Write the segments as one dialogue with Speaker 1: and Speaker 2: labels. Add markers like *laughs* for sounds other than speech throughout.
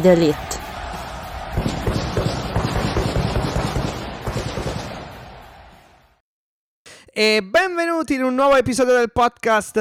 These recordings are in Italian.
Speaker 1: The elite.
Speaker 2: E benvenuti in un nuovo episodio del podcast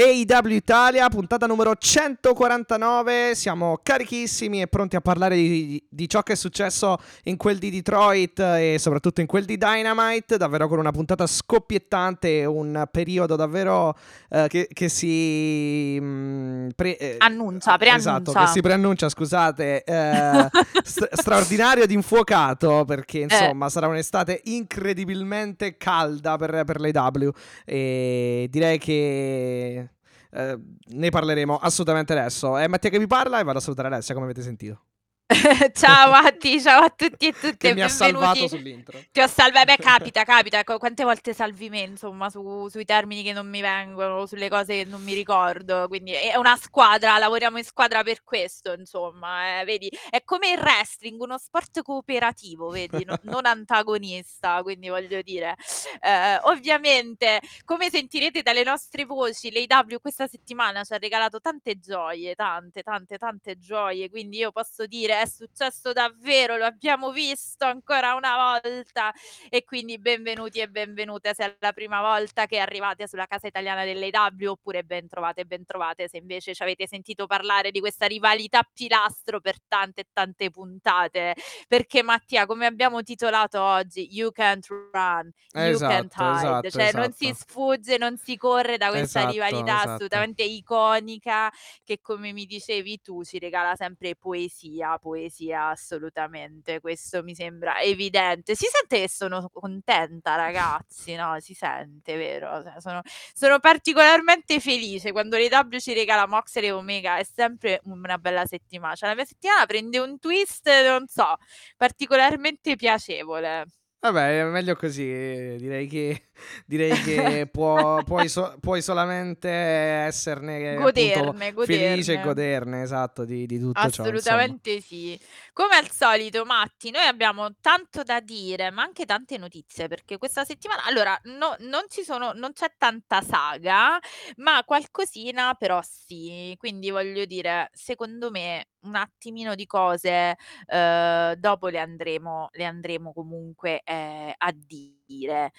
Speaker 2: AEW Italia, puntata numero 149. Siamo carichissimi e pronti a parlare di, di ciò che è successo in quel di Detroit e soprattutto in quel di Dynamite. Davvero con una puntata scoppiettante, un periodo davvero eh, che, che, si
Speaker 3: mh, pre, eh, annuncia, preannuncia.
Speaker 2: Esatto, che si preannuncia, scusate, eh, *laughs* st- straordinario ed infuocato perché
Speaker 3: Eh.
Speaker 2: insomma sarà un'estate incredibilmente calda per, per l'AEW e direi che eh, ne parleremo assolutamente adesso. È Mattia che vi parla e vado a salutare Alessia, come avete sentito. *laughs*
Speaker 3: ciao Matti, ciao a tutti e tutte.
Speaker 2: Che mi ha salvato sull'intro.
Speaker 3: Ti ho salvato, beh capita, capita, Qu- quante volte salvi me insomma su- sui termini che non mi vengono, sulle cose che non mi ricordo, quindi è una squadra, lavoriamo in squadra per questo insomma, eh, vedi, è come il wrestling, uno sport cooperativo, vedi, no- *laughs* non antagonista, quindi voglio dire, eh, ovviamente come sentirete dalle nostre voci, l'AW questa settimana ci ha regalato tante gioie, tante, tante, tante gioie, quindi io posso dire è successo davvero, lo abbiamo visto ancora una volta e quindi benvenuti e benvenute se è la prima volta che arrivate sulla casa italiana dell'AW oppure ben trovate, ben trovate se invece ci avete sentito parlare di questa rivalità pilastro per tante e tante puntate perché Mattia come abbiamo titolato oggi You Can't Run, You Can't
Speaker 2: Esatto,
Speaker 3: Hide,
Speaker 2: esatto,
Speaker 3: cioè non si
Speaker 2: esatto.
Speaker 3: sfugge, non si corre da questa
Speaker 2: Esatto,
Speaker 3: rivalità
Speaker 2: esatto.
Speaker 3: assolutamente iconica che come mi dicevi tu ci regala sempre poesia, poesia assolutamente, questo mi sembra evidente. Si sente che sono contenta ragazzi, no? Si sente, vero? Cioè, sono, sono particolarmente felice quando l'EW ci regala Moxley e Omega, è sempre una bella settimana. Cioè la mia settimana prende un twist, non so, particolarmente piacevole.
Speaker 2: Vabbè, meglio così. Direi che, direi che *laughs* può- puoi, so- puoi solamente esserne appunto,
Speaker 3: Goderne,
Speaker 2: felice e
Speaker 3: goderne.
Speaker 2: goderne, esatto, di, di tutto ciò. insomma.
Speaker 3: Assolutamente sì. Come al solito, Matti, noi abbiamo tanto da dire, ma anche tante notizie, perché questa settimana, allora, no- non ci sono, non c'è tanta saga, ma qualcosina però sì. Quindi voglio dire, secondo me, un attimino di cose eh, dopo le andremo, le andremo comunque eh, a dire.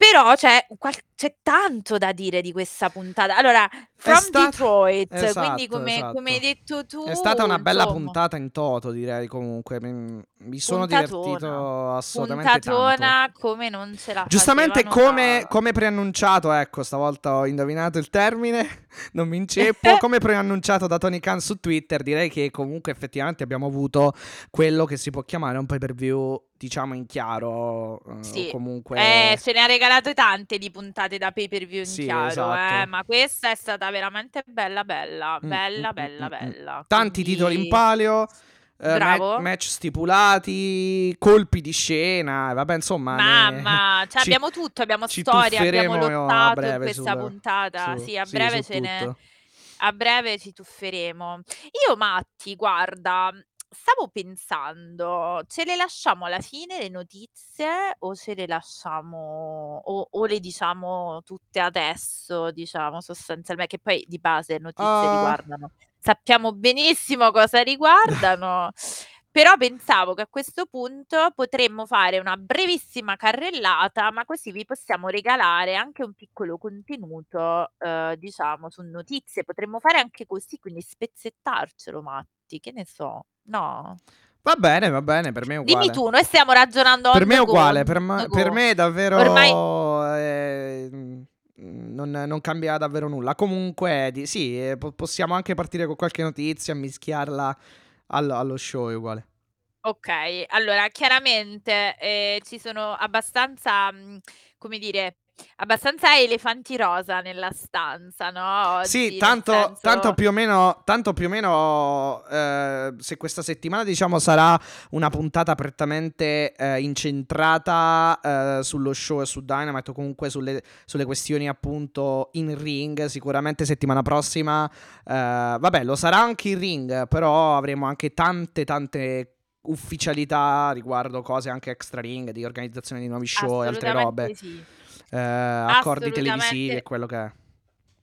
Speaker 3: Però c'è, qual- c'è tanto da dire di questa puntata. Allora, From
Speaker 2: stata-
Speaker 3: Detroit, quindi
Speaker 2: Esatto,
Speaker 3: come,
Speaker 2: esatto.
Speaker 3: come hai detto tu,
Speaker 2: È stata una bella
Speaker 3: insomma,
Speaker 2: puntata in toto, direi comunque. Mi, mi sono
Speaker 3: Puntatona.
Speaker 2: divertito assolutamente tanto.
Speaker 3: puntatona come non ce la
Speaker 2: Giustamente
Speaker 3: facevano
Speaker 2: come,
Speaker 3: da-
Speaker 2: come preannunciato, ecco, stavolta ho indovinato il termine, *laughs* non mi inceppo, *laughs* come preannunciato da Tony Khan su Twitter, direi che comunque effettivamente abbiamo avuto quello che si può chiamare un pay per view, diciamo in chiaro, eh,
Speaker 3: Sì.
Speaker 2: comunque...
Speaker 3: Eh, ce ne ha regalate tante di puntate da pay per view in
Speaker 2: Sì,
Speaker 3: chiaro,
Speaker 2: esatto.
Speaker 3: eh, ma questa è stata veramente bella, bella,
Speaker 2: Mm,
Speaker 3: bella,
Speaker 2: mm,
Speaker 3: bella,
Speaker 2: mm, mm, mm.
Speaker 3: bella.
Speaker 2: Tanti titoli in
Speaker 3: Quindi-
Speaker 2: palio. eh, ma-
Speaker 3: Bravo.
Speaker 2: match stipulati, colpi di scena, vabbè, insomma, ne-
Speaker 3: Mamma, *laughs* cioè
Speaker 2: ci-
Speaker 3: abbiamo tutto, abbiamo
Speaker 2: ci
Speaker 3: storia, abbiamo
Speaker 2: tufferemo a
Speaker 3: lottato in
Speaker 2: breve
Speaker 3: questa
Speaker 2: sul-
Speaker 3: puntata.
Speaker 2: su-
Speaker 3: sì, a
Speaker 2: sì,
Speaker 3: breve
Speaker 2: su
Speaker 3: ce ne,
Speaker 2: tutto.
Speaker 3: a breve ci tufferemo. Io, Matti, guarda, stavo pensando, ce le lasciamo alla fine le notizie o ce le lasciamo o, o le diciamo tutte adesso, diciamo sostanzialmente, che poi di base notizie
Speaker 2: Ah.
Speaker 3: riguardano. Sappiamo benissimo cosa riguardano. *laughs* Però pensavo che a questo punto potremmo fare una brevissima carrellata, ma così vi possiamo regalare anche un piccolo contenuto, eh, diciamo, su notizie. Potremmo fare anche così, quindi spezzettarcelo, Matti, che ne so. No.
Speaker 2: Va bene, va bene, per me è uguale.
Speaker 3: Dimmi tu, noi stiamo ragionando
Speaker 2: Per
Speaker 3: on
Speaker 2: me è
Speaker 3: the go,
Speaker 2: uguale,
Speaker 3: on
Speaker 2: per,
Speaker 3: the
Speaker 2: per
Speaker 3: go.
Speaker 2: me è davvero...
Speaker 3: Ormai-
Speaker 2: eh, mm, non, non cambia davvero nulla. Comunque, di- sì, eh, po- possiamo anche partire con qualche notizia, mischiarla allo, allo show, è uguale.
Speaker 3: Okay, allora chiaramente, ehm, ci sono abbastanza, mhmm, come dire, abbastanza elefanti rosa nella stanza, no,
Speaker 2: Sì,
Speaker 3: oggi, nel
Speaker 2: tanto, tanto
Speaker 3: senso
Speaker 2: più o meno, tanto più o meno eh, se questa settimana diciamo sarà una puntata prettamente eh, incentrata eh, sullo show e su Dynamite o comunque sulle, sulle questioni appunto in ring, sicuramente settimana prossima, eh, vabbè lo sarà anche in ring, però avremo anche tante tante ufficialità riguardo cose anche extra ring, di organizzazione di nuovi show e altre robe,
Speaker 3: sì.
Speaker 2: Eh, accordi televisivi e quello che è.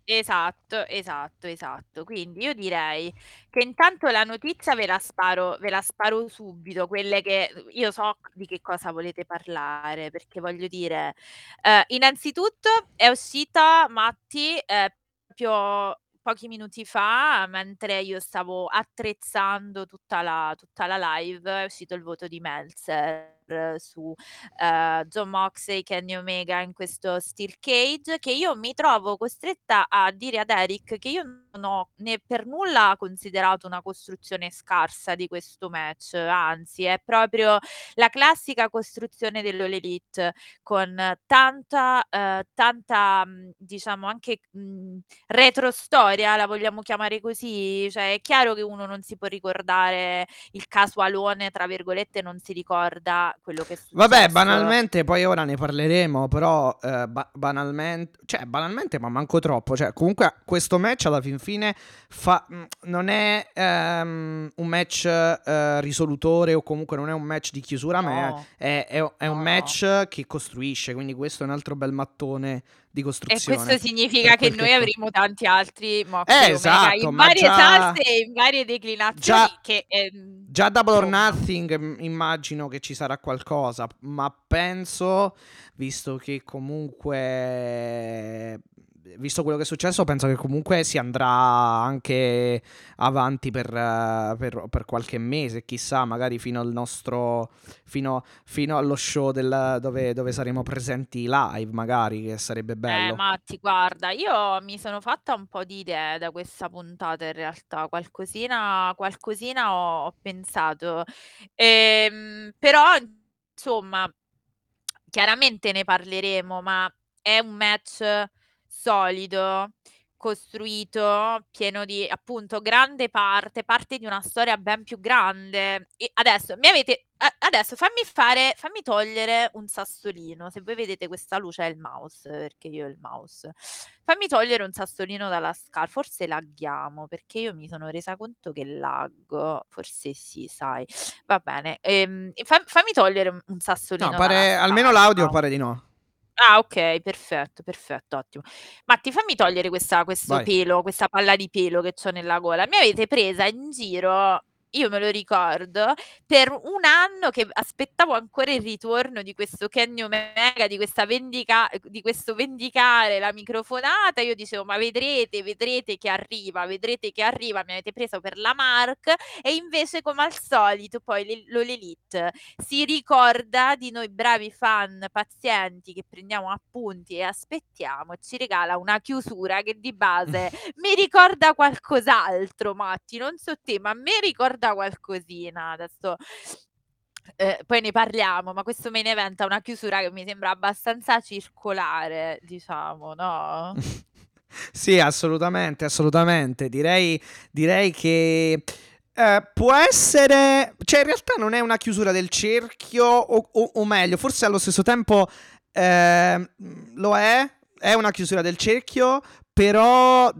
Speaker 3: esatto, esatto, esatto. Quindi io direi che intanto la notizia ve la sparo ve la sparo subito, quelle che io so di che cosa volete parlare, perché voglio dire, ehm, innanzitutto è uscita Matti, ehm, proprio pochi minuti fa, mentre io stavo attrezzando tutta la tutta la live, è uscito il voto di Meltzer su, ehm, Jon Moxley, Kenny Omega in questo steel cage, che io mi trovo costretta a dire ad Eric che io non ho né per nulla considerato una costruzione scarsa di questo match, anzi è proprio la classica costruzione dell'All Elite con tanta, ehm, tanta, mhmm, diciamo anche, mhmm, retrostoria, la vogliamo chiamare così? Cioè è chiaro che uno non si può ricordare il "casualone" tra virgolette, non si ricorda quello che è
Speaker 2: Vabbè, banalmente, poi ora ne parleremo, però eh, ba- banalmente, cioè banalmente, ma manco troppo, cioè comunque questo match alla fin fine fa- mh, non è ehm, un match eh, risolutore o comunque non è un match di chiusura, ma
Speaker 3: No,
Speaker 2: è, è- è un
Speaker 3: no, no.
Speaker 2: match che costruisce, quindi questo è un altro bel mattone di
Speaker 3: E
Speaker 2: costruzione
Speaker 3: questo
Speaker 2: per
Speaker 3: significa che noi avremo tanti altri
Speaker 2: Eh,
Speaker 3: Moxley Omega
Speaker 2: esatto,
Speaker 3: in varie
Speaker 2: già,
Speaker 3: salse e in varie declinazioni
Speaker 2: già,
Speaker 3: che, ehm,
Speaker 2: già Double or Nothing mm, immagino che ci sarà qualcosa, ma penso, visto che comunque, visto quello che è successo, penso che comunque si andrà anche avanti per, eh, per- per qualche mese, chissà, magari fino al nostro, fino, fino allo show del- dove, dove saremo presenti live, magari, che sarebbe
Speaker 3: Eh,
Speaker 2: bello.
Speaker 3: Matti, guarda, io mi sono fatta un po' di idee da questa puntata in realtà, qualcosina, qualcosina ho, ho pensato, Ehm, però insomma, chiaramente ne parleremo, ma è un match solido, costruito, pieno di appunto grande parte, parte di una storia ben più grande. E adesso mi avete a- adesso fammi fare, fammi togliere un sassolino. Se voi vedete questa luce è il mouse, perché io ho il mouse. Fammi togliere un sassolino dalla scala. Forse laghiamo, perché io mi sono resa conto che laggo. Forse sì, sai. Va bene. Ehm, fa- fammi togliere un un
Speaker 2: No,
Speaker 3: sassolino dalla
Speaker 2: pare, almeno l'audio pare di no.
Speaker 3: Ah, okay, perfetto, perfetto, ottimo. Matti, fammi togliere questa questo
Speaker 2: Vai.
Speaker 3: pelo, questa palla di pelo che c'ho nella gola. Mi avete presa in giro, io me lo ricordo, per 1 anno che aspettavo ancora il ritorno di questo Kenny Omega, di questa vendica di questo vendicare la microfonata. Io dicevo: "Ma vedrete, vedrete che arriva, vedrete che arriva." Mi avete preso per la Mark e invece come al solito poi l'E l'All Elite si ricorda di noi bravi fan pazienti che prendiamo appunti e aspettiamo ci regala una chiusura che di base *laughs* mi ricorda qualcos'altro, Matti, non so te, ma a me ricorda qualcosina. Adesso eh, poi ne parliamo, ma questo main event ha una chiusura che mi sembra abbastanza circolare, diciamo, no? *laughs*
Speaker 2: Sì, assolutamente, assolutamente. Direi, direi che eh, può essere, cioè in realtà non è una chiusura del cerchio, o, o- o meglio, forse allo stesso tempo eh, lo è, è una chiusura del cerchio, però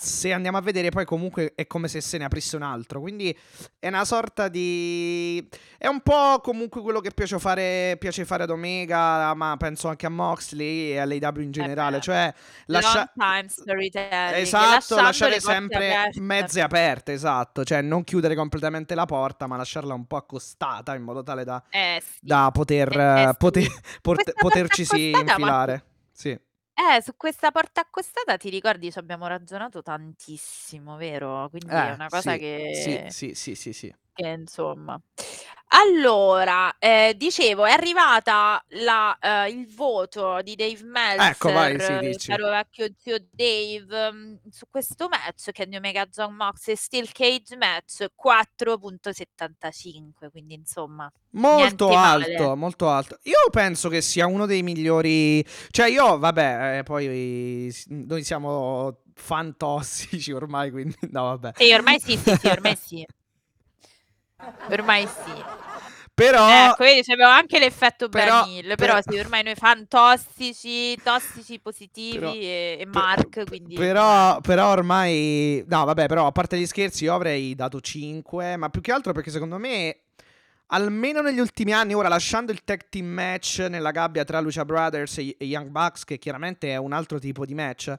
Speaker 2: se andiamo a vedere poi comunque è come se se ne aprisse un altro, quindi è una sorta di... È un po' comunque quello che piace fare, piace fare ad Omega, ma penso anche a Moxley e all'AW in
Speaker 3: Eh
Speaker 2: generale,
Speaker 3: beh,
Speaker 2: cioè lascia... Esatto, lasciare sempre
Speaker 3: aperte.
Speaker 2: mezze aperte, esatto, cioè non chiudere completamente la porta, ma lasciarla un po' accostata in modo tale da,
Speaker 3: Eh sì,
Speaker 2: da poter,
Speaker 3: eh, eh
Speaker 2: eh, poter-
Speaker 3: sì.
Speaker 2: potercisi
Speaker 3: accostata, Matti,
Speaker 2: infilare. Sì.
Speaker 3: Eh, su questa porta accostata ti ricordi ci abbiamo ragionato tantissimo, vero? Quindi è
Speaker 2: Eh,
Speaker 3: una cosa
Speaker 2: sì, sì,
Speaker 3: che
Speaker 2: sì, sì, sì, sì.
Speaker 3: che insomma. Allora, eh, dicevo, è arrivata la, eh, il voto di Dave Meltzer,
Speaker 2: Ecco, vai, sì, dici.
Speaker 3: caro vecchio zio Dave, mm, su questo match, Kenny Omega John Mox e Steel Cage match 4.75, quindi insomma,
Speaker 2: Molto
Speaker 3: niente male.
Speaker 2: alto, molto alto. Io penso che sia uno dei migliori. Cioè, io, vabbè, eh, poi s- noi siamo fan tossici ormai, quindi *laughs* no, vabbè.
Speaker 3: Sì, ormai sì, sì, sì, ormai sì. *laughs* Ormai sì.
Speaker 2: Però,
Speaker 3: Ecco, vedi, c'avevo anche l'effetto
Speaker 2: però-
Speaker 3: Hill,
Speaker 2: però-
Speaker 3: però sì, ormai noi fan tossici, tossici positivi
Speaker 2: Però-
Speaker 3: e, e
Speaker 2: per-
Speaker 3: Mark, quindi...
Speaker 2: Però, però ormai. No, vabbè, però a parte gli scherzi, io avrei dato 5. Ma più che altro perché secondo me. Almeno negli ultimi anni, ora lasciando il tag team match nella gabbia tra Lucia Brothers e e Young Bucks, che chiaramente è un altro tipo di match.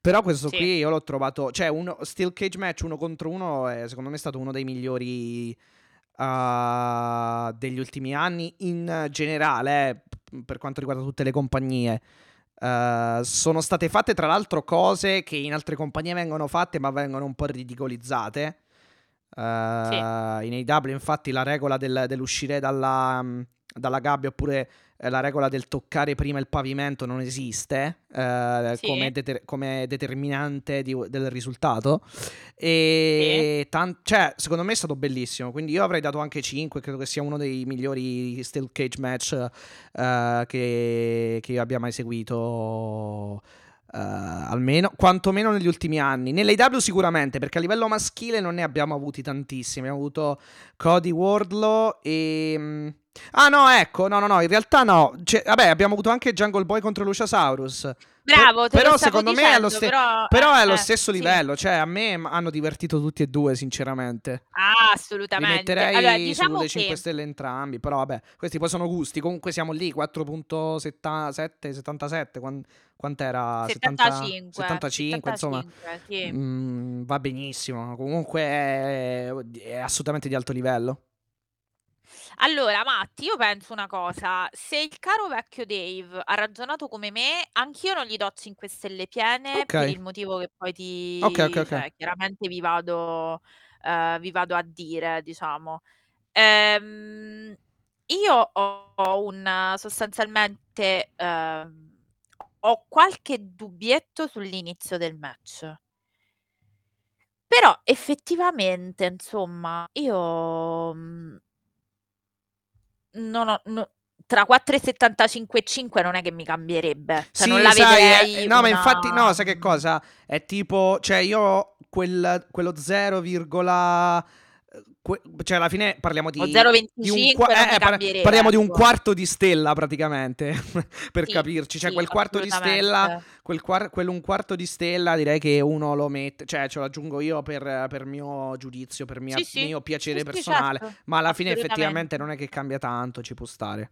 Speaker 2: Però questo
Speaker 3: Sì.
Speaker 2: qui io l'ho trovato. Cioè, uno Steel Cage match uno contro uno, è, secondo me è stato uno dei migliori uh, degli ultimi anni in generale, eh, per quanto riguarda tutte le compagnie. Uh, sono state fatte tra l'altro cose che in altre compagnie vengono fatte ma vengono un po' ridicolizzate. Uh, In AW infatti la regola del- dell'uscire dalla, dalla gabbia oppure la regola del toccare prima il pavimento non esiste eh,
Speaker 3: Sì.
Speaker 2: come, deter- come determinante di- del risultato. E tan- cioè, secondo me è stato bellissimo. Quindi io avrei dato anche 5. Credo che sia uno dei migliori Steel Cage match eh, che, che io abbia mai seguito. eh, almeno quantomeno negli ultimi anni. Nell'AW sicuramente, perché a livello maschile non ne abbiamo avuti tantissimi. Abbiamo avuto Cody Wardlow e. Ah no, ecco, no, no, no, in realtà no. Cioè, vabbè, abbiamo avuto anche Jungle Boy contro Luciasaurus.
Speaker 3: Bravo, te
Speaker 2: però secondo me è allo,
Speaker 3: dicendo,
Speaker 2: ste-
Speaker 3: però,
Speaker 2: però è
Speaker 3: eh,
Speaker 2: allo
Speaker 3: eh,
Speaker 2: stesso
Speaker 3: sì.
Speaker 2: livello. Cioè, a me hanno divertito tutti e due, sinceramente.
Speaker 3: Ah,
Speaker 2: Li
Speaker 3: assolutamente.
Speaker 2: metterei
Speaker 3: Allora, diciamo
Speaker 2: sulle 5
Speaker 3: che
Speaker 2: stelle entrambi. Però vabbè, questi poi sono gusti. Comunque siamo lì, 4.77, 77. quan- quant'era?
Speaker 3: 75,
Speaker 2: 75, insomma.
Speaker 3: 75, sì.
Speaker 2: Mm, va benissimo. Comunque è, è assolutamente di alto livello.
Speaker 3: Allora, Matti, io penso una cosa, se il caro vecchio Dave ha ragionato come me, anch'io non gli do 5 stelle piene per il motivo che poi ti,
Speaker 2: Ok, ok, ok.
Speaker 3: cioè, chiaramente vi vado, eh, vi vado a dire, diciamo. Ehm, io ho un sostanzialmente ehm, ho qualche dubbietto sull'inizio del match. Però effettivamente, insomma, io mm, non ho, no- tra 4,75 e 5 non è che mi cambierebbe. Cioè,
Speaker 2: Sì,
Speaker 3: non la
Speaker 2: sai, è-
Speaker 3: vedrei
Speaker 2: no, ma
Speaker 3: una-
Speaker 2: infatti, no, sai che cosa? È tipo, cioè, io quel, quello 0, que- cioè, alla fine parliamo di,
Speaker 3: O 0,25
Speaker 2: di un qua-
Speaker 3: mi
Speaker 2: eh, par- parliamo di un
Speaker 3: ecco.
Speaker 2: quarto di stella praticamente, *laughs* per
Speaker 3: Sì,
Speaker 2: capirci. Cioè,
Speaker 3: sì,
Speaker 2: quel quarto di stella, quel, quar- quello un quarto di stella, direi che uno lo mette, cioè, ce lo aggiungo io per, per mio giudizio, per mia-
Speaker 3: Sì,
Speaker 2: mio piacere personale.
Speaker 3: certo.
Speaker 2: Ma alla fine effettivamente non è che cambia tanto, ci può stare.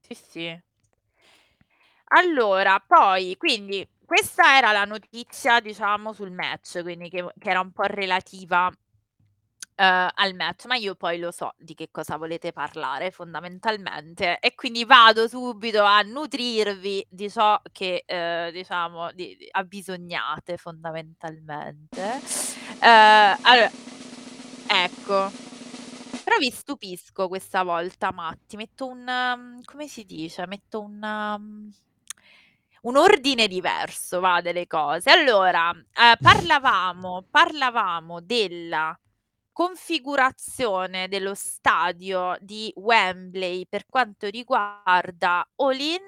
Speaker 3: Sì, sì. Allora, poi, quindi, questa era la notizia, diciamo, sul match, quindi che, che era un po' relativa eh, al match, ma io poi lo so di che cosa volete parlare fondamentalmente e quindi vado subito a nutrirvi di ciò che, eh, diciamo, di, di- abbisognate fondamentalmente. Eh, allora, ecco. Però vi stupisco questa volta, Matti. Metto un... um, come si dice? Metto un... um, un ordine diverso, va, delle cose. Allora, eh, *laughs* parlavamo, parlavamo della configurazione dello stadio di Wembley per quanto riguarda All-in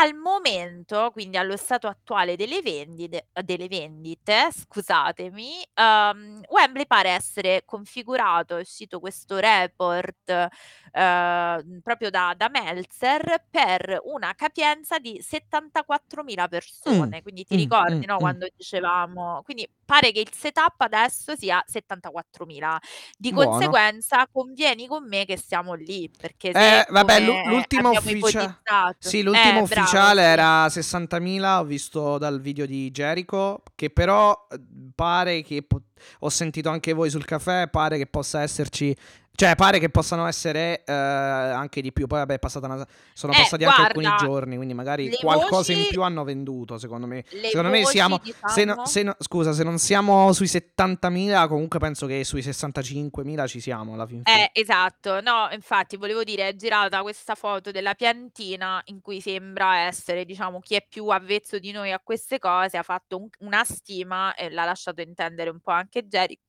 Speaker 3: al momento, quindi allo stato attuale delle vendite, delle vendite scusatemi, ehm, Wembley pare essere configurato, è uscito questo report eh, proprio da, da Meltzer per una capienza di 74.000 persone. Quindi ti
Speaker 2: mm,
Speaker 3: ricordi
Speaker 2: mm,
Speaker 3: no,
Speaker 2: mm.
Speaker 3: quando dicevamo, quindi pare che il setup adesso sia 74.000. Di
Speaker 2: Buono.
Speaker 3: conseguenza convieni con me che siamo lì, perché
Speaker 2: Eh, vabbè,
Speaker 3: come
Speaker 2: l'ultimo
Speaker 3: abbiamo
Speaker 2: ufficia-
Speaker 3: ipotizzato-
Speaker 2: Sì,
Speaker 3: Eh,
Speaker 2: l'ultimo
Speaker 3: bravo,
Speaker 2: ufficiale
Speaker 3: sì.
Speaker 2: era 60.000, ho visto dal video di Jericho, che però eh, pare che po- ho sentito anche voi sul caffè, pare che possa esserci Cioè, pare che possano essere eh, anche di più. Poi, vabbè, è passata una... sono
Speaker 3: Eh,
Speaker 2: passati anche alcuni
Speaker 3: guarda,
Speaker 2: giorni, quindi magari qualcosa in
Speaker 3: voci-
Speaker 2: più hanno venduto, secondo me. Secondo me siamo... Se no-
Speaker 3: diciamo-
Speaker 2: se no- scusa, se non siamo sui 70.000, comunque penso che sui 65.000 ci siamo alla fin fine.
Speaker 3: Eh, esatto. No, infatti volevo dire, è girata questa foto della piantina in cui sembra essere, diciamo, chi è più avvezzo di noi a queste cose, ha fatto un- una stima e l'ha lasciato intendere un po' anche Jericho.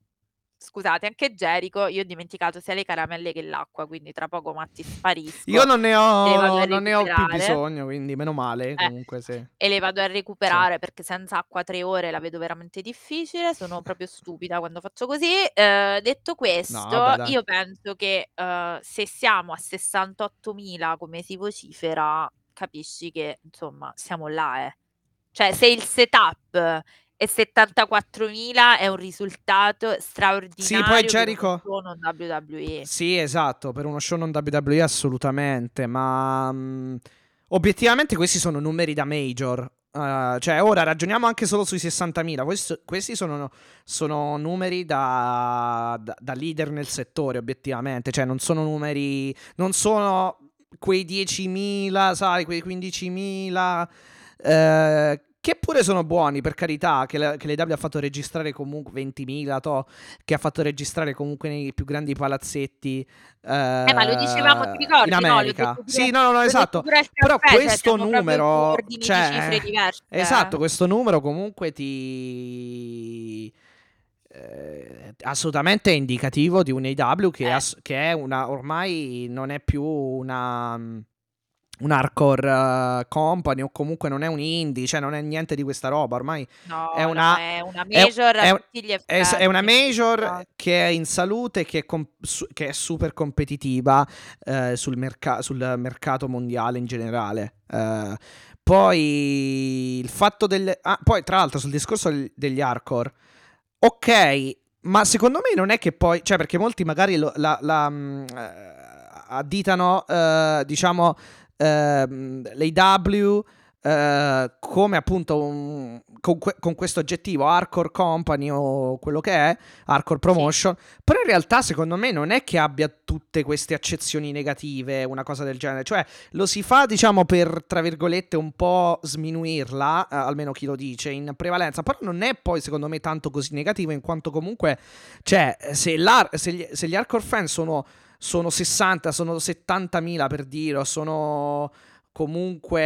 Speaker 3: Scusate, anche Jericho, io ho dimenticato sia le caramelle che l'acqua, quindi tra poco Matti sparisco.
Speaker 2: Io non ne ho, non ne ho più bisogno, quindi meno male.
Speaker 3: Eh.
Speaker 2: Comunque, sì.
Speaker 3: e le vado a recuperare perché senza acqua tre ore la vedo veramente difficile. Sono proprio stupida quando faccio così. Eh, detto questo,
Speaker 2: vabbè, dai.
Speaker 3: io penso che eh, se siamo a 68.000 come si vocifera, capisci che insomma siamo là, eh. Cioè, se il setup è 74.000 è un risultato straordinario per
Speaker 2: Jericho-
Speaker 3: uno show non WWE.
Speaker 2: Sì, esatto, per uno show non WWE assolutamente, ma mm, obiettivamente questi sono numeri da major. Uh, cioè, ora ragioniamo anche solo sui 60.000. Questo- questi sono, sono numeri da, da- da leader nel settore, obiettivamente. Cioè, non sono numeri. Non sono quei 10.000, sai, quei 15.000. eh, che pure sono buoni, per carità. Che, la- che l'AEW ha fatto registrare comunque 20.000, to, che ha fatto registrare comunque nei più grandi palazzetti.
Speaker 3: Eh, ma lo dicevamo, ti ricordi?
Speaker 2: In
Speaker 3: no?
Speaker 2: America.
Speaker 3: detto pure-
Speaker 2: Sì, no, no, no, esatto. Però
Speaker 3: caffè,
Speaker 2: questo numero, cioè,
Speaker 3: di cifre diverse.
Speaker 2: Esatto, questo numero comunque ti... eh, assolutamente è indicativo di un AW che,
Speaker 3: Eh.
Speaker 2: ass- che è una ormai non è più una mm, un hardcore eh, company o comunque non è un indie, cioè non è niente di questa roba, ormai
Speaker 3: No,
Speaker 2: è
Speaker 3: no,
Speaker 2: una-
Speaker 3: è una major
Speaker 2: è è, è una major
Speaker 3: Esatto.
Speaker 2: che è in salute, che è, com- su- che è super competitiva eh, sul, merca- sul mercato mondiale in generale. Eh, poi il fatto del... ah, poi tra l'altro sul discorso degli hardcore, ok, ma secondo me non è che poi... Cioè perché molti magari lo- la, la, mm, eh, additano, eh, diciamo, ehm, l'AW eh, come appunto un- con, que- con questo oggettivo hardcore company o quello che è hardcore promotion però in realtà secondo me non è che abbia tutte queste accezioni negative una cosa del genere. Cioè lo si fa diciamo per tra virgolette un po' sminuirla eh, almeno chi lo dice in prevalenza però non è poi secondo me tanto così negativo in quanto comunque cioè se, se gli, se gli hardcore fan sono sono 60, sono 70.000 per dire, sono comunque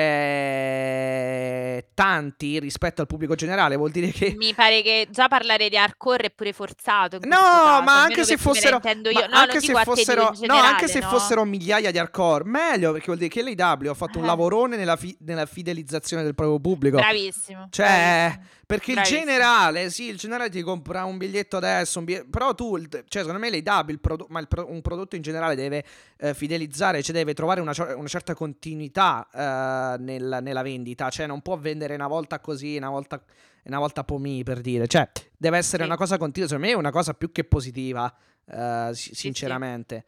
Speaker 2: tanti rispetto al pubblico generale, vuol dire che...
Speaker 3: Mi pare che già parlare di hardcore è pure forzato.
Speaker 2: No,
Speaker 3: caso,
Speaker 2: ma anche se fossero, ma.
Speaker 3: No,
Speaker 2: anche se fossero,
Speaker 3: in
Speaker 2: no,
Speaker 3: generale,
Speaker 2: anche se
Speaker 3: no?
Speaker 2: fossero migliaia di hardcore, meglio perché vuol dire che l'AW ha fatto un
Speaker 3: Eh.
Speaker 2: lavorone nella, fi- nella fidelizzazione del proprio pubblico.
Speaker 3: Bravissimo.
Speaker 2: Cioè,
Speaker 3: bravissimo.
Speaker 2: Perché il
Speaker 3: Bravissimo.
Speaker 2: generale, sì, il generale ti compra un biglietto adesso, un biglietto, però tu, il- cioè, secondo me l'AW, il prodo- ma il pro- un prodotto in generale deve eh, fidelizzare, cioè deve trovare una, una certa continuità eh, nel- nella vendita, cioè non può vendere una volta così, una volta, una volta pomì, per dire, cioè deve essere
Speaker 3: Sì.
Speaker 2: una cosa continua, secondo me è una cosa più che positiva, eh, si-
Speaker 3: sì.
Speaker 2: sinceramente.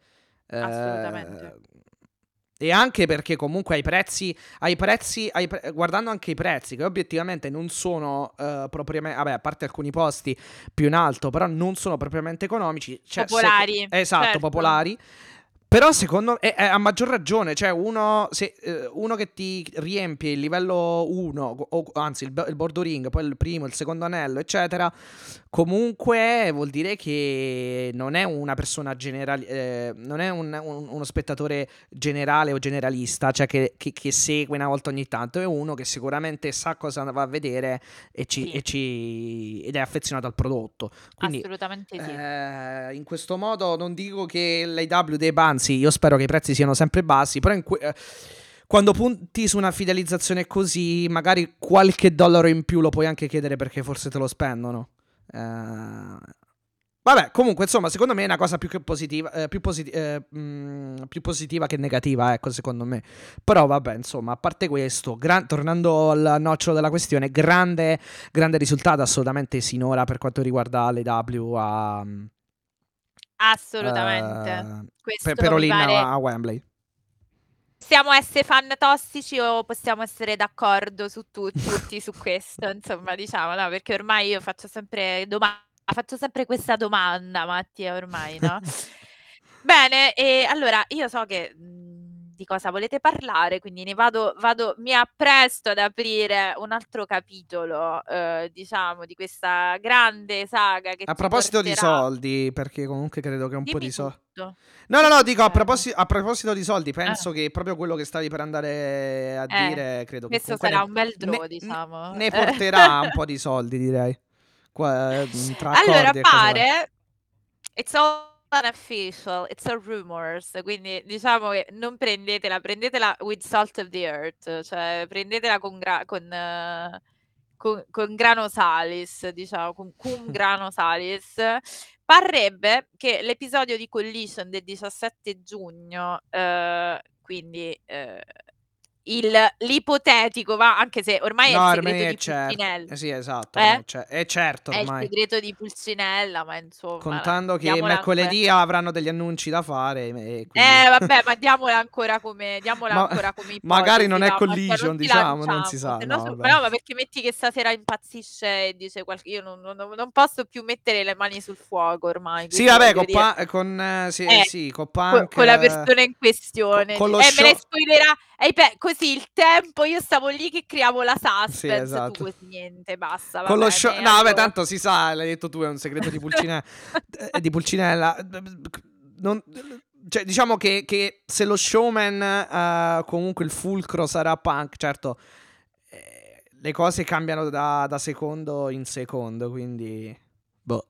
Speaker 2: Eh,
Speaker 3: Assolutamente.
Speaker 2: E anche perché comunque ai prezzi, ai prezzi, ai pre- guardando anche i prezzi, che obiettivamente non sono eh, propriamente, vabbè, a parte alcuni posti più in alto, però non sono propriamente economici. Cioè, seco-
Speaker 3: Popolari,
Speaker 2: esatto,
Speaker 3: certo.
Speaker 2: popolari. Però secondo me, a maggior ragione, cioè uno, se, eh, uno che ti riempie il livello 1, o, anzi il, il bordo ring, poi il primo, il secondo anello, eccetera, comunque vuol dire che non è una persona generale, eh, non è un- un- uno spettatore generale o generalista, cioè che, che- che segue una volta ogni tanto, è uno che sicuramente sa cosa va a vedere e ci-
Speaker 3: Sì.
Speaker 2: e ci- ed è affezionato al prodotto. Quindi
Speaker 3: Assolutamente sì.
Speaker 2: eh, in questo modo non dico che l'AW debba, anzi, io spero che i prezzi siano sempre bassi, però in que- eh, quando punti su una fidelizzazione così, magari qualche dollaro in più lo puoi anche chiedere perché forse te lo spendono. Eh, Vabbè, comunque, insomma, secondo me è una cosa più che positiva, eh, più, posit- eh, mm, più positiva che negativa, ecco, secondo me. Però vabbè, insomma, a parte questo, gran- tornando al nocciolo della questione, grande, grande risultato assolutamente sinora per quanto riguarda l'AW a...
Speaker 3: Assolutamente.
Speaker 2: eh,
Speaker 3: Questo
Speaker 2: per, per
Speaker 3: mi
Speaker 2: All In
Speaker 3: pare-
Speaker 2: a Wembley.
Speaker 3: Possiamo essere fan tossici o possiamo essere d'accordo su tu- tutti su questo, insomma, diciamo, no? Perché ormai io faccio sempre domanda, faccio sempre questa domanda, Mattia, ormai, no? *laughs* Bene, e allora io so che mhmm, di cosa volete parlare, quindi ne vado, vado mi appresto ad aprire un altro capitolo, eh, diciamo, di questa grande saga
Speaker 2: A proposito di
Speaker 3: porterà.
Speaker 2: soldi, perché comunque credo che un po'
Speaker 3: Dimmi
Speaker 2: di soldi. No, no, no, dico a
Speaker 3: Eh.
Speaker 2: proposito, a proposito di soldi,
Speaker 3: Eh.
Speaker 2: penso che proprio quello che stavi per andare a
Speaker 3: Eh,
Speaker 2: dire, credo che
Speaker 3: questo sarà
Speaker 2: ne,
Speaker 3: un bel draw,
Speaker 2: ne-
Speaker 3: diciamo.
Speaker 2: ne porterà un po' di soldi, direi. Qua, eh, *laughs* tra
Speaker 3: Allora
Speaker 2: e
Speaker 3: pare it's all unofficial, it's all rumors, quindi diciamo che non prendetela, prendetela with salt of the earth, cioè prendetela con, gra- con, eh, con, con grano salis, diciamo, con cum *laughs* grano salis. Parrebbe che l'episodio di Collision del 17 giugno, eh, quindi eh, il, l'ipotetico, va, anche se ormai
Speaker 2: No,
Speaker 3: è il
Speaker 2: ormai
Speaker 3: segreto
Speaker 2: è
Speaker 3: di
Speaker 2: certo.
Speaker 3: Pulcinella.
Speaker 2: Eh sì, esatto,
Speaker 3: Eh?
Speaker 2: ormai c'è- è certo
Speaker 3: È il
Speaker 2: ormai.
Speaker 3: segreto di Pulcinella, ma insomma,
Speaker 2: Contando che
Speaker 3: diamola
Speaker 2: mercoledì avranno degli annunci da fare. E quindi...
Speaker 3: Eh, vabbè, ma diamola ancora come, diamola
Speaker 2: Ma-
Speaker 3: ancora come ipotesi,
Speaker 2: magari non è
Speaker 3: va, ma cioè,
Speaker 2: collision,
Speaker 3: non ci
Speaker 2: diciamo, non
Speaker 3: lanciamo,
Speaker 2: si sa,
Speaker 3: se no
Speaker 2: no,
Speaker 3: su-
Speaker 2: vabbè.
Speaker 3: no, ma perché metti che stasera impazzisce e dice qualche... Io non, non- non posso più mettere le mani sul fuoco ormai.
Speaker 2: Sì,
Speaker 3: quindi
Speaker 2: vabbè,
Speaker 3: voglio
Speaker 2: con,
Speaker 3: dire,
Speaker 2: pa- con, eh, sì,
Speaker 3: Eh,
Speaker 2: sì, con
Speaker 3: co-
Speaker 2: Punk.
Speaker 3: con la
Speaker 2: eh,
Speaker 3: persona in questione.
Speaker 2: con lo
Speaker 3: eh, me
Speaker 2: show-
Speaker 3: l'hai spoilerà. Hai pe- così il tempo, io stavo lì che creavo la suspense,
Speaker 2: esatto.
Speaker 3: tu così niente, basta.
Speaker 2: Con lo show- No, vabbè, tanto si sa, l'hai detto tu, è un segreto di Pulcinella. eh, di Pulcinella. Non- cioè, diciamo che, che se lo showman, eh, comunque il fulcro sarà Punk, certo, eh, le cose cambiano da, da secondo in secondo, quindi... Boh.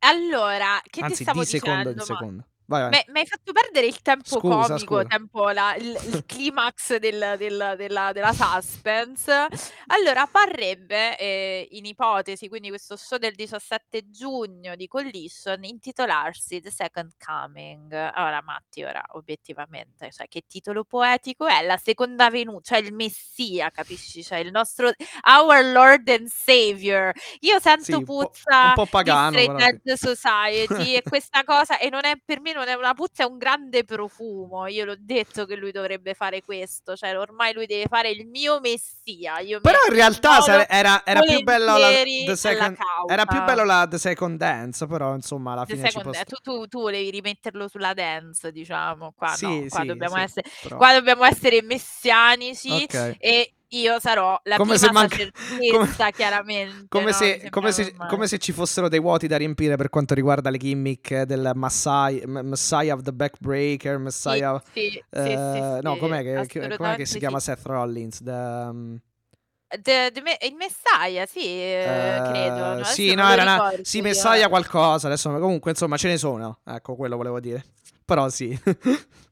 Speaker 3: Allora, che ti
Speaker 2: Anzi,
Speaker 3: stavo
Speaker 2: di secondo in
Speaker 3: dicendo? Ma-
Speaker 2: secondo. Vai, vai.
Speaker 3: Mi hai fatto perdere il tempo
Speaker 2: Scusa,
Speaker 3: comico,
Speaker 2: scusa.
Speaker 3: tempo la- il, il *laughs* climax del- del- della, della suspense. Allora, parrebbe, eh, in ipotesi, quindi questo show del 17 giugno di Collision, intitolarsi The Second Coming. Allora, Matti, ora, obiettivamente, cioè, che titolo poetico è? La seconda venuta, cioè il Messia, capisci? Cioè il nostro, our Lord and Savior. Io sento
Speaker 2: Sì, un po',
Speaker 3: puzza
Speaker 2: un po' pagano,
Speaker 3: di
Speaker 2: però
Speaker 3: Straight
Speaker 2: sì.
Speaker 3: Edge Society e *laughs* questa cosa e non è per me non è una puzza è un grande profumo. Io l'ho detto che lui dovrebbe fare questo cioè ormai lui deve fare il mio messia. Io
Speaker 2: Però in realtà sare- era, era più bello la, the second, era più bello la The Second Dance, però insomma alla fine ci
Speaker 3: eh, tu, tu, tu volevi rimetterlo sulla dance diciamo qua
Speaker 2: Sì,
Speaker 3: no qua
Speaker 2: sì,
Speaker 3: dobbiamo
Speaker 2: sì,
Speaker 3: essere
Speaker 2: però-
Speaker 3: qua dobbiamo essere messianici
Speaker 2: Ok.
Speaker 3: e io sarò la
Speaker 2: Come
Speaker 3: prima
Speaker 2: manca-
Speaker 3: sacerdotessa chiaramente
Speaker 2: Come,
Speaker 3: no?
Speaker 2: se, come, se, come se ci fossero dei vuoti da riempire per quanto riguarda le gimmick del Messiah, Messiah of the Backbreaker, Messiah...
Speaker 3: sì, sì,
Speaker 2: eh,
Speaker 3: sì,
Speaker 2: no,
Speaker 3: sì,
Speaker 2: com'è che, com'è che si chiama Seth Rollins? The, um,
Speaker 3: The- the Me- il Messiah, sì, eh, credo. no?
Speaker 2: eh, sì, no, era una, sì. Messiah qualcosa, adesso comunque insomma ce ne sono, ecco quello volevo dire. Però sì. *laughs*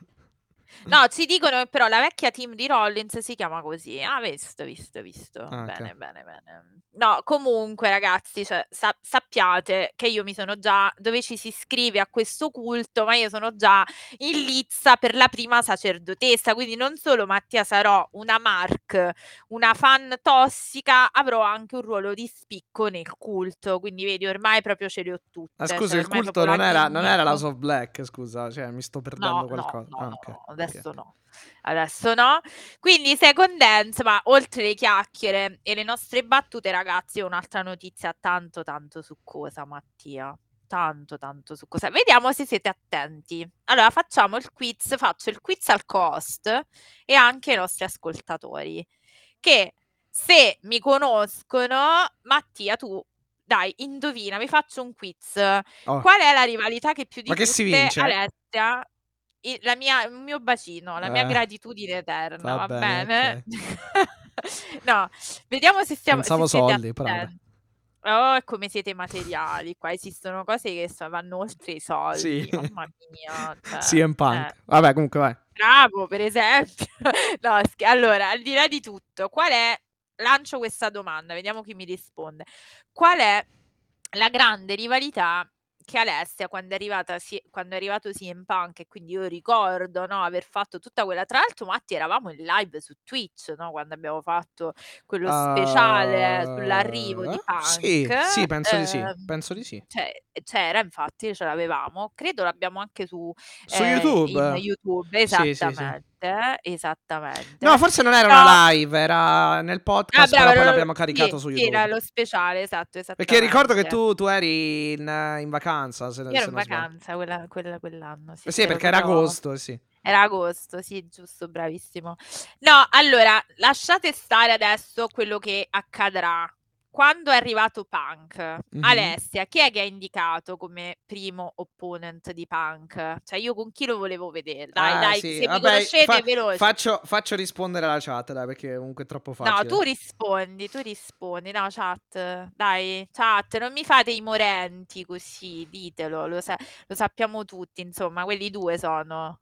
Speaker 3: No, *laughs* ci dicono che però la vecchia team di Rollins si chiama così. Ah, visto, visto, visto.
Speaker 2: Ah.
Speaker 3: Bene, bene, bene. No, comunque, ragazzi, cioè, sa- sappiate che io mi sono già dove ci si iscrive a questo culto, ma io sono già in lizza per la prima sacerdotessa. Quindi non solo Mattia sarò una Mark, una fan tossica, avrò anche un ruolo di spicco nel culto. Quindi vedi, ormai proprio ce le ho tutte.
Speaker 2: Ah,
Speaker 3: cioè,
Speaker 2: scusa, il
Speaker 3: ormai
Speaker 2: culto non era, non era. House of Black, scusa, cioè mi sto perdendo
Speaker 3: No,
Speaker 2: qualcosa.
Speaker 3: no,
Speaker 2: Ah,
Speaker 3: no,
Speaker 2: ok,
Speaker 3: no,
Speaker 2: ok,
Speaker 3: adesso no. Adesso no. Quindi second dance, ma oltre le chiacchiere e le nostre battute, ragazzi, ho un'altra notizia tanto tanto succosa, Mattia. Tanto tanto succosa. Vediamo se siete attenti. Allora, facciamo il quiz, faccio il quiz al cost e anche ai nostri ascoltatori che se mi conoscono, Mattia, tu dai, indovina, vi faccio un quiz.
Speaker 2: Oh,
Speaker 3: Qual è la rivalità che più di
Speaker 2: Ma che si
Speaker 3: tutte
Speaker 2: vince?
Speaker 3: Alessia i- la mia, il mio bacino, la mia
Speaker 2: Eh,
Speaker 3: gratitudine eterna,
Speaker 2: va
Speaker 3: va
Speaker 2: bene,
Speaker 3: bene? *laughs* no, vediamo se stiamo se
Speaker 2: Pensavo
Speaker 3: siete
Speaker 2: soldi, però vabbè.
Speaker 3: attenti. Oh, e come siete materiali, qua esistono cose che so- vanno oltre i soldi,
Speaker 2: Sì.
Speaker 3: mamma *laughs* mia. cioè,
Speaker 2: CM Punk.
Speaker 3: eh.
Speaker 2: Vabbè, comunque vai.
Speaker 3: Bravo, per esempio. *laughs* No, scher- allora, al di là di tutto, qual è... Lancio questa domanda, vediamo chi mi risponde. Qual è la grande rivalità che Alessia, quando è, arrivata, si- quando è arrivato CM Punk, e quindi io ricordo no, aver fatto tutta quella... Tra l'altro, Matti, eravamo in live su Twitch, no, quando abbiamo fatto quello speciale sull'arrivo di
Speaker 2: Eh,
Speaker 3: Punk.
Speaker 2: Sì, sì, penso di sì.
Speaker 3: Ehm,
Speaker 2: Penso di sì.
Speaker 3: cioè, c'era, infatti, ce l'avevamo. Credo l'abbiamo anche su,
Speaker 2: Su
Speaker 3: eh,
Speaker 2: YouTube?
Speaker 3: in YouTube,
Speaker 2: Sì, sì, sì.
Speaker 3: Esattamente. Esattamente.
Speaker 2: No, forse non era
Speaker 3: No.
Speaker 2: una live, era nel
Speaker 3: Ah,
Speaker 2: podcast,
Speaker 3: brava,
Speaker 2: però poi
Speaker 3: lo-
Speaker 2: l'abbiamo caricato
Speaker 3: sì,
Speaker 2: su
Speaker 3: sì,
Speaker 2: YouTube.
Speaker 3: era lo speciale, esatto.
Speaker 2: Perché ricordo che tu, tu eri in, in vacanza. Se,
Speaker 3: Io
Speaker 2: se
Speaker 3: ero in
Speaker 2: non sbaglio.
Speaker 3: vacanza quella- quella- quell'anno. Sì,
Speaker 2: Eh Sì,
Speaker 3: ero
Speaker 2: perché era
Speaker 3: proprio-
Speaker 2: agosto, eh sì.
Speaker 3: Era agosto, sì, giusto, bravissimo. No, allora, lasciate stare adesso quello che accadrà. Quando è arrivato Punk,
Speaker 2: Mhm.
Speaker 3: Alessia, chi è che ha indicato come primo opponent di Punk? Cioè, io con chi lo volevo vedere? Dai,
Speaker 2: Ah,
Speaker 3: dai,
Speaker 2: sì,
Speaker 3: se mi
Speaker 2: vabbè,
Speaker 3: conoscete,
Speaker 2: fa-
Speaker 3: veloce.
Speaker 2: Faccio, faccio rispondere alla chat, dai, perché comunque è troppo facile.
Speaker 3: No, tu rispondi, tu rispondi. No, chat, dai, chat, non mi fate i morenti così, ditelo, lo, sa- lo sappiamo tutti, insomma, quelli due sono.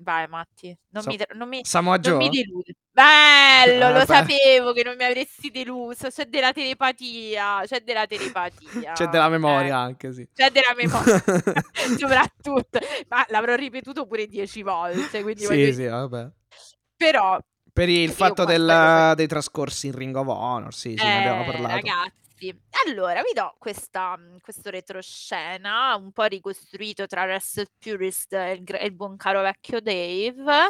Speaker 3: Vai, Matti, non
Speaker 2: Sa-
Speaker 3: mi, non mi, non mi deludi. Bello,
Speaker 2: Eh,
Speaker 3: lo
Speaker 2: beh.
Speaker 3: sapevo che non mi avresti deluso. C'è della telepatia, c'è della telepatia.
Speaker 2: C'è della memoria
Speaker 3: Eh,
Speaker 2: anche, sì.
Speaker 3: c'è della memoria, *laughs* *laughs* soprattutto. Ma l'avrò ripetuto pure dieci volte, quindi voglio
Speaker 2: sì,
Speaker 3: dire-
Speaker 2: sì, vabbè.
Speaker 3: Però
Speaker 2: Per il fatto del-
Speaker 3: voglio-
Speaker 2: dei trascorsi in Ring of Honor, sì, sì, ne abbiamo
Speaker 3: Eh,
Speaker 2: parlato.
Speaker 3: Ragazzi, allora vi do questa, mh, questo retroscena un po' ricostruito tra Wrestle Purist e il, gr- e il buon caro vecchio Dave.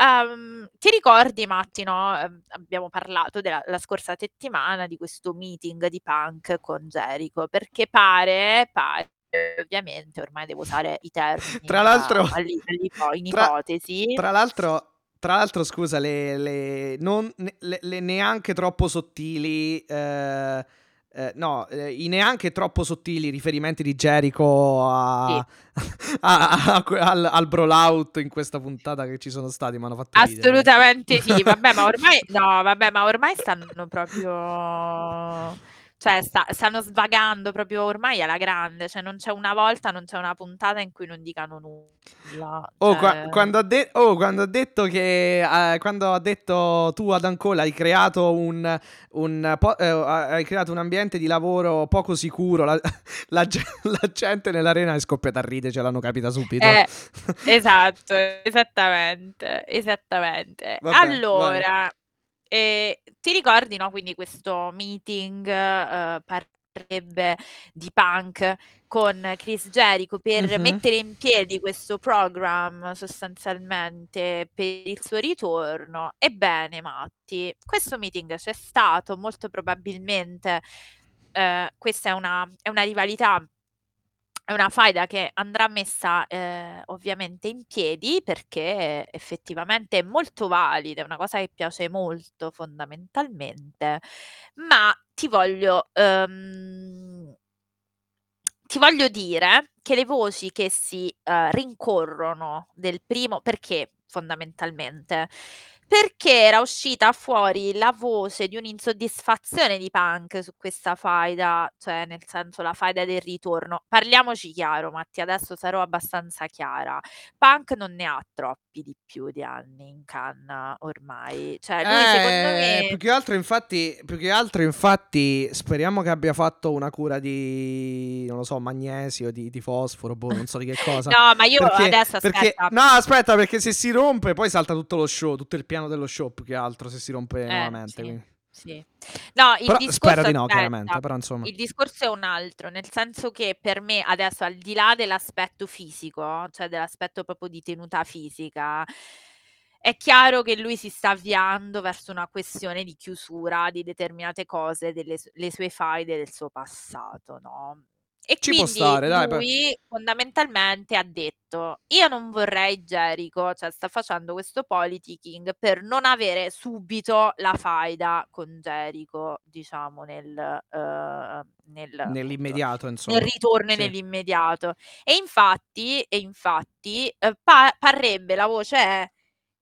Speaker 3: Ehm, ti ricordi, Matti, no? Ehm, Abbiamo parlato della la scorsa settimana di questo meeting di punk con Jericho, perché pare, pare ovviamente ormai devo usare i termini
Speaker 2: Tra l'altro-
Speaker 3: ah, all'i- all'ipo- *laughs* in
Speaker 2: tra-
Speaker 3: ipotesi.
Speaker 2: Tra l'altro, tra l'altro, scusa, le, le- non, ne- le- le neanche troppo sottili. eh, eh, no, eh, i neanche troppo sottili riferimenti di Jericho a, *laughs* a- a- a- al, al brawlout in questa puntata che ci sono stati. Mi hanno fatto ridere.
Speaker 3: Assolutamente sì, vabbè, ma ormai no, vabbè, ma ormai stanno proprio cioè sta- stanno svagando proprio ormai alla grande, cioè non c'è una volta, non c'è una puntata in cui non dicano nulla.
Speaker 2: Oh, qua-
Speaker 3: cioè-
Speaker 2: quando, ha de- oh, quando ha detto che eh, quando ha detto tu ad Ancona hai creato un, un po- eh, hai creato un ambiente di lavoro poco sicuro la, *laughs* la la gente nell'arena è scoppiata a ridere ce l'hanno capita subito
Speaker 3: Eh, esatto, esattamente, esattamente.
Speaker 2: Vabbè,
Speaker 3: allora, eh, ti ricordi, no? Quindi questo meeting eh, parrebbe di punk con Chris Jericho per
Speaker 2: Mhm.
Speaker 3: mettere in piedi questo program sostanzialmente per il suo ritorno. Ebbene, Matti, questo meeting c'è stato, molto probabilmente eh, questa è una, è una rivalità è una faida che andrà messa eh, ovviamente in piedi perché effettivamente è molto valida, è una cosa che piace molto fondamentalmente, ma ti voglio, ehm, ti voglio dire che le voci che si eh, rincorrono del primo, perché fondamentalmente? Perché era uscita fuori la voce di un'insoddisfazione di Punk su questa faida, cioè nel senso la faida del ritorno. Parliamoci chiaro, Matti, adesso sarò abbastanza chiara. Punk non ne ha troppi di più di anni in canna ormai. Cioè, lui secondo
Speaker 2: Eh,
Speaker 3: me...
Speaker 2: più che altro infatti più che altro infatti speriamo che abbia fatto una cura di non lo so magnesio di, di fosforo boh, non so di che *laughs* cosa
Speaker 3: No, ma io
Speaker 2: Perché-
Speaker 3: adesso
Speaker 2: perché,
Speaker 3: aspetta.
Speaker 2: no, aspetta, perché se si rompe poi salta tutto lo show, tutto il piano dello show più che altro se si rompe
Speaker 3: Eh,
Speaker 2: nuovamente.
Speaker 3: sì. Sì. No, il
Speaker 2: Però
Speaker 3: discorso
Speaker 2: spero di no, chiaramente, però insomma.
Speaker 3: Il discorso è un altro, nel senso che per me adesso al di là dell'aspetto fisico, cioè dell'aspetto proprio di tenuta fisica, è chiaro che lui si sta avviando verso una questione di chiusura di determinate cose, delle le sue faide del suo passato, no? E
Speaker 2: Ci può
Speaker 3: quindi
Speaker 2: stare, dai, per-
Speaker 3: lui fondamentalmente ha detto: Io non vorrei Jericho, cioè sta facendo questo politicking per non avere subito la faida con Jericho, diciamo, nel, eh, nel, appunto,
Speaker 2: Nell'immediato, insomma.
Speaker 3: nel ritorno e
Speaker 2: Sì.
Speaker 3: nell'immediato. E infatti, e infatti eh, pa- parrebbe la voce è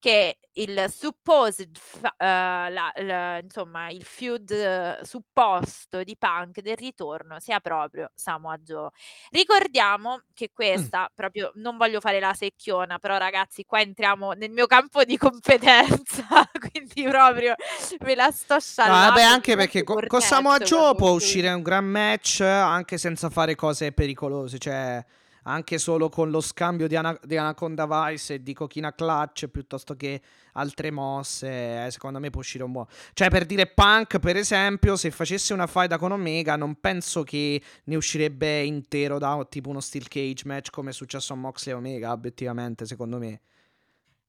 Speaker 3: che il supposed, eh, la- la- insomma, il feud eh, supposto di Punk del ritorno sia proprio Samoa Joe. Ricordiamo che questa, proprio, non voglio fare la secchiona, però ragazzi, qua entriamo nel mio campo di competenza, *laughs* quindi proprio me la sto
Speaker 2: No,
Speaker 3: sciallando.
Speaker 2: vabbè, anche perché co- con Samoa Joe può uscire un gran match anche senza fare cose pericolose, cioè anche solo con lo scambio di, Ana- di Anaconda Vice e di Cochina Clutch piuttosto che altre mosse, eh, secondo me può uscire un buon... Cioè per dire Punk, per esempio, se facesse una faida con Omega non penso che ne uscirebbe intero da tipo uno Steel Cage match come è successo a Moxley e Omega, obiettivamente, secondo me.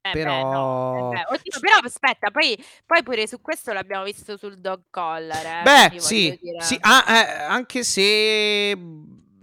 Speaker 3: Eh
Speaker 2: però...
Speaker 3: beh, no, eh. Oddio, però aspetta, poi, poi pure su questo l'abbiamo visto sul dog collar. Eh,
Speaker 2: Beh, sì, sì ah, eh, anche se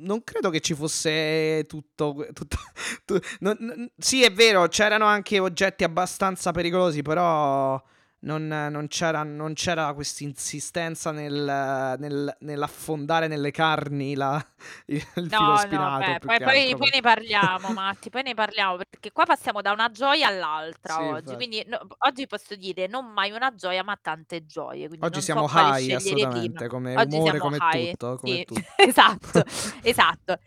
Speaker 2: non credo che ci fosse tutto. tutto *laughs* tu, non, non, sì, è vero, c'erano anche oggetti abbastanza pericolosi, però non, non, c'era, non c'era questa insistenza nel, nel, nell'affondare nelle carni la, il, il no, filo spinato.
Speaker 3: No, poi, poi, poi, ne parliamo, *laughs* Matti, poi ne parliamo perché qua passiamo da una gioia all'altra sì, oggi. Infatti. Quindi no, oggi posso dire non mai una gioia, ma tante gioie.
Speaker 2: oggi siamo so high assolutamente, prima. come oggi umore, come high. tutto. Come
Speaker 3: sì.
Speaker 2: tutto. *laughs*
Speaker 3: esatto, esatto.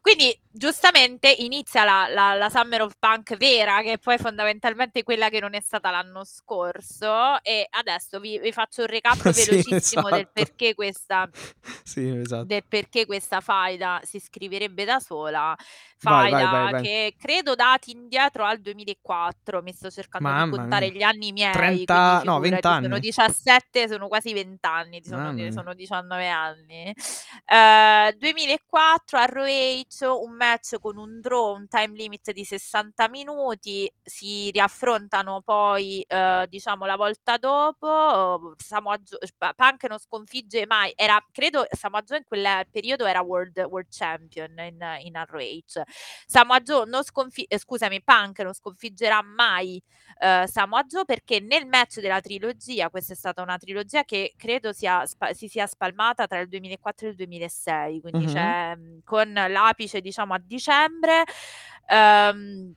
Speaker 3: Quindi giustamente inizia la, la, la, Summer of Punk vera, che poi fondamentalmente quella che non è stata l'anno scorso. E adesso vi, vi faccio un recap *laughs* sì, velocissimo esatto. del, perché questa,
Speaker 2: sì, esatto.
Speaker 3: del perché questa faida si scriverebbe da sola faida vai, vai, vai, che credo dati indietro al 2004. Mi sto cercando Mamma di contare mia. gli anni miei.
Speaker 2: 30, no, 20 anni.
Speaker 3: Sono 17, sono quasi 20 anni, sono, sono 19 anni. Uh, 2004 a ROH, un match con un draw, un time limit di 60 minuti. Si riaffrontano poi, uh, diciamo, la volta dopo. Samoa Joe, Punk non sconfigge mai. Era, credo, Samoa Joe in quel periodo era World, world Champion in, in ROH. Samoa Joe non sconfigge, eh, scusami, Punk non sconfiggerà mai uh, Samoa Joe perché nel match della trilogia, questa è stata una trilogia che credo sia, spa- si sia spalmata tra il 2004 e il 2006, quindi mm-hmm. c'è con l'apice diciamo a dicembre. Um,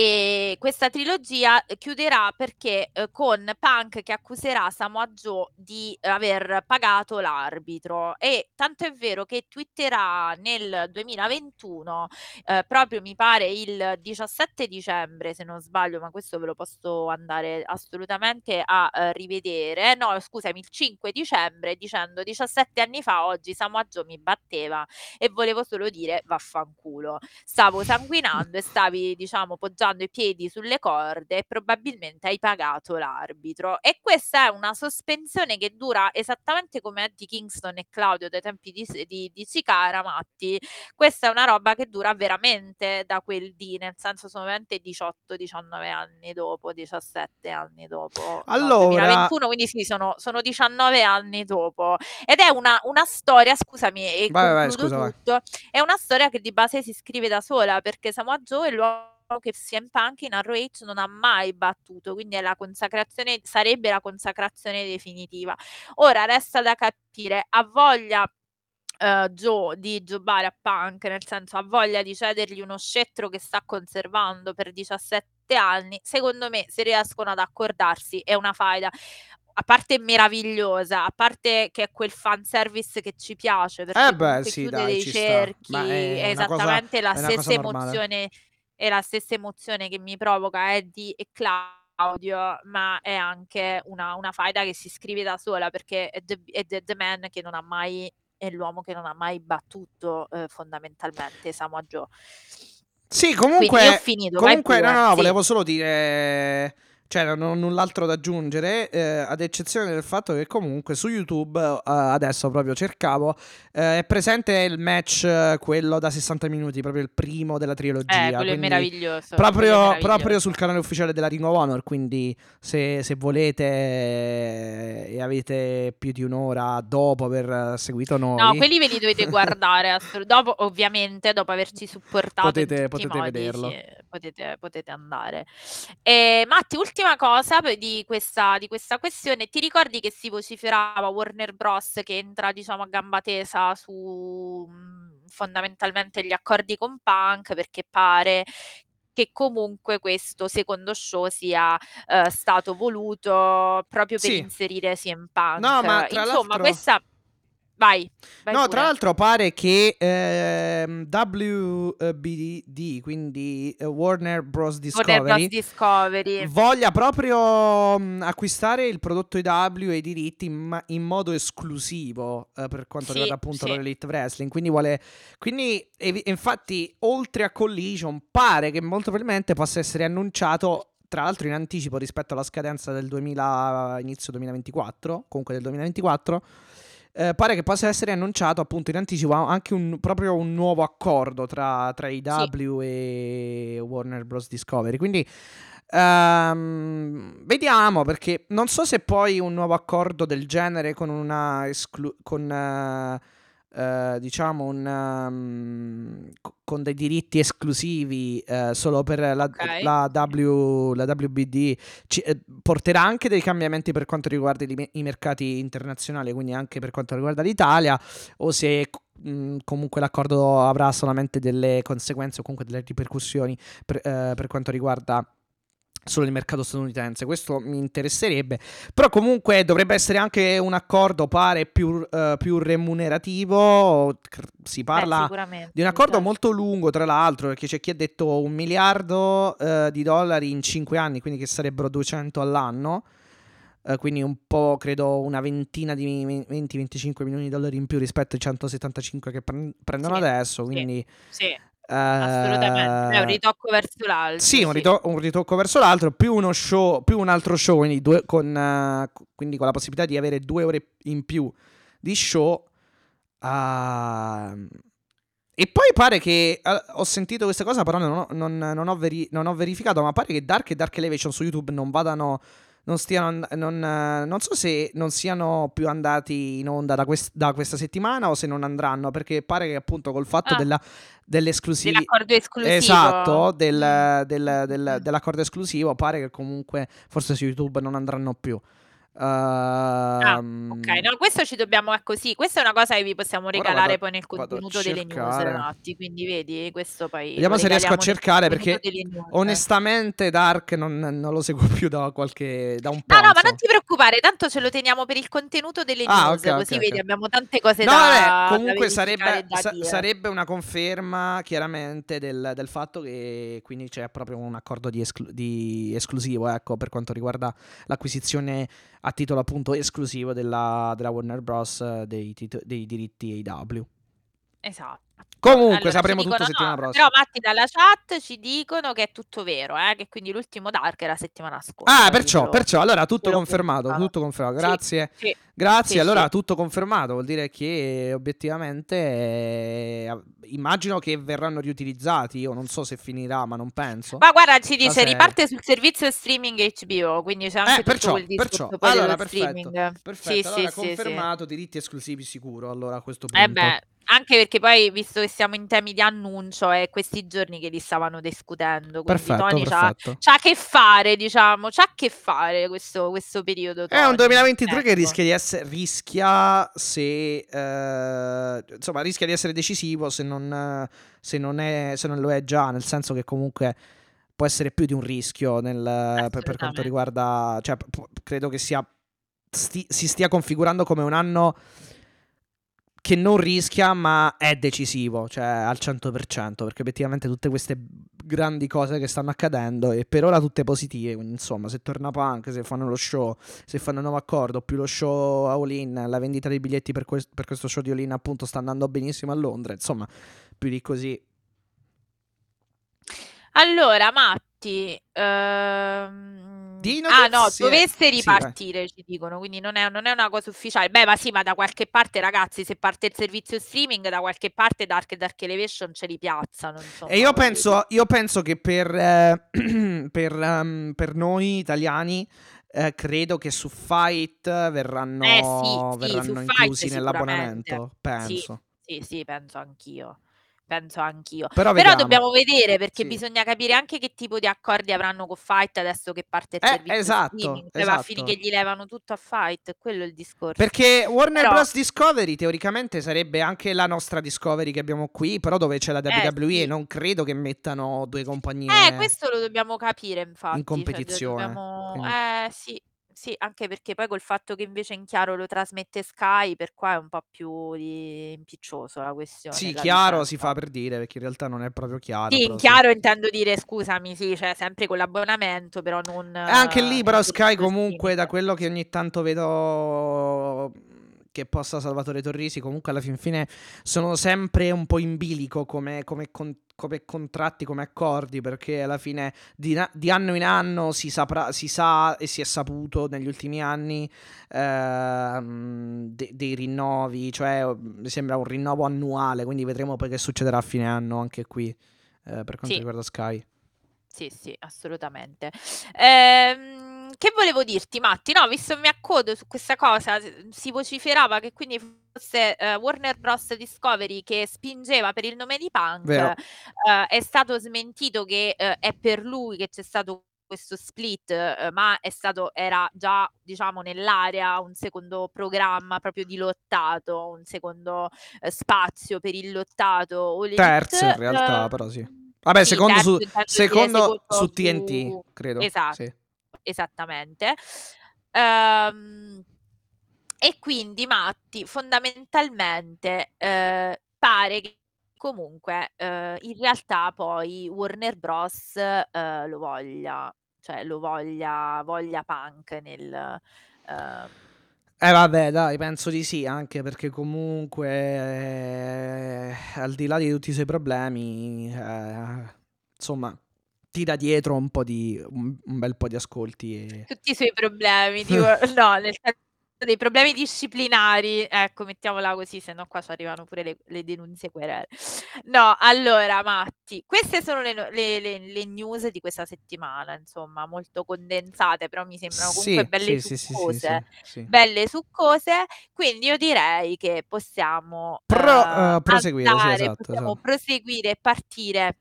Speaker 3: e questa trilogia eh, chiuderà perché eh, con Punk che accuserà Samoa Joe di aver pagato l'arbitro. E tanto è vero che twitterà nel 2021 eh, proprio mi pare il 17 dicembre se non sbaglio ma questo ve lo posso andare assolutamente a eh, rivedere. No scusami il 5 dicembre dicendo 17 anni fa oggi Samoa Joe mi batteva e volevo solo dire vaffanculo stavo sanguinando e stavi diciamo poggiando appoggiando i piedi sulle corde e probabilmente hai pagato l'arbitro. E questa è una sospensione che dura esattamente come Eddie Kingston e Claudio dai tempi di, di, di Cicara, Matti. Questa è una roba che dura veramente da quel dì, nel senso sono veramente 18-19 anni dopo, 17 anni dopo.
Speaker 2: Allora...
Speaker 3: No, 2021, quindi sì, sono, sono 19 anni dopo. Ed è una, una storia, scusami, e vai, vai, scusa, tutto, vai. è una storia che di base si scrive da sola, perché Samoa Joe è l'uomo che CM Punk in ROH non ha mai battuto, quindi è la consacrazione, sarebbe la consacrazione definitiva. Ora resta da capire, ha voglia Uh, Joe di giocare a Punk, nel senso ha voglia di cedergli uno scettro che sta conservando per 17 anni. Secondo me, se riescono ad accordarsi, è una faida. A parte meravigliosa, a parte che è quel fanservice che ci piace, perché
Speaker 2: eh beh, sì,
Speaker 3: chiude
Speaker 2: dai,
Speaker 3: dei cerchi, è,
Speaker 2: è
Speaker 3: esattamente
Speaker 2: cosa,
Speaker 3: la stessa emozione è la stessa emozione che mi provoca Eddie e Claudio, ma è anche una, una faida che si scrive da sola perché è The, è the, the Man che non ha mai, è l'uomo che non ha mai battuto eh, fondamentalmente Samoa Joe.
Speaker 2: Sì, comunque, finito, comunque no, no, no, sì. volevo solo dire cioè, non ho null'altro da aggiungere, eh, ad eccezione del fatto che comunque su YouTube, eh, adesso proprio cercavo, eh, è presente il match, eh, quello da 60 minuti, proprio il primo della trilogia.
Speaker 3: Eh, quello è meraviglioso.
Speaker 2: Proprio,
Speaker 3: è meraviglioso.
Speaker 2: proprio, sul canale ufficiale della Ring of Honor, quindi se, se volete eh, e avete più di un'ora dopo aver seguito noi...
Speaker 3: No, quelli ve li dovete guardare, dopo, ovviamente, dopo averci supportato
Speaker 2: potete, potete modi, vederlo. Sì,
Speaker 3: potete, potete andare. E, Matti, ultimo ultima cosa di questa, di questa questione, ti ricordi che si vociferava Warner Bros. che entra diciamo a gamba tesa su mh, fondamentalmente gli accordi con Punk perché pare che comunque questo secondo show sia uh, stato voluto proprio per sì. inserire CM Punk.
Speaker 2: No, ma
Speaker 3: Insomma,
Speaker 2: l'altro...
Speaker 3: questa Vai. vai
Speaker 2: no,
Speaker 3: pure.
Speaker 2: tra l'altro pare che ehm, WBD, quindi eh, Warner Bros. Discovery,
Speaker 3: Warner Bros. Discovery,
Speaker 2: voglia proprio mh, mm, acquistare il prodotto IW e i diritti in, in modo esclusivo eh, per quanto sì, riguarda appunto sì. l'Elite Wrestling. Quindi vuole. Quindi, ev- infatti, oltre a Collision, pare che molto probabilmente possa essere annunciato tra l'altro in anticipo rispetto alla scadenza del 2000, inizio 2024, comunque del 2024 eh, pare che possa essere annunciato appunto in anticipo anche un, proprio un nuovo accordo tra, tra IW sì. e Warner Bros. Discovery. Quindi Ehm, vediamo perché non so se poi un nuovo accordo del genere con una esclu- con eh, eh, diciamo un um, co- con dei diritti esclusivi eh, solo per la,
Speaker 3: Ok.
Speaker 2: la W, la WBD ci- eh, porterà anche dei cambiamenti per quanto riguarda i, i mercati internazionali, quindi anche per quanto riguarda l'Italia, o se mh, comunque l'accordo avrà solamente delle conseguenze o comunque delle ripercussioni per, eh, per quanto riguarda solo il mercato statunitense. Questo mi interesserebbe. Però comunque dovrebbe essere anche un accordo, pare, più, eh, più remunerativo. Si
Speaker 3: Beh,
Speaker 2: parla
Speaker 3: sicuramente,
Speaker 2: di un accordo
Speaker 3: certo.
Speaker 2: molto lungo, tra l'altro, perché c'è chi ha detto un miliardo eh, di dollari in 5 anni, quindi che sarebbero 200 all'anno. Eh, quindi un po', credo, una ventina di 20-25 milioni di dollari in più rispetto ai 175 che pre- prendono
Speaker 3: Sì,
Speaker 2: adesso.
Speaker 3: sì,
Speaker 2: Quindi
Speaker 3: Sì, assolutamente. È un
Speaker 2: eh,
Speaker 3: ritocco verso l'alto.
Speaker 2: sì, un, rito- un ritocco verso l'altro, più uno show, più un altro show, quindi, due- con, eh, quindi con la possibilità di avere due ore in più di show. Ah, e poi pare che eh, ho sentito questa cosa, però non ho, non- non ho veri- non ho verificato. Ma pare che Dark e Dark Elevation su YouTube non vadano. Non stiano. non, non so se non siano più andati in onda da, quest- da questa settimana o se non andranno. Perché pare che appunto col fatto
Speaker 3: Ah.
Speaker 2: della, dell'esclusività.
Speaker 3: Dell'accordo esclusivo.
Speaker 2: Esatto, del-
Speaker 3: Mm.
Speaker 2: del- del- dell'accordo esclusivo. Pare che comunque forse su YouTube non andranno più.
Speaker 3: Ah,
Speaker 2: Ehm,
Speaker 3: ok, no, questo ci dobbiamo, ecco sì, questa è una cosa che vi possiamo
Speaker 2: Ora
Speaker 3: regalare
Speaker 2: vado-
Speaker 3: poi nel
Speaker 2: vado a
Speaker 3: contenuto delle news,
Speaker 2: cercare.
Speaker 3: Quindi vedi, questo poi
Speaker 2: Vediamo
Speaker 3: lo
Speaker 2: se riesco a
Speaker 3: regaliamo nel
Speaker 2: cercare
Speaker 3: contenuto
Speaker 2: perché
Speaker 3: delle news.
Speaker 2: onestamente Dark non, non lo seguo *laughs* più da qualche da un po'.
Speaker 3: No, no, ma
Speaker 2: insomma.
Speaker 3: non ti preoccupare, tanto ce lo teniamo per il contenuto delle
Speaker 2: Ah,
Speaker 3: news,
Speaker 2: ok,
Speaker 3: così
Speaker 2: ok,
Speaker 3: vedi,
Speaker 2: ok.
Speaker 3: abbiamo tante cose
Speaker 2: No,
Speaker 3: da,
Speaker 2: vabbè,
Speaker 3: da
Speaker 2: comunque
Speaker 3: verificare
Speaker 2: sarebbe,
Speaker 3: da
Speaker 2: sa-
Speaker 3: dire.
Speaker 2: sarebbe una conferma chiaramente del, del fatto che quindi c'è proprio un accordo di, esclu- di esclusivo ecco, per quanto riguarda l'acquisizione a titolo appunto esclusivo della, della Warner Bros. eh, dei, tit- dei diritti AW.
Speaker 3: Esatto.
Speaker 2: Comunque
Speaker 3: Allora,
Speaker 2: sapremo tutto settimana
Speaker 3: no,
Speaker 2: prossima.
Speaker 3: Però Matti dalla chat ci dicono che è tutto vero, eh, che quindi l'ultimo Dark era settimana scorsa.
Speaker 2: Ah, perciò, perciò, allora tutto confermato, tutto confermato.
Speaker 3: Sì,
Speaker 2: Grazie.
Speaker 3: sì.
Speaker 2: Grazie,
Speaker 3: Sì,
Speaker 2: allora
Speaker 3: sì.
Speaker 2: tutto confermato, vuol dire che obiettivamente eh, immagino che verranno riutilizzati, io non so se finirà, ma non penso.
Speaker 3: Ma guarda, ci dice riparte sul servizio streaming HBO, quindi c'è anche
Speaker 2: Eh,
Speaker 3: tutto
Speaker 2: perciò,
Speaker 3: discorso
Speaker 2: perciò. Allora, perfetto.
Speaker 3: streaming.
Speaker 2: Perfetto,
Speaker 3: Sì,
Speaker 2: allora
Speaker 3: sì, sì, sì.
Speaker 2: confermato, diritti esclusivi sicuro, allora a questo punto.
Speaker 3: Eh beh, anche perché poi, visto che siamo in temi di annuncio, è questi giorni che li stavano discutendo, quindi
Speaker 2: perfetto,
Speaker 3: Tony c'ha, c'ha che fare, diciamo, c'ha che fare questo, questo periodo.
Speaker 2: È un
Speaker 3: Tony.
Speaker 2: 2023 che
Speaker 3: Ecco.
Speaker 2: rischia di essere rischia se eh, insomma rischia di essere decisivo se non, se non è se non lo è già, nel senso che comunque può essere più di un rischio nel, per, per quanto riguarda cioè p- credo che sia sti- si stia configurando come un anno che non rischia ma è decisivo, cioè al 100%, perché obiettivamente tutte queste grandi cose che stanno accadendo e per ora tutte positive, quindi insomma se torna Punk, se fanno lo show, se fanno un nuovo accordo, più lo show All In, la vendita dei biglietti per, quest- per questo show di All In appunto sta andando benissimo a Londra, insomma più di così.
Speaker 3: Allora, Matti, ehm,
Speaker 2: Di
Speaker 3: ah no,
Speaker 2: notizie-
Speaker 3: dovesse
Speaker 2: sì, vai.
Speaker 3: ripartire, ci dicono, quindi non è, non è una cosa ufficiale. Beh, ma sì, ma da qualche parte, ragazzi, se parte il servizio streaming, da qualche parte Dark e Dark Elevation ce li piazzano, insomma.
Speaker 2: E io penso, io penso che per, eh, *clears throat* per, ehm, per noi italiani eh, credo che su Fight verranno,
Speaker 3: Eh, sì, sì,
Speaker 2: verranno inclusi nell'abbonamento, penso.
Speaker 3: Sì, sì, penso anch'io. Penso anch'io.
Speaker 2: Però,
Speaker 3: Però dobbiamo vedere perché
Speaker 2: Sì.
Speaker 3: bisogna capire anche che tipo di accordi avranno con Fight adesso che parte il
Speaker 2: Eh,
Speaker 3: servizio
Speaker 2: esatto,
Speaker 3: streaming. Cioè, va a
Speaker 2: esatto.
Speaker 3: finire che gli levano tutto a Fight, quello è il discorso.
Speaker 2: Perché Warner
Speaker 3: Però-
Speaker 2: Bros. Discovery teoricamente sarebbe anche la nostra Discovery che abbiamo qui, però dove c'è la WWE
Speaker 3: sì.
Speaker 2: e non credo che mettano due compagnie.
Speaker 3: Eh, questo lo dobbiamo capire, infatti.
Speaker 2: in
Speaker 3: cioè,
Speaker 2: competizione,
Speaker 3: dobbiamo-
Speaker 2: quindi-
Speaker 3: Eh, sì, sì, anche perché poi col fatto che invece in chiaro lo trasmette Sky, per qua è un po' più di... impiccioso la questione.
Speaker 2: Sì,
Speaker 3: la
Speaker 2: chiaro si
Speaker 3: licenza.
Speaker 2: fa per dire, perché in realtà non è proprio chiaro.
Speaker 3: Sì,
Speaker 2: però
Speaker 3: in
Speaker 2: sì.
Speaker 3: chiaro intendo dire, scusami, sì, cioè sempre con l'abbonamento, però non...
Speaker 2: E anche lì,
Speaker 3: eh,
Speaker 2: però, Sky comunque, da
Speaker 3: streaming.
Speaker 2: quello che ogni tanto vedo che possa Salvatore Torrisi, comunque alla fin fine sono sempre un po' in bilico come, come con- come contratti, come accordi, perché alla fine di, na- di anno in anno si, saprà, si sa e si è saputo negli ultimi anni ehm, de- dei rinnovi, cioè mi sembra un rinnovo annuale, quindi vedremo poi che succederà a fine anno anche qui eh, per quanto
Speaker 3: Sì.
Speaker 2: riguarda Sky.
Speaker 3: sì, sì, assolutamente. Ehm, che volevo dirti, Matti? No, visto che mi accodo su questa cosa, si vociferava che quindi fosse uh, Warner Bros. Discovery che spingeva per il nome di Punk. Uh, è stato smentito che uh, è per lui che c'è stato questo split, uh, ma è stato, era già diciamo nell'area un secondo programma proprio di lottato, un secondo uh, spazio per il lottato.
Speaker 2: Terzo in realtà, uh, però sì. Vabbè, sì, secondo, su, secondo su TNT, su... credo.
Speaker 3: Esatto,
Speaker 2: sì.
Speaker 3: Esattamente. Um, e quindi Matti, fondamentalmente, pare che comunque in realtà poi Warner Bros. lo voglia cioè lo voglia, voglia punk nel... Uh...
Speaker 2: Eh vabbè, dai, penso di sì, anche perché comunque eh, al di là di tutti i suoi problemi, eh, insomma, tira dietro un po' di un, un, bel po' di ascolti. E...
Speaker 3: Tutti i suoi problemi, tipo, *laughs* no, nel senso dei problemi disciplinari, ecco, mettiamola così, se no qua ci arrivano pure le, le denunce querele. No, allora, Matti, queste sono le, le, le, news di questa settimana, insomma, molto condensate, però mi sembrano comunque
Speaker 2: sì,
Speaker 3: belle
Speaker 2: sì,
Speaker 3: succose,
Speaker 2: sì,
Speaker 3: belle succose, quindi io direi che possiamo
Speaker 2: Pro, uh, proseguire,
Speaker 3: andare,
Speaker 2: esatto,
Speaker 3: possiamo
Speaker 2: esatto.
Speaker 3: proseguire e partire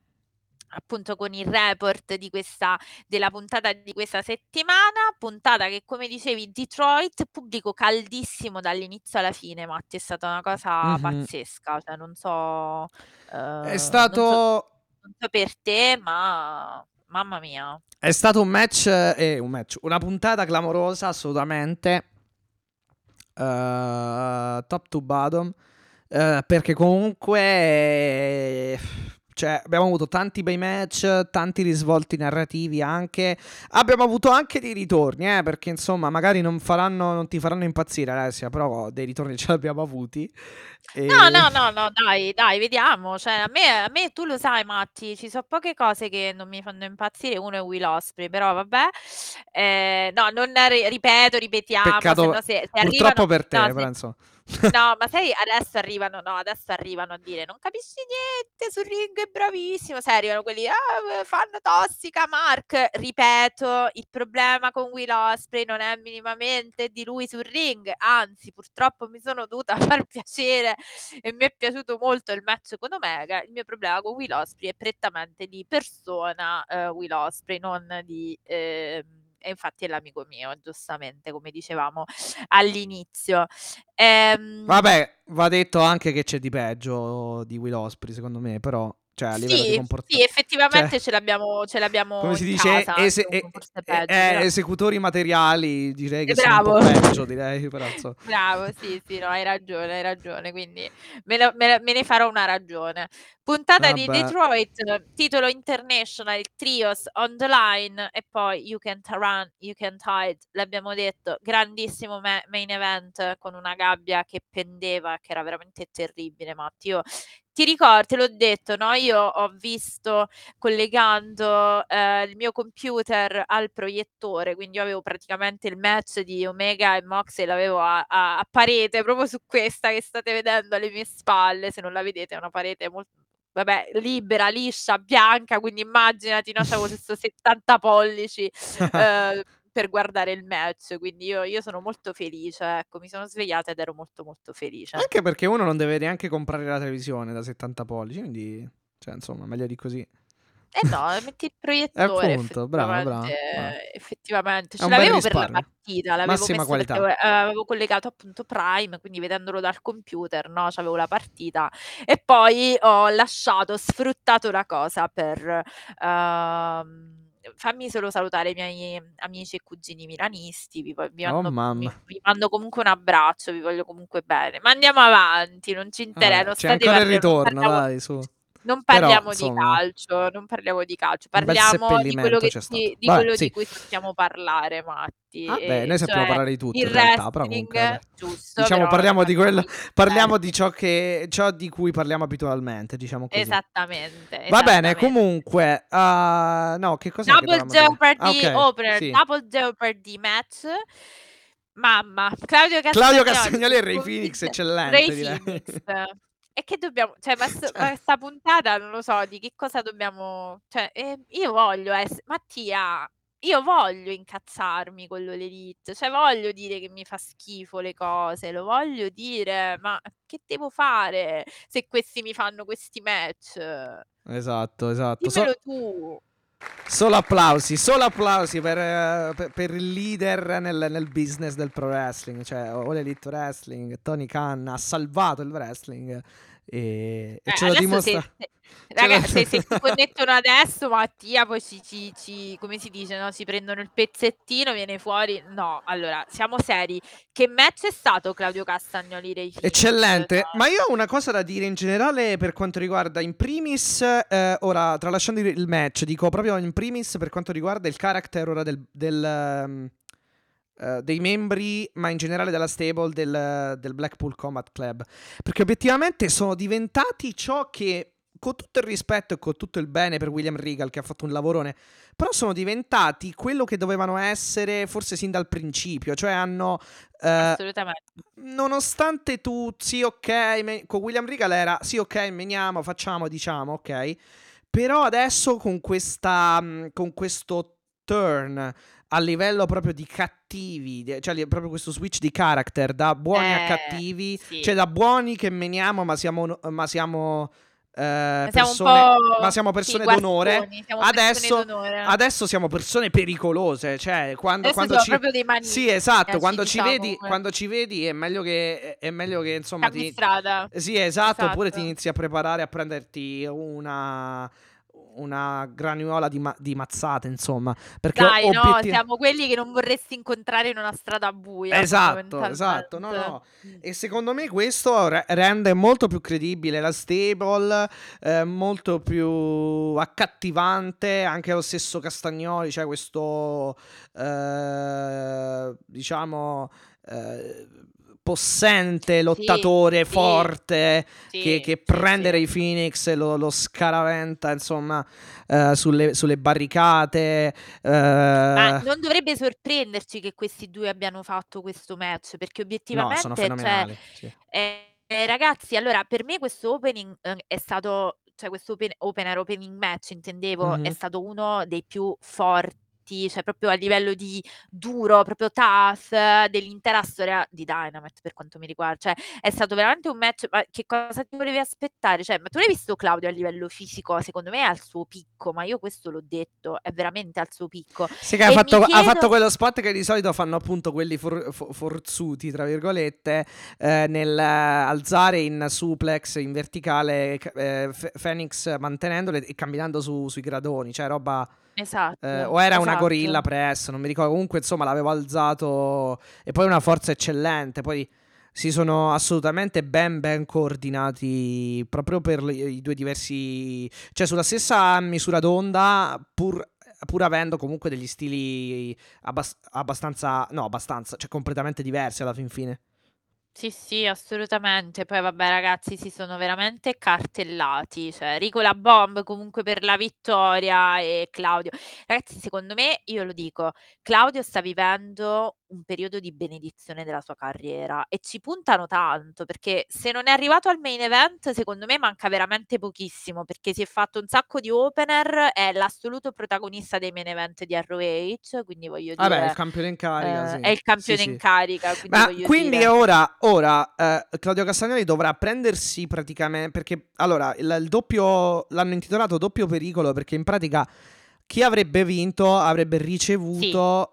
Speaker 3: appunto con il report di questa della puntata di questa settimana, puntata che come dicevi Detroit, pubblico caldissimo dall'inizio alla fine, Matti, è stata una cosa
Speaker 2: Mhm.
Speaker 3: pazzesca, cioè non so
Speaker 2: È
Speaker 3: eh,
Speaker 2: stato...
Speaker 3: non so, non so per te, ma mamma mia.
Speaker 2: È stato un match, eh, un match, una puntata clamorosa assolutamente, uh, top to bottom, uh, perché comunque eh, cioè, abbiamo avuto tanti bei match, tanti risvolti narrativi anche. Abbiamo avuto anche dei ritorni, eh, perché insomma, magari non, faranno, non ti faranno impazzire, Alessia, però dei ritorni ce li abbiamo avuti.
Speaker 3: E... No, no, no, no, dai, dai, vediamo. Cioè, a me, a me, tu lo sai, Matti, ci sono poche cose che non mi fanno impazzire. Uno è Will Osprey, però vabbè. Eh, no, non ripeto, ripetiamo.
Speaker 2: Peccato,
Speaker 3: se, se
Speaker 2: purtroppo
Speaker 3: arrivano,
Speaker 2: per te,
Speaker 3: no,
Speaker 2: però
Speaker 3: se,
Speaker 2: insomma.
Speaker 3: No, ma sai, adesso arrivano, no, adesso arrivano a dire non capisci niente, sul ring è bravissimo, sai, arrivano quelli, ah, fanno tossica, Mark, ripeto, il problema con Will Osprey non è minimamente di lui sul ring, anzi, purtroppo mi sono dovuta *laughs* far piacere e mi è piaciuto molto il match con Omega, il mio problema con Will Osprey è prettamente di persona uh, Will Osprey, non di... Eh, e infatti è l'amico mio, giustamente, come dicevamo all'inizio. Ehm...
Speaker 2: Vabbè, va detto anche che c'è di peggio di Will Osprey, secondo me, però cioè, a livello
Speaker 3: sì,
Speaker 2: di comportamento.
Speaker 3: Sì, effettivamente cioè, ce l'abbiamo, ce l'abbiamo
Speaker 2: come si dice,
Speaker 3: casa,
Speaker 2: ese- eh,
Speaker 3: peggio,
Speaker 2: eh, esecutori materiali, direi che
Speaker 3: Bravo.
Speaker 2: sono un po' peggio, direi, *laughs* però, so.
Speaker 3: Bravo, sì, sì, no, hai ragione, hai ragione, quindi me, lo, me, me ne farò una ragione. Puntata
Speaker 2: Vabbè.
Speaker 3: di Detroit, titolo international, Trios on the line e poi You Can't Run, You Can't Hide, l'abbiamo detto, grandissimo ma- main event con una gabbia che pendeva, che era veramente terribile, Matti. Io ti ricordi, te l'ho detto, no? Io ho visto collegando eh, il mio computer al proiettore, quindi io avevo praticamente il match di Omega e Mox e l'avevo a, a, a, parete, proprio su questa che state vedendo alle mie spalle, se non la vedete è una parete molto vabbè, libera, liscia, bianca, quindi immaginati, no, c'avevo questo 70 pollici *laughs* eh, per guardare il match, quindi io, io, sono molto felice, ecco, mi sono svegliata ed ero molto molto felice.
Speaker 2: Anche perché uno non deve neanche comprare la televisione da 70 pollici, quindi, cioè, insomma, meglio di così.
Speaker 3: Eh no, metti il *laughs* proiettore.
Speaker 2: Appunto, brava, brava.
Speaker 3: Effettivamente, ce l'avevo per la partita, l'avevo
Speaker 2: Massima qualità.
Speaker 3: perché avevo collegato appunto Prime, quindi vedendolo dal computer, no, c'avevo la partita e poi ho lasciato, sfruttato la cosa per uh, fammi solo salutare i miei amici e cugini milanisti, vi, vi,
Speaker 2: Oh,
Speaker 3: mando, vi,
Speaker 2: mamma.
Speaker 3: vi mando comunque un abbraccio, vi voglio comunque bene. Ma andiamo avanti, non ci interessa,
Speaker 2: Vabbè,
Speaker 3: non
Speaker 2: c'è
Speaker 3: state
Speaker 2: ancora il ritorno,
Speaker 3: parliamo-
Speaker 2: dai, su.
Speaker 3: Non
Speaker 2: Però,
Speaker 3: parliamo
Speaker 2: insomma,
Speaker 3: di calcio, non parliamo di calcio, parliamo di quello, che
Speaker 2: stato.
Speaker 3: di,
Speaker 2: Vabbè,
Speaker 3: quello
Speaker 2: sì.
Speaker 3: di cui possiamo parlare, Matti.
Speaker 2: Vabbè,
Speaker 3: e
Speaker 2: noi sappiamo
Speaker 3: cioè
Speaker 2: parlare di tutto in realtà, però comunque,
Speaker 3: giusto.
Speaker 2: Diciamo,
Speaker 3: però
Speaker 2: parliamo di quello-
Speaker 3: parliamo *laughs*
Speaker 2: Parliamo di ciò, che, ciò di cui parliamo abitualmente, diciamo così.
Speaker 3: Esattamente.
Speaker 2: Va bene, comunque, ah, no, che cosa
Speaker 3: Double Jeopardy
Speaker 2: ah, ok,
Speaker 3: opener,
Speaker 2: sì.
Speaker 3: Double Jeopardy match. Mamma, Claudio Castagnoli.
Speaker 2: Claudio Castagnoli e Ray *laughs* Phoenix, eccellente,
Speaker 3: Ray. Phoenix. E che dobbiamo, cioè, ma, sto- ma
Speaker 2: Cioè,
Speaker 3: sta puntata non lo so di che cosa dobbiamo, cioè, eh, io voglio essere, Mattia, io voglio incazzarmi con l'Elite, cioè voglio dire che mi fa schifo le cose, lo voglio dire, ma che devo fare se questi mi fanno questi match?
Speaker 2: esatto, esatto. So-
Speaker 3: Dimmelo tu.
Speaker 2: Solo applausi, solo applausi per, eh, per- per il leader nel, nel business del pro wrestling, cioè All Elite Wrestling, Tony Khan ha salvato il wrestling e, e
Speaker 3: Eh,
Speaker 2: ce lo
Speaker 3: adesso
Speaker 2: dimostra.
Speaker 3: se, *laughs* se- raga, se, se si connettono *laughs* adesso, Mattia, poi ci, ci- ci- come si dice, no? Si prendono il pezzettino, viene fuori. No, allora, siamo seri. Che match è stato Claudio Castagnoli Ray Phoenix?
Speaker 2: Eccellente,
Speaker 3: Cioè,
Speaker 2: ma io ho una cosa da dire in generale per quanto riguarda in primis, eh, ora tralasciando il match, dico proprio in primis per quanto riguarda il character ora del, del, ehm, eh, dei membri, ma in generale della stable del, del Blackpool Combat Club, perché obiettivamente sono diventati ciò che, con tutto il rispetto e con tutto il bene per William Regal che ha fatto un lavorone, però sono diventati quello che dovevano essere forse sin dal principio, cioè hanno... eh,
Speaker 3: assolutamente.
Speaker 2: nonostante tu, sì, ok, me- con William Regal era sì, ok, meniamo, facciamo, diciamo, ok. Però adesso con questa, mh, con questo turn a livello proprio di cattivi, cioè proprio questo switch di character da buoni a
Speaker 3: Eh,
Speaker 2: cattivi,
Speaker 3: sì.
Speaker 2: cioè da buoni che meniamo, ma siamo, ma siamo, eh,
Speaker 3: Ma siamo un
Speaker 2: persone, ma siamo
Speaker 3: sì,
Speaker 2: persone
Speaker 3: guastoni,
Speaker 2: d'onore.
Speaker 3: siamo persone
Speaker 2: Adesso,
Speaker 3: d'onore.
Speaker 2: adesso siamo persone pericolose, cioè quando, quando ci...
Speaker 3: proprio dei.
Speaker 2: Sì, esatto, quando ci,
Speaker 3: diciamo,
Speaker 2: vedi,
Speaker 3: eh.
Speaker 2: quando ci vedi è meglio che, è meglio che insomma
Speaker 3: Cambi
Speaker 2: ti...
Speaker 3: strada.
Speaker 2: Sì, esatto, oppure ti
Speaker 3: Esatto.
Speaker 2: inizi a preparare a prenderti una, una granuola di, ma- di mazzate, insomma, perché
Speaker 3: Dai, no,
Speaker 2: obiettiv-
Speaker 3: siamo quelli che non vorresti incontrare in una strada buia.
Speaker 2: Esatto, esatto, no, no.
Speaker 3: fondamentalmente.
Speaker 2: E secondo me questo re- rende molto più credibile la stable, eh, molto più accattivante anche lo stesso Castagnoli, cioè questo, eh, diciamo, eh, possente lottatore
Speaker 3: sì,
Speaker 2: forte
Speaker 3: Sì,
Speaker 2: che, che prende
Speaker 3: sì.
Speaker 2: Ray Phoenix e lo, lo scaraventa, insomma, eh, sulle, sulle barricate.
Speaker 3: Ma
Speaker 2: eh,
Speaker 3: non dovrebbe sorprenderci che questi due abbiano fatto questo match, perché
Speaker 2: no,
Speaker 3: obiettivamente,
Speaker 2: sono
Speaker 3: cioè, eh, eh, ragazzi, allora per me questo opening eh, è stato, cioè questo open, opener, opening match intendevo, è
Speaker 2: Mhm.
Speaker 3: stato uno dei più forti, cioè proprio a livello di duro, proprio tough dell'intera storia di Dynamite per quanto mi riguarda. Cioè è stato veramente un match, ma che cosa ti volevi aspettare? Cioè, ma tu l'hai visto Claudio a livello fisico? Secondo me è al suo picco, ma io questo l'ho detto, è veramente al suo picco.
Speaker 2: Sì, che ha fatto,
Speaker 3: mi
Speaker 2: ha fatto
Speaker 3: chiedo-
Speaker 2: quello spot che di solito fanno appunto quelli for- fo- forzuti, tra virgolette, eh, nel eh, alzare in suplex in verticale ca- eh, Phoenix mantenendole e camminando su- sui gradoni, cioè roba...
Speaker 3: Esatto.
Speaker 2: eh, o era una
Speaker 3: esatto.
Speaker 2: gorilla press, non mi ricordo. Comunque, insomma, l'avevo alzato e poi una forza eccellente. Poi si sono assolutamente ben ben coordinati proprio per i due diversi, cioè sulla stessa misura d'onda, pur, pur avendo comunque degli stili abbas- abbastanza, no, abbastanza, cioè completamente diversi alla fin fine.
Speaker 3: Sì, sì, assolutamente. Poi vabbè, ragazzi, si sono veramente cartellati. Cioè, Rico la bomb comunque per la vittoria e Claudio. Ragazzi, secondo me, io lo dico, Claudio sta vivendo un periodo di benedizione della sua carriera e ci puntano tanto perché se non è arrivato al main event, secondo me manca veramente pochissimo perché si è fatto un sacco di opener, è l'assoluto protagonista dei main event di ROH, quindi voglio dire,
Speaker 2: Vabbè, il campione in carica,
Speaker 3: eh,
Speaker 2: sì.
Speaker 3: è il campione
Speaker 2: Sì, sì.
Speaker 3: in carica, quindi
Speaker 2: Ma quindi
Speaker 3: dire.
Speaker 2: ora, ora eh, Claudio Castagnoli dovrà prendersi praticamente perché allora il, il doppio l'hanno intitolato doppio pericolo perché in pratica chi avrebbe vinto avrebbe ricevuto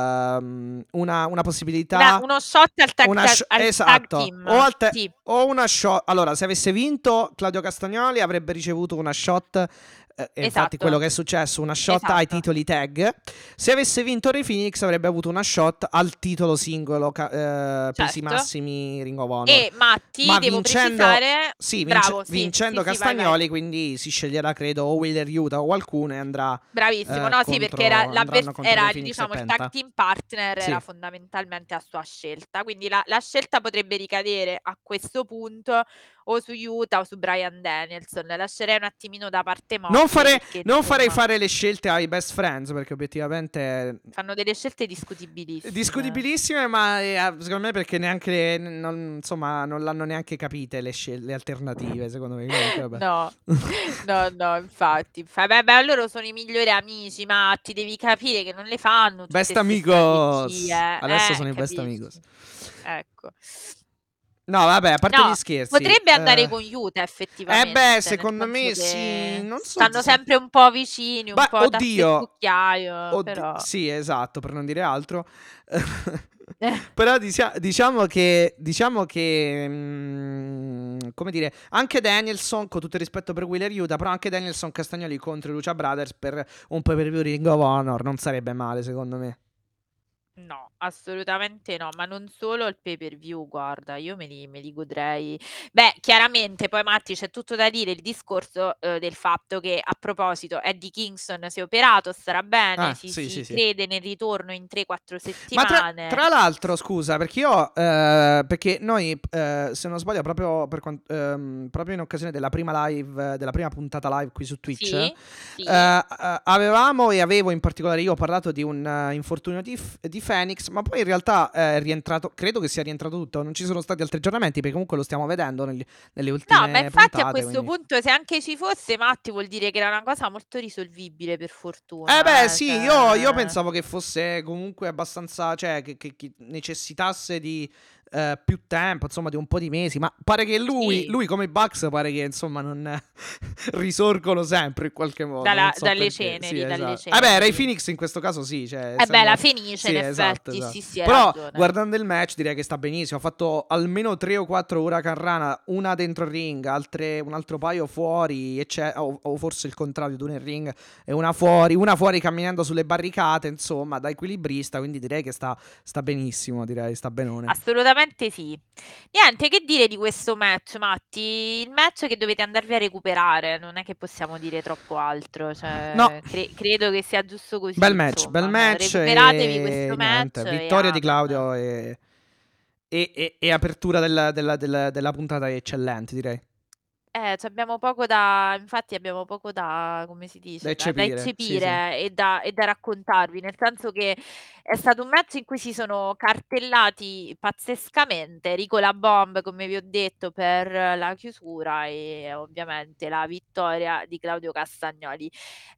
Speaker 2: ehm, una, una possibilità
Speaker 3: Una- uno shot al tag,
Speaker 2: una
Speaker 3: tag-
Speaker 2: sh-
Speaker 3: al tag
Speaker 2: esatto.
Speaker 3: team.
Speaker 2: O, te-
Speaker 3: Sì,
Speaker 2: o una shot. Allora, se avesse vinto Claudio Castagnoli avrebbe ricevuto una shot. Eh, e infatti
Speaker 3: Esatto.
Speaker 2: quello che è successo, una shot ai
Speaker 3: Esatto.
Speaker 2: titoli tag. Se avesse vinto Ray Phoenix avrebbe avuto una shot al titolo singolo, ca- eh, pesi
Speaker 3: Certo.
Speaker 2: massimi Ring of Honor.
Speaker 3: E Matti,
Speaker 2: Ma
Speaker 3: devo
Speaker 2: vincendo-
Speaker 3: precisare,
Speaker 2: Sì,
Speaker 3: bravo, sì,
Speaker 2: vincendo
Speaker 3: sì, sì, vai, vai.
Speaker 2: Castagnoli, quindi si sceglierà, credo, o Wheeler Utah o qualcuno e andrà.
Speaker 3: Bravissimo,
Speaker 2: eh,
Speaker 3: no, sì,
Speaker 2: contro-
Speaker 3: perché era, era diciamo, il tag team partner
Speaker 2: Sì.
Speaker 3: era fondamentalmente a sua scelta, quindi la, la scelta potrebbe ricadere a questo punto o su Utah o su Brian Danielson. Lascerei un attimino da parte
Speaker 2: Non,
Speaker 3: Moxley
Speaker 2: fare-
Speaker 3: perché
Speaker 2: non farei fare le scelte ai best friends perché obiettivamente
Speaker 3: fanno delle scelte discutibilissime.
Speaker 2: discutibilissime, ma eh, secondo me perché neanche non, insomma, non l'hanno neanche capite le, scel- le alternative, secondo me. Comunque, vabbè.
Speaker 3: No, *laughs* no, no, infatti. Fa- Beh, beh, loro sono i migliori amici, Matti, devi capire che non le fanno
Speaker 2: Best amigos.
Speaker 3: strategie,
Speaker 2: Adesso
Speaker 3: eh,
Speaker 2: sono i best
Speaker 3: capisci?
Speaker 2: amigos.
Speaker 3: Ecco.
Speaker 2: No, vabbè, a parte
Speaker 3: No,
Speaker 2: gli scherzi.
Speaker 3: potrebbe andare
Speaker 2: eh,
Speaker 3: con Utah
Speaker 2: Eh
Speaker 3: effettivamente,
Speaker 2: beh,
Speaker 3: nel
Speaker 2: secondo me sì, non so
Speaker 3: stanno
Speaker 2: se-
Speaker 3: sempre un po' vicini, un
Speaker 2: Beh,
Speaker 3: po'
Speaker 2: oddio.
Speaker 3: cucchiaio,
Speaker 2: Oddio,
Speaker 3: però...
Speaker 2: Sì, esatto, per non dire altro. *laughs* Però disia- diciamo che, diciamo che mm, come dire, anche Danielson, con tutto il rispetto per Wheeler Utah, però anche Danielson Castagnoli contro i Lucia Brothers per un pay per view Ring of Honor non sarebbe male, secondo me.
Speaker 3: No, assolutamente no, ma non solo il pay per view, guarda, io me li, me li godrei. Beh, chiaramente poi Matti c'è tutto da dire il discorso eh, del fatto che a proposito Eddie Kingston si è operato, starà bene,
Speaker 2: Ah,
Speaker 3: si,
Speaker 2: sì,
Speaker 3: si
Speaker 2: sì, sì.
Speaker 3: crede nel ritorno in 3-4
Speaker 2: Ma tra,
Speaker 3: settimane.
Speaker 2: tra l'altro, scusa, perché io, eh, perché noi, eh, se non sbaglio, proprio, per quan- ehm, proprio in occasione della prima live, della prima puntata live qui su Twitch,
Speaker 3: Sì, sì.
Speaker 2: Eh, eh, avevamo e avevo in particolare io ho parlato di un infortunio di, F- di Phoenix, ma poi in realtà eh, è rientrato, credo che sia rientrato tutto, non ci sono stati altri aggiornamenti perché comunque lo stiamo vedendo negli- nelle ultime
Speaker 3: No, ma infatti
Speaker 2: puntate.
Speaker 3: a questo
Speaker 2: quindi-
Speaker 3: punto, se anche ci fosse, Matti, vuol dire che era una cosa molto risolvibile, per fortuna.
Speaker 2: Eh beh
Speaker 3: eh,
Speaker 2: sì,
Speaker 3: cioè-
Speaker 2: io, io pensavo che fosse comunque abbastanza, cioè che, che- che necessitasse di eh, più tempo, insomma di un po' di mesi, ma pare che lui,
Speaker 3: Sì.
Speaker 2: lui come i Bucks pare che insomma non *laughs* risorgono sempre in qualche modo.
Speaker 3: Dalla-
Speaker 2: so
Speaker 3: dalle ceneri,
Speaker 2: Sì,
Speaker 3: dalle
Speaker 2: esatto. Vabbè, Ray
Speaker 3: ceneri.
Speaker 2: Phoenix in questo caso sì, cioè,
Speaker 3: Eh beh, la Fenice,
Speaker 2: Sì,
Speaker 3: in
Speaker 2: esatto,
Speaker 3: effetti,
Speaker 2: esatto.
Speaker 3: sì, sì, hai
Speaker 2: Però
Speaker 3: ragione.
Speaker 2: guardando il match direi che sta benissimo. Ha fatto almeno 3 o 4 Huracan Rana, una dentro il ring, altre, un altro paio fuori, e c'è- o, o forse il contrario, due nel ring e una fuori, una fuori camminando sulle barricate, insomma, da equilibrista, quindi direi che sta, sta benissimo, direi, sta benone.
Speaker 3: Assolutamente sì. Niente, che dire di questo match, Matti? Il match che dovete andarvi a recuperare, non è che possiamo dire troppo altro. Cioè,
Speaker 2: No.
Speaker 3: cre- credo che sia giusto così.
Speaker 2: Bel match,
Speaker 3: insomma.
Speaker 2: bel match.
Speaker 3: Recuperatevi
Speaker 2: e
Speaker 3: questo
Speaker 2: niente,
Speaker 3: match. e
Speaker 2: vittoria di. Claudio e, e- e- apertura della, della- della- della puntata eccellente, direi.
Speaker 3: Eh, ci abbiamo poco da, infatti abbiamo poco da, come si dice,
Speaker 2: Da
Speaker 3: da, da
Speaker 2: eccepire, sì,
Speaker 3: eccepire E, da, e da raccontarvi, nel senso che è stato un match in cui si sono cartellati pazzescamente Rico la Bomb, come vi ho detto, per la chiusura e ovviamente la vittoria di Claudio Castagnoli.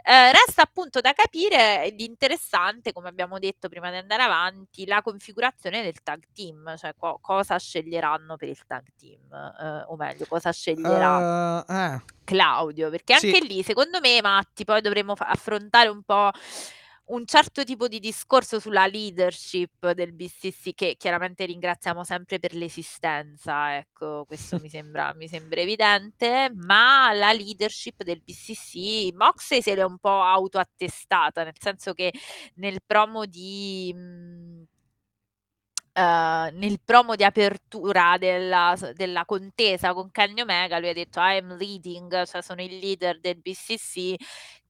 Speaker 3: Eh, resta appunto da capire di interessante, come abbiamo detto prima di andare avanti, la configurazione del tag team, cioè co- cosa sceglieranno per il tag team, eh, o meglio, cosa sceglierà
Speaker 2: Eh, eh.
Speaker 3: Claudio, perché
Speaker 2: Sì.
Speaker 3: anche lì, secondo me, Matti, poi dovremmo fa- affrontare un po' un certo tipo di discorso sulla leadership del BCC, che chiaramente ringraziamo sempre per l'esistenza, ecco, questo mi *laughs* sembra, mi sembra evidente, ma la leadership del BCC, Moxley se l'è un po' autoattestata, nel senso che nel promo di... mh, eh, nel promo di apertura della, della contesa con Kenny Omega, lui ha detto I am leading, cioè sono il leader del BCC.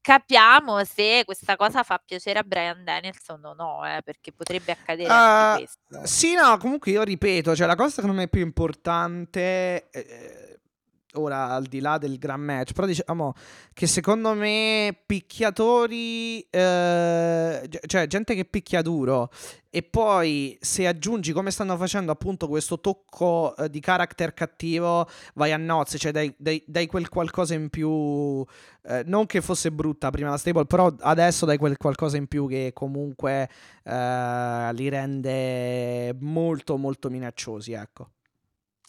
Speaker 3: Capiamo se questa cosa fa piacere a Brian Danielson o no, eh, perché potrebbe accadere anche
Speaker 2: Eh,
Speaker 3: questo.
Speaker 2: Sì, no, comunque io ripeto, cioè la cosa secondo me più importante, eh, ora al di là del gran match, però diciamo che secondo me picchiatori, eh, cioè gente che picchia duro e poi se aggiungi come stanno facendo appunto questo tocco eh, di character cattivo, vai a nozze, cioè dai, dai- dai quel qualcosa in più, eh, non che fosse brutta prima la stable, però adesso dai quel qualcosa in più che comunque eh, li rende molto molto minacciosi, ecco.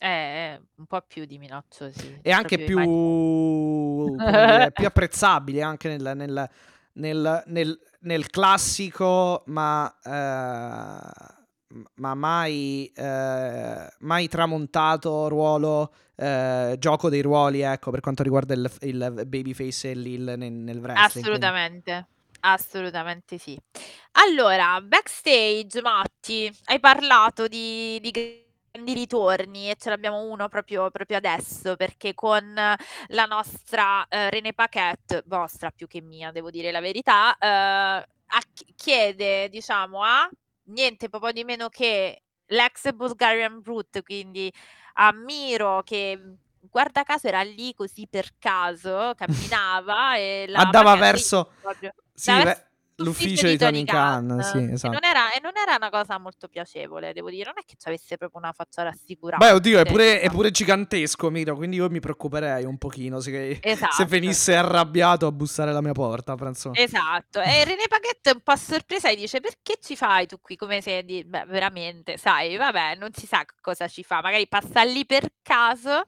Speaker 3: Eh, eh, un po' più di minacciosi.
Speaker 2: E anche più, dire, più *laughs* apprezzabili anche nel, nel- nel- nel- nel classico, ma, eh, ma mai, eh, mai tramontato ruolo, eh, gioco dei ruoli, ecco, per quanto riguarda il, il babyface e l'il nel, nel wrestling. quindi.
Speaker 3: Assolutamente, assolutamente sì. Allora, backstage, Matti, hai parlato di, di grandi ritorni e ce l'abbiamo uno proprio, proprio adesso perché con la nostra eh, René Paquette, vostra più che mia, devo dire la verità, eh, chiede, diciamo, a niente po' di meno che l'ex Bulgarian Brute, quindi a Miro che guarda caso era lì così per caso, camminava e la
Speaker 2: Andava verso
Speaker 3: proprio
Speaker 2: sì, ve- l'ufficio di Tony Khan, sì,
Speaker 3: E
Speaker 2: esatto.
Speaker 3: non era e non era una cosa molto piacevole, devo dire. Non è che c'avesse proprio una faccia rassicurante.
Speaker 2: Beh, oddio, è pure, è
Speaker 3: diciamo.
Speaker 2: pure gigantesco, Miro, quindi io mi preoccuperei un pochino se, se
Speaker 3: Esatto.
Speaker 2: venisse arrabbiato a bussare alla mia porta, penso.
Speaker 3: Esatto, e René Paquette è un po' sorpresa e dice perché ci fai tu qui? Come se di... Beh, veramente, sai, vabbè, non si sa cosa ci fa, magari passa lì per caso,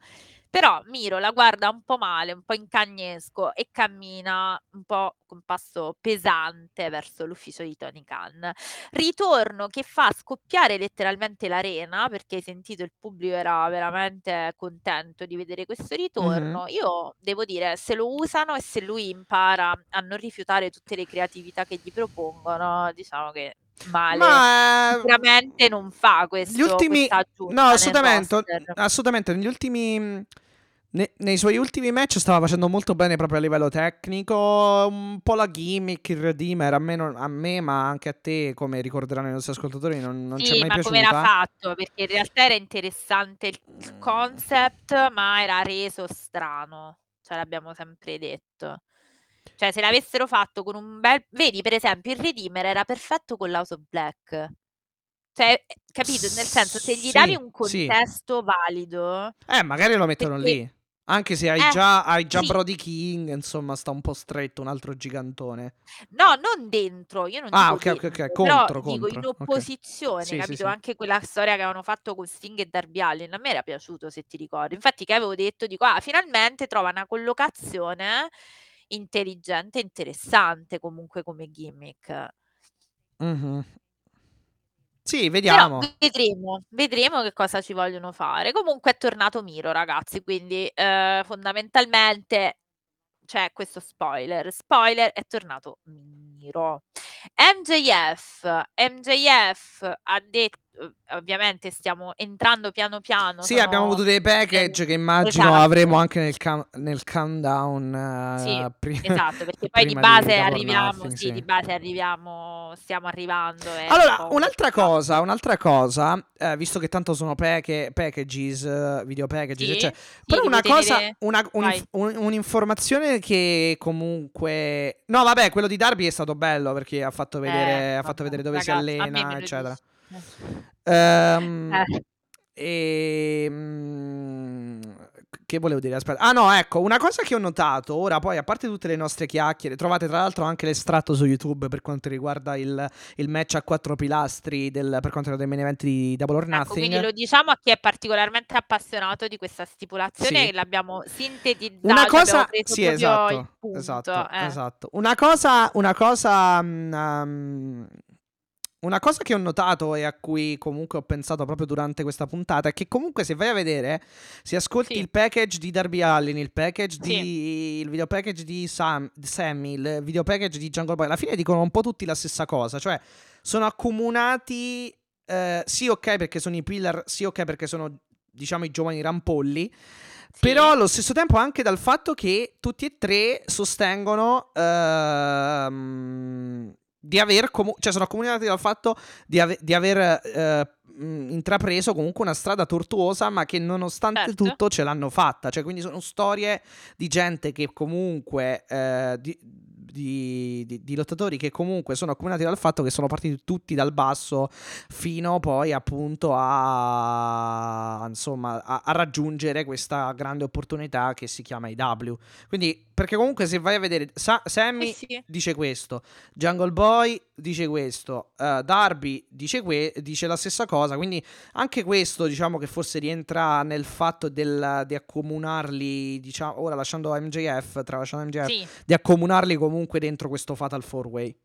Speaker 3: però Miro la guarda un po' male, un po' in cagnesco e cammina un po' con passo pesante verso l'ufficio di Tony Khan. Ritorno che fa scoppiare letteralmente l'arena perché hai sentito il pubblico era veramente contento di vedere questo ritorno.
Speaker 2: Mhm.
Speaker 3: Io devo dire, se lo usano e se lui impara a non rifiutare tutte le creatività che gli propongono, diciamo che male
Speaker 2: Ma
Speaker 3: sicuramente non fa questo,
Speaker 2: gli ultimi no, assolutamente, assolutamente negli ultimi ne- nei suoi ultimi match stava facendo molto bene proprio a livello tecnico, un po' la gimmick, il Redeemer, a me, non- a me, ma anche a te, come ricorderanno i nostri ascoltatori, non, non
Speaker 3: Sì,
Speaker 2: mai
Speaker 3: ma come era fatto? Perché in realtà era interessante il il concept, ma era reso strano. Cioè, l'abbiamo sempre detto. Cioè, se l'avessero fatto con un bel... Vedi, per esempio, il Redeemer era perfetto con l'House of Black. Cioè, eh, capito? Nel senso, se gli davi
Speaker 2: Sì,
Speaker 3: un
Speaker 2: sì.
Speaker 3: contesto valido...
Speaker 2: Eh, magari lo mettono
Speaker 3: Perché-
Speaker 2: lì. Anche se hai
Speaker 3: Eh,
Speaker 2: già, hai già
Speaker 3: sì.
Speaker 2: Brody King, insomma, sta un po' stretto, un altro gigantone.
Speaker 3: No, non dentro, io non
Speaker 2: Ah,
Speaker 3: dico
Speaker 2: ok, ok, ok,
Speaker 3: dentro,
Speaker 2: contro,
Speaker 3: però dico in
Speaker 2: contro, ok.
Speaker 3: opposizione,
Speaker 2: Sì, sì,
Speaker 3: capito?
Speaker 2: sì.
Speaker 3: Anche quella storia che avevano fatto con Sting e Darby Allin, a me era piaciuto, se ti ricordi. Infatti che avevo detto, dico, ah, finalmente trova una collocazione intelligente e interessante comunque come gimmick.
Speaker 2: Mhm. Sì,
Speaker 3: Però
Speaker 2: vediamo.
Speaker 3: vedremo, vedremo che cosa ci vogliono fare. Comunque è tornato Miro, ragazzi, quindi eh, fondamentalmente c'è questo spoiler. Spoiler, è tornato Miro. MJF, MJF ha detto, ovviamente stiamo entrando piano piano.
Speaker 2: Sì,
Speaker 3: sono-
Speaker 2: abbiamo avuto dei package
Speaker 3: eh,
Speaker 2: che immagino
Speaker 3: esatto.
Speaker 2: avremo anche nel, count- nel countdown. eh, *laughs*
Speaker 3: Sì,
Speaker 2: pri-
Speaker 3: Esatto, perché poi di
Speaker 2: prima
Speaker 3: base
Speaker 2: Double or
Speaker 3: arriviamo,
Speaker 2: Nothing,
Speaker 3: sì, di base arriviamo, stiamo arrivando. un
Speaker 2: Allora,
Speaker 3: un-
Speaker 2: un'altra cosa, un'altra cosa, eh, visto che tanto sono pack- packages, eh, video packages,
Speaker 3: Sì, sì,
Speaker 2: Però una cosa, una- un'inf- un- un'informazione che comunque... No, vabbè, quello di Darby è stato bello perché ha fatto vedere,
Speaker 3: Eh,
Speaker 2: ha fatto
Speaker 3: vabbè,
Speaker 2: vedere dove si
Speaker 3: ragazzi, me
Speaker 2: allena, eccetera.
Speaker 3: dici. Eh.
Speaker 2: e, mm, che volevo dire? Aspetta. Ah no, ecco, una cosa che ho notato ora, poi a parte tutte le nostre chiacchiere, trovate tra l'altro anche l'estratto su YouTube per quanto riguarda il, il match a quattro pilastri del, per quanto riguarda i main event di Double or
Speaker 3: Ecco,
Speaker 2: Nothing.
Speaker 3: quindi lo diciamo a chi è particolarmente appassionato di questa stipulazione
Speaker 2: Sì.
Speaker 3: l'abbiamo sintetizzata,
Speaker 2: Una cosa, sì, esatto, esatto,
Speaker 3: eh.
Speaker 2: esatto. Una cosa, una cosa, mm, um, una cosa che ho notato e a cui comunque ho pensato proprio durante questa puntata è che comunque se vai a vedere, se ascolti
Speaker 3: Sì.
Speaker 2: il package di Darby Allin, il package
Speaker 3: Sì.
Speaker 2: di, il video package di Sam, Sammy, il video package di Jungle Boy, alla fine dicono un po' tutti la stessa cosa, cioè sono accomunati, eh, sì ok perché sono i pillar, sì ok perché sono diciamo i giovani rampolli,
Speaker 3: Sì.
Speaker 2: però allo stesso tempo anche dal fatto che tutti e tre sostengono ehm, di aver comu- cioè sono accomunati dal fatto di, ave- di aver eh, intrapreso comunque una strada tortuosa ma che nonostante
Speaker 3: Certo.
Speaker 2: tutto ce l'hanno fatta cioè quindi sono storie di gente che comunque eh, di, di- di- di lottatori che comunque sono accomunati dal fatto che sono partiti tutti dal basso fino poi appunto a insomma a, a raggiungere questa grande opportunità che si chiama IW quindi perché comunque se vai a vedere Sa- Sammy
Speaker 3: Sì, sì.
Speaker 2: dice questo Jungle Boy dice questo eh, Darby dice, que- dice la stessa cosa quindi anche questo diciamo che forse rientra nel fatto del- di accomunarli diciamo ora lasciando MJF tralasciando MJF
Speaker 3: Sì.
Speaker 2: di accomunarli comunque dentro questo Fatal 4 Way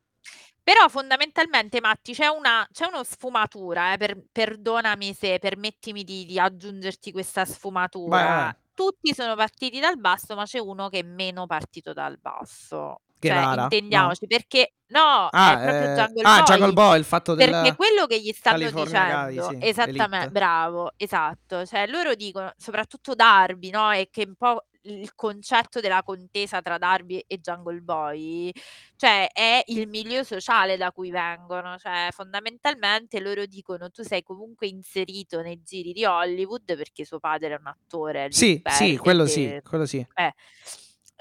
Speaker 3: Però fondamentalmente, Matti, c'è una, c'è una sfumatura, eh, per- perdonami se permettimi di, di aggiungerti questa sfumatura.
Speaker 2: Vai.
Speaker 3: Tutti sono partiti dal basso, ma c'è uno che è meno partito dal basso. Cioè,
Speaker 2: rara?
Speaker 3: intendiamoci, perché no,
Speaker 2: Ah,
Speaker 3: è proprio
Speaker 2: eh,
Speaker 3: Jungle
Speaker 2: ah,
Speaker 3: Boy.
Speaker 2: Jungle Boy, il fatto del...
Speaker 3: Perché quello che gli stanno
Speaker 2: California
Speaker 3: dicendo,
Speaker 2: sì,
Speaker 3: esattamente,
Speaker 2: Elite.
Speaker 3: bravo, esatto, cioè loro dicono, soprattutto Darby, no? E che un po' il concetto della contesa tra Darby e Jungle Boy, cioè è il milieu sociale da cui vengono, cioè fondamentalmente loro dicono tu sei comunque inserito nei giri di Hollywood perché suo padre è un attore,
Speaker 2: Sì, sì, quello sì,
Speaker 3: che
Speaker 2: quello sì.
Speaker 3: eh.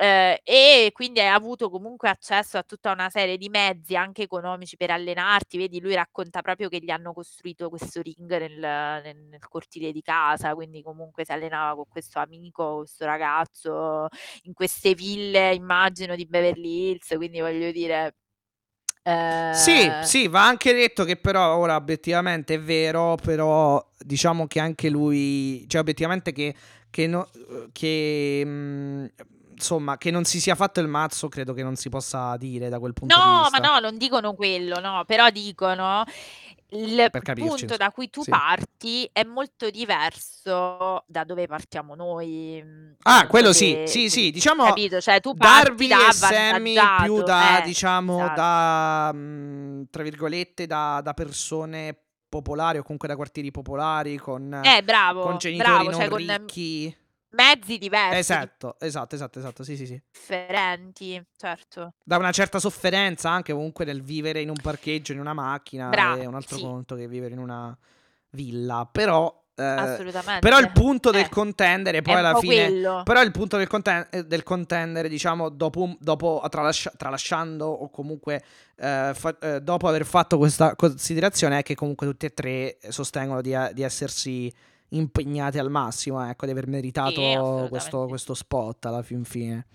Speaker 3: Ehm, e quindi hai avuto comunque accesso a tutta una serie di mezzi, anche economici, per allenarti. Vedi, lui racconta proprio che gli hanno costruito questo ring nel nel nel cortile di casa, quindi comunque si allenava con questo amico, questo ragazzo, in queste ville, immagino, di Beverly Hills, quindi voglio dire
Speaker 2: Sì,
Speaker 3: ehm
Speaker 2: sì, va anche detto che però ora obiettivamente è vero, però diciamo che anche lui, cioè obiettivamente che, che, no- che mm, insomma che non si sia fatto il mazzo credo che non si possa dire da quel punto di
Speaker 3: No, ma
Speaker 2: vista.
Speaker 3: no, non dicono quello, no, però dicono il
Speaker 2: capirci,
Speaker 3: punto da cui tu
Speaker 2: sì.
Speaker 3: parti è molto diverso da dove partiamo noi. mh,
Speaker 2: Ah, quello sì, sì, sì, diciamo
Speaker 3: capito? Cioè tu parti
Speaker 2: Darby
Speaker 3: da
Speaker 2: e Sammy più da,
Speaker 3: eh,
Speaker 2: diciamo,
Speaker 3: esatto.
Speaker 2: da, mm, tra virgolette, da, da persone popolari o comunque da quartieri popolari con,
Speaker 3: Eh,
Speaker 2: con
Speaker 3: bravo,
Speaker 2: genitori
Speaker 3: bravo,
Speaker 2: non
Speaker 3: cioè con
Speaker 2: ricchi.
Speaker 3: Mezzi diversi,
Speaker 2: Esatto, esatto, esatto, esatto, sì, sì, sì.
Speaker 3: differenti, certo.
Speaker 2: Da una certa sofferenza anche comunque nel vivere in un parcheggio, in una macchina,
Speaker 3: Bra-
Speaker 2: è un altro
Speaker 3: sì.
Speaker 2: conto che vivere in una villa. Però, eh,
Speaker 3: Assolutamente.
Speaker 2: però il punto del
Speaker 3: Eh,
Speaker 2: contendere poi alla fine...
Speaker 3: quello.
Speaker 2: Però il punto del, conten- eh, del contendere, diciamo, dopo, dopo tralascia- tralasciando o comunque eh, fa- eh, dopo aver fatto questa considerazione è che comunque tutti e tre sostengono di, di essersi impegnati al massimo, ecco, di aver meritato
Speaker 3: assolutamente
Speaker 2: questo,
Speaker 3: sì.
Speaker 2: questo spot alla fin fine.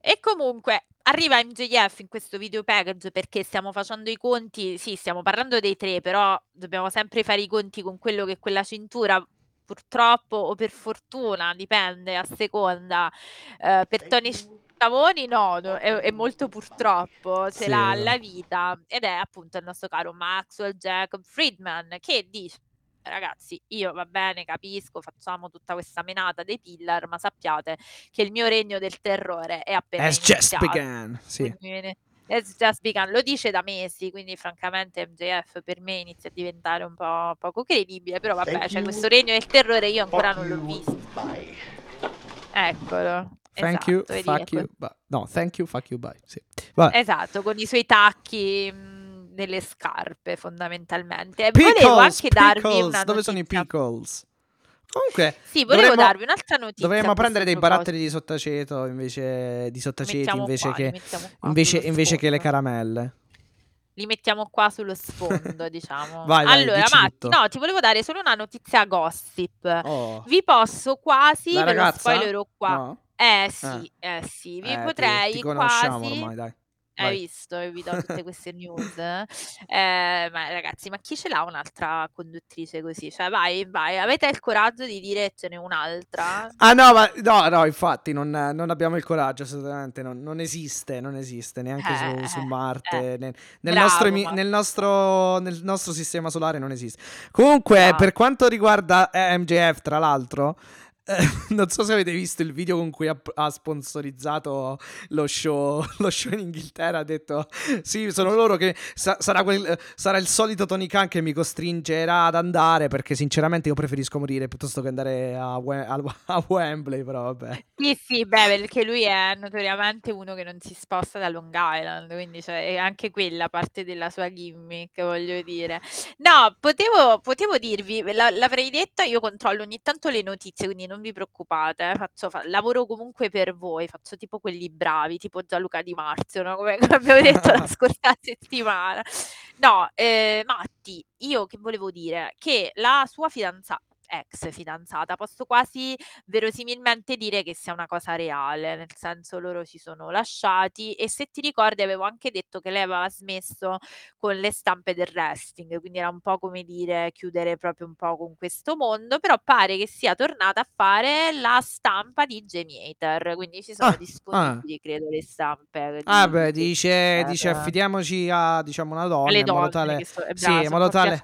Speaker 3: E comunque arriva MJF in questo video package perché stiamo facendo i conti, sì, stiamo parlando dei tre, però dobbiamo sempre fare i conti con quello che quella cintura purtroppo o per fortuna, dipende a seconda. eh, per Tony Scavoni no, no, è, è molto purtroppo, ce
Speaker 2: Sì,
Speaker 3: l'ha alla vita ed è appunto il nostro caro Maxwell Jacob Friedman che dice ragazzi, io va bene, capisco, facciamo tutta questa menata dei pillar, ma sappiate che il mio regno del terrore è appena
Speaker 2: just
Speaker 3: iniziato.
Speaker 2: begun. Sì.
Speaker 3: Quindi, It's just begun. Lo dice da mesi, quindi francamente MJF per me inizia a diventare un po' poco credibile, però vabbè,
Speaker 4: Thank
Speaker 3: c'è
Speaker 4: you.
Speaker 3: questo regno del terrore io ancora
Speaker 4: Fuck
Speaker 3: non l'ho
Speaker 4: you.
Speaker 3: visto.
Speaker 4: Bye.
Speaker 2: Thank
Speaker 3: Eccolo. esatto,
Speaker 2: you,
Speaker 3: vedi,
Speaker 2: fuck you, bye. No, thank you, fuck you, bye. Sì.
Speaker 3: Esatto, con i suoi tacchi mh, nelle scarpe fondamentalmente. E volevo
Speaker 2: Pickles,
Speaker 3: anche darvi
Speaker 2: pickles,
Speaker 3: una
Speaker 2: dove sono i
Speaker 3: notizia.
Speaker 2: pickles? Comunque,
Speaker 3: Sì, volevo
Speaker 2: dovremmo,
Speaker 3: darvi un'altra notizia.
Speaker 2: dovremmo prendere dei
Speaker 3: questo
Speaker 2: barattoli di sottaceto invece di sottaceti invece
Speaker 3: qua,
Speaker 2: che, invece, invece che le caramelle.
Speaker 3: Li mettiamo qua sullo sfondo, *laughs* diciamo.
Speaker 2: Vai, vai,
Speaker 3: allora, Matti, no, ti volevo dare solo una notizia gossip.
Speaker 2: Oh,
Speaker 3: Vi posso quasi,
Speaker 2: la
Speaker 3: ve lo
Speaker 2: ragazza?
Speaker 3: spoilerò qua.
Speaker 2: No?
Speaker 3: Eh sì, eh sì, vi
Speaker 2: Eh, ti-
Speaker 3: potrei
Speaker 2: ti, conosciamo
Speaker 3: quasi
Speaker 2: ormai, dai.
Speaker 3: Hai
Speaker 2: Vai.
Speaker 3: visto? Vi do tutte *laughs* queste news. Eh, ma ragazzi, ma chi ce l'ha un'altra conduttrice così? Cioè, vai, vai, avete il coraggio di dire ce n'è un'altra?
Speaker 2: Ah no, ma no, no, infatti non, non abbiamo il coraggio assolutamente, non, non esiste, non esiste neanche su,
Speaker 3: Eh,
Speaker 2: su
Speaker 3: eh,
Speaker 2: Marte,
Speaker 3: eh.
Speaker 2: nel, nel
Speaker 3: Bravo,
Speaker 2: nostro, emi-
Speaker 3: ma-
Speaker 2: nel, nostro, nel nostro sistema solare non esiste. Comunque,
Speaker 3: Bravo.
Speaker 2: per quanto riguarda eh, MJF, tra l'altro, eh, *laughs* non so se avete visto il video con cui ha, ha sponsorizzato lo show, *laughs* lo show in Inghilterra, ha detto sì, sono loro che sa- sarà, quel- sarà il solito Tony Khan che mi costringerà ad andare perché sinceramente io preferisco morire piuttosto che andare a, We- a Wembley, però vabbè.
Speaker 3: Sì, sì, beh, perché lui è notoriamente uno che non si sposta da Long Island, quindi cioè, è anche quella parte della sua gimmick, voglio dire. No, potevo, potevo dirvi, la- l'avrei detta, io controllo ogni tanto le notizie, quindi non vi preoccupate, eh, faccio, fa- lavoro comunque per voi, faccio tipo quelli bravi, tipo Gianluca Di Marzio, no? come, *laughs* come abbiamo detto la *laughs* scorsa settimana. No, eh, Matti, io che volevo dire? Che la sua fidanzata, ex fidanzata, posso quasi verosimilmente dire che sia una cosa reale, nel senso loro si sono lasciati e se ti ricordi avevo anche detto che lei aveva smesso con le stampe del wrestling, quindi era un po' come dire chiudere proprio un po' con questo mondo, però pare che sia tornata a fare la stampa di Jamie Hater, quindi ci sono
Speaker 2: Ah,
Speaker 3: disponibili credo le stampe
Speaker 2: Ah beh,
Speaker 3: di
Speaker 2: dice, dice affidiamoci a diciamo una donna
Speaker 3: alle
Speaker 2: in modo
Speaker 3: donne
Speaker 2: tale
Speaker 3: so- eh,
Speaker 2: sì,
Speaker 3: brava,
Speaker 2: in modo tale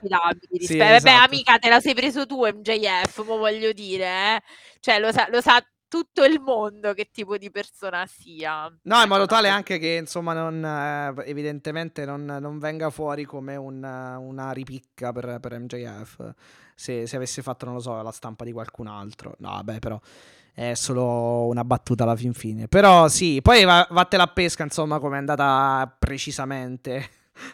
Speaker 2: sì,
Speaker 3: Vabbè,
Speaker 2: esatto.
Speaker 3: amica, te la sei preso tu MJF, mo voglio dire, eh. Cioè, lo sa, lo sa tutto il mondo che tipo di persona sia.
Speaker 2: No, in modo tale anche che insomma non, eh, evidentemente non, non venga fuori come un, eh, una ripicca per, per MJF se, se avesse fatto, non lo so, la stampa di qualcun altro. No, vabbè, però è solo una battuta alla fin fine. Però sì, poi va, vattela a pesca, insomma, come è andata precisamente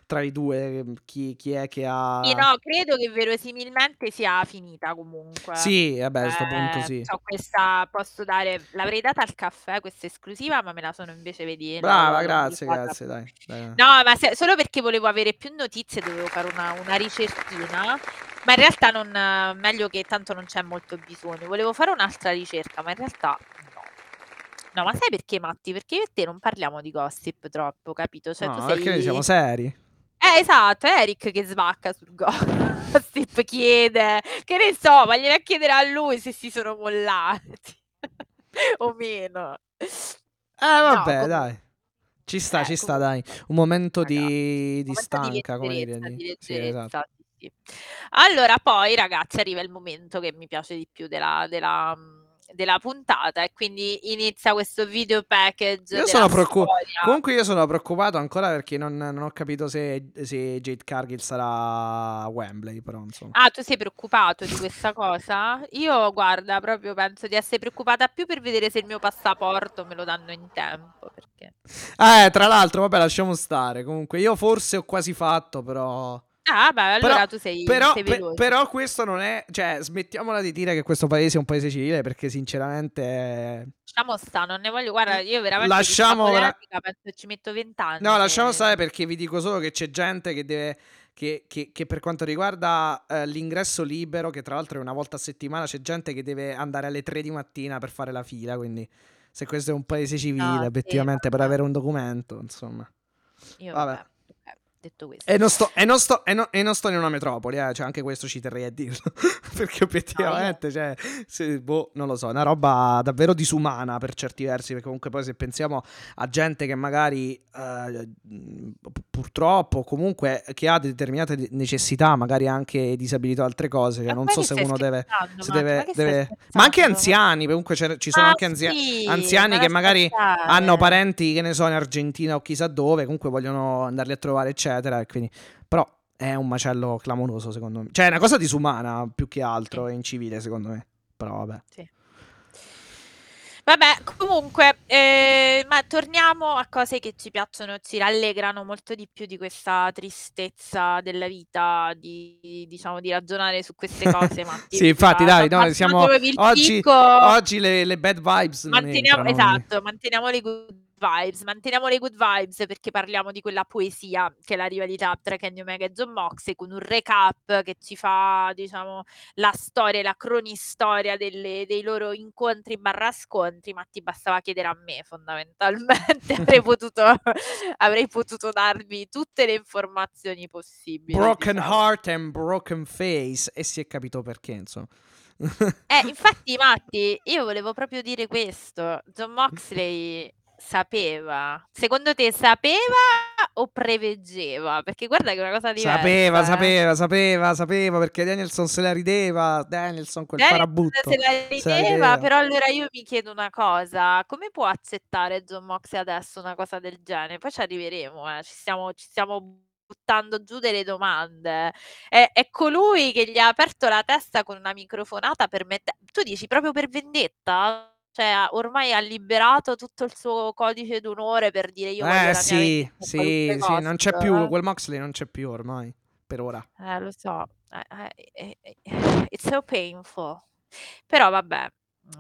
Speaker 2: tra i due, chi, chi è che ha...
Speaker 3: Sì, no, credo che verosimilmente sia finita comunque.
Speaker 2: Sì, vabbè, a sto punto
Speaker 3: Eh,
Speaker 2: sì.
Speaker 3: so questa, posso dare, l'avrei data al caffè questa esclusiva, ma me la sono invece, vedi,
Speaker 2: Brava, grazie, grazie, dai. dai.
Speaker 3: No, ma se- solo perché volevo avere più notizie dovevo fare una, una ricerchina, ma in realtà non, meglio che tanto non c'è molto bisogno. Volevo fare un'altra ricerca, ma in realtà no. No, ma sai perché, Matti? Perché io e te non parliamo di gossip troppo, capito? Cioè, tu
Speaker 2: No,
Speaker 3: sei...
Speaker 2: perché noi siamo seri.
Speaker 3: Eh, esatto, è Eric che svacca sul *laughs* gossip, chiede, che ne so, vagliene a chiedere a lui se si sono mollati *laughs* o meno.
Speaker 2: Eh, vabbè,
Speaker 3: comunque-
Speaker 2: dai. Ci sta,
Speaker 3: Eh,
Speaker 2: ci sta, dai. Un momento
Speaker 3: ragazzi,
Speaker 2: di, di
Speaker 3: momento
Speaker 2: stanca, come dire. di-
Speaker 3: di
Speaker 2: Sì, esatto.
Speaker 3: Allora, poi, ragazzi, arriva il momento che mi piace di più della, della, mm, della puntata e quindi inizia questo video package
Speaker 2: Io sono
Speaker 3: storia.
Speaker 2: Comunque, io sono preoccupato ancora perché non, non ho capito se, se Jade Cargill sarà a Wembley. Però, insomma.
Speaker 3: Ah, tu sei preoccupato di questa cosa? Io, guarda, proprio penso di essere preoccupata più per vedere se il mio passaporto me lo danno in tempo, perché...
Speaker 2: Eh, tra l'altro, vabbè, lasciamo stare. Comunque, io forse ho quasi fatto, però.
Speaker 3: Ah, beh, allora
Speaker 2: Però-
Speaker 3: tu sei,
Speaker 2: Però,
Speaker 3: sei
Speaker 2: pe-
Speaker 3: veloce.
Speaker 2: però questo non è. Cioè, smettiamola di dire che questo paese è un paese civile perché, sinceramente.
Speaker 3: Lasciamo sta, non ne voglio... Guarda, io veramente
Speaker 2: Lasciamo
Speaker 3: polemica penso ci metto vent'anni.
Speaker 2: No, lasciamo stare perché vi dico solo che c'è gente che deve. Che, che- che per quanto riguarda eh, l'ingresso libero, che tra l'altro è una volta a settimana, c'è gente che deve andare alle 3 di mattina per fare la fila. Quindi, se questo è un paese civile,
Speaker 3: No, sì,
Speaker 2: effettivamente, per
Speaker 3: vabbè.
Speaker 2: avere un documento, insomma.
Speaker 3: Io,
Speaker 2: Vabbè.
Speaker 3: vabbè, detto questo.
Speaker 2: E non sto, e non sto, e no- e non sto in una metropoli, eh, cioè anche questo ci terrei a dirlo. *laughs* perché obiettivamente, cioè, se- boh, non lo so, è una roba davvero disumana per certi versi. Perché comunque poi se pensiamo a gente che magari eh, purtroppo, comunque, che ha determinate necessità, magari anche disabilità o altre cose, cioè, non so se uno deve. se deve-
Speaker 3: Ma
Speaker 2: deve-
Speaker 3: scherzando?
Speaker 2: Ma anche anziani, comunque c'è- ci sono
Speaker 3: Ah,
Speaker 2: anche anzia-
Speaker 3: sì,
Speaker 2: anziani che magari hanno parenti, che ne so, in Argentina o chissà dove, comunque vogliono andarli a trovare, eccetera. E quindi, però è un macello clamoroso, secondo me. Cioè, è una cosa disumana più che altro, e incivile, secondo me. Però vabbè.
Speaker 3: Sì. Vabbè, comunque, eh, ma torniamo a cose che ci piacciono, ci rallegrano molto di più di questa tristezza della vita, di, diciamo, di ragionare su queste cose. Matti. *laughs*
Speaker 2: Sì, infatti, dai,
Speaker 3: basta
Speaker 2: siamo oggi, oggi le, le bad vibes
Speaker 3: Manteniamo,
Speaker 2: entrano,
Speaker 3: esatto, manteniamo le good vibes, manteniamo le good vibes perché parliamo di quella poesia che è la rivalità tra Kenny Omega e John Moxley con un recap che ci fa, diciamo, la storia, la cronistoria delle- dei loro incontri barra scontri, ma ti bastava chiedere a me fondamentalmente, *laughs* avrei potuto, avrei potuto darvi tutte le informazioni possibili.
Speaker 2: Broken
Speaker 3: diciamo.
Speaker 2: heart and broken face. E si è capito perché, insomma.
Speaker 3: Eh, *laughs* infatti, Matti, io volevo proprio dire questo. John Moxley sapeva. Secondo te sapeva o preveggeva? Perché guarda che è una cosa diversa.
Speaker 2: Sapeva,
Speaker 3: eh.
Speaker 2: sapeva, sapeva, sapeva perché Danielson se la rideva. Danielson quel
Speaker 3: Danielson
Speaker 2: farabutto.
Speaker 3: se la
Speaker 2: se la
Speaker 3: rideva,
Speaker 2: rideva.
Speaker 3: però allora io mi chiedo una cosa, come può accettare John Moxley adesso una cosa del genere? Poi ci arriveremo, eh, Ci stiamo, ci stiamo buttando giù delle domande. È, è colui che gli ha aperto la testa con una microfonata per mettere... Tu dici proprio per vendetta? Cioè, ha- ormai ha liberato tutto il suo codice d'onore per dire io voglio la
Speaker 2: Eh
Speaker 3: mia
Speaker 2: sì,
Speaker 3: vendetta a
Speaker 2: sì,
Speaker 3: qualunque
Speaker 2: sì, non c'è
Speaker 3: costo,
Speaker 2: più,
Speaker 3: eh.
Speaker 2: quel Moxley non c'è più ormai, per ora.
Speaker 3: Eh, lo so, eh, eh, eh, eh, it's so painful. Però vabbè,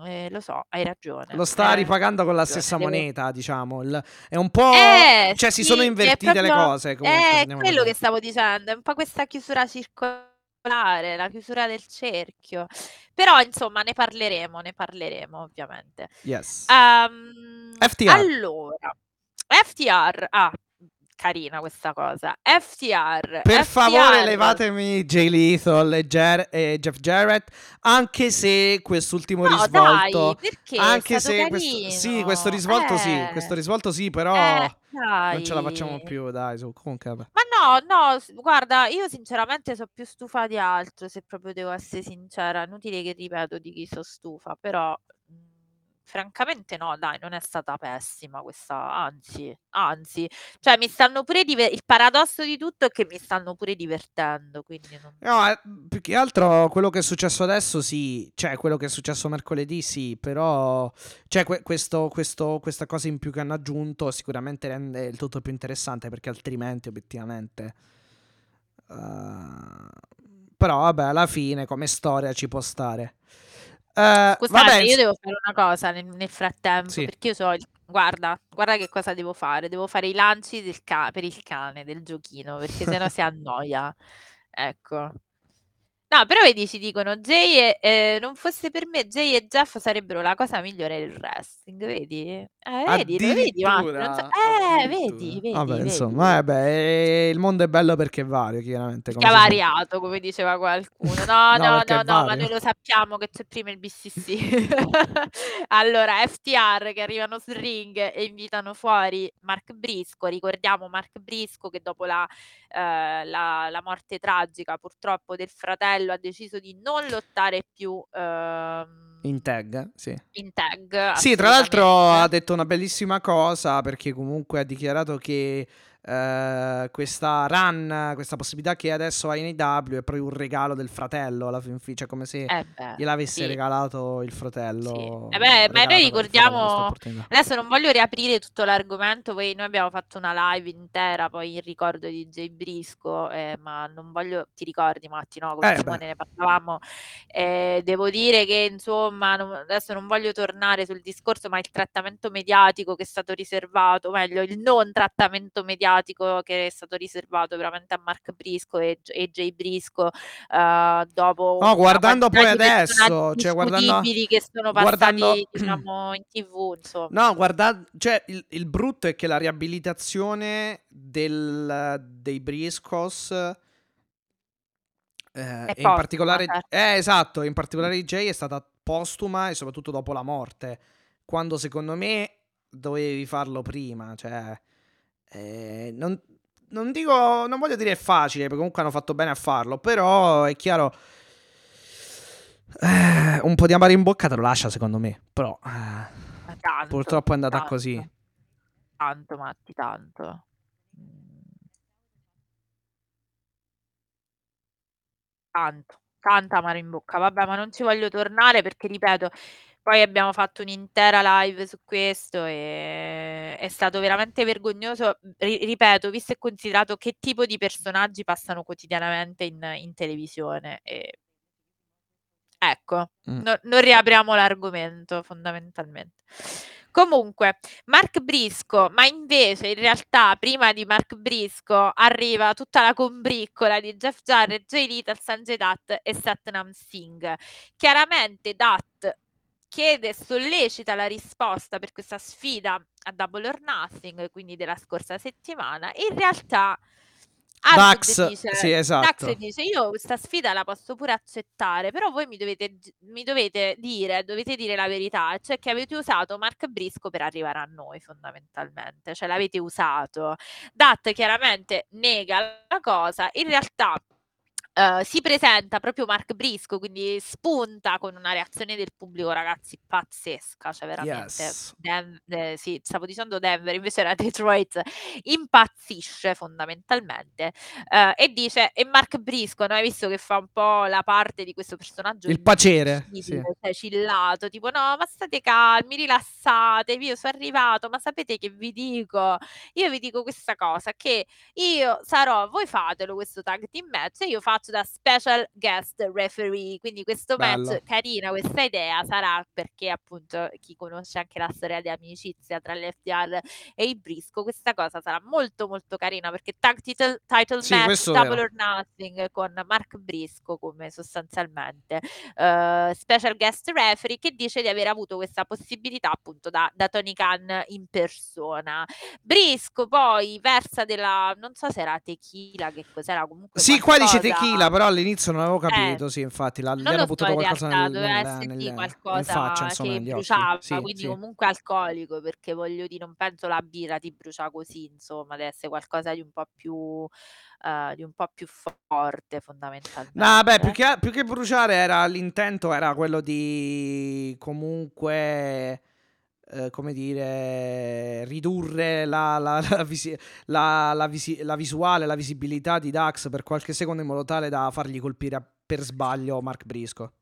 Speaker 3: eh, lo so, hai ragione.
Speaker 2: Lo sta
Speaker 3: eh,
Speaker 2: ripagando con la stessa
Speaker 3: devo-
Speaker 2: moneta, diciamo. il- è un po'...
Speaker 3: Eh,
Speaker 2: cioè, si
Speaker 3: sì,
Speaker 2: sono
Speaker 3: è
Speaker 2: invertite le
Speaker 3: proprio-
Speaker 2: cose, comunque. se
Speaker 3: è
Speaker 2: andiamo a
Speaker 3: quello che
Speaker 2: vedere.
Speaker 3: stavo dicendo, è un po' questa chiusura circolare, la chiusura del cerchio. Però, insomma, ne parleremo, ne parleremo, ovviamente.
Speaker 2: Yes.
Speaker 3: Ehm,
Speaker 2: FTR.
Speaker 3: Allora, FTR, ah, carina questa cosa. FTR.
Speaker 2: Per favore,
Speaker 3: FTR.
Speaker 2: levatemi Jay Lethal e, Jer- e Jeff Jarrett. Anche se quest'ultimo
Speaker 3: No,
Speaker 2: risvolto.
Speaker 3: dai, perché?
Speaker 2: anche se questo, sì, questo risvolto sì,
Speaker 3: Eh,
Speaker 2: questo risvolto sì, però
Speaker 3: eh,
Speaker 2: non ce la facciamo più, dai, su. Comunque, vabbè.
Speaker 3: Ma no, no, guarda, io sinceramente sono più stufa di altro, se proprio devo essere sincera. Inutile che ripeto di chi sono stufa, però francamente no, dai, non è stata pessima questa, anzi, anzi, cioè mi stanno pure diver- il paradosso di tutto è che mi stanno pure divertendo, quindi non...
Speaker 2: No, eh, più che altro quello che è successo adesso sì, cioè quello che è successo mercoledì sì, però cioè, que- questo, questo- questa cosa in più che hanno aggiunto sicuramente rende il tutto più interessante perché altrimenti obiettivamente... eh, però vabbè, alla fine come storia ci può stare. Eh,
Speaker 3: Scusate,
Speaker 2: vabbè,
Speaker 3: io devo fare una cosa nel, nel frattempo,
Speaker 2: Sì.
Speaker 3: perché io so, il- guarda, guarda che cosa devo fare, devo fare i lanci del ca- per il cane, del giochino, perché sennò si *laughs* annoia. Ecco. No, però vedi, ci dicono Jay e, eh, non fosse per me, Jay e Jeff sarebbero la cosa migliore del wrestling, vedi? Eh, vedi, lo vedi, non so- Eh, vedi, vedi,
Speaker 2: Vabbè,
Speaker 3: vedi.
Speaker 2: insomma, eh, beh, il mondo è bello perché è vario, chiaramente. Come
Speaker 3: variato, come diceva qualcuno. No, *laughs*
Speaker 2: No,
Speaker 3: no, no, no, ma noi lo sappiamo che c'è prima il BCC. *laughs* allora, FTR che arrivano sul ring e invitano fuori Mark Brisco. Ricordiamo Mark Brisco che dopo la, eh, la- la morte tragica purtroppo del fratello ha deciso di non lottare più ehm,
Speaker 2: In tag, sì.
Speaker 3: in tag.
Speaker 2: Sì, tra l'altro ha detto una bellissima cosa perché comunque ha dichiarato che eh, questa run, questa possibilità che adesso ha in AW è proprio un regalo del fratello alla fin fine, cioè come se
Speaker 3: Eh beh,
Speaker 2: gliel'avesse
Speaker 3: sì.
Speaker 2: regalato il fratello.
Speaker 3: Sì. Eh beh, ma noi ricordiamo, adesso non voglio riaprire tutto l'argomento, poi noi abbiamo fatto una live intera poi in ricordo di Jay Brisco, eh, ma non voglio, ti ricordi Matti, no? Con
Speaker 2: Eh,
Speaker 3: Simone ne parlavamo, eh, devo dire che insomma, non- adesso non voglio tornare sul discorso, ma il trattamento mediatico che è stato riservato, o meglio, il non trattamento mediatico che è stato riservato veramente a Mark Brisco e, e Jay Brisco, eh, dopo
Speaker 2: No, guardando poi adesso, cioè guardando,
Speaker 3: che sono
Speaker 2: guardando,
Speaker 3: passati, *clears throat* diciamo, in tv, insomma.
Speaker 2: no, guarda, cioè il, il brutto è che la riabilitazione del, dei Briscos eh, e in particolare,
Speaker 3: certo.
Speaker 2: eh, esatto, in particolare Jay è stata postuma e soprattutto dopo la morte, quando secondo me dovevi farlo prima, cioè eh, non, non dico, non voglio dire è facile, perché comunque hanno fatto bene a farlo, però è chiaro, eh, un po' di amaro in bocca te lo lascia secondo me, però eh,
Speaker 3: tanto,
Speaker 2: purtroppo è andata
Speaker 3: tanto,
Speaker 2: così.
Speaker 3: tanto, Matti, tanto. Tanto, tanta amaro in bocca. Vabbè, ma non ci voglio tornare perché, ripeto, poi abbiamo fatto un'intera live su questo e è stato veramente vergognoso. Ri- ripeto, visto e considerato che tipo di personaggi passano quotidianamente in, in televisione. E... Ecco,
Speaker 2: Mm.
Speaker 3: no- non riapriamo l'argomento fondamentalmente. Comunque, Mark Brisco, ma invece in realtà prima di Mark Brisco arriva tutta la combriccola di Jeff Jarrett, Jay Little, Sanjay Dutt e Satnam Singh. Chiaramente Dutt chiede e sollecita la risposta per questa sfida a Double or Nothing, quindi della scorsa settimana. In realtà
Speaker 2: Dax,
Speaker 3: dice,
Speaker 2: sì,
Speaker 3: Dax
Speaker 2: esatto.
Speaker 3: dice io questa sfida la posso pure accettare, però voi mi dovete, mi dovete dire, dovete dire la verità, cioè che avete usato Mark Brisco per arrivare a noi fondamentalmente, cioè l'avete usato. Dat chiaramente nega la cosa, in realtà eh, si presenta proprio Mark Brisco, quindi spunta con una reazione del pubblico, ragazzi, pazzesca, cioè veramente.
Speaker 2: Yes.
Speaker 3: Den- eh, sì, stavo dicendo Denver, invece era *laughs* Detroit, impazzisce fondamentalmente eh, e dice, e Mark Brisco, no? hai visto che fa un po' la parte di questo personaggio
Speaker 2: Il pacere, sì.
Speaker 3: cioè cillato, tipo no, ma state calmi, rilassatevi, io sono arrivato, ma sapete che vi dico? Io vi dico questa cosa, che io sarò, voi fatelo questo tag team match e io faccio da special guest referee, quindi questo match
Speaker 2: Bello.
Speaker 3: carina, questa idea sarà perché appunto chi conosce anche la storia di amicizia tra l'FDR e i Brisco, questa cosa sarà molto molto carina perché tag title, title
Speaker 2: Sì,
Speaker 3: match double or nothing con Mark Brisco come sostanzialmente eh, special guest referee che dice di aver avuto questa possibilità appunto da, da Tony Khan in persona. Brisco poi versa della, non so se era tequila, che cos'era comunque
Speaker 2: Sì, qua dice
Speaker 3: qualcosa-
Speaker 2: tequila, però all'inizio non avevo
Speaker 3: Eh,
Speaker 2: capito, sì, infatti, la- gli hanno
Speaker 3: so
Speaker 2: buttato
Speaker 3: in
Speaker 2: qualcosa
Speaker 3: realtà,
Speaker 2: nel,
Speaker 3: doveva
Speaker 2: nel- nel-
Speaker 3: qualcosa
Speaker 2: in faccia, insomma,
Speaker 3: che
Speaker 2: negli
Speaker 3: bruciava,
Speaker 2: Sì,
Speaker 3: quindi
Speaker 2: sì.
Speaker 3: comunque alcolico, perché voglio dire, non penso la birra ti brucia così, insomma, deve essere qualcosa di un po' più, eh, di un po' più forte fondamentalmente.
Speaker 2: No, beh, più che, più che bruciare era l'intento era quello di comunque eh, come dire, ridurre la, la- la visi- la- la visi- la visuale, la visibilità di Dax per qualche secondo in modo tale da fargli colpire per sbaglio Mark Brisco.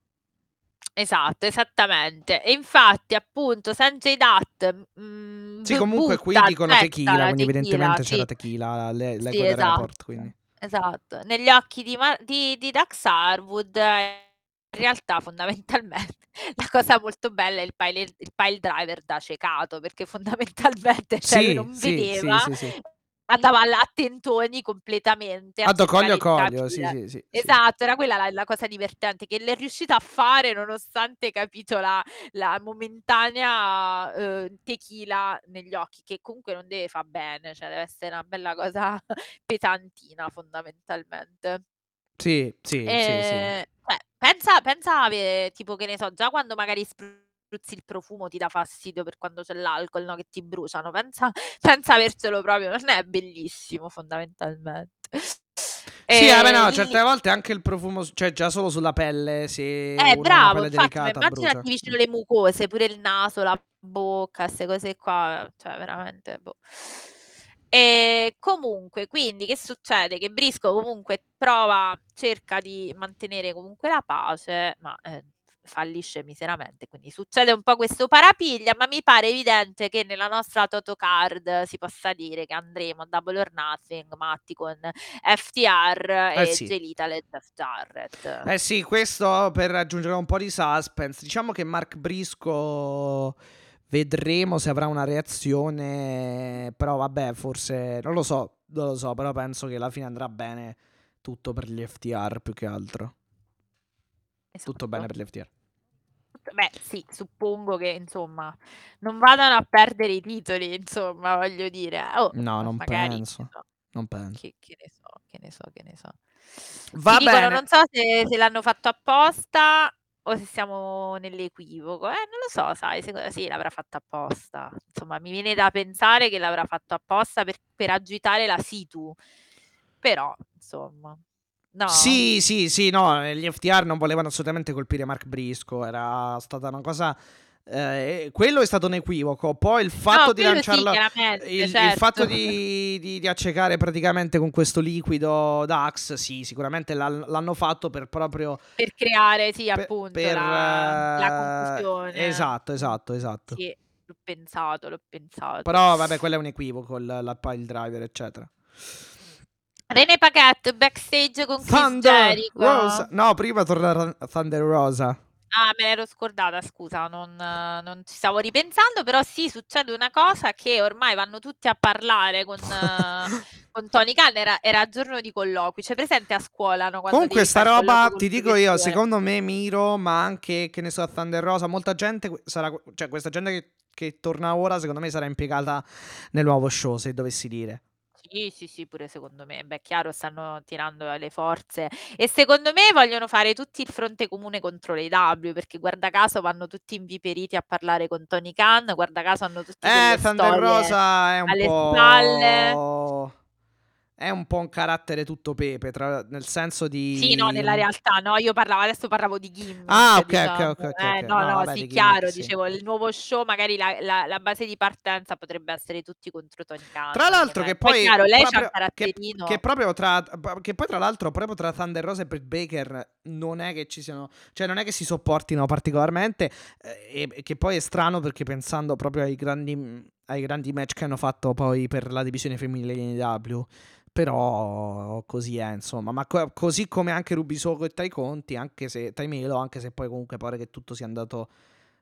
Speaker 3: Esatto, esattamente. E infatti, appunto, Sanjay Dutt mm,
Speaker 2: Sì, comunque qui dicono tequila,
Speaker 3: la
Speaker 2: quindi
Speaker 3: tequila,
Speaker 2: evidentemente
Speaker 3: sì,
Speaker 2: c'era tequila, le- leggo
Speaker 3: sì, esatto,
Speaker 2: report, quindi.
Speaker 3: esatto. Negli occhi di, Mar- di, di Dax Harwood, eh, in realtà, fondamentalmente, *laughs* la cosa molto bella è il pile, il pile driver da ciecato, perché fondamentalmente cioè, lui
Speaker 2: Sì,
Speaker 3: non
Speaker 2: sì, sì,
Speaker 3: vedeva,
Speaker 2: sì, sì.
Speaker 3: andava là a tentoni completamente a cercare di
Speaker 2: coglio, sì,
Speaker 3: capire.
Speaker 2: sì, sì, sì.
Speaker 3: Esatto, era quella la, la cosa divertente che l'è riuscita a fare nonostante capito la, la momentanea eh, tequila negli occhi, che comunque non deve far bene, cioè deve essere una bella cosa *laughs* pesantina fondamentalmente.
Speaker 2: Sì, sì, sì, sì.
Speaker 3: Eh, cioè, pensa, pensa ave- tipo che ne so, già quando magari spruzzi il profumo ti dà fastidio per quando c'è l'alcol, no, che ti bruciano. Pensa, *laughs* pensa avercelo proprio, non è bellissimo fondamentalmente.
Speaker 2: Sì, eh, beh,
Speaker 3: Eh,
Speaker 2: no,
Speaker 3: lì-
Speaker 2: certe volte anche il profumo, cioè già solo sulla pelle, se
Speaker 3: Eh, bravo,
Speaker 2: pelle
Speaker 3: infatti, ma
Speaker 2: delicata,
Speaker 3: immaginati
Speaker 2: brucia.
Speaker 3: vicino le mucose, pure il naso, la bocca, queste cose qua, cioè veramente, boh. E comunque, quindi che succede? Che Brisco comunque prova, cerca di mantenere comunque la pace, ma eh, fallisce miseramente, quindi succede un po' questo parapiglia, ma mi pare evidente che nella nostra Toto Card si possa dire che andremo a Double or Nothing, Matti con FTR
Speaker 2: Eh
Speaker 3: e
Speaker 2: sì.
Speaker 3: Gelita Jeff Jarrett.
Speaker 2: Eh sì, questo per aggiungere un po' di suspense. Diciamo che Mark Brisco vedremo se avrà una reazione, però vabbè, forse non lo so, non lo so, però penso che alla fine andrà bene tutto per gli FTR più che altro. Tutto
Speaker 3: Esatto.
Speaker 2: bene per gli FTR.
Speaker 3: Beh, sì, suppongo che insomma non vadano a perdere i titoli, insomma, voglio dire. Oh,
Speaker 2: No, non
Speaker 3: magari,
Speaker 2: penso.
Speaker 3: so,
Speaker 2: Non penso.
Speaker 3: che, che ne so, che ne so, che ne so.
Speaker 2: Va
Speaker 3: Ti dicono,
Speaker 2: bene.
Speaker 3: non so se, se l'hanno fatto apposta o se siamo nell'equivoco. Eh, non lo so, sai, secondo sì, l'avrà fatto apposta. Insomma, mi viene da pensare che l'avrà fatto apposta per, per agitare la situ. Però, insomma, no.
Speaker 2: Sì, sì, sì, no, gli FTR non volevano assolutamente colpire Mark Brisco, era stata una cosa... eh, quello è stato un equivoco, poi il fatto
Speaker 3: No,
Speaker 2: di
Speaker 3: sì,
Speaker 2: lanciarlo...
Speaker 3: chiaramente,
Speaker 2: il, il
Speaker 3: certo.
Speaker 2: fatto di, di- di accecare praticamente con questo liquido Dax, sì, sicuramente l'han- l'hanno fatto per proprio...
Speaker 3: per creare, sì,
Speaker 2: per-
Speaker 3: appunto,
Speaker 2: per,
Speaker 3: la, la
Speaker 2: eh,
Speaker 3: confusione.
Speaker 2: Esatto, esatto, esatto.
Speaker 3: Sì, l'ho pensato, l'ho pensato.
Speaker 2: Però vabbè, quello è un equivoco, il, la pile driver, eccetera.
Speaker 3: René Paquette backstage con Chris
Speaker 2: Thunder
Speaker 3: Jericho.
Speaker 2: Rosa. No, prima torna Thunder Rosa.
Speaker 3: Ah, me l'ero scordata, scusa, non, non ci stavo ripensando, però sì, succede una cosa che ormai vanno tutti a parlare con, *laughs* con Tony Khan, era, era giorno di colloqui, c'è presente a scuola, no, quando
Speaker 2: Comunque
Speaker 3: devi
Speaker 2: sta
Speaker 3: fare il
Speaker 2: roba,
Speaker 3: colloquio
Speaker 2: ti
Speaker 3: col
Speaker 2: dico io, secondo me Miro, ma anche, che ne so, Thunder Rosa, molta gente que- sarà, cioè questa gente che, che torna ora, secondo me sarà impiegata nel nuovo show, se dovessi dire.
Speaker 3: Sì, sì, sì, pure secondo me. Beh, chiaro, stanno tirando le forze. E secondo me vogliono fare tutti il fronte comune contro le W, perché guarda caso vanno tutti inviperiti a parlare con Tony Khan, guarda caso hanno tutti
Speaker 2: Eh,
Speaker 3: delle
Speaker 2: Thunder
Speaker 3: storie
Speaker 2: Rosa è un
Speaker 3: alle
Speaker 2: po'... È un po' un carattere tutto pepe, tra- nel senso di...
Speaker 3: Sì, no, nella realtà, no, io parlavo, adesso parlavo di gimmick,
Speaker 2: Ah, ok, ok,
Speaker 3: diciamo.
Speaker 2: ok, ok,
Speaker 3: Eh, no,
Speaker 2: No,
Speaker 3: no,
Speaker 2: vabbè,
Speaker 3: sì, chiaro,
Speaker 2: sì.
Speaker 3: dicevo, il nuovo show, magari la, la- la base di partenza potrebbe essere tutti contro Tony Khan.
Speaker 2: Tra l'altro che
Speaker 3: ovviamente.
Speaker 2: poi,
Speaker 3: chiaro, lei c'ha
Speaker 2: proprio-
Speaker 3: un
Speaker 2: che,
Speaker 3: caratterino.
Speaker 2: che proprio tra che poi tra l'altro proprio tra Thunder Rosa e Britt Baker non è che ci siano cioè non è che si sopportino particolarmente eh, e, che poi è strano perché pensando proprio ai grandi ai grandi match che hanno fatto poi per la divisione femminile in AEW però così è insomma. Ma co- così come anche Rubisoco e Tai Conti anche se Tai Melo anche se poi comunque pare che tutto sia andato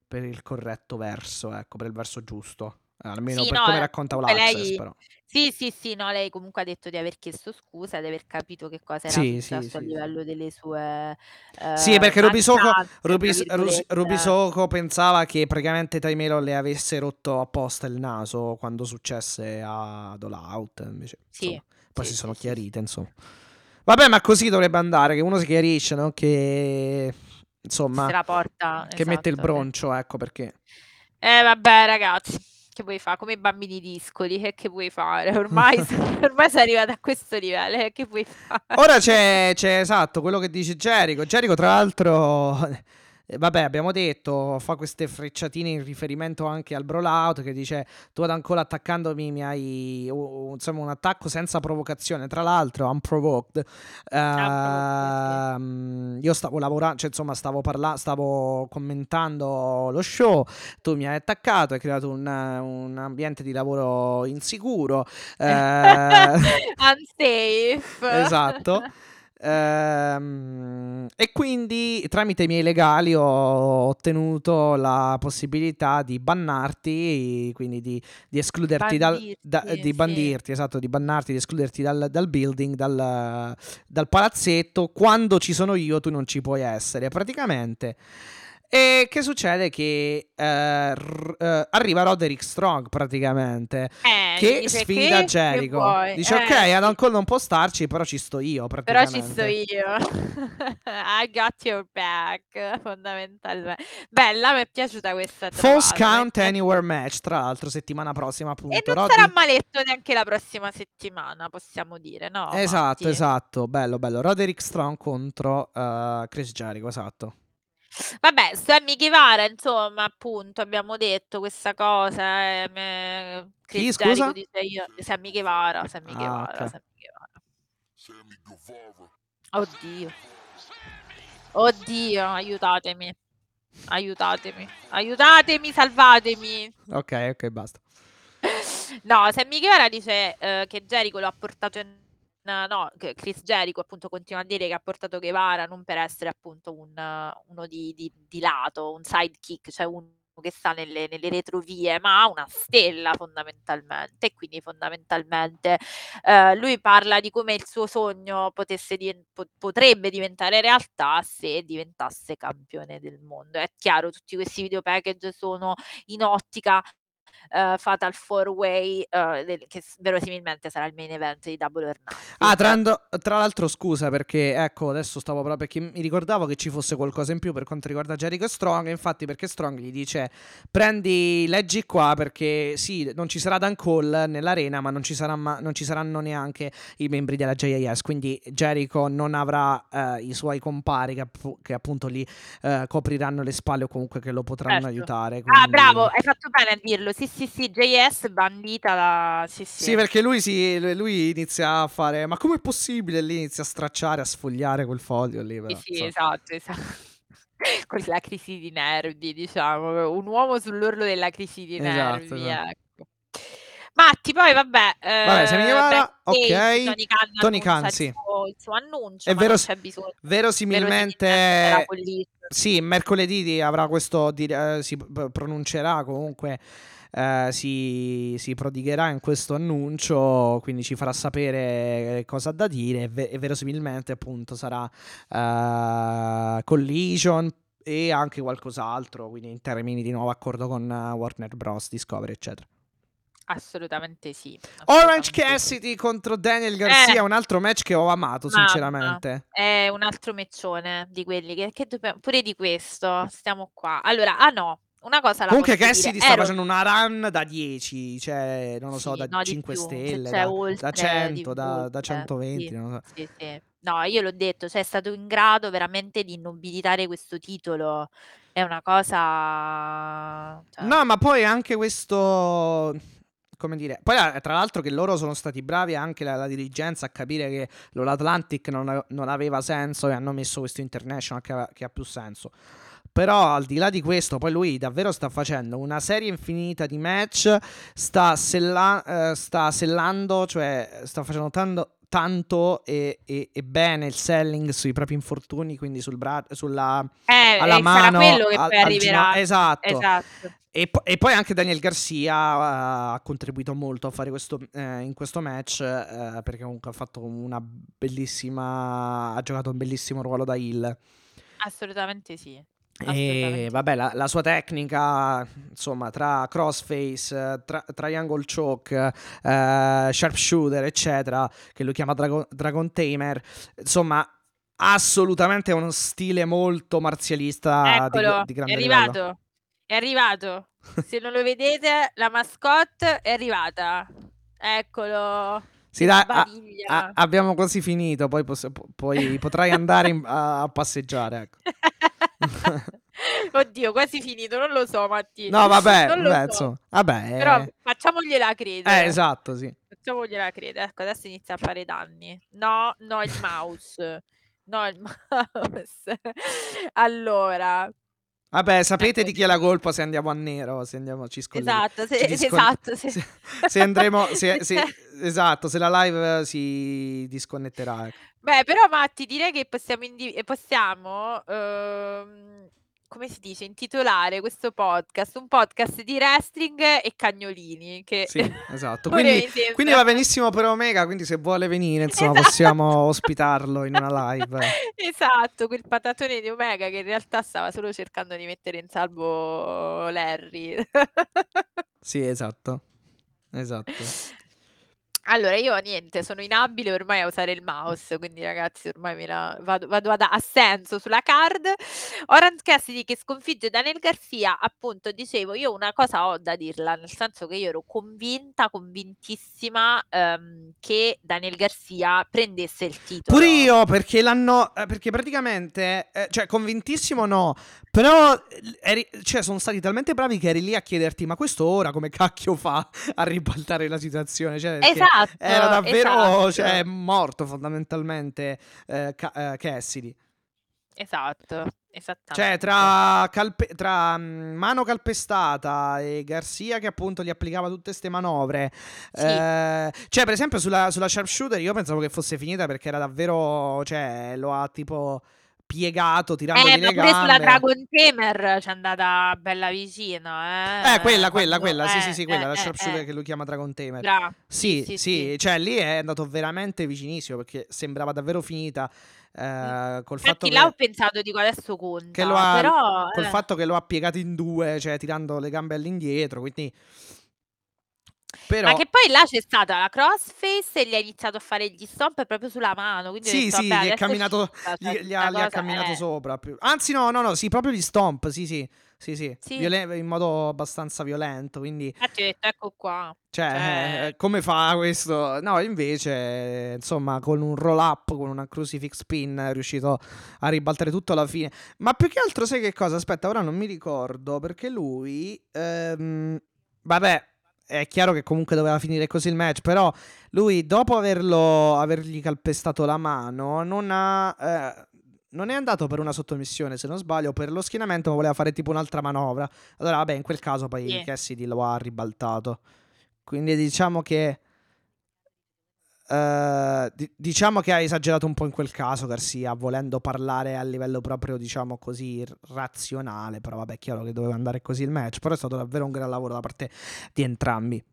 Speaker 2: per il corretto verso ecco per il verso giusto. Almeno
Speaker 3: Sì,
Speaker 2: per
Speaker 3: no,
Speaker 2: come
Speaker 3: eh,
Speaker 2: racconta Access
Speaker 3: lei-
Speaker 2: però.
Speaker 3: Sì, sì, sì, no, lei comunque ha detto di aver chiesto scusa, di aver capito che cosa era
Speaker 2: Sì, sì,
Speaker 3: successo a
Speaker 2: sì,
Speaker 3: livello delle sue eh,
Speaker 2: Sì, perché Rubisoco, Rubis- Rubisoco pensava che praticamente Taimelo le avesse rotto apposta il naso quando successe ad All Out. Invece,
Speaker 3: Sì,
Speaker 2: insomma, poi
Speaker 3: sì,
Speaker 2: si sono chiarite, insomma. Vabbè, ma così dovrebbe andare, che uno si chiarisce, no? Che, insomma,
Speaker 3: se la porta,
Speaker 2: che mette il
Speaker 3: esatto, eh.
Speaker 2: broncio, ecco perché.
Speaker 3: Eh, vabbè, ragazzi, che vuoi fare? Come i bambini discoli, che, che vuoi fare? Ormai, *laughs* ormai sei arrivato a questo livello, eh, che vuoi fare?
Speaker 2: Ora c'è, c'è esatto quello che dice Jericho. Jericho, tra l'altro, eh, vabbè, abbiamo detto, fa queste frecciatine in riferimento anche al brawlout che dice tu ad ancora attaccandomi mi hai uh, insomma un attacco senza provocazione, tra l'altro unprovoked. Uh, io stavo lavorando, cioè insomma stavo parlando, stavo commentando lo show, tu mi hai attaccato, hai creato un, un ambiente di lavoro insicuro. Uh, *laughs*
Speaker 3: Unsafe.
Speaker 2: Esatto. Ehm, e quindi tramite i miei legali ho ottenuto la possibilità di bannarti, quindi di, di escluderti
Speaker 3: Bandirti,
Speaker 2: dal, da- di
Speaker 3: sì.
Speaker 2: bandirti, esatto, di bannarti, di escluderti dal, dal building, dal, dal palazzetto. Quando ci sono io, tu non ci puoi essere, praticamente. E che succede? Che eh, r- eh, arriva Roderick Strong praticamente
Speaker 3: Eh,
Speaker 2: che sfida
Speaker 3: che-
Speaker 2: Jericho.
Speaker 3: che?
Speaker 2: Dice:
Speaker 3: Eh,
Speaker 2: Ok,
Speaker 3: sì.
Speaker 2: Adam Cole non può starci, però ci sto io.
Speaker 3: Però ci sto io. *laughs* I got your back, fondamentalmente. Bella, mi è piaciuta questa
Speaker 2: False Count. Anywhere match. Tra l'altro, settimana prossima, appunto.
Speaker 3: E non
Speaker 2: Roddy-
Speaker 3: sarà maletto neanche la prossima settimana, possiamo dire, no?
Speaker 2: Esatto,
Speaker 3: Matti?
Speaker 2: esatto. Bello, bello. Roderick Strong contro eh, Chris Jericho. Esatto.
Speaker 3: Vabbè, Sammy Guevara, insomma, appunto, abbiamo detto questa cosa. eh, me-
Speaker 2: Chi, scusa?
Speaker 3: Dice io, Sammy Guevara, Sammy
Speaker 2: Ah,
Speaker 3: Guevara,
Speaker 2: ok.
Speaker 3: Sammy Guevara. Oddio. Oddio, aiutatemi. Aiutatemi. Aiutatemi, salvatemi.
Speaker 2: Ok, ok, basta. *laughs*
Speaker 3: No, Sammy Guevara dice eh, che Jericho lo ha portato in... No, Chris Jericho appunto continua a dire che ha portato Guevara non per essere appunto un, uno di, di- di lato, un sidekick, cioè uno che sta nelle, nelle retrovie, ma una stella fondamentalmente e quindi fondamentalmente eh, lui parla di come il suo sogno po- potrebbe diventare realtà se diventasse campione del mondo. È chiaro, tutti questi video package sono in ottica eh, Fatal 4-Way, eh, del- che verosimilmente sarà il main event di Double or Nothing.
Speaker 2: Ah, tra, ando- tra l'altro, scusa perché ecco, adesso stavo proprio perché mi ricordavo che ci fosse qualcosa in più per quanto riguarda Jericho e Strong. Infatti, perché Strong gli dice: Prendi, leggi qua perché sì, non ci sarà Dan Cole nell'arena, ma non ci, sarà ma- non ci saranno neanche i membri della JAS. Quindi Jericho non avrà eh, i suoi compari che, appu- che appunto gli copriranno le spalle o comunque che lo potranno
Speaker 3: Certo.
Speaker 2: aiutare.
Speaker 3: Ah,
Speaker 2: quindi-
Speaker 3: bravo, hai fatto bene a dirlo. Sì, sì, sì, JS bandita la... Sì, sì.
Speaker 2: Sì, perché lui, si, lui inizia a fare. Ma com'è possibile? Lì inizia a stracciare, a sfogliare quel foglio lì.
Speaker 3: Sì,
Speaker 2: però,
Speaker 3: sì,
Speaker 2: insomma.
Speaker 3: esatto, esatto. *laughs* Con la crisi di nervi, diciamo, un uomo sull'orlo della crisi di
Speaker 2: Esatto,
Speaker 3: nervi,
Speaker 2: esatto.
Speaker 3: ecco. Matti, poi vabbè,
Speaker 2: Vabbè, Sammy
Speaker 3: eh,
Speaker 2: Guevara, ok.
Speaker 3: Tony Khan
Speaker 2: Tony Khan,
Speaker 3: il,
Speaker 2: sì.
Speaker 3: suo, il suo annuncio,
Speaker 2: È vero-
Speaker 3: c'è bisogno.
Speaker 2: Verosimilmente.
Speaker 3: Collision.
Speaker 2: Sì, mercoledì avrà questo. eh, si pronuncerà comunque. Eh, si, si prodigherà in questo annuncio, quindi ci farà sapere cosa ha da dire. E, ve- e verosimilmente, appunto, sarà eh, Collision e anche qualcos'altro. Quindi, in termini di nuovo accordo con Warner Bros. Discovery, eccetera.
Speaker 3: Assolutamente sì.
Speaker 2: Orange
Speaker 3: assolutamente sì.
Speaker 2: Cassidy contro Daniel Garcia,
Speaker 3: Eh.
Speaker 2: un altro match che ho amato, sinceramente.
Speaker 3: È un altro meccione di quelli che, che dobbiamo... Pure di questo, stiamo qua. Allora, ah no, una cosa la
Speaker 2: Comunque Cassidy
Speaker 3: dire.
Speaker 2: sta
Speaker 3: Ero-
Speaker 2: facendo una run da 10, cioè non lo so,
Speaker 3: Sì,
Speaker 2: da
Speaker 3: no, di
Speaker 2: 5
Speaker 3: più, se
Speaker 2: stelle,
Speaker 3: c'è
Speaker 2: da,
Speaker 3: oltre,
Speaker 2: da 100,
Speaker 3: di
Speaker 2: da, da
Speaker 3: oltre,
Speaker 2: 120,
Speaker 3: sì.
Speaker 2: non lo so.
Speaker 3: Sì, sì. No, io l'ho detto, cioè è stato in grado veramente di nobilitare questo titolo. È una cosa... cioè,
Speaker 2: No, ma poi anche questo come dire, poi eh, tra l'altro che loro sono stati bravi anche la, la dirigenza a capire che l'All Atlantic non, non aveva senso e hanno messo questo International che, che ha più senso. Però al di là di questo, poi lui davvero sta facendo una serie infinita di match, sta, sella- eh, sta sellando, cioè sta facendo tanto, tanto e, e- e bene il selling sui propri infortuni, quindi sul bra- sulla,
Speaker 3: eh,
Speaker 2: alla mano,
Speaker 3: quello che poi
Speaker 2: al
Speaker 3: arriverà.
Speaker 2: gino- esatto.
Speaker 3: Esatto.
Speaker 2: E, po- e poi anche Daniel Garcia eh, ha contribuito molto a fare questo, eh, in questo match eh, perché comunque ha fatto una bellissima, ha giocato un bellissimo ruolo da heel.
Speaker 3: Assolutamente sì.
Speaker 2: E vabbè, la, la sua tecnica, insomma, tra crossface, eh, tra- triangle choke, eh, sharpshooter, eccetera, che lui chiama Dragon, Dragon Tamer, insomma, assolutamente uno stile molto marzialista di,
Speaker 3: Eccolo,
Speaker 2: di
Speaker 3: è
Speaker 2: grande livello.
Speaker 3: arrivato. È arrivato. Se non lo vedete, la mascotte è arrivata. Eccolo.
Speaker 2: Sì, dai, a- a- abbiamo quasi finito, poi, poss- po- poi potrai andare in- a, a passeggiare. Ecco. *laughs* *laughs*
Speaker 3: Oddio, quasi finito, non lo so, Matti.
Speaker 2: No, vabbè,
Speaker 3: Non lo
Speaker 2: vabbè,
Speaker 3: so.
Speaker 2: insomma, vabbè.
Speaker 3: Però
Speaker 2: eh,
Speaker 3: facciamogliela credere.
Speaker 2: eh, esatto, sì.
Speaker 3: Facciamogliela credere. Ecco, adesso inizia a fare danni. No, no, il mouse. No, il *laughs* mouse. Allora,
Speaker 2: Vabbè, sapete
Speaker 3: Ecco.
Speaker 2: di chi è la colpa se andiamo a nero, se andiamo, ci scolleghiamo.
Speaker 3: esatto, se, *laughs*
Speaker 2: ci discol-
Speaker 3: esatto, se-
Speaker 2: se- se andremo, se- se- esatto, se la live si disconnetterà.
Speaker 3: Beh, però Matti, direi che possiamo, indi- possiamo ehm, come si dice, intitolare questo podcast un podcast di wrestling e cagnolini. Che
Speaker 2: Sì, esatto. *laughs* Quindi, quindi va benissimo per Omega, quindi se vuole venire, insomma,
Speaker 3: Esatto.
Speaker 2: possiamo ospitarlo in una *laughs* live.
Speaker 3: Esatto, quel patatone di Omega che in realtà stava solo cercando di mettere in salvo Larry.
Speaker 2: Sì, esatto. Esatto.
Speaker 3: Allora, io niente, sono inabile ormai a usare il mouse, quindi ragazzi ormai me la vado, vado ad, a senso sulla card. Orange Cassidy che sconfigge Daniel Garcia, appunto, dicevo, io una cosa ho da dirla, nel senso che io ero convinta, convintissima ehm, che Daniel Garcia prendesse il titolo.
Speaker 2: Pure io, perché l'hanno. eh, Perché praticamente. eh, cioè, convintissimo no. Però. eh, eri- cioè, sono stati talmente bravi che eri lì a chiederti: ma questo ora come cacchio fa a ribaltare la situazione? Cioè, perché
Speaker 3: Esatto.
Speaker 2: Era davvero.
Speaker 3: esatto.
Speaker 2: Cioè, morto fondamentalmente. eh, Ca- eh, Cassidy.
Speaker 3: Esatto, esattamente.
Speaker 2: Cioè, tra, calpe- tra mm, mano calpestata e Garcia che appunto gli applicava tutte ste manovre.
Speaker 3: Sì.
Speaker 2: eh, cioè, per esempio, sulla, sulla sharpshooter io pensavo che fosse finita perché era davvero. Cioè, lo ha tipo piegato tirandogli
Speaker 3: Eh,
Speaker 2: le
Speaker 3: ma pure sulla
Speaker 2: gambe.
Speaker 3: Dragon Tamer c'è andata bella vicino, eh.
Speaker 2: Eh, quella, quella,
Speaker 3: Quando-
Speaker 2: quella, sì, sì,
Speaker 3: eh,
Speaker 2: sì, quella,
Speaker 3: eh,
Speaker 2: la
Speaker 3: eh,
Speaker 2: sharpshooter
Speaker 3: eh.
Speaker 2: che lui chiama Dragon Tamer.
Speaker 3: Bra-
Speaker 2: Sì,
Speaker 3: sì,
Speaker 2: sì,
Speaker 3: sì.
Speaker 2: cioè lì è andato veramente vicinissimo perché sembrava davvero finita. eh, col fatto
Speaker 3: Infatti là ho pensato, dico adesso conta,
Speaker 2: che lo ha,
Speaker 3: però...
Speaker 2: col
Speaker 3: eh.
Speaker 2: fatto che lo ha piegato in due, cioè tirando le gambe all'indietro, quindi però
Speaker 3: Ma che poi là c'è stata la crossface e gli ha iniziato a fare gli stomp proprio sulla mano. Quindi
Speaker 2: sì,
Speaker 3: detto,
Speaker 2: sì, gli è camminato, gli,
Speaker 3: cioè,
Speaker 2: gli ha, gli ha camminato
Speaker 3: è-
Speaker 2: sopra. più- Anzi, no, no, no, sì, proprio gli stomp, sì, sì, sì, sì,
Speaker 3: Sì.
Speaker 2: Viole- in modo abbastanza violento, quindi,
Speaker 3: Infatti ho detto, ecco qua.
Speaker 2: cioè,
Speaker 3: Cioè-
Speaker 2: eh, come fa questo? No, invece, insomma, con un roll up, con una crucifix pin, è riuscito a ribaltare tutto alla fine. Ma più che altro, sai che cosa? Aspetta, ora non mi ricordo, perché lui, ehm, vabbè, è chiaro che comunque doveva finire così il match, però lui, dopo averlo, avergli calpestato la mano, non ha... eh, non è andato per una sottomissione, se non sbaglio, per lo schienamento, ma voleva fare tipo un'altra manovra. Allora, vabbè, in quel caso poi
Speaker 3: Sì.
Speaker 2: Cassidy lo ha ribaltato. Quindi diciamo che... eh, di- diciamo che ha esagerato un po' in quel caso Garcia, volendo parlare a livello proprio, diciamo così, razionale. Però vabbè, è chiaro che doveva andare così il match. Però è stato davvero un gran lavoro da parte di entrambi.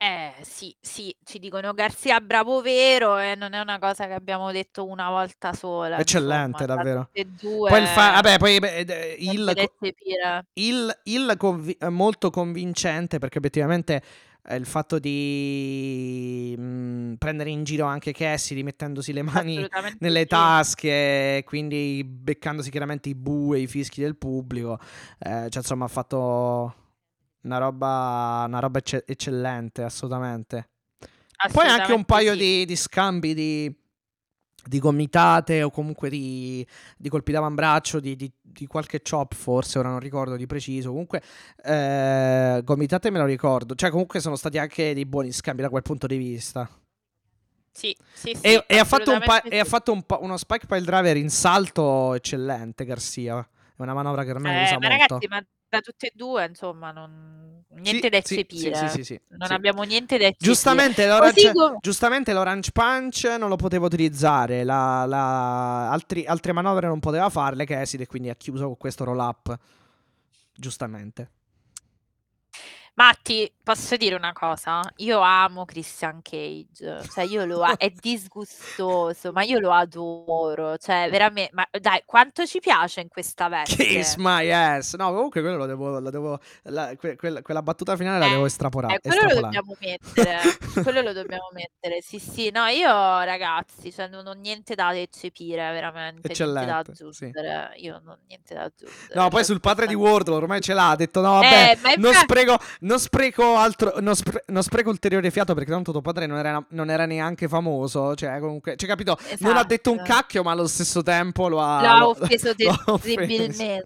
Speaker 3: Eh sì, sì, ci dicono Garzia bravo vero e non è una cosa che abbiamo detto una volta sola.
Speaker 2: Eccellente,
Speaker 3: insomma,
Speaker 2: davvero.
Speaker 3: due.
Speaker 2: Poi il fa- vabbè, poi eh, il,
Speaker 3: eccepire.
Speaker 2: il, il convi- eh, molto convincente perché obiettivamente eh, il fatto di mm, prendere in giro anche Cassidy mettendosi le mani
Speaker 3: Assolutamente
Speaker 2: nelle
Speaker 3: sì.
Speaker 2: tasche, quindi beccandosi chiaramente i bu e i fischi del pubblico, eh, cioè insomma ha fatto una roba, una roba ecce- eccellente, assolutamente. Poi anche un
Speaker 3: Assolutamente
Speaker 2: paio
Speaker 3: sì.
Speaker 2: di, di scambi di, di gomitate o comunque di, di colpi d'avambraccio, di, di, di qualche chop forse, ora non ricordo di preciso. Comunque eh, gomitate me lo ricordo. Cioè comunque sono stati anche dei buoni scambi da quel punto di vista.
Speaker 3: Sì, sì, sì,
Speaker 2: E, e ha fatto, un pa-
Speaker 3: assolutamente
Speaker 2: e ha
Speaker 3: sì.
Speaker 2: fatto un pa- uno spike pile driver in salto eccellente Garcia. È una manovra che ormai
Speaker 3: Eh,
Speaker 2: usa
Speaker 3: ma
Speaker 2: molto.
Speaker 3: ragazzi, ma da tutte e due, insomma, non... niente
Speaker 2: Sì,
Speaker 3: da
Speaker 2: sì, sì, sì, sì, sì,
Speaker 3: non
Speaker 2: sì.
Speaker 3: abbiamo niente da eccepire.
Speaker 2: Giustamente l'orange,
Speaker 3: Così come-
Speaker 2: giustamente l'orange punch non lo poteva utilizzare, la- la- altri- altre manovre non poteva farle Cassidy e quindi ha chiuso con questo roll up. Giustamente.
Speaker 3: Matti, posso dire una cosa? Io amo Christian Cage, cioè io lo a- è *laughs* disgustoso, ma io lo adoro, cioè veramente, ma dai, quanto ci piace in questa veste?
Speaker 2: Kiss my ass. No, comunque quello lo devo, lo devo- la- que- quella, quella battuta finale la
Speaker 3: Eh,
Speaker 2: devo estrapolare.
Speaker 3: Eh, quello lo
Speaker 2: estrapolare.
Speaker 3: dobbiamo mettere, *laughs* quello lo dobbiamo mettere, sì sì, no, io ragazzi, cioè non ho niente da eccepire, veramente, niente da
Speaker 2: Eccellente, sì.
Speaker 3: aggiungere, io non ho niente da aggiungere.
Speaker 2: No, poi sul padre di Wardlow ormai ce l'ha, ha detto no, vabbè,
Speaker 3: Eh,
Speaker 2: non,
Speaker 3: infatti-
Speaker 2: spreco, non spreco altro. Non, spre- non spreco ulteriore fiato perché tanto tuo padre non era, non era neanche famoso. Cioè, comunque, cioè, capito? Non ha detto un
Speaker 3: Esatto.
Speaker 2: cacchio, ma allo stesso tempo lo ha.
Speaker 3: Lo ha
Speaker 2: lo-
Speaker 3: offeso *laughs* terribilmente.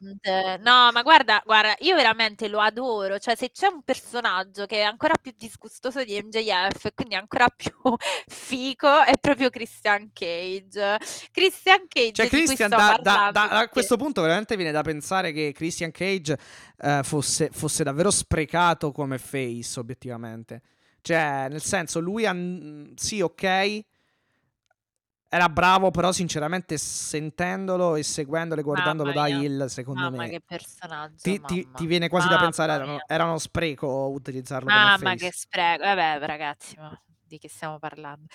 Speaker 3: No, ma guarda, guarda, io veramente lo adoro. Cioè, se c'è un personaggio che è ancora più disgustoso di MJF quindi ancora più *laughs* fico, è proprio Christian Cage. Christian Cage,
Speaker 2: Cioè, Christian, da- da- da- a questo punto veramente viene da pensare che Christian Cage eh, fosse, fosse davvero sprecato come face, obiettivamente. Cioè, nel senso, lui, han- sì, ok, era bravo, però sinceramente sentendolo e seguendolo e guardandolo da. Hill, secondo
Speaker 3: Mamma
Speaker 2: me...
Speaker 3: che personaggio,
Speaker 2: Ti, ti- ti viene quasi da
Speaker 3: Mamma
Speaker 2: pensare erano,
Speaker 3: mia.
Speaker 2: era uno spreco utilizzarlo
Speaker 3: Mamma che spreco. Vabbè, ragazzi, ma di che stiamo parlando?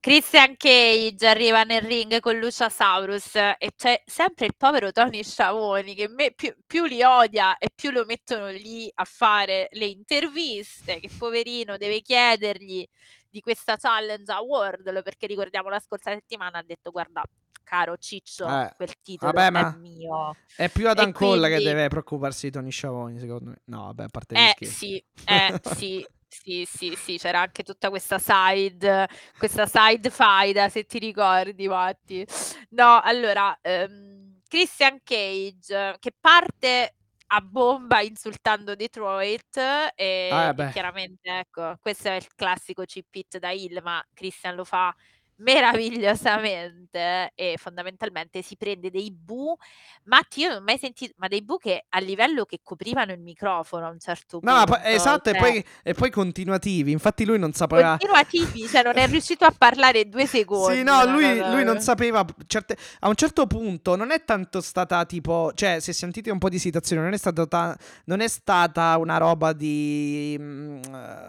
Speaker 3: Christian Cage arriva nel ring con Luciasaurus e c'è sempre il povero Tony Sciavoni che me più, più li odia e più lo mettono lì a fare le interviste, che poverino deve chiedergli di questa challenge a Wardle perché ricordiamo la scorsa settimana ha detto guarda caro Ciccio
Speaker 2: Eh,
Speaker 3: quel titolo
Speaker 2: vabbè,
Speaker 3: è mio
Speaker 2: È più
Speaker 3: E
Speaker 2: Adam Cole che
Speaker 3: quindi-
Speaker 2: deve preoccuparsi di Tony Sciavoni, secondo me. No, vabbè, a parte gli
Speaker 3: Eh
Speaker 2: scherzi.
Speaker 3: sì, eh sì, *laughs* sì, sì, sì, c'era anche tutta questa side, questa side faida, se ti ricordi, Matti. No, allora, ehm, Christian Cage che parte a bomba insultando Detroit e,
Speaker 2: Ah,
Speaker 3: e chiaramente, ecco, questo è il classico chip hit da Hill, ma Christian lo fa meravigliosamente e fondamentalmente si prende dei bu Matti, io non ho mai sentito, ma dei bu che a livello che coprivano il microfono a un certo
Speaker 2: No,
Speaker 3: punto.
Speaker 2: poi- esatto, e
Speaker 3: cioè,
Speaker 2: poi, e poi continuativi. Infatti lui non sapeva...
Speaker 3: continuativi, cioè non è *laughs* riuscito a parlare due secondi.
Speaker 2: Sì, no, lui, lui non sapeva. certe- a un certo punto non è tanto stata tipo. Cioè, se sentite un po' di citazione, non è, stato ta- non è stata una roba di. mm,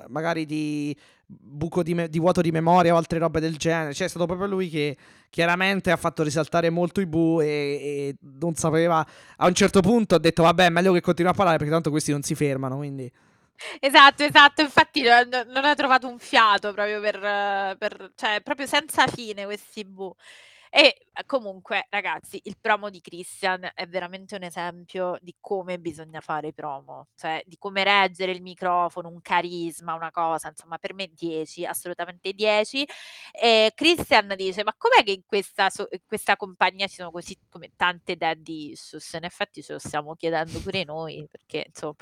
Speaker 2: magari di buco di, me- di vuoto di memoria o altre robe del genere. Cioè, è stato proprio lui che chiaramente ha fatto risaltare molto i bu e, e non sapeva. A un certo punto ha detto, vabbè, meglio che continui a parlare perché tanto questi non si fermano. Quindi.
Speaker 3: Esatto, esatto, infatti no- no- non ha trovato un fiato proprio per, per- cioè proprio senza fine questi bu. E eh, comunque, ragazzi, il promo di Christian è veramente un esempio di come bisogna fare i promo, cioè di come reggere il microfono, un carisma, una cosa, insomma, per me 10, assolutamente 10. E Christian dice: Ma com'è che in questa, in questa compagnia ci sono così come tante daddy issues? In effetti ce lo stiamo chiedendo pure noi, perché insomma.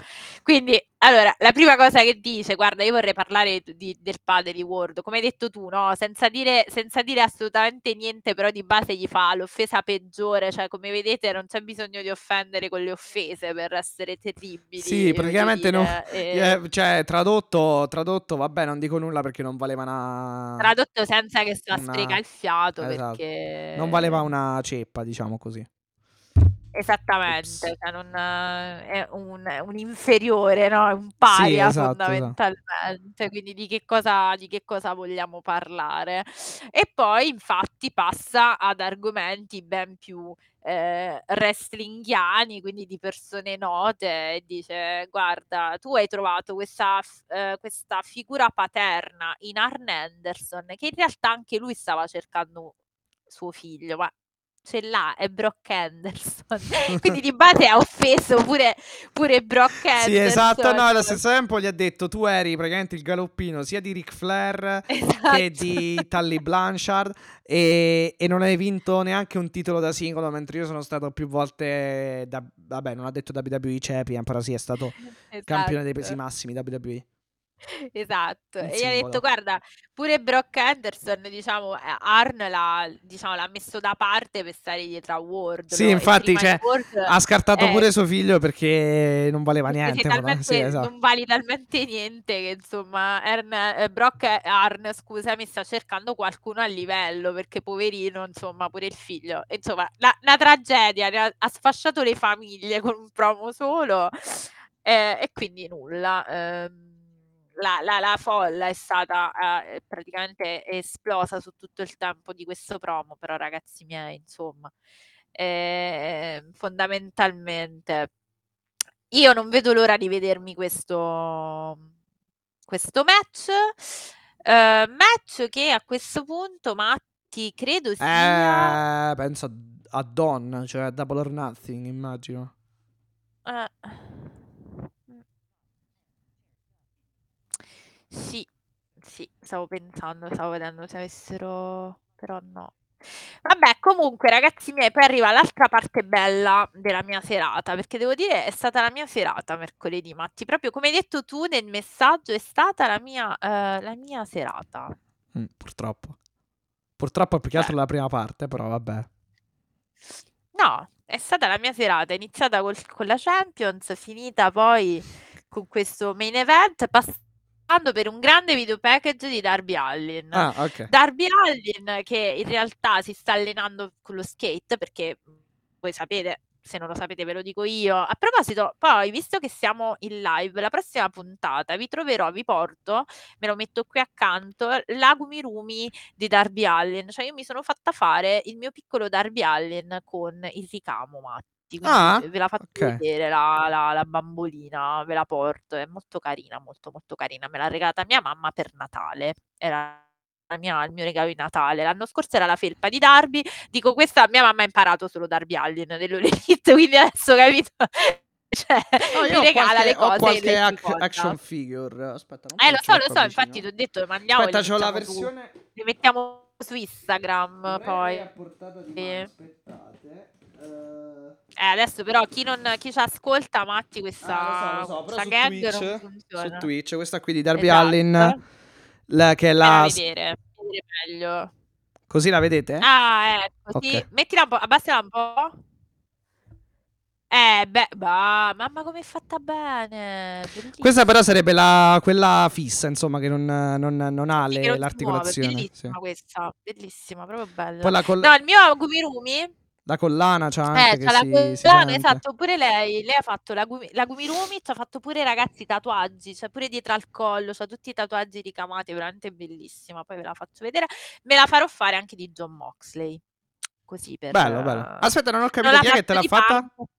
Speaker 3: Quindi, allora, la prima cosa che dice, guarda, io vorrei parlare di- del padre di Ward, come hai detto tu, no? Senza dire, senza dire assolutamente niente, però di base gli fa l'offesa peggiore, cioè come vedete non c'è bisogno di offendere con le offese per essere terribili.
Speaker 2: Sì, praticamente no-
Speaker 3: dire, *laughs* e-
Speaker 2: eh, cioè, tradotto, tradotto, vabbè, non dico nulla perché non valeva una.
Speaker 3: Tradotto senza che sta
Speaker 2: una-
Speaker 3: spreca il fiato
Speaker 2: esatto.
Speaker 3: perché
Speaker 2: Non valeva una ceppa, diciamo così.
Speaker 3: Esattamente, cioè non, è un, un inferiore, no? È un paria
Speaker 2: esatto,
Speaker 3: fondamentalmente, quindi di che, cosa, di che cosa vogliamo parlare? E poi infatti passa ad argomenti ben più eh, wrestlinghiani, quindi di persone note, e dice guarda, tu hai trovato questa, f- eh, questa figura paterna in Arn Anderson, che in realtà anche lui stava cercando suo figlio, ma ce l'ha, è Brock Anderson. *laughs* Quindi di base ha offeso pure, pure Brock Anderson.
Speaker 2: Sì, esatto, no, allo stesso tempo gli ha detto tu eri praticamente il galoppino sia di Ric Flair *laughs*
Speaker 3: Esatto.
Speaker 2: che di Tully Blanchard e, e non hai vinto neanche un titolo da singolo mentre io sono stato più volte da, vabbè non ha detto WWE Champion però sì è stato *laughs* campione dei pesi
Speaker 3: Esatto.
Speaker 2: massimi WWE *laughs*
Speaker 3: Esatto,
Speaker 2: Un
Speaker 3: e gli ha detto
Speaker 2: simbolo.
Speaker 3: guarda, pure Brock Anderson, diciamo, eh, Arn l'ha, diciamo, l'ha messo da parte per stare dietro a Ward.
Speaker 2: Sì,
Speaker 3: no? E
Speaker 2: infatti,
Speaker 3: prima
Speaker 2: cioè,
Speaker 3: Ward,
Speaker 2: ha scartato
Speaker 3: eh,
Speaker 2: pure suo figlio perché non valeva
Speaker 3: perché sei
Speaker 2: niente
Speaker 3: talmente-
Speaker 2: sì, esatto.
Speaker 3: non vali talmente niente che insomma Arn, eh, Brock Arn, scusami, sta cercando qualcuno a livello perché poverino, insomma, pure il figlio. Insomma, la, una tragedia, ne ha, ha sfasciato le famiglie con un promo solo eh, e quindi nulla. ehm, la, la- la folla è stata eh, praticamente esplosa su tutto il tempo di questo promo, però ragazzi miei, insomma, eh, fondamentalmente io non vedo l'ora di vedermi questo, questo match. eh, match che a questo punto, Matti, credo sia...
Speaker 2: Eh, penso a, a Don, cioè a Double or Nothing, immagino.
Speaker 3: eh, Sì, sì, stavo pensando, stavo vedendo se avessero però no. Vabbè, comunque ragazzi miei, poi arriva l'altra parte bella della mia serata, perché devo dire è stata la mia serata mercoledì, Matti, proprio come hai detto tu nel messaggio, è stata la mia, eh, la mia serata.
Speaker 2: Mm, purtroppo. Purtroppo più che altro
Speaker 3: Beh.
Speaker 2: la prima parte, però vabbè.
Speaker 3: No, è stata la mia serata, iniziata col- con la Champions, finita poi con questo main event, passando per un grande video package di Darby Allin.
Speaker 2: Ah, ok.
Speaker 3: Darby Allin che in realtà si sta allenando con lo skate perché voi sapete, se non lo sapete ve lo dico io. A proposito, poi visto che siamo in live, la prossima puntata vi troverò, vi porto, me lo metto qui accanto, la Gumirumi di Darby Allin. Cioè io mi sono fatta fare il mio piccolo Darby Allin con il ricamo, Matti. Quindi
Speaker 2: Ah,
Speaker 3: ve la faccio
Speaker 2: ok.
Speaker 3: vedere la, la- la bambolina, ve la porto, è molto carina, molto molto carina. Me l'ha regalata mia mamma per Natale. Era la mia- il mio regalo di Natale. L'anno scorso era la felpa di Darby. Dico, questa mia mamma ha imparato solo Darby Allin dell'Olelite, *laughs* quindi adesso capito. *laughs* Cioè,
Speaker 2: No,
Speaker 3: mi
Speaker 2: io ho
Speaker 3: regala
Speaker 2: qualche,
Speaker 3: le cose
Speaker 2: ho
Speaker 3: e
Speaker 2: qualche
Speaker 3: le
Speaker 2: ac-
Speaker 3: ricorda.
Speaker 2: action figure. Aspetta, non
Speaker 3: Eh, lo so, lo so, infatti
Speaker 2: vicino.
Speaker 3: ti ho detto, mandiamo e
Speaker 2: Aspetta, c'ho la
Speaker 3: mettiamo su,
Speaker 2: versione.
Speaker 3: li mettiamo su Instagram
Speaker 2: Vorrei
Speaker 3: poi.
Speaker 2: a portata di
Speaker 3: Sì.
Speaker 2: mano, aspettate. Eh,
Speaker 3: Eh, adesso però chi, non, chi ci ascolta, Matti, questa,
Speaker 2: ah, lo so, lo so,
Speaker 3: questa
Speaker 2: su
Speaker 3: gag
Speaker 2: Twitch, su. Twitch, questa qui di Darby
Speaker 3: Esatto.
Speaker 2: Allin, la- che è la...
Speaker 3: vedere, vedere meglio.
Speaker 2: Così la vedete?
Speaker 3: Ah, ecco, sì.
Speaker 2: Ok.
Speaker 3: Mettila un po', abbassala un po'. Eh, beh, bah, mamma come è fatta bene.
Speaker 2: Questa
Speaker 3: Bellissima.
Speaker 2: però sarebbe la, quella fissa, insomma, che non, non- non ha
Speaker 3: Sì,
Speaker 2: le-
Speaker 3: non si muove,
Speaker 2: l'articolazione. sì.
Speaker 3: bellissima questa, bellissima, proprio bella.
Speaker 2: Col-
Speaker 3: No, il mio Gumirumi,
Speaker 2: la collana c'ha
Speaker 3: eh,
Speaker 2: anche
Speaker 3: c'ha la
Speaker 2: si, si
Speaker 3: collana,
Speaker 2: sente.
Speaker 3: esatto, pure lei, lei ha fatto la, Gumi- la Gumirumi, ci ha fatto pure ragazzi tatuaggi, cioè pure dietro al collo, c'ha tutti i tatuaggi ricamati, veramente bellissima, poi ve la faccio vedere. Me la farò fare anche di John Moxley, così per...
Speaker 2: Bello, bello.
Speaker 3: eh,
Speaker 2: Aspetta, non ho
Speaker 3: non
Speaker 2: capito
Speaker 3: la
Speaker 2: chi è che te l'ha fatta?
Speaker 3: punk.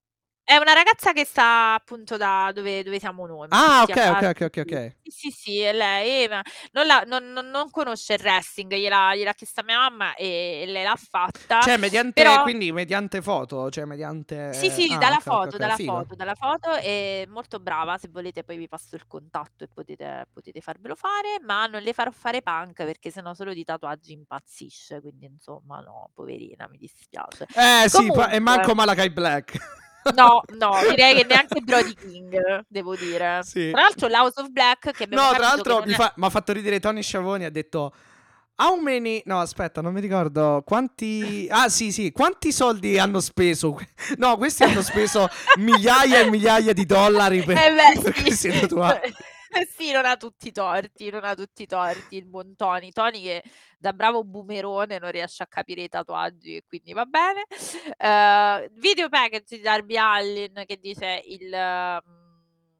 Speaker 3: È una ragazza che sta appunto da dove, dove siamo noi.
Speaker 2: Ah, ok, ok, ok, ok, ok.
Speaker 3: Sì, sì, sì, è lei ma non, la- non- non- non conosce il wrestling, gliel'ha, gliel'ha chiesta mia mamma e, lei l'ha fatta.
Speaker 2: Cioè, mediante,
Speaker 3: Però-
Speaker 2: quindi mediante foto, cioè mediante...
Speaker 3: Sì, sì,
Speaker 2: ah,
Speaker 3: dalla
Speaker 2: ok, ok,
Speaker 3: foto,
Speaker 2: ok,
Speaker 3: dalla
Speaker 2: figo.
Speaker 3: foto, dalla foto, è molto brava, se volete poi vi passo il contatto e potete, potete farvelo fare, ma non le farò fare punk perché sennò solo di tatuaggi impazzisce, quindi insomma no, poverina, mi dispiace.
Speaker 2: Eh sì, pa- e manco Malakai Black.
Speaker 3: No, no, direi che neanche Brody King, devo dire.
Speaker 2: Sì.
Speaker 3: Tra l'altro l'House of Black che abbiamo
Speaker 2: No, tra l'altro mi,
Speaker 3: è-
Speaker 2: fa- mi ha fatto ridere Tony Sciavoni, ha detto... How many... No, aspetta, non mi ricordo quanti... Ah, sì, sì, quanti soldi hanno speso? No, questi hanno speso *laughs* migliaia e migliaia di dollari per,
Speaker 3: Eh beh, *laughs*
Speaker 2: per
Speaker 3: sì.
Speaker 2: questi tatuaggi. *laughs*
Speaker 3: sì, non ha tutti i torti, non ha tutti i torti il buon Tony. Tony che da bravo boomerone non riesce a capire i tatuaggi e quindi va bene. Eh, video package di Darby Allin che dice il, mm,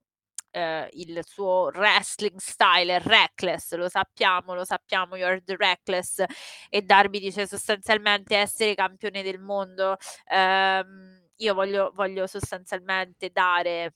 Speaker 3: eh, il suo wrestling style è reckless, lo sappiamo, lo sappiamo, you're the reckless e Darby dice sostanzialmente essere campione del mondo. Ehm, io voglio, voglio sostanzialmente dare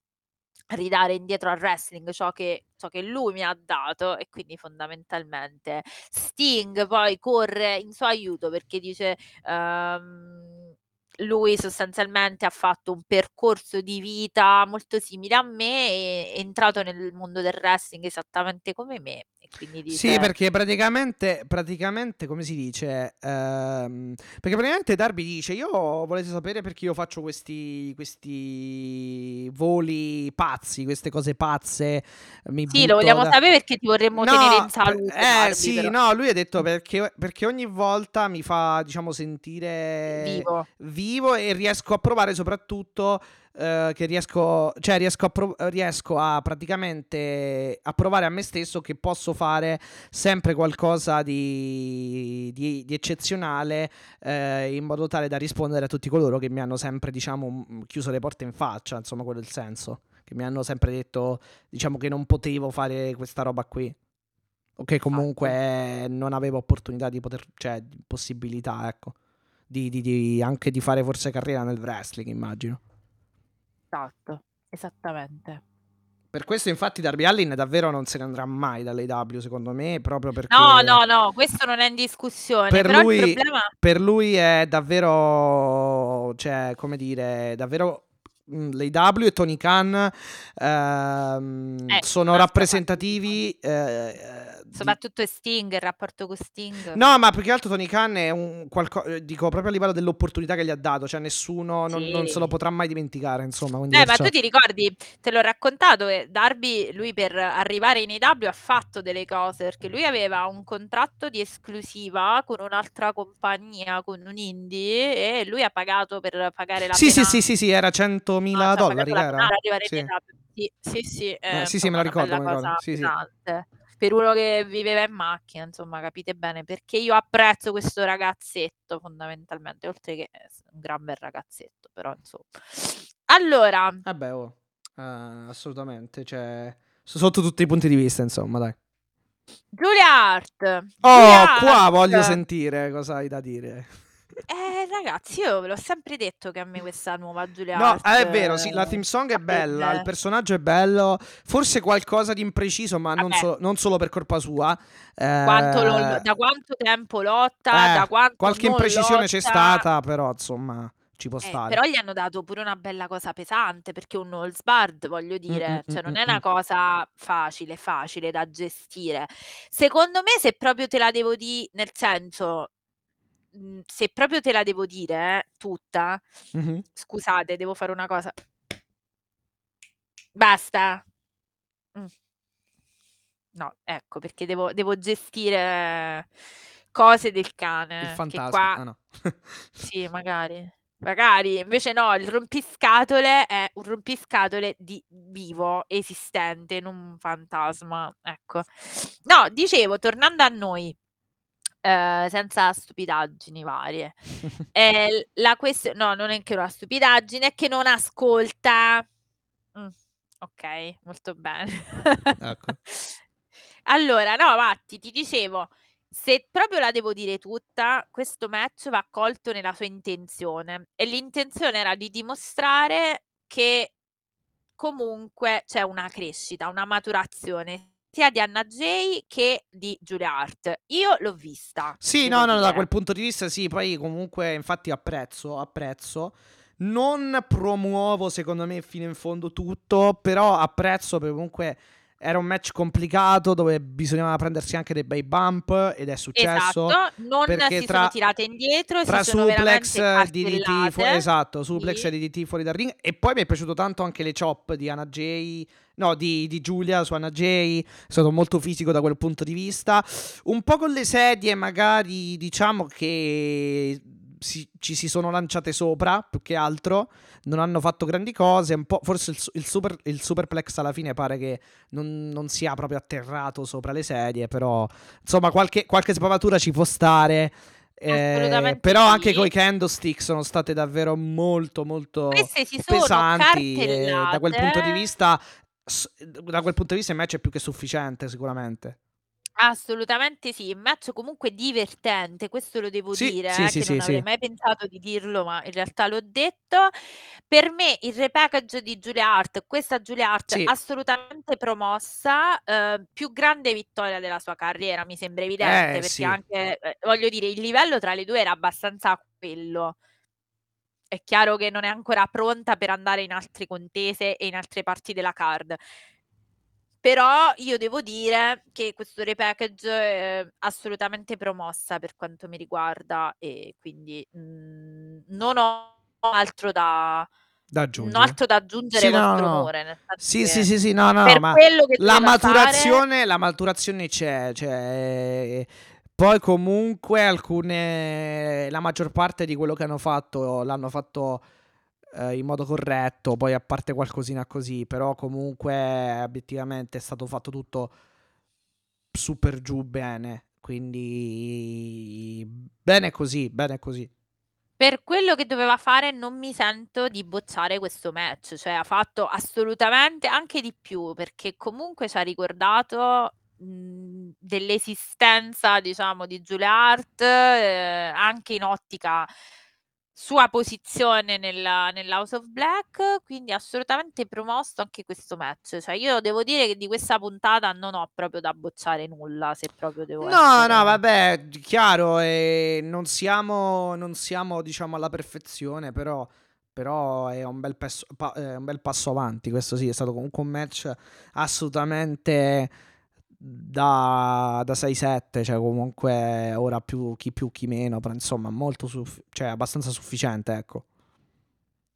Speaker 3: ridare indietro al wrestling ciò che, ciò che lui mi ha dato e quindi fondamentalmente Sting poi corre in suo aiuto perché dice ehm, lui sostanzialmente ha fatto un percorso di vita molto simile a me è entrato nel mondo del wrestling esattamente come me e quindi dice
Speaker 2: Sì, perché praticamente, praticamente, come si dice? Ehm, perché praticamente Darby dice: Io volete sapere perché io faccio questi, questi voli pazzi, queste cose pazze. Mi
Speaker 3: sì lo vogliamo
Speaker 2: da-
Speaker 3: sapere perché ti vorremmo
Speaker 2: No,
Speaker 3: tenere in salute
Speaker 2: eh
Speaker 3: Darby,
Speaker 2: sì,
Speaker 3: però.
Speaker 2: no, lui ha detto perché, perché ogni volta mi fa, diciamo, sentire
Speaker 3: vivo
Speaker 2: vivo e riesco a provare soprattutto eh, che riesco, cioè riesco a, pro- riesco a praticamente a provare a me stesso che posso fare sempre qualcosa di, di- di eccezionale eh, in modo tale da rispondere a tutti coloro che mi hanno sempre, diciamo, chiuso le porte in faccia, insomma, quello è il senso. Che mi hanno sempre detto, diciamo, che non potevo fare questa roba qui. O che comunque non avevo opportunità di poter, cioè, possibilità, ecco. Di, di- di- anche di fare forse carriera nel wrestling, immagino.
Speaker 3: Esatto esattamente
Speaker 2: Per questo, infatti, Darby Allin davvero non se ne andrà mai dall'AW, secondo me, proprio perché.
Speaker 3: No, no, no, questo non è in discussione.
Speaker 2: Per
Speaker 3: però
Speaker 2: lui-
Speaker 3: il problema
Speaker 2: Per lui è davvero, cioè, come dire, davvero l'AW e Tony Khan ehm,
Speaker 3: Eh,
Speaker 2: sono rappresentativi eh, di-
Speaker 3: Soprattutto Sting, il rapporto con Sting.
Speaker 2: No, ma più che altro Tony Khan è un qualco- eh, dico proprio a livello dell'opportunità che gli ha dato, cioè nessuno non,
Speaker 3: Sì.
Speaker 2: non se lo potrà mai dimenticare, insomma.
Speaker 3: Eh, ma tu ti ricordi, te l'ho raccontato, Darby, lui per arrivare in AW ha fatto delle cose, perché lui aveva un contratto di esclusiva con un'altra compagnia, con un indie, e lui ha pagato per pagare la
Speaker 2: Sì, sì,
Speaker 3: pena-
Speaker 2: sì, sì, sì, era 100.000
Speaker 3: no, cioè,
Speaker 2: dollari, era? Sì.
Speaker 3: Sì, sì, sì, è
Speaker 2: Eh, sì, sì, me la ricordo, me la ricordo. Sì, sì.
Speaker 3: Per uno che viveva in macchina, insomma, capite bene, perché io apprezzo questo ragazzetto fondamentalmente, oltre che un gran bel ragazzetto, però insomma. Allora,
Speaker 2: Vabbè, oh, eh, assolutamente, cioè, sotto tutti i punti di vista, insomma, dai.
Speaker 3: Giulia Hart.
Speaker 2: Oh,
Speaker 3: Giulia
Speaker 2: qua
Speaker 3: Hart.
Speaker 2: voglio sentire cosa hai da dire.
Speaker 3: Eh, ragazzi, io ve l'ho sempre detto che a me questa nuova Giulia
Speaker 2: No,
Speaker 3: Hart,
Speaker 2: è vero, sì, la theme song è bella, il personaggio è bello, forse qualcosa di impreciso, ma non, solo- non solo per colpa sua. eh,
Speaker 3: Quanto lo- da quanto tempo lotta,
Speaker 2: eh,
Speaker 3: da quanto
Speaker 2: qualche
Speaker 3: non
Speaker 2: imprecisione c'è
Speaker 3: lotta.
Speaker 2: stata, però insomma ci può
Speaker 3: Eh,
Speaker 2: stare.
Speaker 3: però gli hanno dato pure una bella cosa pesante perché un Knowles Bard, voglio dire,
Speaker 2: mm,
Speaker 3: cioè
Speaker 2: mm,
Speaker 3: non
Speaker 2: mm,
Speaker 3: è una
Speaker 2: mm.
Speaker 3: cosa facile, facile da gestire. Secondo me, se proprio te la devo dire, nel senso, mh, se proprio te la devo dire eh, tutta,
Speaker 2: Mhm.
Speaker 3: scusate, devo fare una cosa. Basta. Mm. No, ecco, perché devo, devo gestire cose del cane.
Speaker 2: Il
Speaker 3: che
Speaker 2: fantasma.
Speaker 3: qua-
Speaker 2: Ah, no. *laughs*
Speaker 3: Sì, magari. Magari, invece no, il rompiscatole è un rompiscatole di vivo, esistente, non un fantasma. Ecco. No, dicevo, tornando a noi, eh, senza stupidaggini varie. *laughs* Eh, la questione, no, non è che una stupidaggine, è che non ascolta. Mm, ok, molto bene.
Speaker 2: Ecco. *laughs*
Speaker 3: Allora, no, Matti, ti dicevo, se proprio la devo dire tutta, questo match va colto nella sua intenzione e l'intenzione era di dimostrare che comunque c'è una crescita, una maturazione sia di Anna Jay che di Julia Hart. Io l'ho vista.
Speaker 2: Sì,
Speaker 3: devo
Speaker 2: no, no, da quel punto di vista sì, poi comunque infatti apprezzo, apprezzo. Non promuovo secondo me fino in fondo tutto, però apprezzo comunque era un match complicato dove bisognava prendersi anche dei bei bump ed è successo.
Speaker 3: Esatto, non si
Speaker 2: tra-
Speaker 3: sono tirate indietro,
Speaker 2: Tra suplex DDT fu- esatto, suplex
Speaker 3: Sì.
Speaker 2: e DDT fuori dal ring e poi mi è piaciuto tanto anche le chop di Anna Jay, no, di, di Giulia su Anna Jay, è stato molto fisico da quel punto di vista. Un po' con le sedie magari diciamo che si- ci si sono lanciate sopra più che altro, non hanno fatto grandi cose, un po', forse il, il super, il superplex alla fine pare che non, non sia proprio atterrato sopra le sedie, però insomma qualche, qualche spavatura ci può stare. Eh, però
Speaker 3: sì.
Speaker 2: anche coi candlestick sono state davvero molto molto pesanti e da quel punto di vista da quel punto di vista il match è più che sufficiente sicuramente
Speaker 3: Assolutamente sì, il match comunque divertente, questo lo devo
Speaker 2: Sì,
Speaker 3: dire,
Speaker 2: sì,
Speaker 3: eh,
Speaker 2: sì,
Speaker 3: che
Speaker 2: sì,
Speaker 3: non avrei
Speaker 2: sì.
Speaker 3: mai pensato di dirlo, ma in realtà l'ho detto. Per me il repackage di Julia Hart, questa Julia Hart
Speaker 2: Sì.
Speaker 3: assolutamente promossa, eh, più grande vittoria della sua carriera, mi sembra evidente,
Speaker 2: Eh,
Speaker 3: perché
Speaker 2: sì.
Speaker 3: anche, eh, voglio dire, il livello tra le due era abbastanza quello. È chiaro che non è ancora pronta per andare in altre contese e in altre parti della card. Però io devo dire che questo repackage è assolutamente promossa per quanto mi riguarda e quindi mm, non ho altro da,
Speaker 2: da
Speaker 3: non
Speaker 2: aggiungere
Speaker 3: altro da aggiungere
Speaker 2: Sì, no,
Speaker 3: vostro
Speaker 2: no.
Speaker 3: onore.
Speaker 2: Sì sì sì sì no no ma la
Speaker 3: doveva fare,
Speaker 2: maturazione la maturazione c'è cioè poi comunque alcune la maggior parte di quello che hanno fatto l'hanno fatto eh, in modo corretto poi a parte qualcosina così però comunque obiettivamente è stato fatto tutto super giù bene quindi bene così bene così.
Speaker 3: Per quello che doveva fare non mi sento di bocciare questo match, cioè ha fatto assolutamente anche di più perché comunque ci ha ricordato mh, dell'esistenza, diciamo, di Julia Hart eh, anche in ottica sua posizione nella, nell'House of Black, quindi assolutamente promosso anche questo match. Cioè, io devo dire che di questa puntata non ho proprio da bocciare nulla, se proprio devo
Speaker 2: No,
Speaker 3: essere...
Speaker 2: no, vabbè, chiaro, eh, non siamo, non siamo, diciamo, alla perfezione, però però è un, bel pesso- pa- è un bel passo avanti, questo sì, è stato comunque un match assolutamente da, da 6-7, cioè comunque ora più chi più chi meno, però insomma molto suff- cioè abbastanza sufficiente, ecco.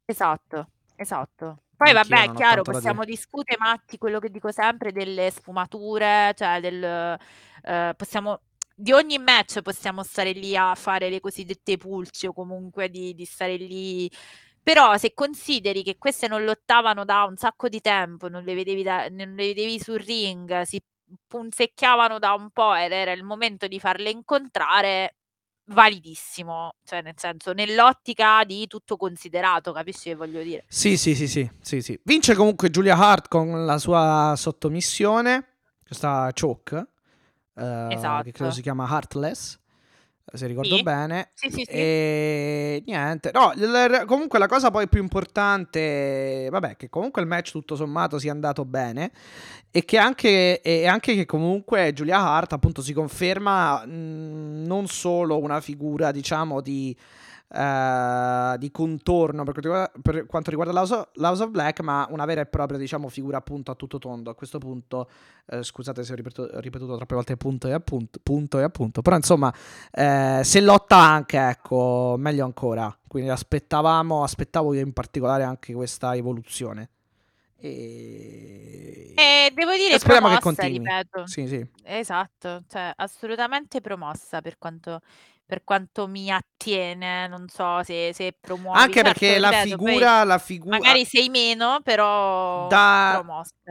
Speaker 3: Esatto, esatto. Poi
Speaker 2: Anch'io
Speaker 3: vabbè, è
Speaker 2: non ho
Speaker 3: chiaro,
Speaker 2: tanto da
Speaker 3: possiamo discutere, Matti, quello che dico sempre delle sfumature, cioè del eh, possiamo di ogni match possiamo stare lì a fare le cosiddette pulci o comunque di, di stare lì. Però se consideri che queste non lottavano da un sacco di tempo, non le vedevi, da- non le vedevi sul ring, si punzecchiavano da un po' ed era il momento di farle incontrare, validissimo, cioè nel senso nell'ottica di tutto considerato, capisci che voglio dire?
Speaker 2: Sì, sì, sì, sì, sì, sì. Vince comunque Julia Hart con la sua sottomissione, questa choke, eh,
Speaker 3: Esatto.
Speaker 2: che credo si chiama Heartless, se ricordo
Speaker 3: Sì.
Speaker 2: bene.
Speaker 3: Sì, sì.
Speaker 2: E niente, no, comunque la cosa poi più importante, vabbè, che comunque il match tutto sommato sia andato bene e che anche, e anche che comunque Julia Hart appunto si conferma mh, non solo una figura, diciamo, di, eh, di contorno per quanto riguarda, per quanto riguarda l'House of, l'House of Black, ma una vera e propria, diciamo, figura appunto a tutto tondo. A questo punto, eh, scusate se ho ripetuto, ripetuto troppe volte punto e appunto, punto e appunto, però insomma, eh, se lotta anche, ecco, meglio ancora. Quindi aspettavamo, aspettavo io in particolare anche questa evoluzione. E,
Speaker 3: E devo dire
Speaker 2: speriamo che
Speaker 3: promossa,
Speaker 2: continui.
Speaker 3: ripeto.
Speaker 2: Sì, sì.
Speaker 3: Esatto, cioè assolutamente promossa per quanto, per quanto mi attiene, non so se, se promuovi,
Speaker 2: Anche
Speaker 3: certo,
Speaker 2: perché la
Speaker 3: ripeto, poi
Speaker 2: figura, la figura
Speaker 3: magari sei meno, però
Speaker 2: da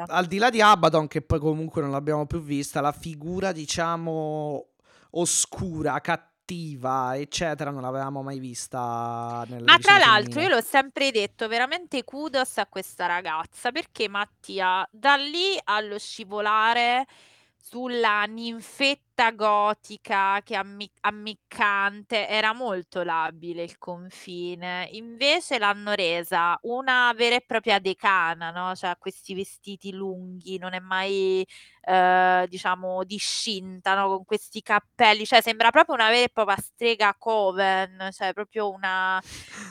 Speaker 2: al di là di Abaddon, che poi comunque non l'abbiamo più vista, la figura, diciamo, oscura, cattiva, eccetera, non l'avevamo mai vista nella
Speaker 3: Ma tra l'altro, io
Speaker 2: femminile.
Speaker 3: l'ho sempre detto, veramente kudos a questa ragazza, perché Mattia, da lì allo scivolare sulla ninfetta gotica che ammi- ammiccante era molto labile il confine, invece l'hanno resa una vera e propria decana, no? Cioè questi vestiti lunghi, non è mai eh, diciamo discinta, no? Con questi cappelli, cioè sembra proprio una vera e propria strega Coven, cioè proprio una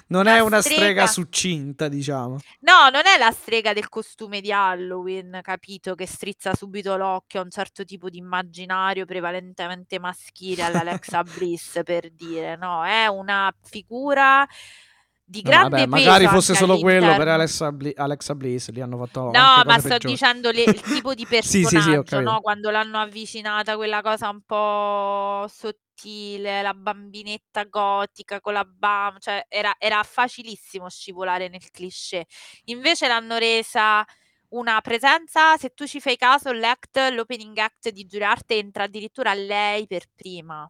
Speaker 2: Non
Speaker 3: una
Speaker 2: è una strega
Speaker 3: strega
Speaker 2: succinta, diciamo.
Speaker 3: No, non è la strega del costume di Halloween, capito? Che strizza subito l'occhio a un certo tipo di immaginario prevalentemente maschile all'Alexa *laughs* Bliss, per dire, no? È una figura di
Speaker 2: No,
Speaker 3: grande
Speaker 2: vabbè, magari fosse solo quello per. Alexa, Bli- Alexa Bliss, lì hanno fatto
Speaker 3: No, ma sto
Speaker 2: peggiori.
Speaker 3: dicendo le- il tipo di *laughs*
Speaker 2: Sì, sì, sì,
Speaker 3: personaggio,
Speaker 2: capito.
Speaker 3: no? Quando l'hanno avvicinata, quella cosa un po' sottile, la bambinetta gotica con la bam, cioè era, era facilissimo scivolare nel cliché. Invece l'hanno resa una presenza, se tu ci fai caso, l'act, l'opening act di Giuriarte entra addirittura lei per prima.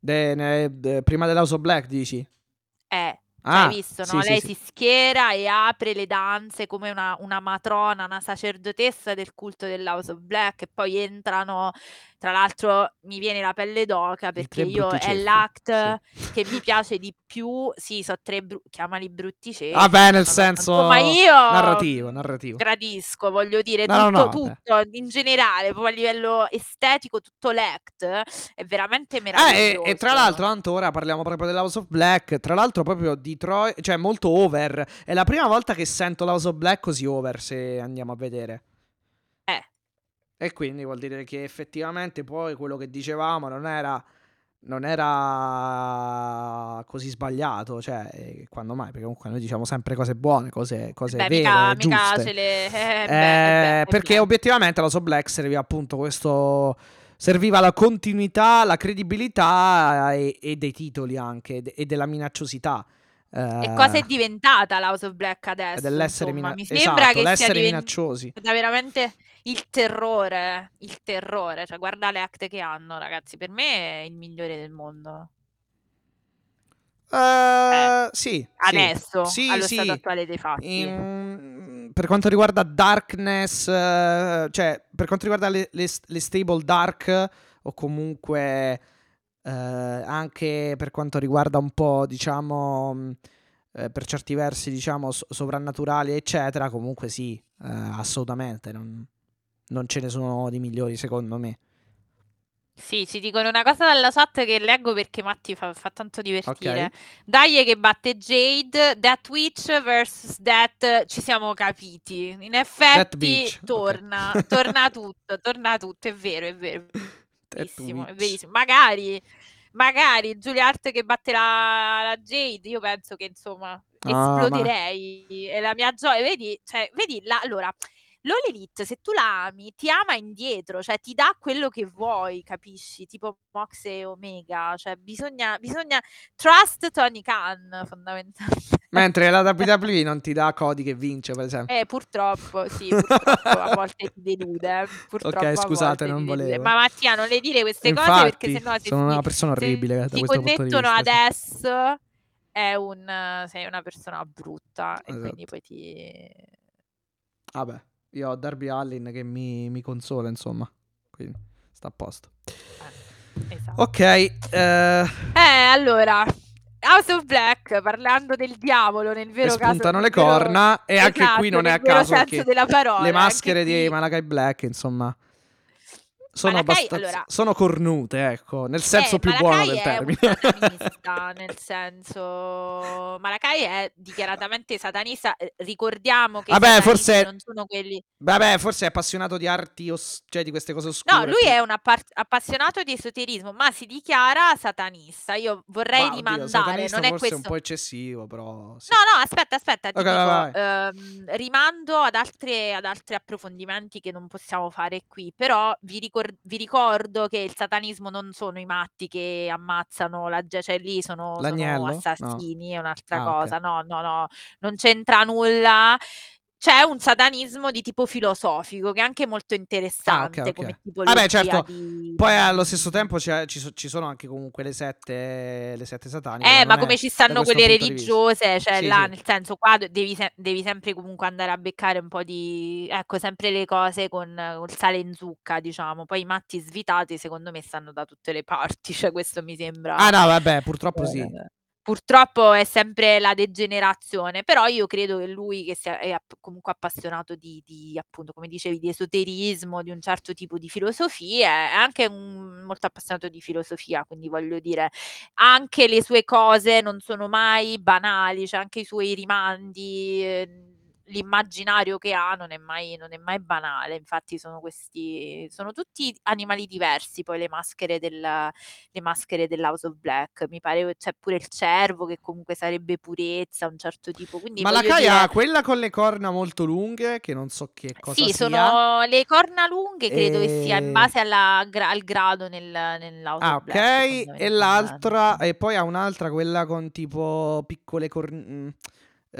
Speaker 2: De- ne- de- prima dell'House Black, dici?
Speaker 3: Eh,
Speaker 2: Ah,
Speaker 3: hai visto,
Speaker 2: sì,
Speaker 3: no?
Speaker 2: sì,
Speaker 3: Lei
Speaker 2: sì.
Speaker 3: si schiera e apre le danze come una, una matrona, una sacerdotessa del culto dell'House of Black e poi entrano, tra l'altro mi viene la pelle d'oca perché io è l'act
Speaker 2: Sì.
Speaker 3: che mi piace di più, sì, so tre, bru- chiamali brutti ceffi,
Speaker 2: Vabbè, nel
Speaker 3: sono-
Speaker 2: senso
Speaker 3: insomma io
Speaker 2: narrativo, narrativo.
Speaker 3: gradisco, voglio dire,
Speaker 2: No,
Speaker 3: tutto,
Speaker 2: no,
Speaker 3: tutto, in generale, proprio a livello estetico, tutto l'act è veramente
Speaker 2: Eh, e,
Speaker 3: meraviglioso.
Speaker 2: e tra l'altro, tanto ora parliamo proprio dell'House of Black. Tra l'altro, proprio Detroit, cioè molto over. È la prima volta che sento l'House of Black così over. Se andiamo a vedere.
Speaker 3: Eh.
Speaker 2: E quindi vuol dire che effettivamente poi quello che dicevamo non era. Non era così sbagliato, cioè, eh, quando mai? Perché comunque noi diciamo sempre cose buone, cose, cose
Speaker 3: Beh,
Speaker 2: vere,
Speaker 3: mica, mica
Speaker 2: giuste.
Speaker 3: ce le... eh, beh,
Speaker 2: Eh,
Speaker 3: eh, beh, eh,
Speaker 2: perché
Speaker 3: beh.
Speaker 2: obiettivamente la So Black serviva appunto questo. Serviva la continuità, la credibilità e, e dei titoli anche e, della minacciosità.
Speaker 3: E cosa è
Speaker 2: Eh,
Speaker 3: diventata l'House of Black adesso?
Speaker 2: dell'essere mina-
Speaker 3: Mi sembra
Speaker 2: esatto,
Speaker 3: che sia
Speaker 2: l'essere
Speaker 3: diventata
Speaker 2: minacciosi.
Speaker 3: veramente il terrore, il terrore. Cioè, guarda le act che hanno, ragazzi. Per me è il migliore del mondo.
Speaker 2: Eh, sì, sì.
Speaker 3: Adesso,
Speaker 2: Sì,
Speaker 3: allo
Speaker 2: sì.
Speaker 3: stato attuale dei fatti.
Speaker 2: In- per quanto riguarda Darkness, eh, cioè per quanto riguarda le, le- le stable dark o comunque eh, anche per quanto riguarda un po', diciamo, eh, per certi versi, diciamo, so- sovrannaturali, eccetera, comunque sì, eh, assolutamente, non, non ce ne sono di migliori secondo me.
Speaker 3: Sì, ci dicono una cosa dalla chat che leggo perché Matti fa, fa tanto divertire.
Speaker 2: Ok.
Speaker 3: Dai che batte Jade, That Witch vs That, ci siamo capiti. In effetti
Speaker 2: Bitch, ok.
Speaker 3: torna, *laughs* torna tutto, torna tutto, è vero, è vero. Verissimo, è verissimo. Magari, magari Julia Hart che batte la, Jade, io penso che insomma
Speaker 2: Ah, ma-
Speaker 3: esploderei. È la mia gioia. Vedi, cioè, vedi la, allora, Elite, se tu la ami, ti ama indietro, cioè ti dà quello che vuoi, capisci? Tipo Mox e Omega, cioè bisogna, bisogna trust Tony Khan, fondamentalmente.
Speaker 2: Mentre la *laughs* WWE non ti dà Cody che vince, per esempio.
Speaker 3: Eh, purtroppo, sì, *laughs* purtroppo a volte ti delude. eh, Purtroppo a
Speaker 2: scusate, non volevo.
Speaker 3: Ma Mattia, non le dire queste cose
Speaker 2: Infatti,
Speaker 3: perché sennò se
Speaker 2: sono
Speaker 3: ti-
Speaker 2: una persona
Speaker 3: se
Speaker 2: orribile da
Speaker 3: ti
Speaker 2: questo punto di
Speaker 3: connettono adesso è un, sei una persona brutta e quindi
Speaker 2: Esatto.
Speaker 3: poi ti...
Speaker 2: Vabbè, io ho Darby Allin che mi, mi consola, insomma. Quindi sta a posto.
Speaker 3: Esatto.
Speaker 2: Ok, eh,
Speaker 3: Eh, allora, House of Black, parlando del diavolo nel
Speaker 2: e
Speaker 3: vero caso...
Speaker 2: spuntano le
Speaker 3: nel vero-
Speaker 2: corna e anche
Speaker 3: esatto,
Speaker 2: qui non è
Speaker 3: nel
Speaker 2: a caso
Speaker 3: senso
Speaker 2: che
Speaker 3: della parola,
Speaker 2: le
Speaker 3: anche
Speaker 2: maschere di
Speaker 3: qui-
Speaker 2: Malakai Black, insomma, sono
Speaker 3: Malakai,
Speaker 2: abbastanza
Speaker 3: allora-
Speaker 2: sono cornute, ecco, nel senso
Speaker 3: Eh,
Speaker 2: più buono
Speaker 3: Malakai
Speaker 2: del
Speaker 3: è
Speaker 2: termine.
Speaker 3: satanista, *laughs* nel senso Malakai è dichiaratamente satanista. eh, Ricordiamo che
Speaker 2: Vabbè, forse-
Speaker 3: non sono quelli.
Speaker 2: Vabbè, forse è appassionato di arti, os- cioè di queste cose oscure.
Speaker 3: No, lui è un appar- appassionato di esoterismo, ma si dichiara satanista. Io vorrei
Speaker 2: oddio,
Speaker 3: rimandare,
Speaker 2: satanista
Speaker 3: non è questo.
Speaker 2: un po' eccessivo, però sì.
Speaker 3: No, no, aspetta, aspetta, ti
Speaker 2: Ok,
Speaker 3: dico,
Speaker 2: vai,
Speaker 3: ehm, rimando ad, altre- ad altri approfondimenti che non possiamo fare qui, però vi, ricor- vi ricordo che il satanismo non sono i matti che ammazzano la gente, cioè lì sono, sono
Speaker 2: L'agnello? No.
Speaker 3: assassini, è un'altra
Speaker 2: Ah, ok.
Speaker 3: cosa, no, no, no, non c'entra nulla. C'è un satanismo di tipo filosofico che è anche molto interessante
Speaker 2: Ah, ok.
Speaker 3: come tipologia
Speaker 2: Vabbè, certo,
Speaker 3: di...
Speaker 2: Poi allo stesso tempo ci, ci sono anche comunque le sette, le sette sataniche.
Speaker 3: Eh, ma come ci stanno quelle religiose, cioè
Speaker 2: Sì,
Speaker 3: là,
Speaker 2: sì.
Speaker 3: nel senso, qua devi, se- devi sempre comunque andare a beccare un po' di, ecco, sempre le cose con col sale in zucca, diciamo. Poi i matti svitati, secondo me, stanno da tutte le parti, *laughs* cioè questo mi sembra...
Speaker 2: Ah, no, vabbè, purtroppo sì.
Speaker 3: eh, Purtroppo è sempre la degenerazione, però io credo che lui che sia è comunque appassionato di, di, appunto, come dicevi, di esoterismo, di un certo tipo di filosofia, è anche un- molto appassionato di filosofia, quindi voglio dire, anche le sue cose non sono mai banali, cioè anche i suoi rimandi, eh, l'immaginario che ha non è mai, non è mai banale, infatti sono questi, sono tutti animali diversi, poi le maschere del, le maschere dell'House of Black. Mi pare c'è pure il cervo che comunque sarebbe purezza, un certo tipo. Quindi
Speaker 2: Ma la Kai
Speaker 3: dire,
Speaker 2: ha quella con le corna molto lunghe, che non so che cosa
Speaker 3: sì,
Speaker 2: sia.
Speaker 3: sono le corna lunghe, credo che sia in
Speaker 2: E-
Speaker 3: base alla al grado nel, nell'House
Speaker 2: Ah,
Speaker 3: of
Speaker 2: ok.
Speaker 3: Black.
Speaker 2: E
Speaker 3: fondamentalmente.
Speaker 2: l'altra, e poi ha un'altra, quella con tipo piccole corna.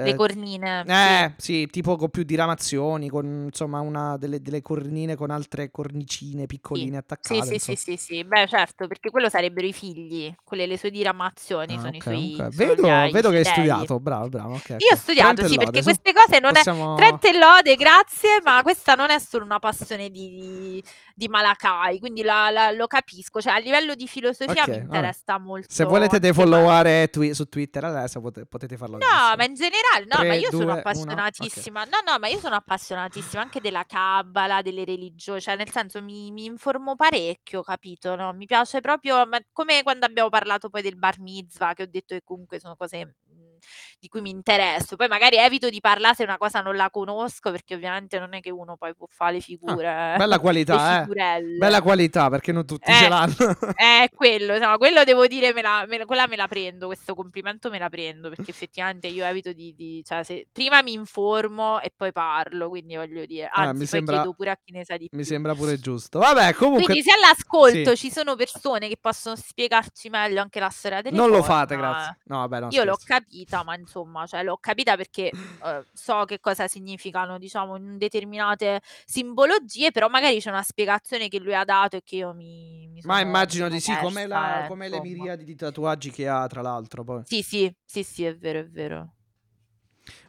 Speaker 3: Le cornine. sì.
Speaker 2: Eh, sì, tipo con più diramazioni, con insomma una delle, delle cornine con altre cornicine piccoline
Speaker 3: Sì,
Speaker 2: attaccate.
Speaker 3: sì, sì, sì, sì, sì. Beh, certo, perché quello sarebbero i figli, quelle le sue diramazioni
Speaker 2: Ah,
Speaker 3: sono i
Speaker 2: ok,
Speaker 3: suoi
Speaker 2: ok.
Speaker 3: sono
Speaker 2: Vedo,
Speaker 3: gli- i
Speaker 2: vedo che hai studiato, bravo, bravo. ok, ok.
Speaker 3: Io ho studiato,
Speaker 2: Trent
Speaker 3: sì, perché queste cose non è...
Speaker 2: possiamo-
Speaker 3: Trent e lode, grazie, ma questa non è solo una passione di, di Malakai, quindi la- la- lo capisco, cioè a livello di filosofia mi interessa molto.
Speaker 2: Se volete defolloware twi- su Twitter adesso pote- potete farlo
Speaker 3: No,
Speaker 2: adesso.
Speaker 3: ma in generale, no,
Speaker 2: Tre,
Speaker 3: ma io sono
Speaker 2: due, uno,
Speaker 3: appassionatissima. No, no, ma io sono appassionatissima anche della Kabbala, delle religioni, cioè nel senso mi, mi informo parecchio, capito? No? Mi piace proprio, ma come quando abbiamo parlato poi del bar mitzvah, che ho detto che comunque sono cose di cui mi interesso. Poi magari evito di parlare se una cosa non la conosco, perché ovviamente non è che uno poi può fare le figure.
Speaker 2: Ah, Bella qualità, eh. Bella qualità, perché non tutti ce
Speaker 3: Eh,
Speaker 2: l'hanno.
Speaker 3: È *laughs* quello, no, quello devo dire, me la, me la- quella me la prendo, questo complimento me la prendo, perché *laughs* effettivamente io evito di, di- cioè se, prima mi informo e poi parlo, quindi voglio dire,
Speaker 2: Ah,
Speaker 3: anzi
Speaker 2: mi
Speaker 3: poi
Speaker 2: sembra-
Speaker 3: chiedo pure a chi ne sa di più.
Speaker 2: Mi sembra pure giusto. Vabbè, comunque
Speaker 3: Quindi se all'ascolto
Speaker 2: sì.
Speaker 3: ci sono persone che possono spiegarci meglio anche la storia delle
Speaker 2: non lo
Speaker 3: corna,
Speaker 2: fate, grazie. No, vabbè, no,
Speaker 3: io l'ho
Speaker 2: scherzo.
Speaker 3: Capita, ma insomma, cioè l'ho capita perché eh, so che cosa significano, diciamo, in determinate simbologie, però magari c'è una spiegazione che lui ha dato e che io mi, mi
Speaker 2: Ma immagino di sì, come, la-
Speaker 3: eh,
Speaker 2: come le miriadi di tatuaggi che ha, tra l'altro. Poi.
Speaker 3: Sì, sì, sì, sì, è vero, è vero.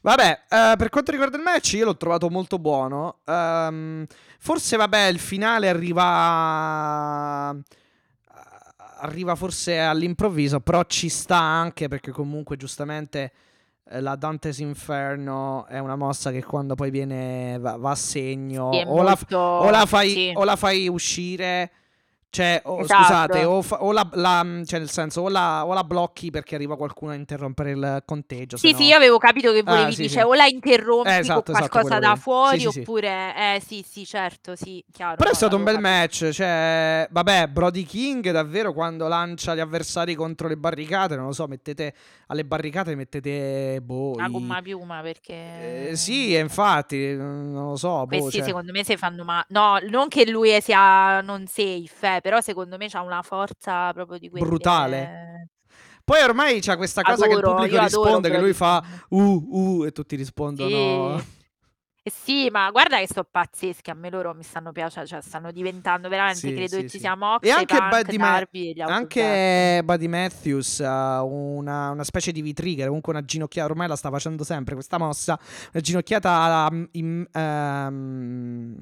Speaker 2: Vabbè, eh, per quanto riguarda il match, io l'ho trovato molto buono. Ehm, forse, vabbè, il finale arriva. Arriva forse all'improvviso, però ci sta anche perché comunque giustamente eh, la Dante's Inferno è una mossa che quando poi viene va, va a segno
Speaker 3: Sì,
Speaker 2: o, la,
Speaker 3: molto...
Speaker 2: o la fai,
Speaker 3: sì.
Speaker 2: o la fai uscire, Cioè, o-
Speaker 3: Esatto.
Speaker 2: scusate, o, fa- o la, la- cioè nel senso, o la, o la blocchi perché arriva qualcuno a interrompere il conteggio.
Speaker 3: Sì,
Speaker 2: no-
Speaker 3: sì, io avevo capito che volevi
Speaker 2: Ah, sì,
Speaker 3: dire,
Speaker 2: sì.
Speaker 3: cioè, o la interrompi
Speaker 2: Eh, esatto,
Speaker 3: con
Speaker 2: esatto,
Speaker 3: qualcosa
Speaker 2: quello
Speaker 3: da fuori,
Speaker 2: Sì,
Speaker 3: oppure... Eh, sì, sì, certo, sì, chiaro.
Speaker 2: Però è
Speaker 3: no,
Speaker 2: stato un bel
Speaker 3: capito.
Speaker 2: match. Cioè, vabbè, Brody King davvero quando lancia gli avversari contro le barricate, non lo so, mettete alle barricate mettete boh,
Speaker 3: Una gomma piuma, perché...
Speaker 2: Eh, sì, infatti, non lo so, boh,
Speaker 3: Questi
Speaker 2: cioè-
Speaker 3: secondo me si fanno male. No, non che lui sia non safe, eh, però secondo me c'ha una forza proprio di quelle...
Speaker 2: Brutale. Poi ormai c'è questa cosa che il
Speaker 3: Adoro,
Speaker 2: pubblico
Speaker 3: adoro
Speaker 2: risponde, che lui fa uh, uh, e tutti rispondono.
Speaker 3: Sì. Eh sì, ma guarda che sono pazzeschi, a me loro mi stanno piacendo, cioè stanno diventando veramente,
Speaker 2: Sì,
Speaker 3: credo
Speaker 2: sì,
Speaker 3: che ci
Speaker 2: sì.
Speaker 3: sia Mox,
Speaker 2: E anche
Speaker 3: Punk,
Speaker 2: Buddy, Ma-
Speaker 3: Darby
Speaker 2: anche Buddy Matthews ha una, una specie di V-trigger, comunque una ginocchiata, ormai la sta facendo sempre questa mossa, una ginocchiata um, ehm,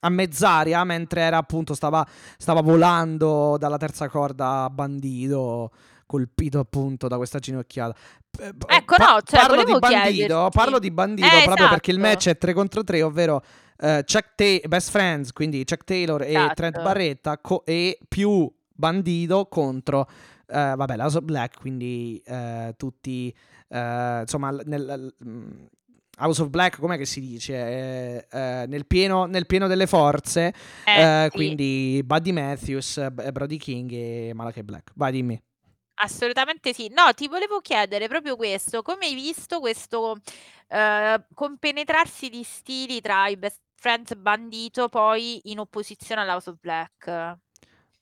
Speaker 2: a mezz'aria mentre era appunto stava, stava volando dalla terza corda a bandito colpito appunto da questa ginocchiata. P-
Speaker 3: Ecco, no, cioè,
Speaker 2: parlo di
Speaker 3: chiederti-
Speaker 2: parlo di bandito
Speaker 3: Eh,
Speaker 2: proprio perché il
Speaker 3: esatto.
Speaker 2: match è 3 contro 3, ovvero eh, Chuck Ta- Best Friends, quindi Chuck Taylor e
Speaker 3: Esatto.
Speaker 2: Trent Barretta co- e più bandito contro eh, vabbè, la Black, quindi eh, tutti eh, insomma nel mm, House of Black, com'è che si dice? Eh, eh, nel, pieno, nel pieno delle forze,
Speaker 3: Eh,
Speaker 2: eh,
Speaker 3: sì.
Speaker 2: quindi Buddy Matthews, Brody King e Malachi Black. Vai, dimmi.
Speaker 3: Assolutamente sì. No, ti volevo chiedere proprio questo, come hai visto questo eh, compenetrarsi di stili tra i best friends bandito poi in opposizione all'House of Black?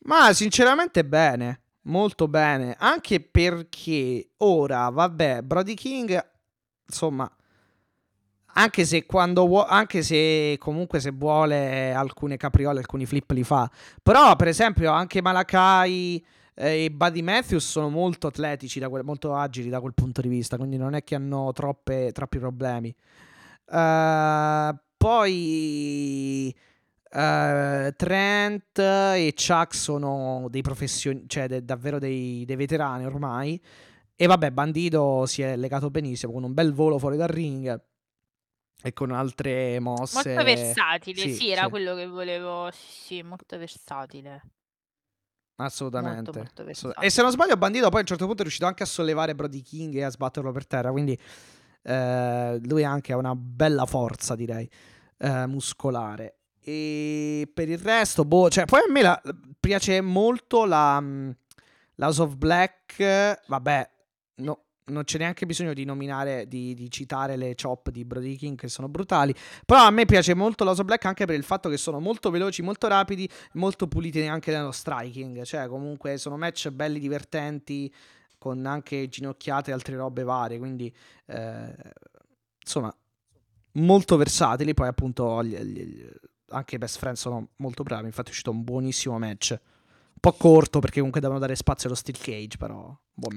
Speaker 2: Ma sinceramente bene, molto bene, anche perché ora, vabbè, Brody King, insomma, anche se quando anche se comunque se vuole alcune capriole, alcuni flip li fa, però per esempio anche Malakai eh, e Buddy Matthews sono molto atletici, quel- molto agili da quel punto di vista, quindi non è che hanno troppe- troppi problemi. Eh, poi eh, Trent e Chuck sono dei professionisti, cioè de- davvero dei, dei veterani ormai. E vabbè, Bandito si è legato benissimo con un bel volo fuori dal ring e con altre mosse.
Speaker 3: Molto versatile,
Speaker 2: sì,
Speaker 3: sì, era
Speaker 2: sì.
Speaker 3: quello che volevo. Sì, molto versatile.
Speaker 2: Assolutamente.
Speaker 3: Molto, molto versatile.
Speaker 2: e se non sbaglio, Bandito poi a un certo punto è riuscito anche a sollevare Brody King e a sbatterlo per terra. Quindi eh, lui anche ha una bella forza, direi, eh, muscolare. E per il resto, boh, cioè, poi a me la- piace molto la, mm, House of Black. Vabbè, non c'è neanche bisogno di nominare, di, di citare le chop di Brody King che sono brutali. Però a me piace molto of Black anche per il fatto che sono molto veloci, molto rapidi, molto puliti anche nello striking. Cioè, comunque sono match belli, divertenti, con anche ginocchiate e altre robe varie. Quindi, eh, insomma, molto versatili. Poi, appunto, gli- gli- anche i best friend sono molto bravi. Infatti, è uscito un buonissimo match. Po' corto perché comunque devono dare spazio allo steel cage, però.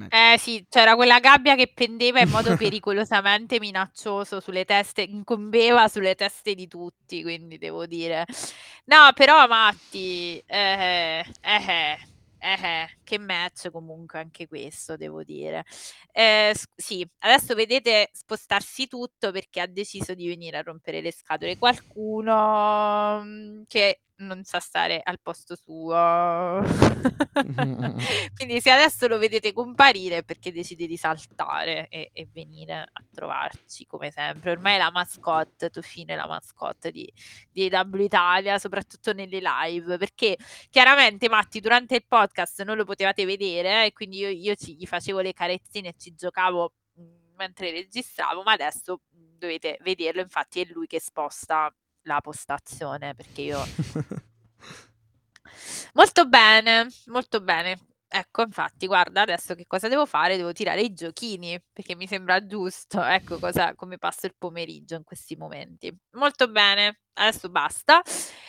Speaker 3: Eh sì, c'era quella gabbia che pendeva in modo pericolosamente *laughs* minaccioso sulle teste, incombeva sulle teste di tutti, quindi devo dire. No, però Matti, eh, eh, eh, che match comunque anche questo, devo dire. Eh, sì, adesso vedete spostarsi tutto perché ha deciso di venire a rompere le scatole qualcuno mm, che non sa stare al posto suo. *laughs* Quindi se adesso lo vedete comparire perché decide di saltare e, e venire a trovarci come sempre. Ormai è la mascotte, Tofino è la mascotte di, di AW Italia, soprattutto nelle live, perché chiaramente Matti durante il podcast non lo potevate vedere eh, e quindi io, io ci, gli facevo le carezzine e ci giocavo mentre registravo, ma adesso dovete vederlo, infatti è lui che sposta la postazione perché io *laughs* Molto bene, molto bene. Ecco, infatti, guarda, adesso che cosa devo fare? Devo tirare i giochini, perché mi sembra giusto. Ecco cosa, come passo il pomeriggio in questi momenti. Molto bene, adesso basta.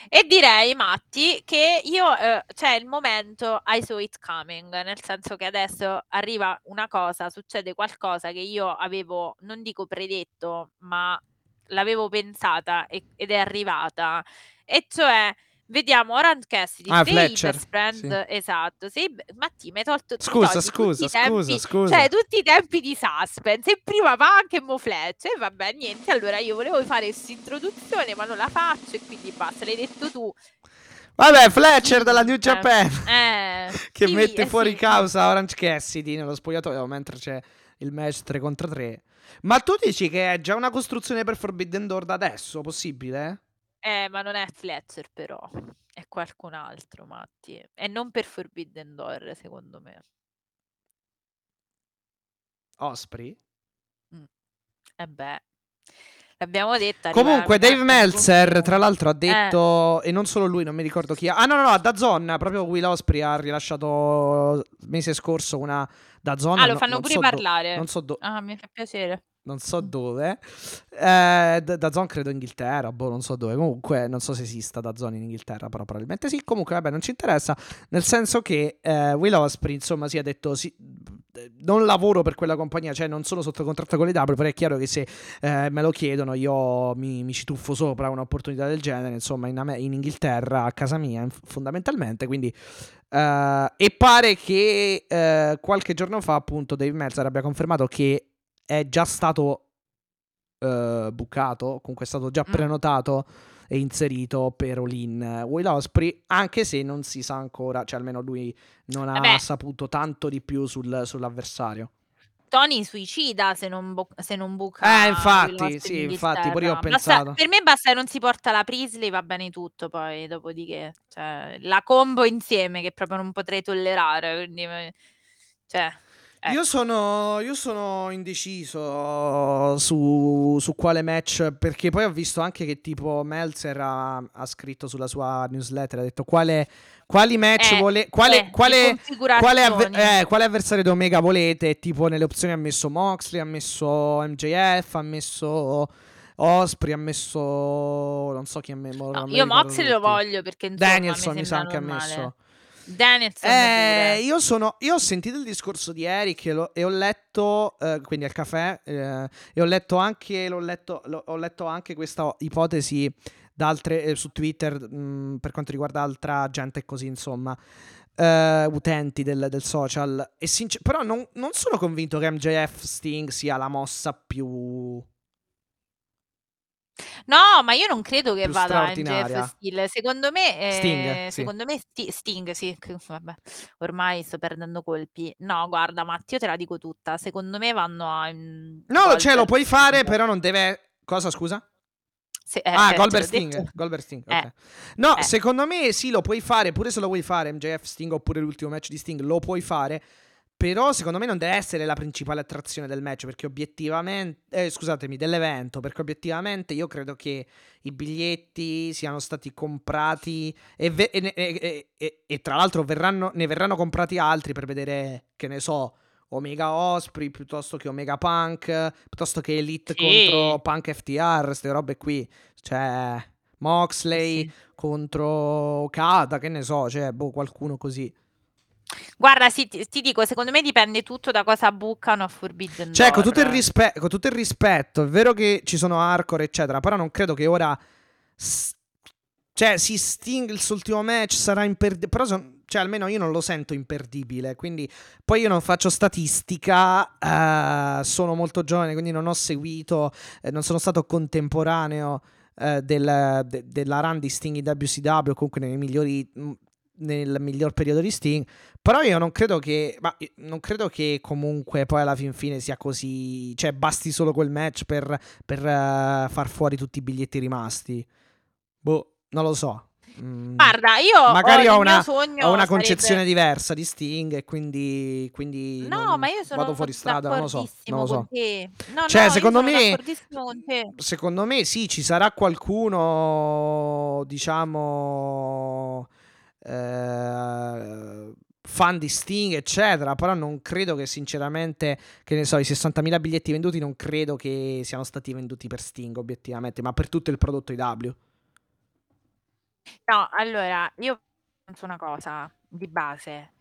Speaker 3: E direi, Matti, che io, eh, c'è il momento I saw it coming, nel senso che adesso arriva una cosa, succede qualcosa che io avevo, non dico predetto, ma l'avevo pensata e- ed è arrivata. E cioè Vediamo Orange Cassidy,
Speaker 2: Ah, Fletcher,
Speaker 3: best friend,
Speaker 2: sì.
Speaker 3: esatto, sei, Matti, mi hai tolto
Speaker 2: Scusa, scusa,
Speaker 3: tutti i tempi-
Speaker 2: scusa, scusa.
Speaker 3: Cioè, tutti i tempi di suspense, e prima Punk e Mo Fletcher, e vabbè, niente, allora io volevo fare questa introduzione, ma non la faccio, e quindi basta, l'hai detto tu.
Speaker 2: Vabbè, Fletcher dalla New Japan.
Speaker 3: Eh, *laughs*
Speaker 2: che
Speaker 3: sì,
Speaker 2: mette
Speaker 3: eh,
Speaker 2: fuori causa Orange Cassidy nello spogliatoio mentre c'è il match 3 contro 3. Ma tu dici che è già una costruzione per Forbidden Door da adesso? Possibile?
Speaker 3: Eh, ma non è Fletcher però, è qualcun altro, Matti. E non per Forbidden Door, secondo me.
Speaker 2: Osprey?
Speaker 3: E beh, l'abbiamo detto.
Speaker 2: Comunque, Dave Meltzer,
Speaker 3: Eh.
Speaker 2: tra l'altro, ha detto, e non solo lui, non mi ricordo chi. Ah, no, no, no, a Dazon, proprio Will Osprey ha rilasciato il mese scorso una Dazon.
Speaker 3: Ah, lo
Speaker 2: no-
Speaker 3: fanno
Speaker 2: non
Speaker 3: pure
Speaker 2: so do-
Speaker 3: parlare.
Speaker 2: non so do-
Speaker 3: Ah, mi fa piacere.
Speaker 2: Non so dove. Eh, da Dazon credo Inghilterra, boh, non so dove. Comunque, non so se esista Dazon in Inghilterra, però probabilmente sì. Comunque, vabbè, non ci interessa. Nel senso che eh, Will Osprey, insomma, si è detto sì, eh, non lavoro per quella compagnia, cioè non sono sotto contratto con le W, però è chiaro che se eh, me lo chiedono io mi, mi ci tuffo sopra un'opportunità del genere, insomma, in, in Inghilterra, a casa mia, fondamentalmente, quindi... eh, e pare che eh, qualche giorno fa, appunto, Dave Meltzer abbia confermato che è già stato eh, bucato, comunque è stato già
Speaker 3: Mm.
Speaker 2: prenotato e inserito per Olin Will Osprey, anche se non si sa ancora, cioè almeno lui non ha
Speaker 3: Vabbè.
Speaker 2: saputo tanto di più sul- sull'avversario.
Speaker 3: Tony suicida se non, bu- se non buca.
Speaker 2: Eh, infatti, sì,
Speaker 3: in
Speaker 2: infatti, pure io ho
Speaker 3: Inghilterra. Basta-
Speaker 2: pensato.
Speaker 3: per me basta che non si porta la Prisley, va bene tutto. Poi, dopodiché, cioè, la combo insieme che proprio non potrei tollerare. Quindi, cioè, ecco.
Speaker 2: Io sono, io sono indeciso su, su quale match, perché poi ho visto anche che tipo Meltzer ha, ha scritto sulla sua newsletter, ha detto quale, quali match
Speaker 3: Eh,
Speaker 2: vuole, quale,
Speaker 3: eh,
Speaker 2: quale, quale, avver- eh, quale avversario di Omega volete? Tipo nelle opzioni ha messo Moxley, ha messo MJF, ha messo Osprey, ha messo non so chi ha messo.
Speaker 3: No, io Moxley lo voglio perché insomma,
Speaker 2: Danielson
Speaker 3: mi
Speaker 2: mi sa anche ha messo.
Speaker 3: Danielson
Speaker 2: Eh, io, sono, io ho sentito il discorso di Eric e, lo- e ho letto, eh, quindi al caffè, eh, e ho letto anche, letto, l'ho- ho letto anche questa ipotesi altre, eh, su Twitter mh, per quanto riguarda altra gente e così, insomma, eh, utenti del, del social. Sincer- però non, non sono convinto che MJF Sting sia la mossa più...
Speaker 3: No, ma io non credo che
Speaker 2: Più
Speaker 3: vada
Speaker 2: straordinaria.
Speaker 3: MJF Steel. Secondo me, eh,
Speaker 2: Sting, sì.
Speaker 3: secondo me Sti- Sting, sì, che- vabbè, ormai sto perdendo colpi. No, guarda, Matti, io te la dico tutta. Secondo me vanno a mm,
Speaker 2: No, cioè lo
Speaker 3: Goldberg
Speaker 2: puoi fare,
Speaker 3: Sting.
Speaker 2: però non deve... Cosa, scusa?
Speaker 3: Se- eh,
Speaker 2: ah,
Speaker 3: eh,
Speaker 2: Goldberg Sting. Goldberg Sting,
Speaker 3: Eh.
Speaker 2: ok. No,
Speaker 3: Eh.
Speaker 2: secondo me sì, lo puoi fare, pure se lo vuoi fare MJF Sting oppure l'ultimo match di Sting, lo puoi fare. Però secondo me non deve essere la principale attrazione del match, perché obiettivamente... eh, scusatemi, dell'evento, perché obiettivamente io credo che i biglietti siano stati comprati e, ve- e e- e- e- e tra l'altro verranno- ne verranno comprati altri per vedere, che ne so, Omega Osprey piuttosto che Omega Punk, piuttosto che Elite
Speaker 3: Sì.
Speaker 2: contro Punk FTR, queste robe qui. Cioè, Moxley
Speaker 3: Sì.
Speaker 2: contro Okada, che ne so, cioè, boh, qualcuno così.
Speaker 3: Guarda, sì, ti, ti dico, secondo me dipende tutto da cosa bucano a Forbidden
Speaker 2: Cioè, con tutto, il rispe- con tutto il rispetto, è vero che ci sono hardcore, eccetera, però non credo che ora... s- cioè, si Sting il suo ultimo match sarà imperdibile. Però, son- cioè, almeno io non lo sento imperdibile. Quindi, poi io non faccio statistica. eh, sono molto giovane, quindi non ho seguito. eh, non sono stato contemporaneo eh, del- de- della run di Sting in WCW. Comunque, nei migliori. Nel miglior periodo di Sting. Però io non credo che. Ma non credo che comunque poi alla fin fine sia così. Cioè, basti solo quel match per, per eh, far fuori tutti i biglietti rimasti. Boh, non lo so. Mm,
Speaker 3: Guarda, io
Speaker 2: magari
Speaker 3: ho,
Speaker 2: ho una, ho una
Speaker 3: sarebbe-
Speaker 2: concezione diversa di Sting e quindi, quindi
Speaker 3: No, ma io sono
Speaker 2: vado fuori strada, non lo so. Non lo so.
Speaker 3: No,
Speaker 2: Cioè,
Speaker 3: no,
Speaker 2: secondo me-. Secondo me sì, ci sarà qualcuno, diciamo, eh, fan di Sting, eccetera, però non credo che sinceramente, che ne so, i 60.000 biglietti venduti non credo che siano stati venduti per Sting, obiettivamente, ma per tutto il prodotto IW.
Speaker 3: No, allora, io penso una cosa di base.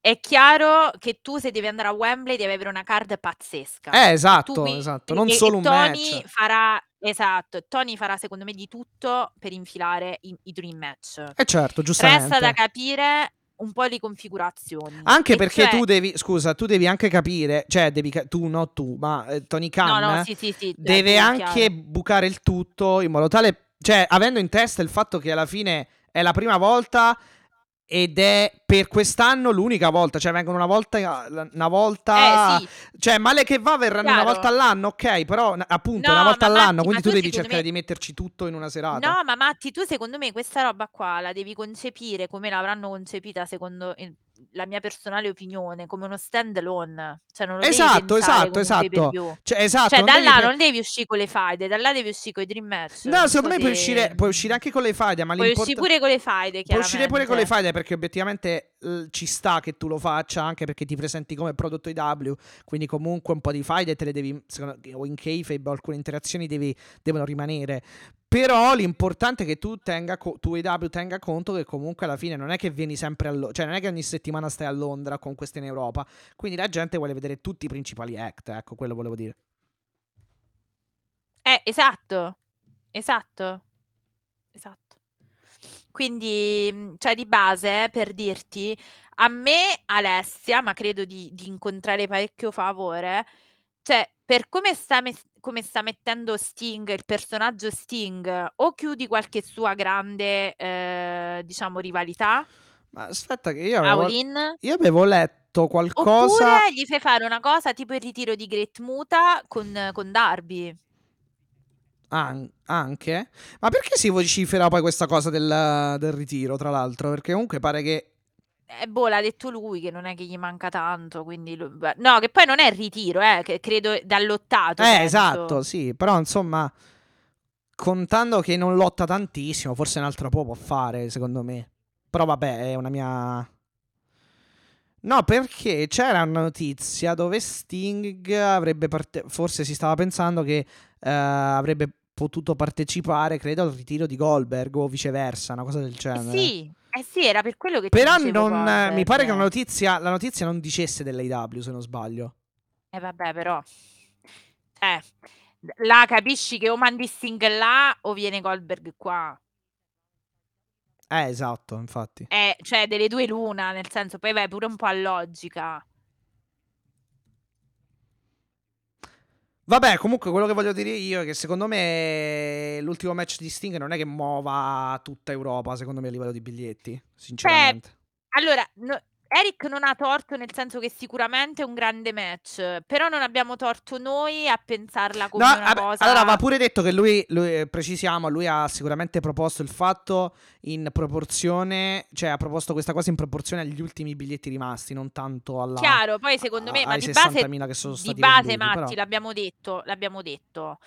Speaker 3: È chiaro che tu se devi andare a Wembley devi avere una card pazzesca.
Speaker 2: Eh,
Speaker 3: Tu
Speaker 2: esatto, esatto, non
Speaker 3: e-
Speaker 2: solo
Speaker 3: e
Speaker 2: un
Speaker 3: Tony
Speaker 2: match.
Speaker 3: farà, esatto, Tony farà secondo me di tutto per infilare i, i dream match.
Speaker 2: Eh certo, giustamente.
Speaker 3: Resta da capire un po' di configurazioni.
Speaker 2: Anche
Speaker 3: E
Speaker 2: perché
Speaker 3: cioè-
Speaker 2: tu devi, scusa, tu devi anche capire, cioè devi, tu, no tu, ma eh, Tony Khan
Speaker 3: No, no, sì, sì, sì.
Speaker 2: deve anche bucare il tutto in modo tale, cioè avendo in testa il fatto che alla fine è la prima volta ed è per quest'anno l'unica volta, cioè vengono una volta, una volta,
Speaker 3: Eh sì,
Speaker 2: cioè male che va verranno una
Speaker 3: chiaro.
Speaker 2: volta all'anno, ok, però appunto
Speaker 3: No,
Speaker 2: una volta all'anno,
Speaker 3: Matti,
Speaker 2: quindi tu
Speaker 3: tu
Speaker 2: devi cercare
Speaker 3: me-
Speaker 2: di metterci tutto in una serata.
Speaker 3: No, ma Matti, tu secondo me questa roba qua la devi concepire come l'avranno concepita secondo la mia personale opinione, come uno stand alone. Cioè non lo devi
Speaker 2: Esatto, esatto, esatto. Cioè, esatto,
Speaker 3: Cioè, da
Speaker 2: devi
Speaker 3: là
Speaker 2: pre-
Speaker 3: non devi uscire con le faide, da là devi uscire con i dream match.
Speaker 2: No, secondo me puoi
Speaker 3: se-
Speaker 2: uscire, puoi uscire anche con le faide, ma
Speaker 3: Puoi uscire pure con le faide,
Speaker 2: Puoi uscire pure con le faide perché obiettivamente eh, ci sta che tu lo faccia anche perché ti presenti come prodotto IW, quindi comunque un po' di faide te le devi, secondo, o in kayfabe o alcune interazioni devi, devono rimanere. Però l'importante è che tu tenga, co- tu IW tenga conto che comunque alla fine non è che vieni sempre a Londra, cioè non è che ogni settimana stai a Londra con queste in Europa, quindi la gente vuole vedere tutti i principali act, ecco, quello volevo dire.
Speaker 3: Eh, esatto. Esatto. Esatto. Quindi, mh, cioè di base, eh, per dirti, a me Alessia, ma credo di, di incontrare parecchio favore, cioè per come sta, mes- come sta mettendo Sting, il personaggio Sting, o chiudi qualche sua grande, eh, diciamo, rivalità,
Speaker 2: Ma aspetta che io avevo, io avevo letto qualcosa...
Speaker 3: oppure gli fai fare una cosa tipo il ritiro di Great Muta con, con Darby.
Speaker 2: An- anche? Ma perché si vocifera poi questa cosa del, del ritiro, tra l'altro? Perché comunque pare che...
Speaker 3: Eh, boh, l'ha detto lui che non è che gli manca tanto, quindi lu- beh, no, che poi non è il ritiro, eh, che credo dall'ottato.
Speaker 2: Eh,
Speaker 3: penso.
Speaker 2: esatto, sì, però insomma, contando che non lotta tantissimo, forse un altro po' può fare, secondo me. Però vabbè, è una mia... No, perché c'era una notizia dove Sting avrebbe parte- forse si stava pensando che eh, avrebbe potuto partecipare, credo, al ritiro di Goldberg o viceversa, una cosa del genere.
Speaker 3: sì, eh sì, era per quello che
Speaker 2: Però non, mi
Speaker 3: Goldberg.
Speaker 2: pare che la notizia, la notizia non dicesse dell'AW, se non sbaglio.
Speaker 3: Eh vabbè, però... Eh, là capisci che o mandi Sting là o viene Goldberg qua.
Speaker 2: Eh, esatto, infatti.
Speaker 3: Eh, cioè, delle due l'una, nel senso, poi vai pure un po' a logica.
Speaker 2: Vabbè, comunque quello che voglio dire io è che secondo me l'ultimo match di Sting non è che muova tutta Europa, secondo me a livello di biglietti, sinceramente.
Speaker 3: Allora, no- Eric non ha torto nel senso che sicuramente è un grande match, però non abbiamo torto noi a pensarla come
Speaker 2: No,
Speaker 3: una
Speaker 2: vabbè,
Speaker 3: cosa...
Speaker 2: allora va pure detto che lui, lui, eh, precisiamo, lui ha sicuramente proposto il fatto in proporzione, cioè ha proposto questa cosa in proporzione agli ultimi biglietti rimasti, non tanto alla...
Speaker 3: Chiaro, poi secondo me,
Speaker 2: a-
Speaker 3: ma di base,
Speaker 2: 60.000 che sono
Speaker 3: di
Speaker 2: stati
Speaker 3: base
Speaker 2: venduti,
Speaker 3: Matti,
Speaker 2: però.
Speaker 3: l'abbiamo detto, l'abbiamo detto.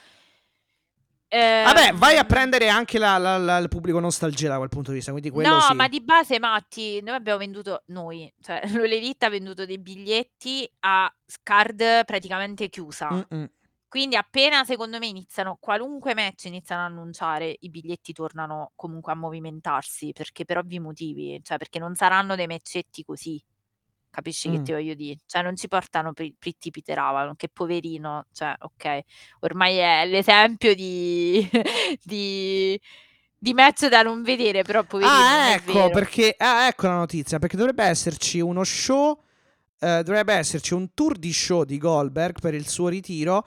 Speaker 2: Vabbè, vai a prendere anche la- la- la- il pubblico nostalgia da quel punto di vista,
Speaker 3: No,
Speaker 2: sì.
Speaker 3: ma di base Matti, noi abbiamo venduto, noi, cioè *laughs* l'Olelite ha venduto dei biglietti a card praticamente chiusa.
Speaker 2: Mm-mm.
Speaker 3: Quindi appena secondo me iniziano, qualunque match iniziano a annunciare, i biglietti tornano comunque a movimentarsi, perché per ovvi motivi, cioè perché non saranno dei matchetti così. Capisci che
Speaker 2: Mm.
Speaker 3: ti voglio dire? Cioè non ci portano pri- Pritti Peter Avalon, che poverino, cioè ok, ormai è l'esempio di, *laughs* di, di match da non vedere, però poverino non
Speaker 2: Ah,
Speaker 3: è
Speaker 2: ecco,
Speaker 3: vero.
Speaker 2: perché ah, ecco la notizia, perché dovrebbe esserci uno show eh, dovrebbe esserci un tour di show di Goldberg per il suo ritiro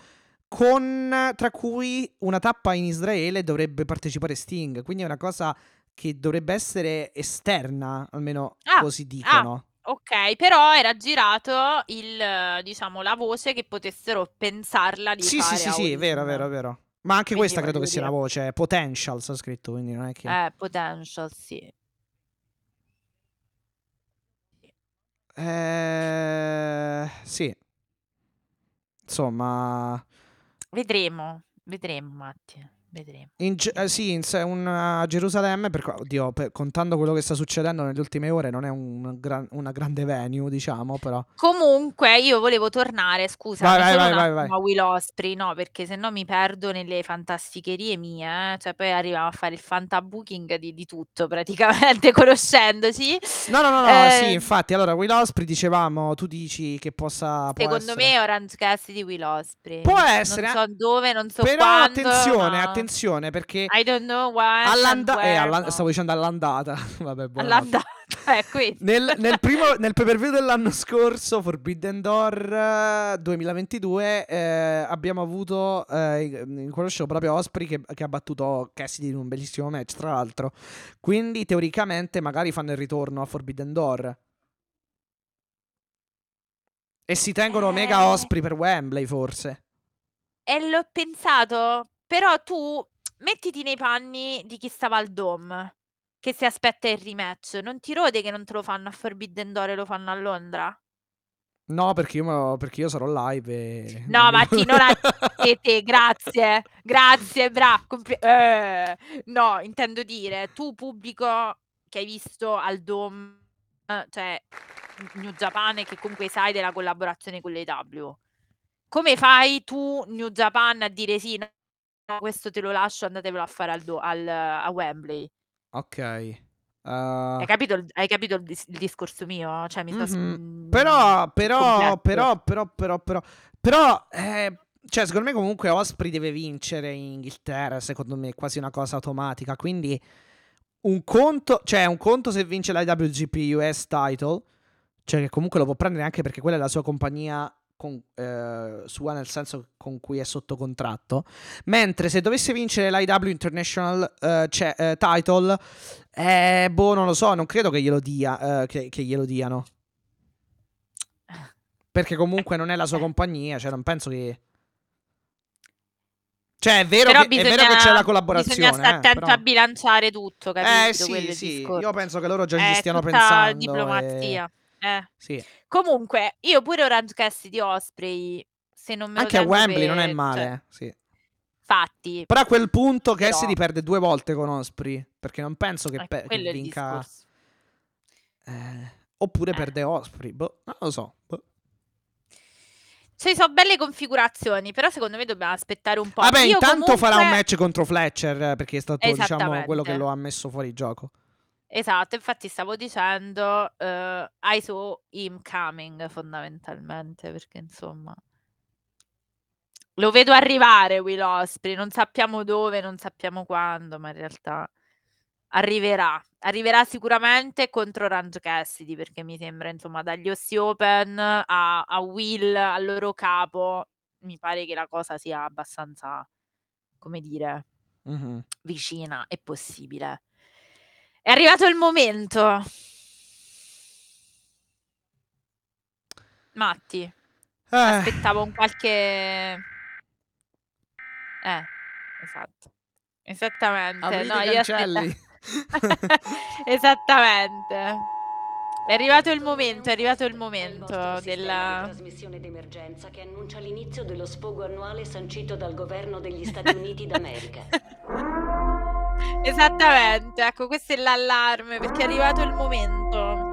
Speaker 2: con tra cui una tappa in Israele dovrebbe partecipare Sting, quindi è una cosa che dovrebbe essere esterna, almeno
Speaker 3: Ah,
Speaker 2: così dicono.
Speaker 3: Ok, però era girato il, diciamo, la voce che potessero pensarla di
Speaker 2: Sì, sì,
Speaker 3: fare
Speaker 2: sì, sì, è vero, è vero, è vero. Ma anche
Speaker 3: Quindi
Speaker 2: questa credo
Speaker 3: voglio
Speaker 2: che sia una
Speaker 3: dire-
Speaker 2: voce, potential sta scritto, quindi non è che...
Speaker 3: Eh, potential, sì.
Speaker 2: Eh, sì. Insomma,
Speaker 3: Vedremo, vedremo, Matti, vedremo.
Speaker 2: in eh, sì, in se- un, a Gerusalemme, per, oddio, per- contando quello che sta succedendo nelle ultime ore, non è un gran- una grande venue, diciamo, però.
Speaker 3: Comunque, io volevo tornare, scusa,
Speaker 2: Vai, vai, vai, vai,
Speaker 3: a Will Osprey, no, perché se no mi perdo nelle fantasticherie mie, eh. Cioè poi arriviamo a fare il fantabooking di, di tutto, *laughs* praticamente, conoscendoci.
Speaker 2: No, no, no, no,
Speaker 3: Eh,
Speaker 2: sì, infatti, allora, Will Osprey, dicevamo, tu dici che possa...
Speaker 3: Secondo
Speaker 2: essere-
Speaker 3: me Orange Cassidy di Will Osprey.
Speaker 2: Può essere,
Speaker 3: Non so dove, non so
Speaker 2: Però
Speaker 3: quando,
Speaker 2: attenzione,
Speaker 3: ma-
Speaker 2: attenzione, perché...
Speaker 3: I don't know why.
Speaker 2: All'anda-
Speaker 3: and
Speaker 2: eh, alla-. Stavo dicendo all'andata. *laughs* Vabbè.
Speaker 3: All'andata. Eh.
Speaker 2: Nel, nel primo, nel pay per view dell'anno scorso, Forbidden Door eh, 2022, eh, abbiamo avuto eh, in quello show proprio Osprey che, che ha battuto Cassidy in un bellissimo match, tra l'altro. Quindi teoricamente magari fanno il ritorno a Forbidden Door. E si tengono
Speaker 3: Eh.
Speaker 2: Mega Osprey per Wembley, forse.
Speaker 3: E l'ho pensato, però tu mettiti nei panni di chi stava al Dome, che si aspetta il rematch. Non ti rode che non te lo fanno a Forbidden Door e lo fanno a Londra?
Speaker 2: No, perché io, me perché io sarò live e...
Speaker 3: No,
Speaker 2: mi-
Speaker 3: Matti, non a te, te, grazie, grazie, bra, compli- eh, no, intendo dire, tu pubblico che hai visto al Dome, eh, cioè New Japan e che comunque sai della collaborazione con l'AW, come fai tu, New Japan, a dire sì, no, questo te lo lascio, andatevelo a fare al do- al- a Wembley?
Speaker 2: Ok.
Speaker 3: Hai
Speaker 2: Uh,
Speaker 3: capito, il, hai capito il, dis- il discorso mio? Cioè, mi sto...
Speaker 2: Mhm.
Speaker 3: mm,
Speaker 2: Però, però, però, però, però, però, però, eh, cioè, secondo me comunque Osprey deve vincere in Inghilterra, secondo me è quasi una cosa automatica, quindi un conto, cioè un conto se vince l'IWGP US title, cioè che comunque lo può prendere anche perché quella è la sua compagnia con- eh, sua nel senso con cui è sotto contratto, mentre se dovesse vincere l'IW International eh, cioè, eh, title, eh, boh, non lo so, non credo che glielo dia, eh, che- che glielo diano. Perché comunque non è la sua
Speaker 3: Eh.
Speaker 2: compagnia, cioè non penso che... Cioè è vero, che, è vero che c'è la collaborazione.
Speaker 3: Bisogna stare
Speaker 2: eh,
Speaker 3: attento
Speaker 2: però-
Speaker 3: a bilanciare tutto, capito?
Speaker 2: Eh sì, sì, io penso che loro già ci stiano pensando. e-
Speaker 3: diplomazia. Eh.
Speaker 2: Sì.
Speaker 3: Comunque, io pure Orange Cassidy Osprey, se non me lo
Speaker 2: Anche a
Speaker 3: tengo
Speaker 2: Wembley non è male,
Speaker 3: cioè,
Speaker 2: eh, sì.
Speaker 3: fatti.
Speaker 2: Però a quel punto
Speaker 3: Però-
Speaker 2: Cassidy perde due volte con Osprey, perché non penso che,
Speaker 3: Eh,
Speaker 2: pe- che
Speaker 3: quello è il
Speaker 2: vinca...
Speaker 3: discorso.
Speaker 2: eh, oppure
Speaker 3: Eh.
Speaker 2: perde Osprey, boh, non lo so. boh.
Speaker 3: Ci sono belle configurazioni, però secondo me dobbiamo aspettare un po'.
Speaker 2: Vabbè,
Speaker 3: Io
Speaker 2: intanto farà un
Speaker 3: comunque-
Speaker 2: match contro Fletcher, eh, perché è stato diciamo quello che lo ha messo fuori gioco.
Speaker 3: Esatto, infatti stavo dicendo eh, I saw him coming fondamentalmente, perché insomma lo vedo arrivare Will Osprey, non sappiamo dove, non sappiamo quando, ma in realtà arriverà. Arriverà sicuramente contro Orange Cassidy, perché mi sembra, insomma, dagli Ossi Open a, a Will, al loro capo, mi pare che la cosa sia abbastanza, come dire,
Speaker 2: Mhm.
Speaker 3: vicina e possibile. È arrivato il momento. Matti,
Speaker 2: Eh,
Speaker 3: aspettavo un qualche... Eh, esatto. Esattamente.
Speaker 2: Aprite
Speaker 3: No,
Speaker 2: i
Speaker 3: io
Speaker 2: cancelli.
Speaker 3: aspetta- *laughs* Esattamente. È arrivato il momento, è arrivato
Speaker 4: il
Speaker 3: momento della...
Speaker 4: trasmissione d'emergenza che annuncia l'inizio dello sfogo annuale sancito dal governo degli Stati Uniti d'America. *laughs*
Speaker 3: Esattamente, ecco, questo è l'allarme perché è arrivato il momento.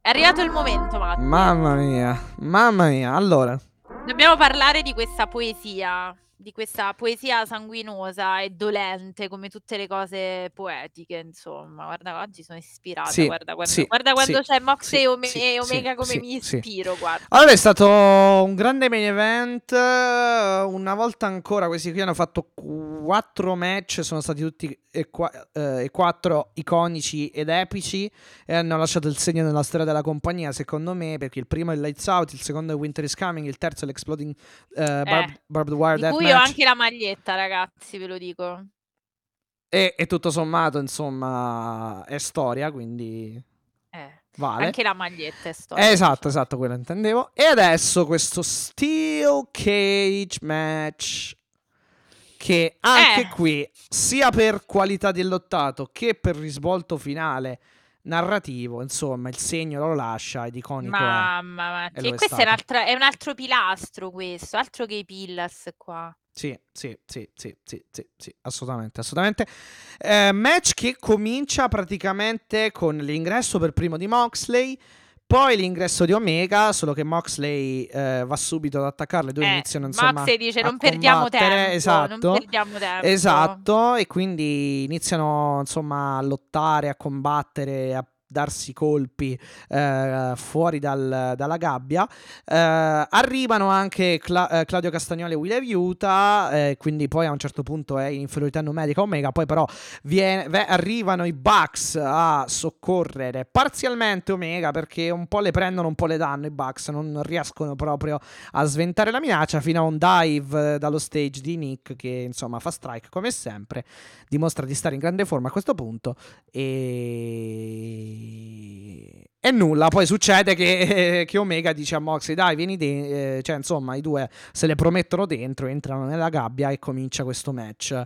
Speaker 3: È arrivato il momento, Matti.
Speaker 2: Mamma mia, mamma mia. Allora,
Speaker 3: Dobbiamo parlare di questa poesia, di questa poesia sanguinosa e dolente, come tutte le cose poetiche, insomma. Guarda, oggi sono ispirata,
Speaker 2: Sì,
Speaker 3: guarda quando,
Speaker 2: sì,
Speaker 3: guarda quando
Speaker 2: sì,
Speaker 3: c'è Mox e, Ome- e Omega come mi ispiro, guarda.
Speaker 2: Allora è stato un grande main event. Una volta ancora questi qui hanno fatto quattro match, sono stati tutti e, qua- eh, quattro iconici ed epici e hanno lasciato il segno nella storia della compagnia, secondo me, perché il primo è Lights Out, il secondo è Winter is Coming, il terzo è l'Exploding eh, barb- Barbed Wire
Speaker 3: Di Ho
Speaker 2: Match.
Speaker 3: anche la maglietta, ragazzi, ve lo dico.
Speaker 2: E, e tutto sommato, insomma, è storia, quindi
Speaker 3: Eh,
Speaker 2: vale.
Speaker 3: Anche la maglietta è storia.
Speaker 2: Eh, esatto,
Speaker 3: diciamo.
Speaker 2: esatto, quello intendevo. E adesso questo Steel Cage match. Che anche
Speaker 3: Eh.
Speaker 2: qui, sia per qualità del lottato che per risvolto finale narrativo, insomma, il segno lo lascia ed iconico è.
Speaker 3: Mamma mia, e questo è, è un altro pilastro questo, altro che i pillars qua.
Speaker 2: Sì, sì, sì, sì, sì, sì, sì, assolutamente, assolutamente. Eh, match che comincia praticamente con l'ingresso per primo di Moxley, poi l'ingresso di Omega, solo che Moxley eh, va subito ad attaccarle, due
Speaker 3: Eh,
Speaker 2: iniziano insomma
Speaker 3: Moxley dice non perdiamo
Speaker 2: combattere",
Speaker 3: tempo,
Speaker 2: esatto.
Speaker 3: non perdiamo tempo.
Speaker 2: Esatto, e quindi iniziano insomma a lottare, a combattere, a darsi colpi eh, fuori dal- dalla gabbia. Eh, arrivano anche Cla- eh, Claudio Castagnoli e Will Aiuta, eh, quindi poi a un certo punto è in inferiorità numerica Omega, poi però viene- ve- arrivano i Bucks a soccorrere parzialmente Omega perché un po' le prendono, un po' le danno i Bucks, non riescono proprio a sventare la minaccia fino a un dive eh, dallo stage di Nick che insomma fa strike come sempre, dimostra di stare in grande forma a questo punto e... E nulla, poi succede che, che Omega dice a Moxley dai vieni dentro, cioè insomma i due se le promettono dentro, entrano nella gabbia e comincia questo match.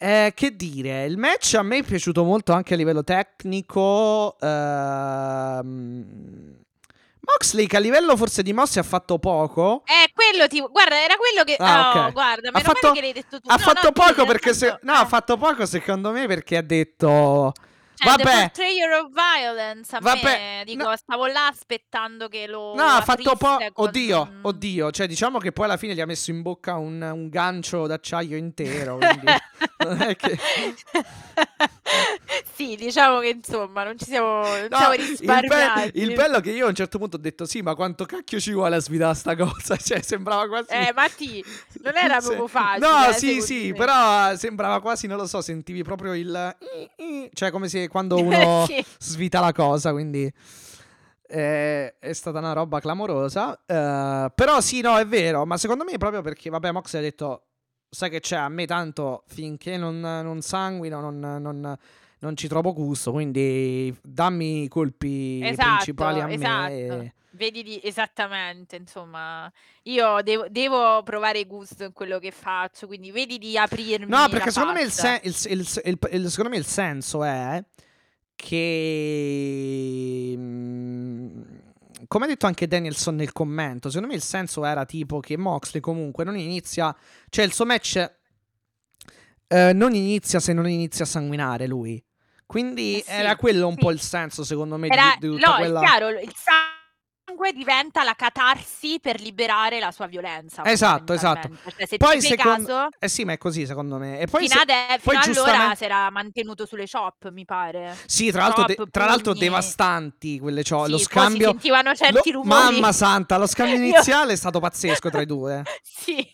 Speaker 2: Eh, che dire, il match a me è piaciuto molto anche a livello tecnico. Ehm... Moxley che a livello forse di mosse ha fatto poco.
Speaker 3: Eh, quello ti... Guarda, era quello che...
Speaker 2: Ah,
Speaker 3: no,
Speaker 2: ok.
Speaker 3: guarda,
Speaker 2: Ha fatto-
Speaker 3: che l'hai detto tu.
Speaker 2: Ha
Speaker 3: No,
Speaker 2: fatto
Speaker 3: no,
Speaker 2: poco perché se... No, ha
Speaker 3: eh.
Speaker 2: fatto poco secondo me perché ha detto...
Speaker 3: Cioè,
Speaker 2: Vabbè,
Speaker 3: Portrayer of Violence, a
Speaker 2: Vabbè,
Speaker 3: me, dico,
Speaker 2: no.
Speaker 3: stavo là aspettando che lo
Speaker 2: No, ha fatto poco.
Speaker 3: con-
Speaker 2: Oddio, oddio. Cioè, diciamo che poi alla fine gli ha messo in bocca un, un gancio d'acciaio intero. *laughs* Quindi *laughs* non è che. *laughs* *laughs*
Speaker 3: sì, diciamo che insomma non ci siamo, non
Speaker 2: No,
Speaker 3: siamo
Speaker 2: il, be-
Speaker 3: risparmiati.
Speaker 2: il bello è che io a un certo punto ho detto: Sì, ma quanto cacchio ci vuole a sfidare sta cosa? *laughs* Cioè, sembrava quasi.
Speaker 3: Eh, Matti, non era
Speaker 2: Sì.
Speaker 3: proprio facile.
Speaker 2: No,
Speaker 3: eh,
Speaker 2: sì, sì,
Speaker 3: me.
Speaker 2: però sembrava quasi, non lo so, sentivi proprio il. Cioè, come se quando *laughs* uno
Speaker 3: Sì.
Speaker 2: svita la cosa, quindi. eh, è stata una roba clamorosa. eh, però sì, no, è vero. Ma secondo me proprio perché, vabbè, Mox ha detto. Sai che c'è, a me tanto finché non, non sanguino, non, non- non ci trovo gusto. Quindi dammi i colpi
Speaker 3: Esatto,
Speaker 2: principali a me.
Speaker 3: esatto.
Speaker 2: e-
Speaker 3: Vedi di- esattamente, insomma, io devo, devo provare gusto in quello che faccio, quindi vedi di aprirmi
Speaker 2: No, perché secondo me, il, sen- il- il- il- il- secondo me il senso è che. mm, Come ha detto anche Danielson nel commento, secondo me il senso era tipo che Moxley comunque non inizia. Cioè, il suo match eh, non inizia se non inizia a sanguinare lui. Quindi
Speaker 3: Eh sì,
Speaker 2: era quello un
Speaker 3: sì.
Speaker 2: po' il senso, secondo me, di-
Speaker 3: Era-
Speaker 2: di, tutta
Speaker 3: no,
Speaker 2: quella.
Speaker 3: è chiaro, il sangue diventa la catarsi per liberare la sua violenza.
Speaker 2: Esatto, esatto.
Speaker 3: Cioè, se
Speaker 2: Poi secondo-
Speaker 3: caso,
Speaker 2: Eh sì, ma è così secondo me. E poi
Speaker 3: fino,
Speaker 2: se- poi
Speaker 3: fino allora
Speaker 2: giustamente-
Speaker 3: si era mantenuto sulle chop, mi pare.
Speaker 2: Sì, tra l'altro, de-
Speaker 3: Chop,
Speaker 2: tra l'altro devastanti quelle ciò.
Speaker 3: Sì,
Speaker 2: lo
Speaker 3: poi
Speaker 2: scambio.
Speaker 3: si sentivano certi
Speaker 2: lo-
Speaker 3: rumori.
Speaker 2: Mamma santa, lo scambio *laughs*
Speaker 3: Io-
Speaker 2: iniziale è stato pazzesco tra i due. *laughs*
Speaker 3: Sì,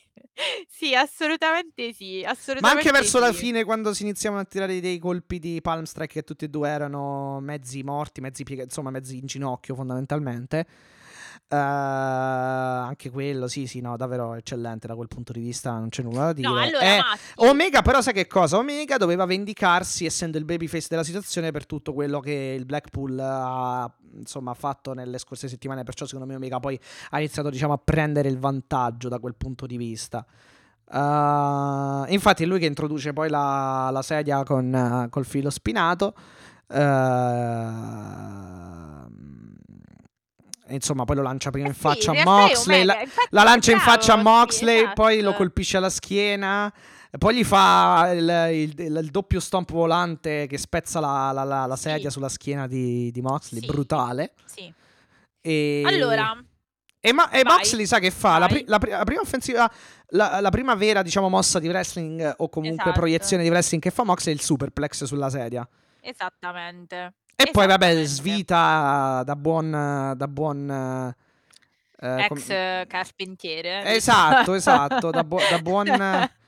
Speaker 3: sì, assolutamente sì,
Speaker 2: Ma
Speaker 3: assolutamente
Speaker 2: anche verso la
Speaker 3: sì.
Speaker 2: fine, quando si iniziavano a tirare dei colpi di palm strike, che tutti e due erano mezzi morti, mezzi piegati, insomma, mezzi in ginocchio fondamentalmente. Eh, anche quello, sì, sì, no, davvero eccellente da quel punto di vista, non c'è nulla da dire.
Speaker 3: No, allora,
Speaker 2: Eh, Omega, però, sai che cosa? Omega doveva vendicarsi, essendo il babyface della situazione, per tutto quello che il Blackpool ha insomma fatto nelle scorse settimane. Perciò, secondo me, Omega poi ha iniziato, diciamo, a prendere il vantaggio da quel punto di vista. Uh, infatti, è lui che introduce poi la, la sedia con, uh, col filo spinato. Uh, insomma, poi lo lancia prima
Speaker 3: Eh
Speaker 2: in
Speaker 3: sì,
Speaker 2: faccia a Moxley. La- la lancia in faccia a
Speaker 3: sì,
Speaker 2: Moxley, poi lo
Speaker 3: esatto.
Speaker 2: colpisce alla schiena. Poi gli fa il, il- il- il doppio stomp volante che spezza la, la- la- la
Speaker 3: Sì.
Speaker 2: sedia sulla schiena di, di Moxley, brutale.
Speaker 3: Sì.
Speaker 2: E,
Speaker 3: Allora,
Speaker 2: e, ma- e Moxley sa che fa? La, pri- la pri- la prima offensiva, la, la prima vera, diciamo, mossa di wrestling o comunque
Speaker 3: Esatto.
Speaker 2: proiezione di wrestling che fa Moxley è il superplex sulla sedia.
Speaker 3: esattamente.
Speaker 2: E poi, vabbè,
Speaker 3: Esattamente.
Speaker 2: svita da buon. Da buon eh, com-
Speaker 3: Ex eh, carpentiere.
Speaker 2: Esatto, esatto, da, bu- da buon... *laughs*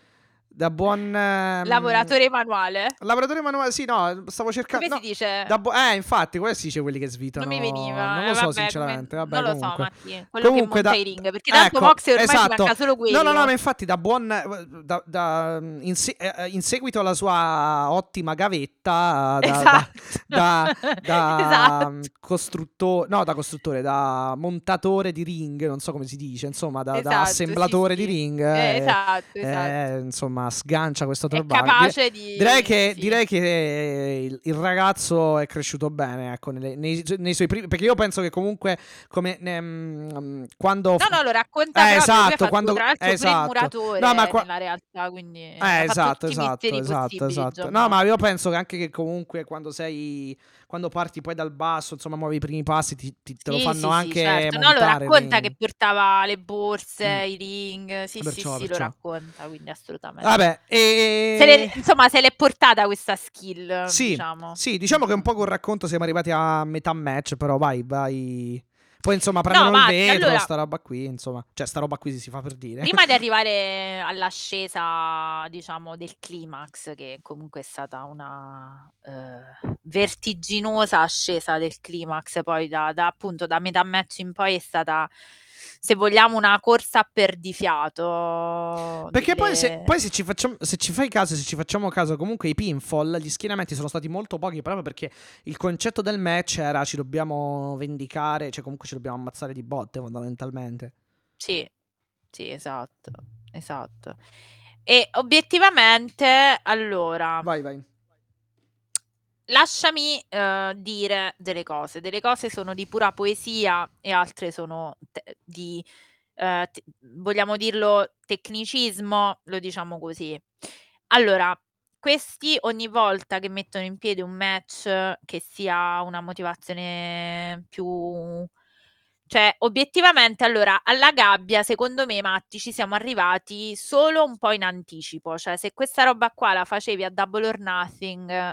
Speaker 2: Da buon... ehm,
Speaker 3: Lavoratore manuale.
Speaker 2: Lavoratore manuale, sì, no, stavo cercando...
Speaker 3: Come
Speaker 2: no,
Speaker 3: si dice?
Speaker 2: da bu- eh, infatti, come si dice quelli che svitano?
Speaker 3: Non mi veniva.
Speaker 2: Non
Speaker 3: eh,
Speaker 2: lo so,
Speaker 3: vabbè,
Speaker 2: sinceramente. Vabbè,
Speaker 3: non lo
Speaker 2: comunque.
Speaker 3: so, Matti. Quello
Speaker 2: Comunque
Speaker 3: che monta
Speaker 2: da-
Speaker 3: i ring. Perché tanto
Speaker 2: Ecco,
Speaker 3: Mox ormai
Speaker 2: esatto.
Speaker 3: manca solo quello.
Speaker 2: No, no, no, ma infatti da buon da, da- in, se- eh, in seguito alla sua ottima gavetta da,
Speaker 3: Esatto.
Speaker 2: da, *laughs* da,
Speaker 3: Esatto.
Speaker 2: costruttore, no, da costruttore, da montatore di ring, non so come si dice, insomma, da, da
Speaker 3: Esatto,
Speaker 2: assemblatore
Speaker 3: sì,
Speaker 2: di
Speaker 3: sì.
Speaker 2: ring.
Speaker 3: Eh,
Speaker 2: eh,
Speaker 3: esatto,
Speaker 2: eh,
Speaker 3: esatto.
Speaker 2: insomma, sgancia questo
Speaker 3: È
Speaker 2: turbante.
Speaker 3: capace di...
Speaker 2: Direi che,
Speaker 3: sì.
Speaker 2: direi che il, il ragazzo è cresciuto bene, ecco, nelle- nei, nei suoi primi, perché io penso che comunque come ne- mm, quando
Speaker 3: No, no, lo racconta
Speaker 2: Eh, esatto, quando-
Speaker 3: tra l'altro
Speaker 2: esatto.
Speaker 3: il muratore
Speaker 2: No, ma qua-
Speaker 3: nella realtà, quindi
Speaker 2: Eh, esatto, esatto, esatto, esatto. No, ma io penso che anche che comunque quando sei quando parti poi dal basso, insomma, muovi i primi passi, ti, ti- te lo
Speaker 3: Sì,
Speaker 2: fanno
Speaker 3: sì, sì,
Speaker 2: anche
Speaker 3: certo. No, lo racconta
Speaker 2: nei-
Speaker 3: che portava le borse,
Speaker 2: Mm.
Speaker 3: i ring. Sì,
Speaker 2: Perciò,
Speaker 3: sì, sì,
Speaker 2: perciò.
Speaker 3: lo racconta, quindi assolutamente.
Speaker 2: Vabbè, e...
Speaker 3: Se le- insomma, se l'è portata questa skill,
Speaker 2: Sì,
Speaker 3: diciamo.
Speaker 2: Sì, diciamo che un po' col racconto siamo arrivati a metà match, però vai, vai. Poi insomma prendono
Speaker 3: No,
Speaker 2: il
Speaker 3: Matti,
Speaker 2: vetro,
Speaker 3: allora-
Speaker 2: sta roba qui, insomma. Cioè, sta roba qui si, si fa per dire.
Speaker 3: Prima di *laughs* arrivare all'ascesa, diciamo, del climax, che comunque è stata una eh, vertiginosa ascesa del climax, poi da, da, appunto da metà match in poi è stata, se vogliamo, una corsa a perdifiato.
Speaker 2: Perché poi, se,
Speaker 3: delle-
Speaker 2: poi se, ci facciamo, se ci fai caso, se ci facciamo caso, comunque i pinfall, gli schienamenti sono stati molto pochi proprio perché il concetto del match era ci dobbiamo vendicare, cioè comunque ci dobbiamo ammazzare di botte fondamentalmente.
Speaker 3: Sì, sì, esatto, esatto. E obiettivamente, allora,
Speaker 2: Vai, vai.
Speaker 3: Lasciami eh, dire delle cose. Delle cose sono di pura poesia e altre sono te- di, eh, te- vogliamo dirlo, tecnicismo, lo diciamo così. Allora, questi ogni volta che mettono in piedi un match che sia una motivazione più... Cioè, obiettivamente, allora, alla gabbia, secondo me, Matti, ci siamo arrivati solo un po' in anticipo. Cioè, se questa roba qua la facevi a Double or Nothing,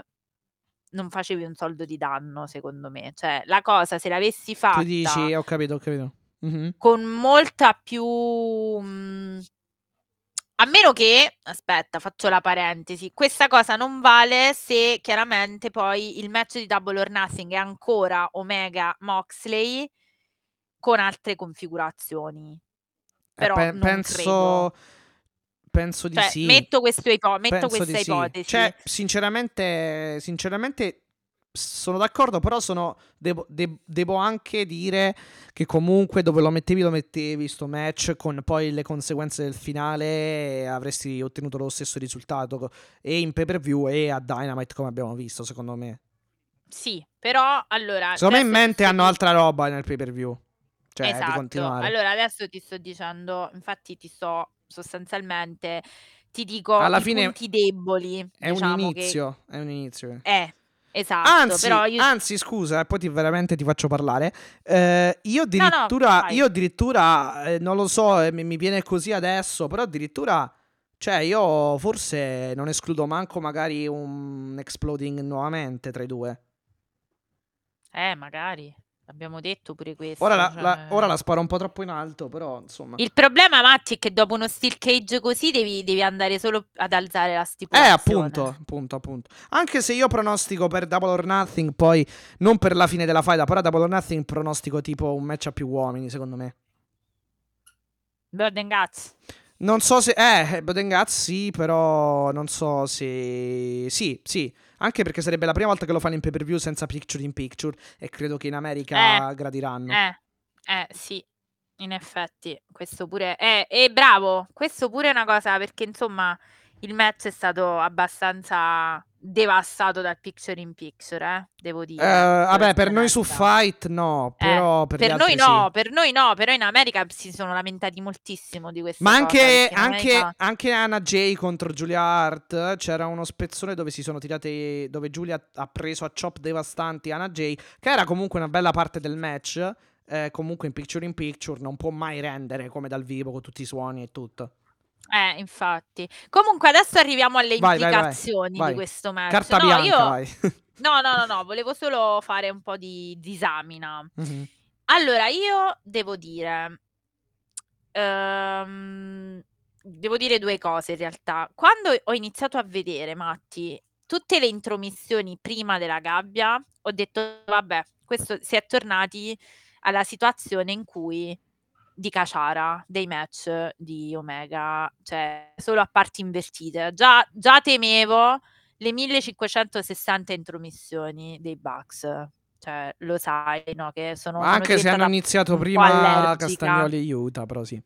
Speaker 3: non facevi un soldo di danno, secondo me. Cioè, la cosa, se l'avessi fatta
Speaker 2: Tu dici, ho capito, ho capito. Mhm.
Speaker 3: con molta più... mm, A meno che, aspetta, faccio la parentesi, questa cosa non vale se chiaramente poi il match di Double or Nothing è ancora Omega Moxley con altre configurazioni.
Speaker 2: Eh,
Speaker 3: Però
Speaker 2: pe-
Speaker 3: non
Speaker 2: penso,
Speaker 3: credo.
Speaker 2: Penso di
Speaker 3: Cioè,
Speaker 2: sì.
Speaker 3: metto, questo ipo- metto questa
Speaker 2: di sì.
Speaker 3: ipotesi.
Speaker 2: Cioè, sinceramente, sinceramente sono d'accordo, però sono, devo, de- devo anche dire che comunque dove lo mettevi lo mettevi sto match con poi le conseguenze del finale avresti ottenuto lo stesso risultato e in pay per view e a Dynamite come abbiamo visto secondo me.
Speaker 3: Sì, però allora...
Speaker 2: Secondo me in mente
Speaker 3: ti-
Speaker 2: hanno altra roba nel pay per view. Cioè,
Speaker 3: esatto. Allora adesso ti sto dicendo, infatti ti sto sostanzialmente, ti dico
Speaker 2: Alla
Speaker 3: i
Speaker 2: fine
Speaker 3: punti deboli,
Speaker 2: è un
Speaker 3: diciamo che
Speaker 2: inizio, è un inizio.
Speaker 3: è esatto,
Speaker 2: Anzi,
Speaker 3: io
Speaker 2: anzi, scusa, e poi ti, veramente ti faccio parlare. Eh, io
Speaker 3: No, no,
Speaker 2: addirittura,
Speaker 3: vai.
Speaker 2: io addirittura eh, non lo so, eh, mi, mi viene così adesso, però addirittura, cioè, io forse non escludo manco magari un exploding nuovamente tra i due.
Speaker 3: eh, magari abbiamo detto pure questo,
Speaker 2: Ora la,
Speaker 3: cioè-
Speaker 2: la- ora la sparo un po' troppo in alto, però insomma.
Speaker 3: Il problema, Matti, è che dopo uno steel cage così devi, devi andare solo ad alzare la
Speaker 2: Eh,
Speaker 3: stipulazione.
Speaker 2: appunto, appunto, appunto. Anche se io pronostico per Double or Nothing, poi non per la fine della fight, però Double or Nothing pronostico tipo un match a più uomini, secondo me.
Speaker 3: And Guts.
Speaker 2: Non so se. Eh, Bodengaz sì, però non so se. Sì, sì. Anche perché sarebbe la prima volta che lo fanno in pay per view senza picture in picture. E credo che in America gradiranno.
Speaker 3: Eh, eh, sì, in effetti, questo pure è, e bravo, questo pure è una cosa perché insomma il match è stato abbastanza devastato dal picture in picture, eh, devo dire.
Speaker 2: Eh, vabbè,
Speaker 3: questo
Speaker 2: per noi su. Fight no,
Speaker 3: Eh,
Speaker 2: però per, gli
Speaker 3: per noi no,
Speaker 2: sì.
Speaker 3: per noi no, però in America si sono lamentati moltissimo di questa
Speaker 2: Ma anche, anche,
Speaker 3: America-
Speaker 2: anche Anna Jay contro Giulia Hart c'era uno spezzone dove si sono tirate. dove Giulia ha preso a chop devastanti Anna Jay, che era comunque una bella parte del match. eh, comunque in picture in picture non può mai rendere come dal vivo con tutti i suoni e tutto.
Speaker 3: Eh, infatti. Comunque adesso arriviamo alle
Speaker 2: Vai, vai, vai,
Speaker 3: implicazioni
Speaker 2: vai.
Speaker 3: di questo match.
Speaker 2: Carta
Speaker 3: No,
Speaker 2: bianca,
Speaker 3: io...
Speaker 2: vai. *laughs*
Speaker 3: No, no, no, no, volevo solo fare un po' di disamina.
Speaker 2: Mhm.
Speaker 3: Allora, io devo dire, ehm, devo dire due cose in realtà. Quando ho iniziato a vedere, Matti, tutte le intromissioni prima della gabbia, ho detto, vabbè, questo si è tornati alla situazione in cui di Caciara, dei match di Omega, cioè solo a parti invertite. Già, già temevo le 1560 intromissioni dei Bucks. Cioè, lo sai, no? Che sono, sono
Speaker 2: Anche se hanno iniziato prima. Castagnoli e Utah, però sì.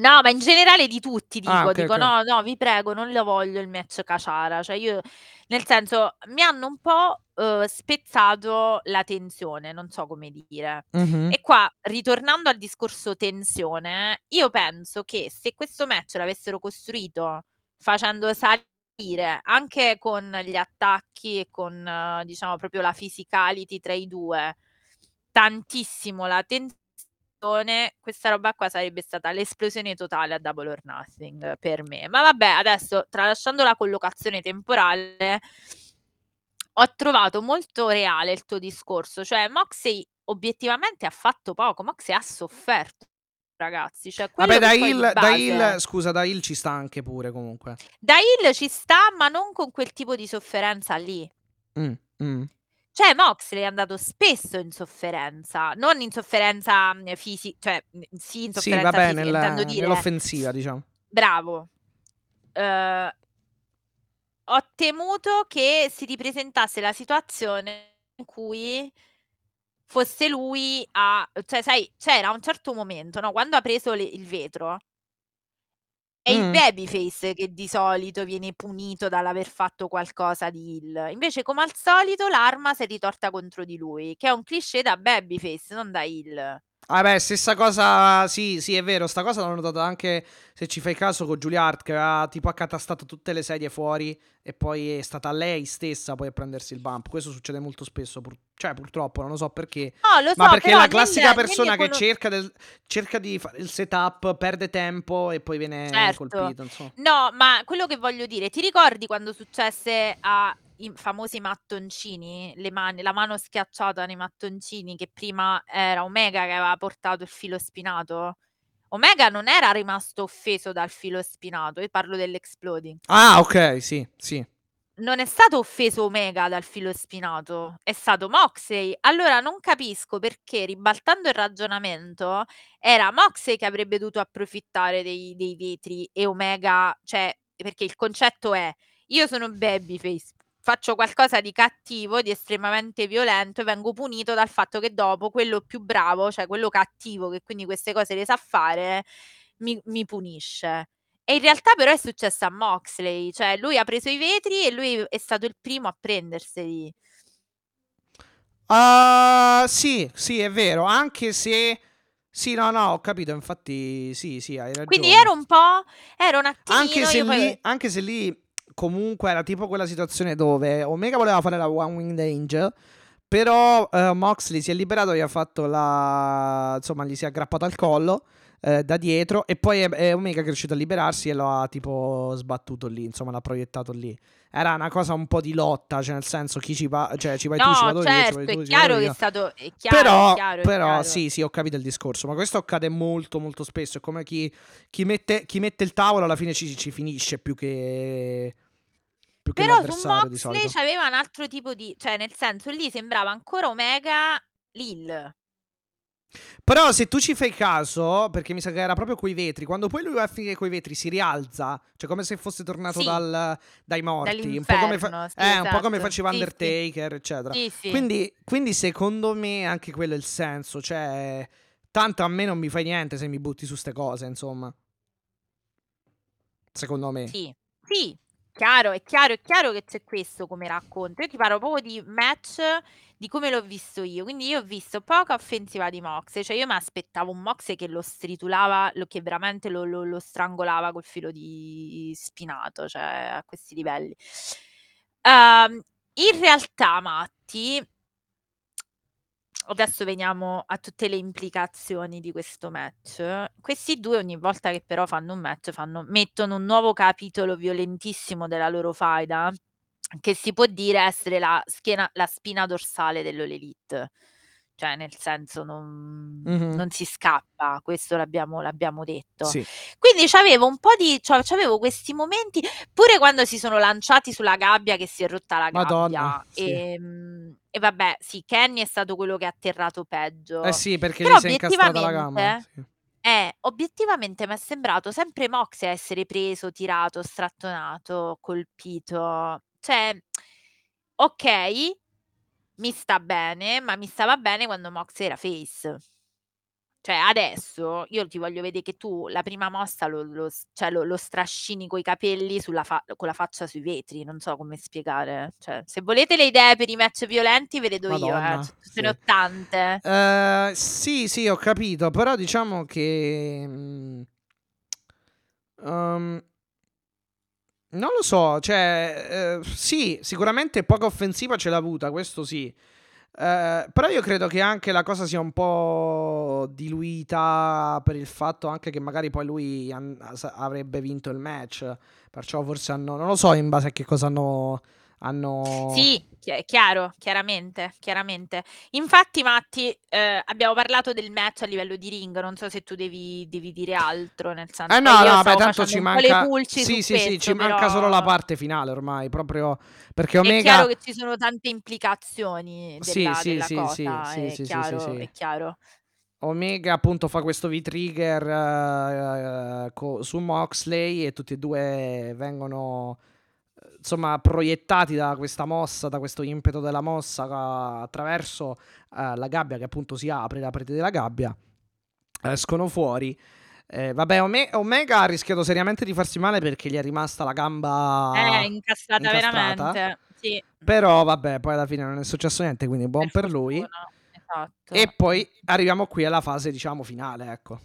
Speaker 3: No, ma in generale di tutti dico,
Speaker 2: Ah, ok,
Speaker 3: dico
Speaker 2: ok.
Speaker 3: no, no, vi prego, non lo voglio il match Caciara, cioè io, nel senso, mi hanno un po' eh, spezzato la tensione, non so come dire.
Speaker 2: Mhm.
Speaker 3: E qua, ritornando al discorso tensione, io penso che se questo match l'avessero costruito facendo salire anche con gli attacchi e con, eh, diciamo, proprio la physicality tra i due, tantissimo la tensione, questa roba qua sarebbe stata l'esplosione totale a Double or Nothing per me. Ma vabbè, adesso tralasciando la collocazione temporale, ho trovato molto reale il tuo discorso, cioè Moxley obiettivamente ha fatto poco, Moxley ha sofferto, ragazzi, cioè
Speaker 2: Vabbè, da Hill, da
Speaker 3: base-
Speaker 2: Hill- scusa, da Hill ci sta anche pure comunque.
Speaker 3: da Hill ci sta, ma non con quel tipo di sofferenza lì.
Speaker 2: Mm, mm.
Speaker 3: Cioè, Moxley è andato spesso in sofferenza, non in sofferenza fisica, cioè mm, sì, in
Speaker 2: Sì,
Speaker 3: sofferenza
Speaker 2: vabbè,
Speaker 3: fisica,
Speaker 2: nel-
Speaker 3: intendo dire.
Speaker 2: nell'offensiva, diciamo.
Speaker 3: Bravo. Eh, ho temuto che si ripresentasse la situazione in cui fosse lui a... Cioè, sai, c'era un certo momento, no? Quando ha preso le- il vetro, è il babyface che di solito viene punito dall'aver fatto qualcosa di Hill. Invece, come al solito, l'arma si è ritorta contro di lui, che è un cliché da babyface, non da Hill.
Speaker 2: Vabbè, stessa cosa, sì, sì, è vero, sta cosa l'ho notata anche, se ci fai caso, con Julia Hart, che aveva tipo accatastato tutte le sedie fuori e poi è stata lei stessa poi a prendersi il bump. Questo succede molto spesso, pur- cioè purtroppo, non lo so perché.
Speaker 3: No, lo
Speaker 2: Ma
Speaker 3: so,
Speaker 2: perché è
Speaker 3: però
Speaker 2: la classica persona che
Speaker 3: nell'econo-
Speaker 2: cerca, del- cerca di fare il setup, perde tempo e poi viene
Speaker 3: Certo.
Speaker 2: colpito, insomma.
Speaker 3: No, ma quello che voglio dire, ti ricordi quando successe ai famosi mattoncini, le mani, la mano schiacciata nei mattoncini, che prima era Omega che aveva portato il filo spinato? Omega non era rimasto offeso dal filo spinato, io parlo dell'exploding.
Speaker 2: Ah, ok, sì, sì.
Speaker 3: Non è stato offeso Omega dal filo spinato, è stato Moxley. Allora non capisco perché, ribaltando il ragionamento, era Moxley che avrebbe dovuto approfittare dei, dei vetri e Omega, cioè, perché il concetto è, io sono babyface, faccio qualcosa di cattivo, di estremamente violento e vengo punito dal fatto che dopo quello più bravo, cioè quello cattivo che quindi queste cose le sa fare, mi, mi punisce. E in realtà però è successo a Moxley, cioè lui ha preso i vetri e lui è stato il primo a prenderseli.
Speaker 2: Ah, sì, sì, è vero, anche se... Sì, no, no, ho capito, infatti, sì, sì, hai ragione.
Speaker 3: Quindi ero un po', ero un attimino...
Speaker 2: Anche se,
Speaker 3: io poi-
Speaker 2: lì, anche se lì comunque era tipo quella situazione dove Omega voleva fare la One Winged Angel, però eh, Moxley si è liberato, gli ha fatto la... insomma, gli si è aggrappato al collo eh, da dietro e poi è, è Omega che è riuscito a liberarsi e lo ha tipo sbattuto lì, insomma, l'ha proiettato lì. Era una cosa un po' di lotta, cioè nel senso chi ci va, cioè ci vai tu, ci
Speaker 3: No,
Speaker 2: vado io, ci
Speaker 3: certo,
Speaker 2: vai tu,
Speaker 3: è
Speaker 2: ci vado
Speaker 3: chiaro che è stato... È chiaro,
Speaker 2: Però,
Speaker 3: è chiaro, è
Speaker 2: però
Speaker 3: chiaro.
Speaker 2: sì, sì, ho capito il discorso. Ma questo accade molto, molto spesso. È come chi, chi mette, chi mette il tavolo alla fine ci, ci finisce più che. Più che
Speaker 3: Però su
Speaker 2: l'avversario di
Speaker 3: Moxley
Speaker 2: solito.
Speaker 3: c'aveva un altro tipo di... Cioè, nel senso, lì sembrava ancora Omega Lil.
Speaker 2: Però se tu ci fai caso, perché mi sa che era proprio quei vetri, quando poi lui va a finire quei vetri si rialza, cioè come se fosse tornato
Speaker 3: Sì.
Speaker 2: dal- dai morti. Un po' come, fa-
Speaker 3: sì,
Speaker 2: eh, un po' come
Speaker 3: esatto.
Speaker 2: faceva
Speaker 3: Sì.
Speaker 2: Undertaker, eccetera. Quindi, quindi secondo me anche quello è il senso. Cioè, tanto a me non mi fai niente se mi butti su ste cose, insomma. Secondo me.
Speaker 3: Sì, sì, chiaro, è chiaro, è chiaro che c'è questo come racconto. Io ti parlo proprio di match di come l'ho visto io. Quindi io ho visto poca offensiva di Moxley, cioè io mi aspettavo un Moxley che lo stritulava, lo- che veramente lo, lo- lo strangolava col filo di spinato, cioè a questi livelli. Ehm, in realtà, Matti, adesso veniamo a tutte le implicazioni di questo match. Questi due ogni volta che però fanno un match fanno, mettono un nuovo capitolo violentissimo della loro faida che si può dire essere la, schiena, la spina dorsale dell'All Elite. Cioè, nel senso, non,
Speaker 2: Mhm.
Speaker 3: non si scappa, questo l'abbiamo, l'abbiamo detto.
Speaker 2: Sì.
Speaker 3: Quindi c'avevo un po' di. c'av- c'avevo questi momenti, pure quando si sono lanciati sulla gabbia che si è rotta la gabbia.
Speaker 2: Madonna, sì.
Speaker 3: E, mm, e vabbè, sì, Kenny è stato quello che ha atterrato peggio.
Speaker 2: Eh sì, perché
Speaker 3: Però
Speaker 2: gli si è incastrata la gamba.
Speaker 3: obiettivamente-
Speaker 2: sì.
Speaker 3: Eh, obiettivamente mi è sembrato sempre Moxie a essere preso, tirato, strattonato, colpito. Cioè, ok, mi sta bene, ma mi stava bene quando Moxie era face. Cioè, adesso io ti voglio vedere che tu la prima mossa lo, lo s- cioè, lo- lo strascini coi capelli sulla fa- con la faccia sui vetri. Non so come spiegare. Cioè, se volete le idee per i match violenti, ve le do io.
Speaker 2: Madonna,
Speaker 3: Eh. Ce
Speaker 2: sì.
Speaker 3: ne ho tante.
Speaker 2: Eh, sì, sì, ho capito, però diciamo che... mm, um, non lo so, cioè, eh, sì, sicuramente poca offensiva ce l'ha avuta, questo sì. Eh, però io credo che anche la cosa sia un po' diluita per il fatto anche che magari poi lui an- avrebbe vinto il match. Perciò forse hanno. Non lo so in base a che cosa hanno. Hanno...
Speaker 3: Sì, chi- è chiaro, chiaramente, chiaramente. Infatti, Matti, eh, abbiamo parlato del match a livello di ring, non so se tu devi, devi dire altro, nel senso
Speaker 2: Eh
Speaker 3: che
Speaker 2: no,
Speaker 3: io
Speaker 2: no, beh, tanto ci manca. Sì, sì, sì,
Speaker 3: questo,
Speaker 2: ci manca solo la
Speaker 3: però
Speaker 2: parte finale ormai. Proprio perché
Speaker 3: è
Speaker 2: Omega.
Speaker 3: chiaro che ci sono tante implicazioni
Speaker 2: Sì,
Speaker 3: della,
Speaker 2: sì,
Speaker 3: della
Speaker 2: sì,
Speaker 3: cosa,
Speaker 2: sì, sì,
Speaker 3: è
Speaker 2: sì, sì, sì,
Speaker 3: chiaro,
Speaker 2: sì.
Speaker 3: è chiaro.
Speaker 2: Omega appunto fa questo V-Trigger eh, eh, co- su Moxley e tutti e due vengono insomma proiettati da questa mossa, da questo impeto della mossa ca- attraverso eh, la gabbia che appunto si apre, la parete della gabbia, escono fuori. Eh, vabbè, Ome- Omega ha rischiato seriamente di farsi male perché gli è rimasta la gamba
Speaker 3: È incastrata,
Speaker 2: incastrata.
Speaker 3: veramente, sì,
Speaker 2: Però vabbè, poi alla fine non è successo niente, quindi buon
Speaker 3: per
Speaker 2: per lui.
Speaker 3: esatto.
Speaker 2: E poi arriviamo qui alla fase, diciamo, finale, ecco.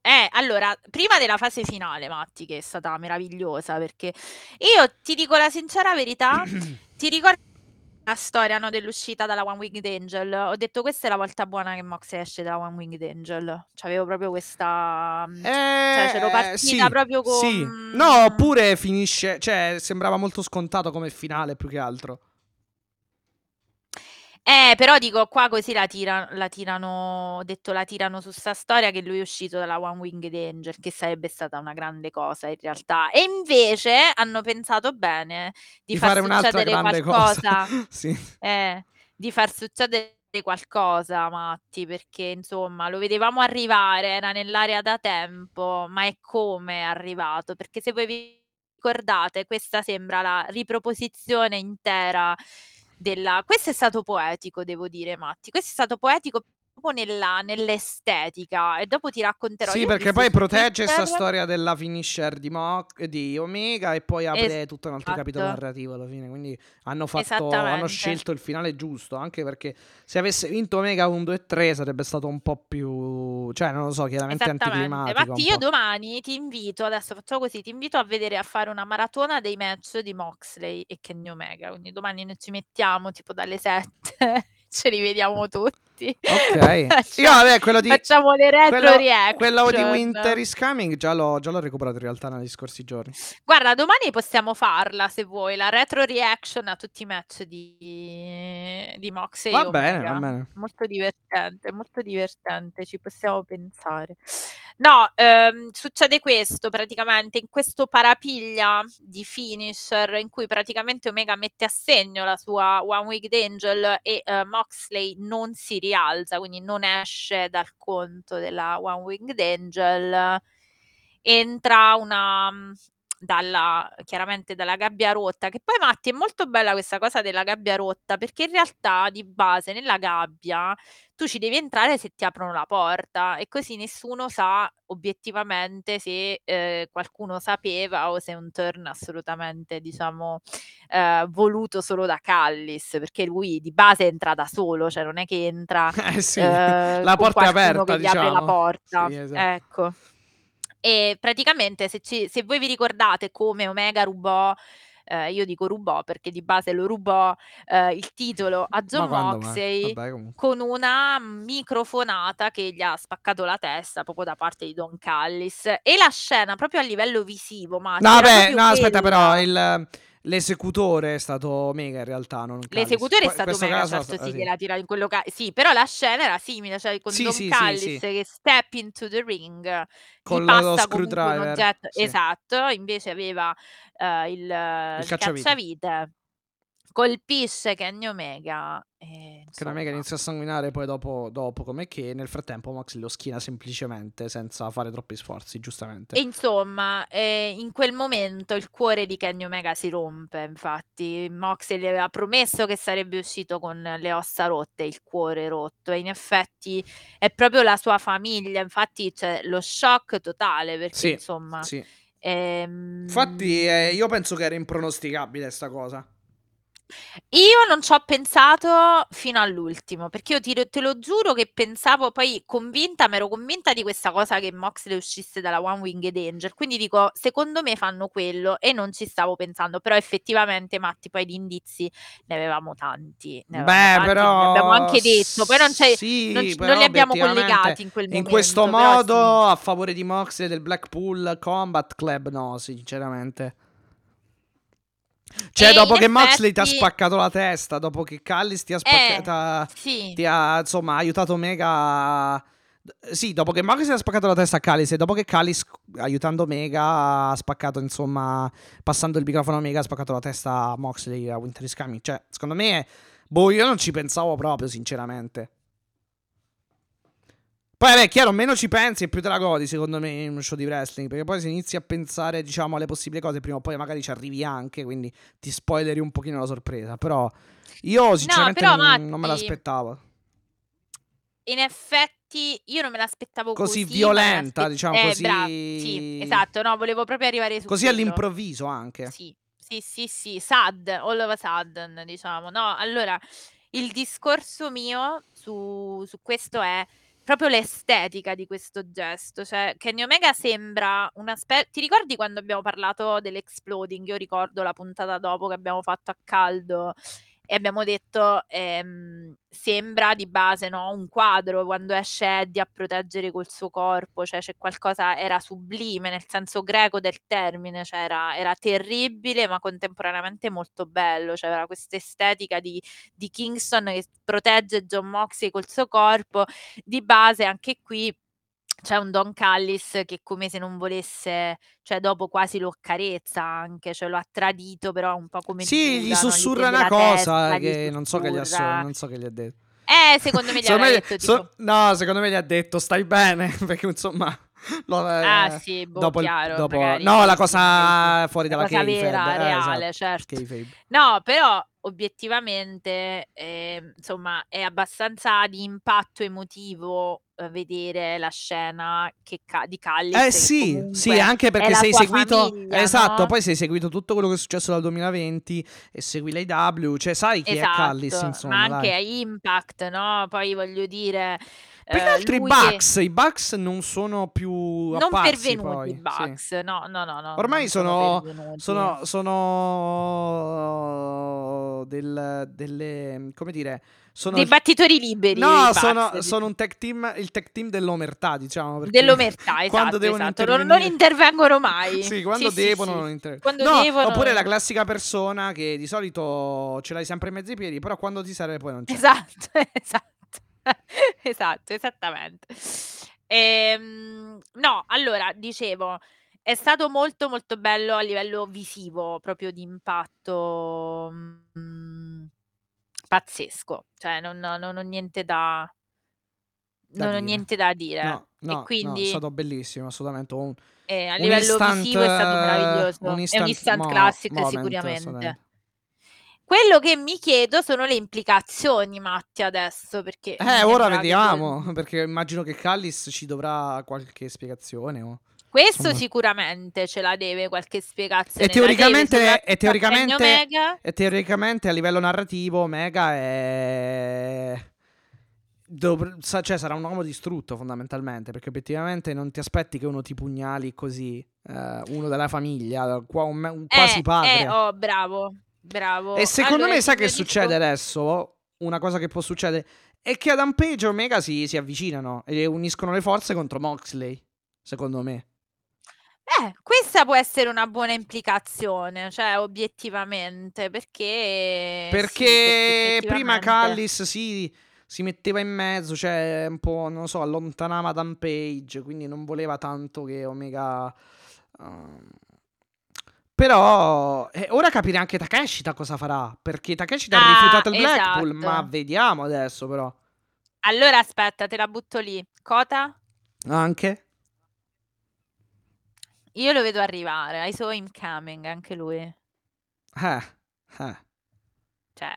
Speaker 3: Eh, allora, prima della fase finale, Matti, che è stata meravigliosa, perché io ti dico la sincera verità, *coughs* ti ricordi la storia no, dell'uscita dalla One Winged Angel? Ho detto questa è la volta buona che Mox esce da One Winged Angel. C'avevo proprio questa... mm, Cioè, c'ero
Speaker 2: Eh,
Speaker 3: partita
Speaker 2: sì,
Speaker 3: proprio con...
Speaker 2: sì. No, oppure finisce, cioè, sembrava molto scontato come finale più che altro.
Speaker 3: Eh, però dico, qua così la, tira- la tirano, ho detto la tirano su sta storia che lui è uscito dalla One Winged Angel, che sarebbe stata una grande cosa in realtà. E invece hanno pensato bene di,
Speaker 2: Di
Speaker 3: far
Speaker 2: fare un'altra
Speaker 3: succedere
Speaker 2: grande
Speaker 3: qualcosa,
Speaker 2: cosa. *laughs* Sì.
Speaker 3: eh, di far succedere qualcosa, Matti, perché insomma lo vedevamo arrivare, era nell'area da tempo, ma è come è arrivato, perché se voi vi ricordate, questa sembra la riproposizione intera della... Questo è stato poetico, devo dire, Matti. Questo è stato poetico proprio nella- nell'estetica. E dopo ti racconterò.
Speaker 2: Sì, perché poi protegge questa storia della finisher di, Mo- di Omega e poi apre tutto un altro capitolo
Speaker 3: Esatto.
Speaker 2: narrativo alla fine. Quindi hanno, fatto, hanno scelto il finale giusto. Anche perché se avesse vinto Omega 1, 2 e 3 sarebbe stato un po' più. cioè, non lo so, chiaramente anticlimatico. Un
Speaker 3: io
Speaker 2: po'.
Speaker 3: domani ti invito, adesso facciamo così, ti invito a vedere, a fare una maratona dei match di Moxley e Kenny Omega. Quindi domani noi ci mettiamo tipo dalle 7, *laughs* ce li vediamo tutti.
Speaker 2: Ok. *laughs* Io,
Speaker 3: Facciamo,
Speaker 2: vabbè, quello di.
Speaker 3: facciamo le retro
Speaker 2: Quello,
Speaker 3: reaction.
Speaker 2: quello di Winter is Coming già l'ho, già l'ho recuperato in realtà negli scorsi giorni.
Speaker 3: Guarda, domani possiamo farla se vuoi, la retro reaction a tutti i match di, di Moxley
Speaker 2: Va
Speaker 3: e
Speaker 2: bene,
Speaker 3: Omega.
Speaker 2: va bene.
Speaker 3: Molto divertente, molto divertente, ci possiamo pensare. No, ehm, succede questo praticamente in questo parapiglia di finisher in cui praticamente Omega mette a segno la sua One Winged Angel e eh, Moxley non si rialza, quindi non esce dal conto della One Winged Angel. Entra una dalla chiaramente dalla gabbia rotta, che poi Matti è molto bella questa cosa della gabbia rotta, perché in realtà di base nella gabbia tu ci devi entrare se ti aprono la porta e così nessuno sa obiettivamente se eh, qualcuno sapeva o se è un turn assolutamente diciamo eh, voluto solo da Callis, perché lui di base entra da solo, cioè non è che entra *laughs*
Speaker 2: Eh sì,
Speaker 3: eh,
Speaker 2: la porta è aperta,
Speaker 3: che gli apre la
Speaker 2: diciamo.
Speaker 3: porta.
Speaker 2: Sì, esatto.
Speaker 3: Ecco. E praticamente se, ci- se voi vi ricordate come Omega rubò, eh, io dico rubò perché di base lo rubò eh, il titolo a
Speaker 2: Ma
Speaker 3: John
Speaker 2: quando mai?
Speaker 3: Moxley
Speaker 2: Vabbè,
Speaker 3: con una microfonata che gli ha spaccato la testa proprio da parte di Don Callis. E la scena proprio a livello visivo, ma
Speaker 2: No,
Speaker 3: era
Speaker 2: vabbè,
Speaker 3: proprio
Speaker 2: no, aspetta,
Speaker 3: quella.
Speaker 2: però il, l'esecutore è stato Omega in realtà, non Callis.
Speaker 3: L'esecutore è stato Omega,
Speaker 2: caso,
Speaker 3: certo,
Speaker 2: ah,
Speaker 3: sì,
Speaker 2: sì.
Speaker 3: che la tira in quello ca- Sì, però la scena era simile, cioè con
Speaker 2: Sì,
Speaker 3: Don
Speaker 2: sì, sì,
Speaker 3: Callis
Speaker 2: sì.
Speaker 3: che step into the ring,
Speaker 2: Con lo
Speaker 3: comunque un
Speaker 2: screwdriver,
Speaker 3: oggetto,
Speaker 2: sì.
Speaker 3: esatto, invece aveva eh, il, il
Speaker 2: cacciavite.
Speaker 3: cacciavite, colpisce Kenny Omega e
Speaker 2: Che Omega inizia a sanguinare poi dopo, dopo come che nel frattempo Mox lo schiena semplicemente senza fare troppi sforzi, giustamente.
Speaker 3: E insomma, eh, in quel momento il cuore di Kenny Omega si rompe, infatti Moxley gli aveva promesso che sarebbe uscito con le ossa rotte, il cuore rotto e in effetti è proprio la sua famiglia, infatti c'è lo shock totale perché
Speaker 2: Sì,
Speaker 3: insomma...
Speaker 2: sì.
Speaker 3: ehm,
Speaker 2: Infatti eh, io penso che era impronosticabile sta cosa.
Speaker 3: Io non ci ho pensato fino all'ultimo, perché io ti te lo giuro che pensavo poi convinta, m'ero convinta di questa cosa che Moxley uscisse dalla One Winged Angel, quindi dico: "Secondo me fanno quello" e non ci stavo pensando, però effettivamente Matti poi di indizi ne avevamo tanti, ne avevamo
Speaker 2: Beh,
Speaker 3: tanti,
Speaker 2: però
Speaker 3: abbiamo anche detto, poi non c'è
Speaker 2: sì,
Speaker 3: non c
Speaker 2: però
Speaker 3: non li abbiamo
Speaker 2: obiettivamente
Speaker 3: collegati in quel
Speaker 2: in
Speaker 3: momento,
Speaker 2: questo
Speaker 3: però
Speaker 2: modo
Speaker 3: sì.
Speaker 2: a favore di Moxley del Blackpool Combat Club no, sinceramente. Cioè,
Speaker 3: E
Speaker 2: dopo che Moxley ti ha
Speaker 3: effetti
Speaker 2: spaccato la testa, dopo che Callis ti ha
Speaker 3: Eh,
Speaker 2: spaccata
Speaker 3: sì.
Speaker 2: ti ha insomma aiutato Mega sì, dopo che Moxley ha spaccato la testa a Callis e dopo che Callis aiutando Mega ha spaccato insomma passando il microfono a Mega ha spaccato la testa a Moxley a Winter is Coming. Cioè, secondo me boh, io non ci pensavo proprio, sinceramente. Poi, vabbè, chiaro, meno ci pensi e più te la godi, secondo me, in uno show di wrestling. Perché poi se inizi a pensare, diciamo, alle possibili cose, prima o poi magari ci arrivi anche, quindi ti spoileri un pochino la sorpresa. Però io, sinceramente,
Speaker 3: però,
Speaker 2: non, non me
Speaker 3: Matti-
Speaker 2: l'aspettavo.
Speaker 3: In effetti io non me l'aspettavo
Speaker 2: Così
Speaker 3: così,
Speaker 2: violenta, diciamo,
Speaker 3: eh,
Speaker 2: così-
Speaker 3: bra- sì, esatto, no, volevo proprio arrivare su
Speaker 2: Così
Speaker 3: quello.
Speaker 2: all'improvviso anche.
Speaker 3: Sì, sì, sì, sì, sad, all of a sudden, diciamo. No, allora, il discorso mio su, su questo è proprio l'estetica di questo gesto. Cioè, Kenny Omega sembra una specie... Ti ricordi quando abbiamo parlato dell'exploding? Io ricordo la puntata dopo che abbiamo fatto a caldo e abbiamo detto ehm, sembra di base no? un quadro quando esce Eddie a proteggere col suo corpo, cioè c'è qualcosa, era sublime nel senso greco del termine, cioè era, era terribile ma contemporaneamente molto bello, cioè era questa estetica di, di Kingston che protegge John Moxley col suo corpo, di base anche qui c'è un Don Callis che come se non volesse, cioè dopo quasi lo accarezza anche, cioè lo ha tradito però un po' come
Speaker 2: Sì, gli
Speaker 3: Giuda, no?
Speaker 2: sussurra
Speaker 3: prende
Speaker 2: una
Speaker 3: la
Speaker 2: cosa
Speaker 3: testa, gli
Speaker 2: che non so che gli ha,
Speaker 3: sussurra.
Speaker 2: non so che gli ha detto.
Speaker 3: Eh, secondo me gli
Speaker 2: Secondo me-
Speaker 3: detto
Speaker 2: so-
Speaker 3: tipo...
Speaker 2: no, secondo me gli ha detto stai bene, *laughs* perché insomma... lo- eh,
Speaker 3: Ah sì, boh,
Speaker 2: dopo il-
Speaker 3: chiaro,
Speaker 2: dopo-
Speaker 3: magari
Speaker 2: no, la cosa fuori
Speaker 3: la
Speaker 2: dalla
Speaker 3: cosa vera,
Speaker 2: eh,
Speaker 3: reale,
Speaker 2: esatto,
Speaker 3: certo.
Speaker 2: kayfabe.
Speaker 3: No, però obiettivamente, ehm, insomma, è abbastanza di impatto emotivo eh, vedere la scena che ca- di Callis.
Speaker 2: Eh
Speaker 3: che
Speaker 2: sì,
Speaker 3: comunque
Speaker 2: sì, anche
Speaker 3: è
Speaker 2: perché
Speaker 3: la
Speaker 2: sei seguito
Speaker 3: famiglia,
Speaker 2: Esatto,
Speaker 3: no?
Speaker 2: poi sei seguito tutto quello che è successo dal 2020 e segui l'AW, cioè sai chi
Speaker 3: Esatto,
Speaker 2: è Callis, insomma,
Speaker 3: ma anche
Speaker 2: dai.
Speaker 3: a Impact, no? Poi voglio dire,
Speaker 2: Più che
Speaker 3: eh,
Speaker 2: altro i
Speaker 3: lui che-
Speaker 2: Bucks, i Bucks non sono più
Speaker 3: non pervenuti i
Speaker 2: sì.
Speaker 3: Bucks, no, no, no, no,
Speaker 2: Ormai sono, sono, sono del, delle, come dire, sono,
Speaker 3: dei battitori liberi.
Speaker 2: no,
Speaker 3: i Bucks,
Speaker 2: sono, sono un tech team, il tech team dell'omertà, diciamo,
Speaker 3: dell'omertà, esatto, esatto. Non, non intervengono mai. *laughs*
Speaker 2: Sì, quando
Speaker 3: Sì, sì,
Speaker 2: devono
Speaker 3: sì.
Speaker 2: non inter-
Speaker 3: Quando
Speaker 2: no,
Speaker 3: devono-
Speaker 2: oppure la classica persona che di solito ce l'hai sempre in mezzo ai piedi, però quando ti serve poi non c'è.
Speaker 3: Esatto, *laughs* esatto, *laughs* esatto, esattamente. Ehm, no, allora, dicevo, è stato molto molto bello a livello visivo, proprio di impatto mm, pazzesco, cioè non, non ho niente da,
Speaker 2: Da
Speaker 3: non ho
Speaker 2: dire.
Speaker 3: niente da dire.
Speaker 2: No, no,
Speaker 3: e
Speaker 2: no,
Speaker 3: quindi
Speaker 2: è stato bellissimo, assolutamente. Un,
Speaker 3: eh, a
Speaker 2: un
Speaker 3: livello
Speaker 2: instant,
Speaker 3: visivo è stato
Speaker 2: eh,
Speaker 3: meraviglioso.
Speaker 2: un
Speaker 3: è
Speaker 2: instant
Speaker 3: un instant
Speaker 2: mo-
Speaker 3: classic
Speaker 2: moment,
Speaker 3: sicuramente.
Speaker 2: assolutamente.
Speaker 3: Quello che mi chiedo sono le implicazioni, Matti, adesso, perché
Speaker 2: Eh, ora
Speaker 3: che
Speaker 2: vediamo,
Speaker 3: quel- *laughs*
Speaker 2: perché immagino che Callis ci dovrà qualche spiegazione. o-
Speaker 3: Questo
Speaker 2: Insomma.
Speaker 3: sicuramente ce la deve qualche spiegazione.
Speaker 2: E teoricamente, e teoricamente, e teoricamente a livello narrativo Mega è... dov- sa- cioè sarà un uomo distrutto fondamentalmente, perché obiettivamente non ti aspetti che uno ti pugnali così, eh, uno della famiglia, qua- un, un quasi
Speaker 3: Eh,
Speaker 2: padre.
Speaker 3: eh, oh, bravo, bravo.
Speaker 2: E secondo
Speaker 3: Allora,
Speaker 2: me sai che
Speaker 3: mio
Speaker 2: succede adesso? Una cosa che può succedere è che Adam Page e Omega si, si avvicinano e uniscono le forze contro Moxley, secondo me.
Speaker 3: Eh, questa può essere una buona implicazione, cioè obiettivamente, perché... sì,
Speaker 2: Perché prima
Speaker 3: effettivamente-
Speaker 2: Callis si, si metteva in mezzo, cioè un po', non so, allontanava Dan Page, quindi non voleva tanto che Omega... ehm, però eh, ora capire anche Takeshita cosa farà, perché Takeshita ha
Speaker 3: Ah,
Speaker 2: rifiutato il Blackpool,
Speaker 3: esatto.
Speaker 2: ma vediamo adesso però.
Speaker 3: Allora aspetta, te la butto lì. Cota?
Speaker 2: Anche?
Speaker 3: Io lo vedo arrivare. I saw him coming, anche lui.
Speaker 2: Eh, eh,
Speaker 3: Cioè,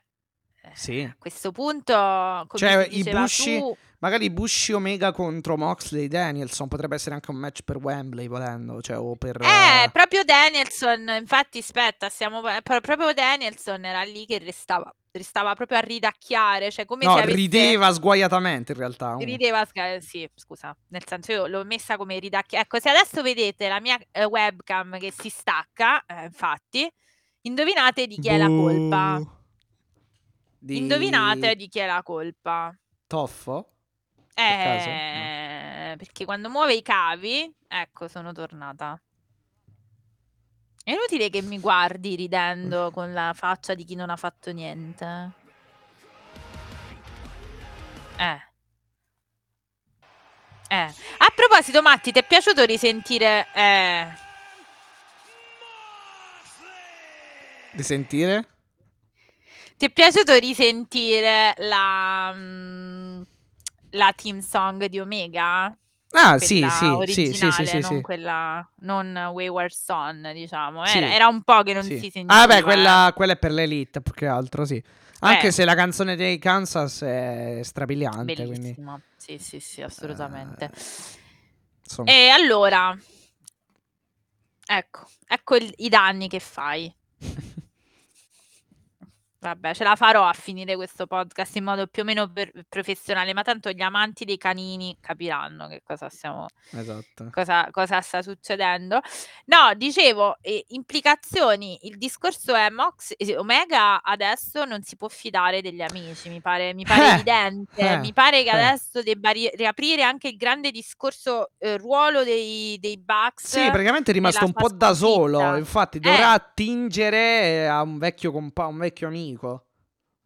Speaker 3: eh,
Speaker 2: sì.
Speaker 3: a questo punto, come
Speaker 2: Cioè, i Bushi-
Speaker 3: tu,
Speaker 2: Magari Bushi Omega contro Moxley Danielson potrebbe essere anche un match per Wembley volendo, cioè o per
Speaker 3: Eh,
Speaker 2: eh,
Speaker 3: proprio Danielson, infatti, aspetta, stiamo, pro- proprio Danielson era lì che restava, restava proprio a ridacchiare, cioè come
Speaker 2: No,
Speaker 3: se avesse...
Speaker 2: rideva sguaiatamente in realtà.
Speaker 3: Rideva, sca- sì, scusa, nel senso io l'ho messa come ridacchia. Ecco, se adesso vedete la mia eh, webcam che si stacca, eh, infatti, indovinate di chi è la colpa.
Speaker 2: Buh. Di
Speaker 3: Indovinate di chi è la colpa.
Speaker 2: Toffo? Caso? No.
Speaker 3: Eh, perché quando muove i cavi, ecco, sono tornata. È inutile che mi guardi ridendo con la faccia di chi non ha fatto niente. Eh. Eh. A proposito, Matti, ti è piaciuto risentire... Eh.
Speaker 2: Di sentire?
Speaker 3: Ti è piaciuto risentire la, mm, la team song di Omega?
Speaker 2: Ah, sì, sì, sì, sì, sì, sì,
Speaker 3: non
Speaker 2: sì.
Speaker 3: quella, non Wayward Son, diciamo.
Speaker 2: Sì.
Speaker 3: Era, era un po' che non
Speaker 2: Sì.
Speaker 3: si sentiva.
Speaker 2: Ah, beh, quella, quella è per l'elite, più che altro, sì. Anche
Speaker 3: Eh.
Speaker 2: se la canzone dei Kansas è strabiliante, quindi...
Speaker 3: Bellissima. Sì, sì, sì, assolutamente.
Speaker 2: eh.
Speaker 3: E allora, ecco, ecco il- i danni che fai. Vabbè, ce la farò a finire questo podcast in modo più o meno per- professionale, ma tanto gli amanti dei canini capiranno che cosa stiamo,
Speaker 2: Esatto.
Speaker 3: cosa, cosa sta succedendo. No, dicevo, eh, implicazioni. Il discorso è Mox, eh, Omega adesso non si può fidare degli amici, mi pare, mi pare
Speaker 2: Eh,
Speaker 3: evidente.
Speaker 2: eh,
Speaker 3: mi pare che
Speaker 2: eh.
Speaker 3: adesso debba ri- riaprire anche il grande discorso eh, ruolo dei, dei Bucks.
Speaker 2: Sì, praticamente è rimasto
Speaker 3: nella
Speaker 2: un po' da solo,
Speaker 3: sconfitta.
Speaker 2: infatti
Speaker 3: Eh.
Speaker 2: dovrà attingere a un vecchio compa- un vecchio amico.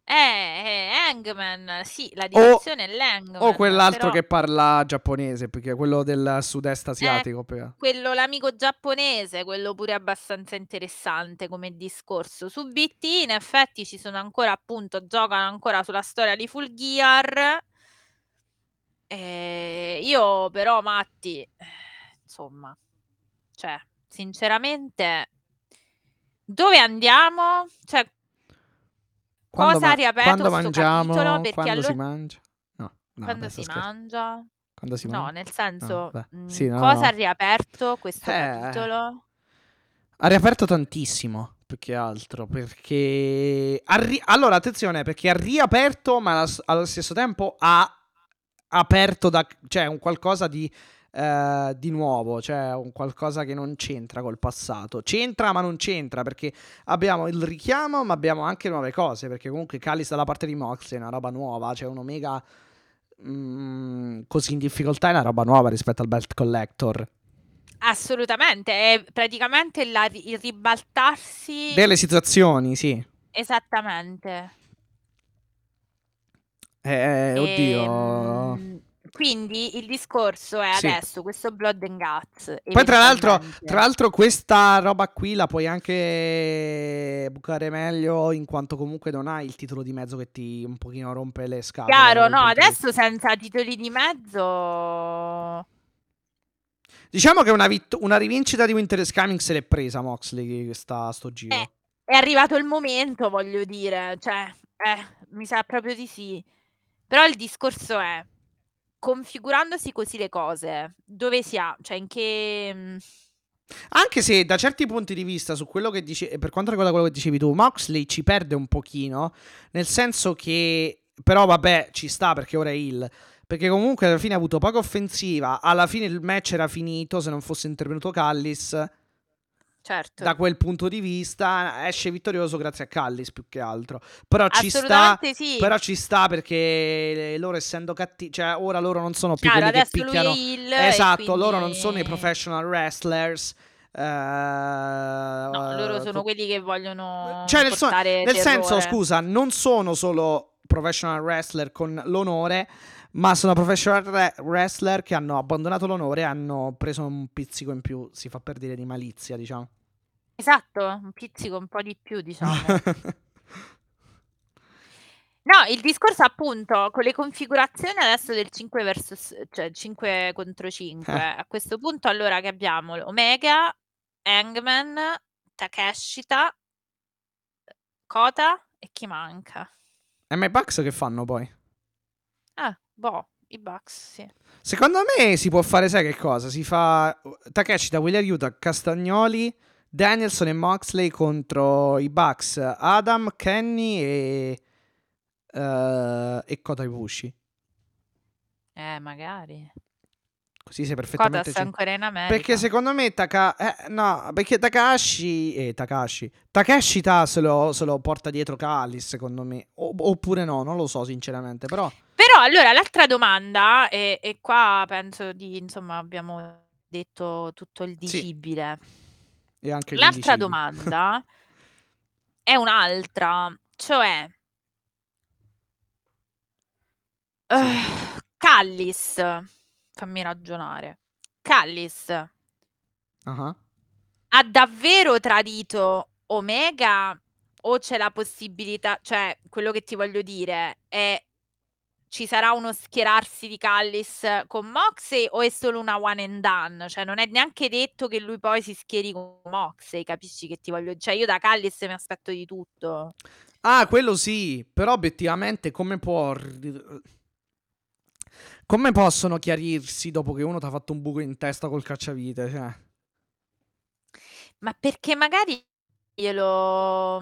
Speaker 3: Eh, eh, Hangman, sì, la direzione è l'Hangman.
Speaker 2: O quell'altro
Speaker 3: però
Speaker 2: che parla giapponese, perché quello del sud-est asiatico. perché-
Speaker 3: quello l'amico giapponese, quello pure abbastanza interessante come discorso. Su BT in effetti ci sono ancora appunto, giocano ancora sulla storia di Full Gear. Eh, io però Matti, eh, insomma, cioè, sinceramente, dove andiamo? Cioè,
Speaker 2: Quando,
Speaker 3: cosa
Speaker 2: ma-
Speaker 3: ha riaperto
Speaker 2: quando
Speaker 3: questo
Speaker 2: mangiamo,
Speaker 3: capitolo? Perché
Speaker 2: quando si
Speaker 3: allora-
Speaker 2: mangia. No, no,
Speaker 3: quando si
Speaker 2: scherzo.
Speaker 3: mangia?
Speaker 2: Quando si
Speaker 3: No,
Speaker 2: mangia.
Speaker 3: nel senso,
Speaker 2: beh,
Speaker 3: mm,
Speaker 2: sì, no,
Speaker 3: cosa
Speaker 2: no.
Speaker 3: ha riaperto questo
Speaker 2: Eh,
Speaker 3: capitolo?
Speaker 2: Ha riaperto tantissimo, più che altro, perché... ri- Allora, attenzione, perché ha riaperto, ma allo stesso tempo ha aperto da... cioè un qualcosa di, eh, di nuovo, cioè un qualcosa che non c'entra col passato. C'entra, ma non c'entra, perché abbiamo il richiamo, ma abbiamo anche nuove cose, perché comunque Callis dalla parte di Moxley è una roba nuova, c'è un Omega mm, così in difficoltà è una roba nuova rispetto al Belt Collector.
Speaker 3: Assolutamente, è praticamente la- il ribaltarsi
Speaker 2: Delle situazioni, sì.
Speaker 3: esattamente.
Speaker 2: Eh, oddio.
Speaker 3: Ehm, quindi il discorso è
Speaker 2: Sì.
Speaker 3: adesso questo Blood and Guts.
Speaker 2: Poi tra l'altro,
Speaker 3: eventualmente.
Speaker 2: tra l'altro questa roba qui la puoi anche bucare meglio in quanto comunque non hai il titolo di mezzo che ti un pochino rompe le scatole.
Speaker 3: Chiaro,
Speaker 2: dal
Speaker 3: no,
Speaker 2: punto di
Speaker 3: adesso senza titoli di mezzo...
Speaker 2: Diciamo che una, vitt- una rivincita di Winter is Coming se l'è presa Moxley sta, sto giro.
Speaker 3: Eh, è arrivato il momento, voglio dire, cioè, eh, mi sa proprio di sì. Però il discorso è, configurandosi così le cose, dove si ha, cioè in che... mm,
Speaker 2: Anche se da certi punti di vista, su quello che dice, per quanto riguarda quello che dicevi tu, Moxley ci perde un pochino, nel senso che, però vabbè, ci sta perché ora è il. Perché comunque alla fine ha avuto poca offensiva. Alla fine il match era finito se non fosse intervenuto Callis.
Speaker 3: Certo.
Speaker 2: Da quel punto di vista esce vittorioso grazie a Callis più che altro. Però ci sta.
Speaker 3: Sì.
Speaker 2: Però ci sta perché loro essendo cattivi, cioè ora loro non sono più
Speaker 3: Chiaro,
Speaker 2: quelli che picchiano.
Speaker 3: e
Speaker 2: Esatto, loro
Speaker 3: quindi-
Speaker 2: non sono i professional wrestlers. eh,
Speaker 3: No, loro sono
Speaker 2: co-
Speaker 3: quelli che vogliono
Speaker 2: Cioè, nel, so- nel senso, scusa, non sono solo professional wrestler con l'onore, ma sono professional re- wrestler che hanno abbandonato l'onore e hanno preso un pizzico in più, si fa per dire, di malizia, diciamo.
Speaker 3: Esatto, un pizzico un po' di più, diciamo. *laughs* No, il discorso appunto con le configurazioni adesso del 5 versus cioè 5 contro 5.
Speaker 2: Eh.
Speaker 3: A questo punto allora che abbiamo Omega, Hangman, Takeshita, Kota e chi manca?
Speaker 2: e ma i Bucks che fanno poi?
Speaker 3: Ah, boh, I Bucks, sì.
Speaker 2: Secondo me si può fare, sai che cosa? Si fa Takeshi da William Utah, Castagnoli, Danielson e Moxley contro i Bucks, Adam, Kenny e, uh, e Kota Ibushi.
Speaker 3: Eh, magari.
Speaker 2: Così sei perfettamente...
Speaker 3: Kota sta ancora in America.
Speaker 2: Perché secondo me Taka... Eh, no, perché Takashi... Eh, Takashi... Takeshi Ta se lo, se lo porta dietro Callis, secondo me. O- oppure no, non lo so sinceramente, però...
Speaker 3: Però allora l'altra domanda, e, e qua penso di, insomma, abbiamo detto tutto il
Speaker 2: Sì,
Speaker 3: dicibile.
Speaker 2: E anche
Speaker 3: L'altra domanda *laughs* è un'altra, cioè eh, Callis, fammi ragionare. Callis
Speaker 2: Ah.
Speaker 3: ha davvero tradito Omega o c'è la possibilità, cioè quello che ti voglio dire è ci sarà uno schierarsi di Callis con Moxley o è solo una one and done? Cioè non è neanche detto che lui poi si schieri con Moxley, capisci che ti voglio? Cioè io da Callis mi aspetto di tutto.
Speaker 2: Ah, quello sì, però obiettivamente come può... Come possono chiarirsi dopo che uno ti ha fatto un buco in testa col cacciavite? Cioè...
Speaker 3: Ma perché magari glielo...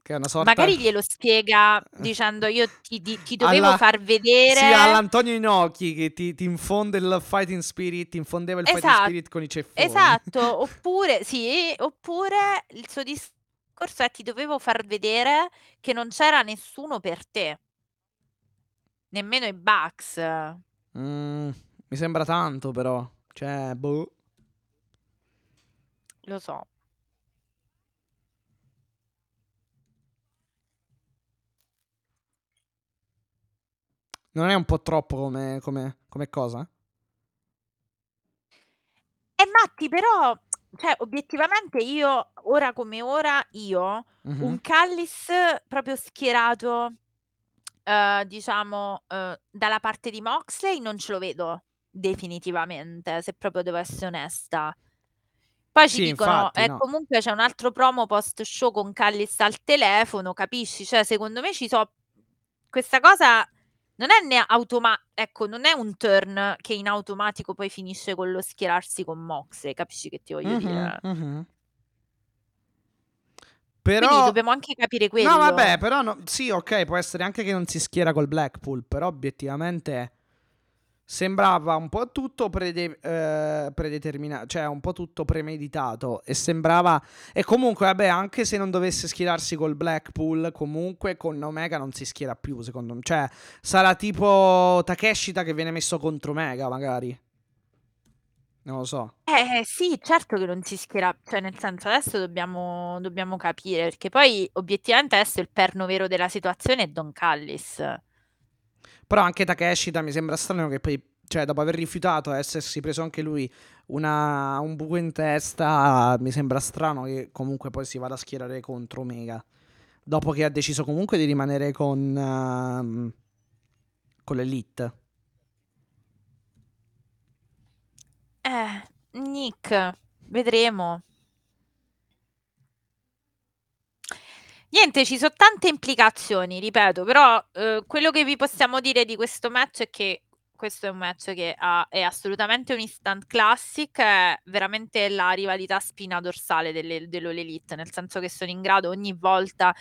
Speaker 2: Che è una sorta...
Speaker 3: magari glielo spiega dicendo io ti, di- ti dovevo
Speaker 2: Alla-
Speaker 3: far vedere...
Speaker 2: Sì, all'Antonio Inoki che ti, ti infonde il fighting spirit, ti infondeva il fighting
Speaker 3: Esatto,
Speaker 2: spirit con i ceffoni.
Speaker 3: Esatto, oppure, sì, oppure il suo discorso è ti dovevo far vedere che non c'era nessuno per te, nemmeno i Bucks.
Speaker 2: Mm, mi sembra tanto però. Cioè, boh.
Speaker 3: Lo so.
Speaker 2: Non è un po' troppo come, come- come cosa?
Speaker 3: E Matti, però, cioè, obiettivamente io, ora come ora, io,
Speaker 2: Mhm.
Speaker 3: un Callis proprio schierato, eh, diciamo, eh, dalla parte di Moxley non ce lo vedo definitivamente, se proprio devo essere onesta. Poi ci
Speaker 2: Sì,
Speaker 3: dicono,
Speaker 2: infatti,
Speaker 3: eh,
Speaker 2: no.
Speaker 3: comunque c'è un altro promo post show con Callis al telefono, capisci? Cioè, secondo me ci so questa cosa non è ne automa ecco, non è un turn che in automatico poi finisce con lo schierarsi con Moxley, capisci che ti voglio
Speaker 2: Mhm,
Speaker 3: dire?
Speaker 2: mhm.
Speaker 3: Quindi
Speaker 2: Però...
Speaker 3: dobbiamo anche capire
Speaker 2: No,
Speaker 3: quello.
Speaker 2: vabbè, però no- sì, ok, può essere anche che non si schiera col Blackpool, però obiettivamente sembrava un po' tutto prede- eh, predeterminato, cioè un po' tutto premeditato e sembrava e comunque vabbè, anche se non dovesse schierarsi col Blackpool, comunque con Omega non si schiera più, secondo me. Cioè, sarà tipo Takeshita che viene messo contro Omega, magari. Non lo so.
Speaker 3: Eh, eh, sì, certo che non si schiera, cioè nel senso adesso dobbiamo, dobbiamo capire, perché poi obiettivamente adesso il perno vero della situazione è Don Callis.
Speaker 2: Però anche Takeshita mi sembra strano che poi, cioè, dopo aver rifiutato essersi preso anche lui una- un buco in testa, mi sembra strano che comunque poi si vada a schierare contro Omega. Dopo che ha deciso comunque di rimanere con, ehm, con l'Elite.
Speaker 3: Eh, Nick, vedremo. Niente, ci sono tante implicazioni, ripeto, però eh, quello che vi possiamo dire di questo match è che questo è un match che ha- è assolutamente un instant classic, è veramente la rivalità spina dorsale delle, dell'All Elite, nel senso che sono in grado ogni volta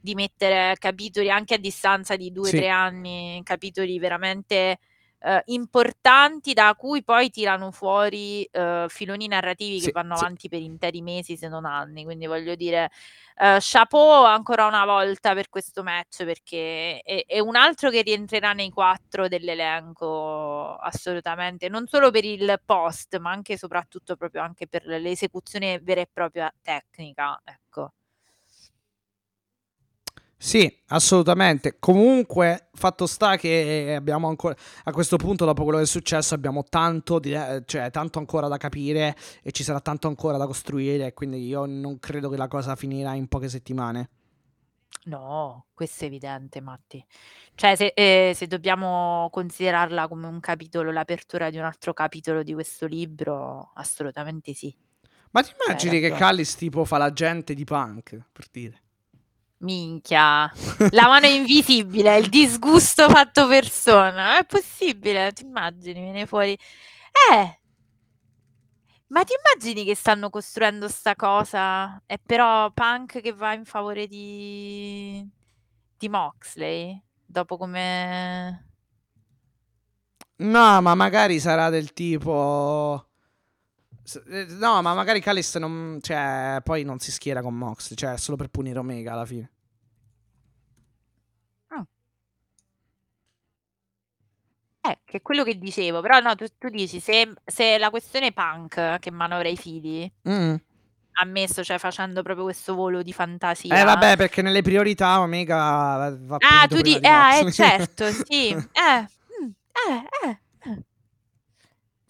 Speaker 3: di mettere capitoli anche a distanza di due o
Speaker 2: Sì.
Speaker 3: tre anni, capitoli veramente eh, importanti da cui poi tirano fuori eh, filoni narrativi
Speaker 2: Sì,
Speaker 3: che vanno
Speaker 2: sì.
Speaker 3: avanti per interi mesi se non anni. Quindi voglio dire, eh, chapeau ancora una volta per questo match perché è, è un altro che rientrerà nei quattro dell'elenco assolutamente, non solo per il post, ma anche e soprattutto proprio anche per l'esecuzione vera e propria tecnica. Ecco.
Speaker 2: Sì, assolutamente. Comunque, fatto sta che abbiamo ancora a questo punto, dopo quello che è successo, abbiamo tanto, di- eh, cioè, tanto ancora da capire e ci sarà tanto ancora da costruire. Quindi io non credo che la cosa finirà in poche settimane.
Speaker 3: No, questo è evidente, Matti. Cioè, se, eh, se dobbiamo considerarla come un capitolo, l'apertura di un altro capitolo di questo libro, assolutamente sì.
Speaker 2: Ma ti immagini che
Speaker 3: ragione.
Speaker 2: Callis tipo fa l'agente di punk, per dire?
Speaker 3: Minchia, la mano invisibile, il disgusto fatto persona. È possibile, ti immagini, viene fuori. Eh, ma ti immagini che stanno costruendo sta cosa? È però Punk che va in favore di, di Moxley? Dopo come...
Speaker 2: No, ma magari sarà del tipo. Eh, No, ma magari Callis non. Cioè, poi non si schiera con Mox. Cioè, solo per punire Omega alla fine.
Speaker 3: Eh, che è quello che dicevo, però no, tu, tu dici, se, se la questione Punk che manovra i fili,
Speaker 2: Mm.
Speaker 3: ammesso, cioè facendo proprio questo volo di fantasia...
Speaker 2: Eh, vabbè, perché nelle priorità Omega va
Speaker 3: Ah, tu dici,
Speaker 2: di
Speaker 3: eh,
Speaker 2: Mox.
Speaker 3: certo, sì, *laughs* eh, mm, eh, eh,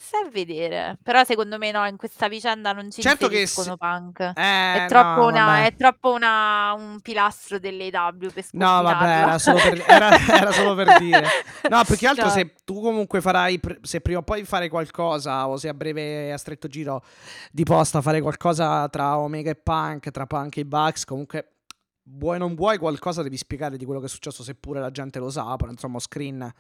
Speaker 3: Stai a vedere, però secondo me no, in questa vicenda non ci
Speaker 2: Certo che
Speaker 3: inseriscono
Speaker 2: sì.
Speaker 3: Punk.
Speaker 2: Eh,
Speaker 3: È troppo,
Speaker 2: no,
Speaker 3: una, è troppo una, un pilastro dell'AW per
Speaker 2: No, vabbè, era solo per, era- era solo per dire. No, più che altro
Speaker 3: No.
Speaker 2: se tu comunque farai, se prima o poi fare qualcosa, o se a breve, a stretto giro di posta fare qualcosa tra Omega e Punk, tra Punk e i Bucks, comunque vuoi non vuoi qualcosa devi spiegare di quello che è successo, seppure la gente lo sa, però insomma screen,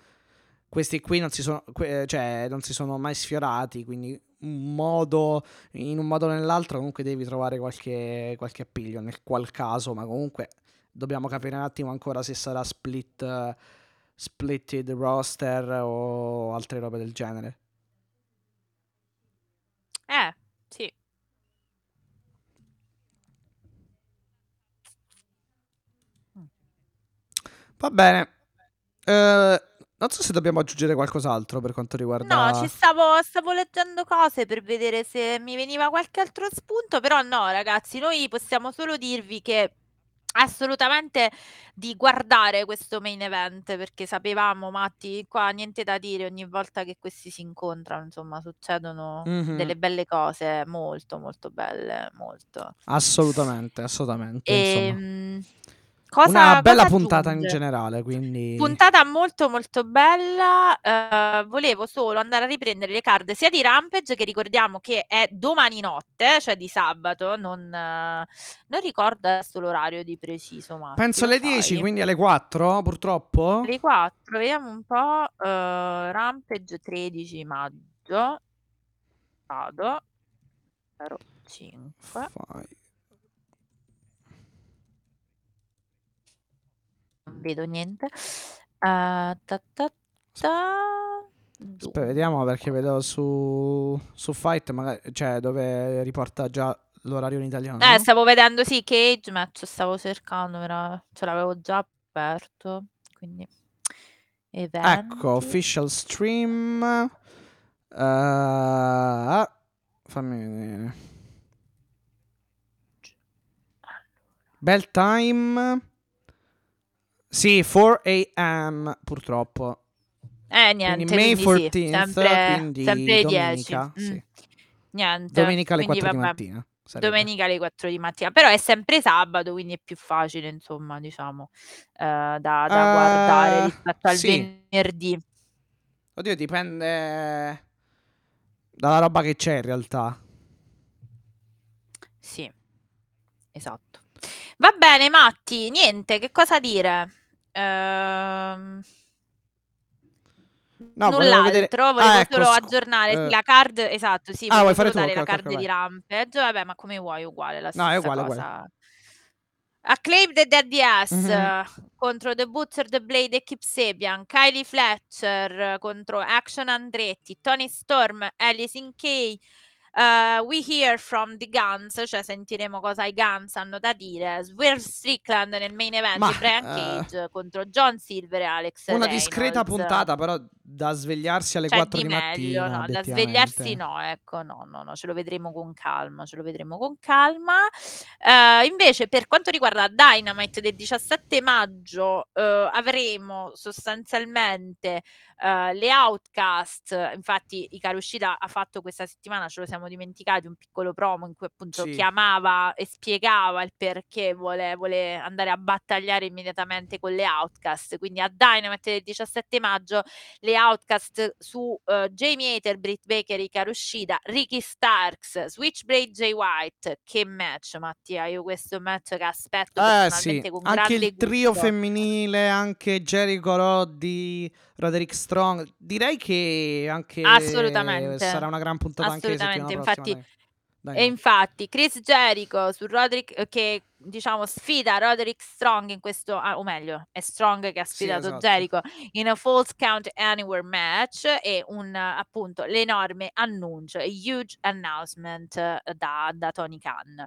Speaker 2: questi qui non si sono, que- cioè, non si sono mai sfiorati, quindi un modo, in un modo o nell'altro comunque devi trovare qualche, qualche appiglio, nel qual caso, ma comunque dobbiamo capire un attimo ancora se sarà split, eh, splitted roster o altre robe del genere.
Speaker 3: Eh, sì.
Speaker 2: Va bene. Eh, non so se dobbiamo aggiungere qualcos'altro per quanto riguarda...
Speaker 3: No, ci stavo, stavo leggendo cose per vedere se mi veniva qualche altro spunto, però no, ragazzi, noi possiamo solo dirvi che assolutamente di guardare questo main event perché sapevamo, Matti, qua niente da dire, ogni volta che questi si incontrano, insomma, succedono
Speaker 2: Mhm.
Speaker 3: delle belle cose, molto, molto belle, molto.
Speaker 2: Assolutamente, assolutamente. insomma.
Speaker 3: Ehm, cosa,
Speaker 2: Una bella
Speaker 3: cosa
Speaker 2: puntata in
Speaker 3: aggiunge?
Speaker 2: generale, quindi...
Speaker 3: Puntata molto molto bella. eh, volevo solo andare a riprendere le card sia di Rampage che ricordiamo che è domani notte, cioè di sabato. Non, non ricordo adesso l'orario di preciso, ma
Speaker 2: Penso alle 10, quindi alle 4, purtroppo.
Speaker 3: alle 4. Vediamo un po'. eh, Rampage 13 maggio. Vado. 05.
Speaker 2: Fai-
Speaker 3: Non vedo niente. Eh, ta ta ta. Dunque.
Speaker 2: vediamo perché vedo su, su Fight, magari, cioè dove riporta già l'orario in italiano.
Speaker 3: Eh, stavo vedendo, sì, Cage Match stavo cercando, era- ce l'avevo già aperto, quindi eventi.
Speaker 2: Ecco, official stream. Eh, fammi vedere. Bell time. Sì, 4 a.m. purtroppo.
Speaker 3: Eh, niente,
Speaker 2: May
Speaker 3: quindi sì,
Speaker 2: 14th,
Speaker 3: sempre,
Speaker 2: quindi
Speaker 3: sempre 10.
Speaker 2: domenica,
Speaker 3: Mm,
Speaker 2: sì.
Speaker 3: Niente,
Speaker 2: Domenica alle
Speaker 3: quindi
Speaker 2: 4 di
Speaker 3: vabbè,
Speaker 2: mattina. sarebbe.
Speaker 3: domenica alle 4 di mattina, però è sempre sabato, quindi è più facile, insomma, diciamo, eh, da, da guardare
Speaker 2: Eh,
Speaker 3: rispetto al
Speaker 2: sì.
Speaker 3: venerdì.
Speaker 2: Oddio, dipende dalla roba che c'è in realtà.
Speaker 3: Sì, esatto. Va bene, Matti, niente, che cosa dire? Ehm,
Speaker 2: No, volevo
Speaker 3: Null'altro,
Speaker 2: vedere-
Speaker 3: volevo
Speaker 2: Ah, ecco,
Speaker 3: solo
Speaker 2: scu-
Speaker 3: aggiornare
Speaker 2: eh.
Speaker 3: la card, esatto, sì,
Speaker 2: Ah,
Speaker 3: volevo
Speaker 2: vuoi fare tu?
Speaker 3: dare la
Speaker 2: Ok, ok,
Speaker 3: card
Speaker 2: ok,
Speaker 3: di. Rampage, vabbè, ma come vuoi, uguale, la
Speaker 2: No, è
Speaker 3: stessa
Speaker 2: uguale, uguale.
Speaker 3: cosa. Acclaimed Daddy S
Speaker 2: Mhm.
Speaker 3: contro The Butcher, The Blade e Kip Sabian, Kylie Fletcher eh, contro Action Andretti, Tony Storm, Alice in K, uh, We Hear from the Guns, cioè sentiremo cosa i Guns hanno da dire, Swerve Strickland nel main event
Speaker 2: Ma,
Speaker 3: di Brian
Speaker 2: eh,
Speaker 3: Cage contro John Silver e Alex
Speaker 2: Una
Speaker 3: Reynolds.
Speaker 2: discreta puntata, però da svegliarsi alle
Speaker 3: C'è
Speaker 2: 4
Speaker 3: di
Speaker 2: di
Speaker 3: meglio,
Speaker 2: mattina.
Speaker 3: no, da svegliarsi no, ecco, no, no, no, ce lo vedremo con calma, ce lo vedremo con calma. Eh, invece, per quanto riguarda Dynamite del 17 maggio, avremo sostanzialmente eh, le Outcast. Infatti, Icaro Uscita ha fatto questa settimana, ce lo siamo dimenticati, un piccolo promo in cui appunto
Speaker 2: Sì.
Speaker 3: chiamava e spiegava il perché vuole, vuole andare a battagliare immediatamente con le Outcast. Quindi a Dynamite del 17 maggio le Outcast su uh, Jamie Hater, Britt Baker, Ikaru Shida, Ricky Starks, Switchblade Jay White. Che match, Mattia! Io questo match che aspetto
Speaker 2: Eh sì, anche il trio
Speaker 3: gusto.
Speaker 2: femminile, anche Jericho Roddy, Roderick Strong. Direi che anche
Speaker 3: Assolutamente.
Speaker 2: sarà una gran puntata anche settimana
Speaker 3: Assolutamente,
Speaker 2: prossima.
Speaker 3: infatti
Speaker 2: dai. Dai,
Speaker 3: E
Speaker 2: dai.
Speaker 3: infatti Chris Jericho su Roderick che diciamo sfida Roderick Strong in questo, ah, o meglio, è Strong che ha
Speaker 2: Sì,
Speaker 3: sfidato
Speaker 2: esatto.
Speaker 3: Jericho in a False Count Anywhere match e un appunto l'enorme annuncio, a huge announcement eh, da, da Tony Khan.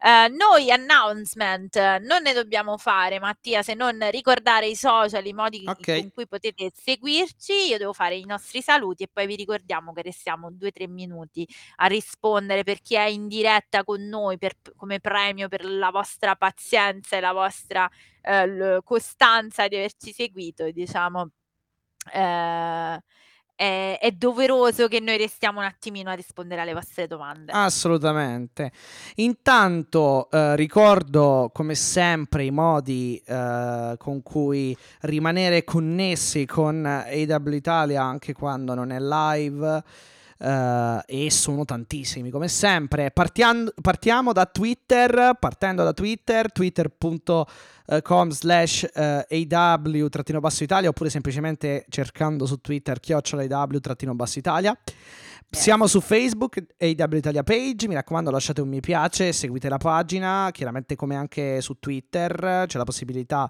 Speaker 3: Eh, noi announcement non ne dobbiamo fare, Mattia, se non ricordare i social, i modi
Speaker 2: Ok.
Speaker 3: con cui potete seguirci. Io devo fare i nostri saluti e poi vi ricordiamo che restiamo due o tre minuti a rispondere per chi è in diretta con noi per- come premio per la vostra pazienza e la vostra eh, l- costanza di averci seguito, diciamo. eh, è, è doveroso che noi restiamo un attimino a rispondere alle vostre domande.
Speaker 2: Assolutamente. Intanto eh, ricordo come sempre i modi eh, con cui rimanere connessi con AW Italia anche quando non è live. Eh, e sono tantissimi come sempre. Partian- partiamo da Twitter partendo da Twitter twitter.com slash eh, aw trattino basso Italia oppure semplicemente cercando su Twitter chiocciola aw trattino basso Italia. Siamo su Facebook, AW Italia Page, mi raccomando lasciate un mi piace, seguite la pagina, chiaramente come anche su Twitter c'è la possibilità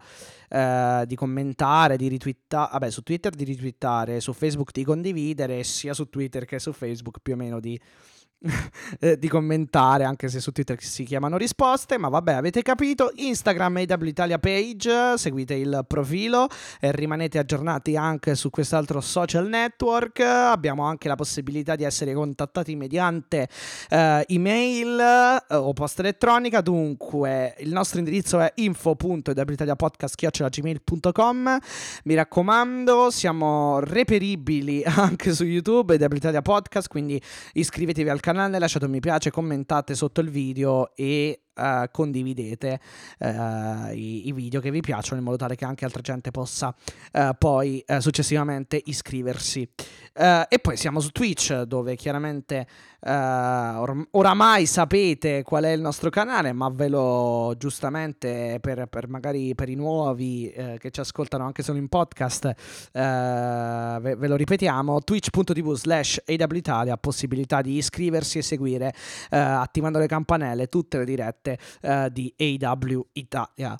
Speaker 2: eh, di commentare, di retweetare, vabbè su Twitter di retweetare, su Facebook di condividere, sia su Twitter che su Facebook più o meno di, eh, *laughs* di commentare, anche se su Twitter si chiamano risposte, ma vabbè avete capito, Instagram AW Italia Page, seguite il profilo e rimanete aggiornati anche su quest'altro social network. Abbiamo anche la possibilità di essere contattati mediante eh, email eh, o posta elettronica. Dunque, il nostro indirizzo è info.witaliapodcast.gmail.com Mi raccomando, siamo reperibili *laughs* anche su YouTube ed Italia Podcast, quindi iscrivetevi al canale, lasciate un mi piace, commentate sotto il video e eh, condividete eh, i, i video che vi piacciono in modo tale che anche altra gente possa eh, poi successivamente iscriversi. E poi siamo su Twitch dove chiaramente or- oramai sapete qual è il nostro canale, ma ve lo giustamente per, per magari per i nuovi che ci ascoltano anche solo in podcast, ve, ve lo ripetiamo, twitch.tv slash AW Italia, possibilità di iscriversi e seguire attivando le campanelle tutte le dirette eh, di AW Italia.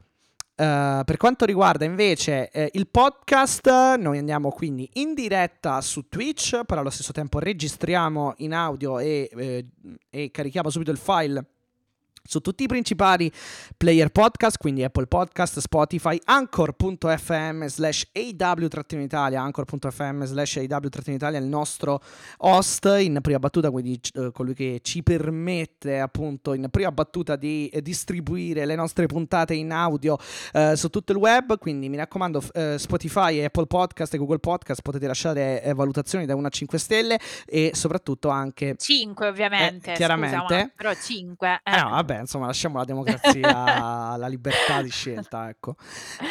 Speaker 2: Uh, per quanto riguarda invece eh, il podcast, noi andiamo quindi in diretta su Twitch, però allo stesso tempo registriamo in audio e, eh, e carichiamo subito il file su tutti i principali player podcast, quindi Apple Podcast, Spotify, anchor.fm slash aw-italia, anchor.fm slash aw-italia, il nostro host in prima battuta, quindi eh, colui che ci permette appunto in prima battuta di eh, distribuire le nostre puntate in audio eh, su tutto il web, quindi mi raccomando eh, Spotify, Apple Podcast e Google Podcast potete lasciare eh, valutazioni da 1 a 5 stelle e soprattutto anche
Speaker 3: 5 ovviamente,
Speaker 2: Eh, chiaramente.
Speaker 3: scusa, però 5.
Speaker 2: eh no, vabbè, insomma, lasciamo la democrazia, *laughs* la libertà di scelta, ecco.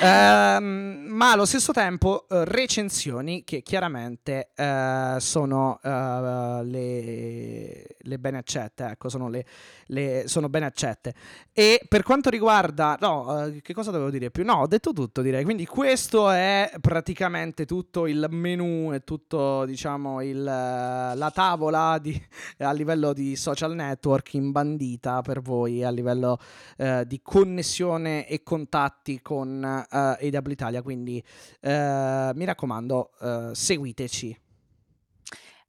Speaker 2: Ehm, ma allo stesso tempo eh, recensioni che chiaramente eh, sono eh, le, le ben accette, ecco, sono, le, le- sono ben accette. E per quanto riguarda, no, eh, che cosa dovevo dire più? No, ho detto tutto, direi. Quindi questo è praticamente tutto il menu e tutto, diciamo, il, eh, la tavola di, a livello di social network imbandita per voi a livello eh, di connessione e contatti con eh, AW Italia. Quindi eh, mi raccomando, eh, seguiteci.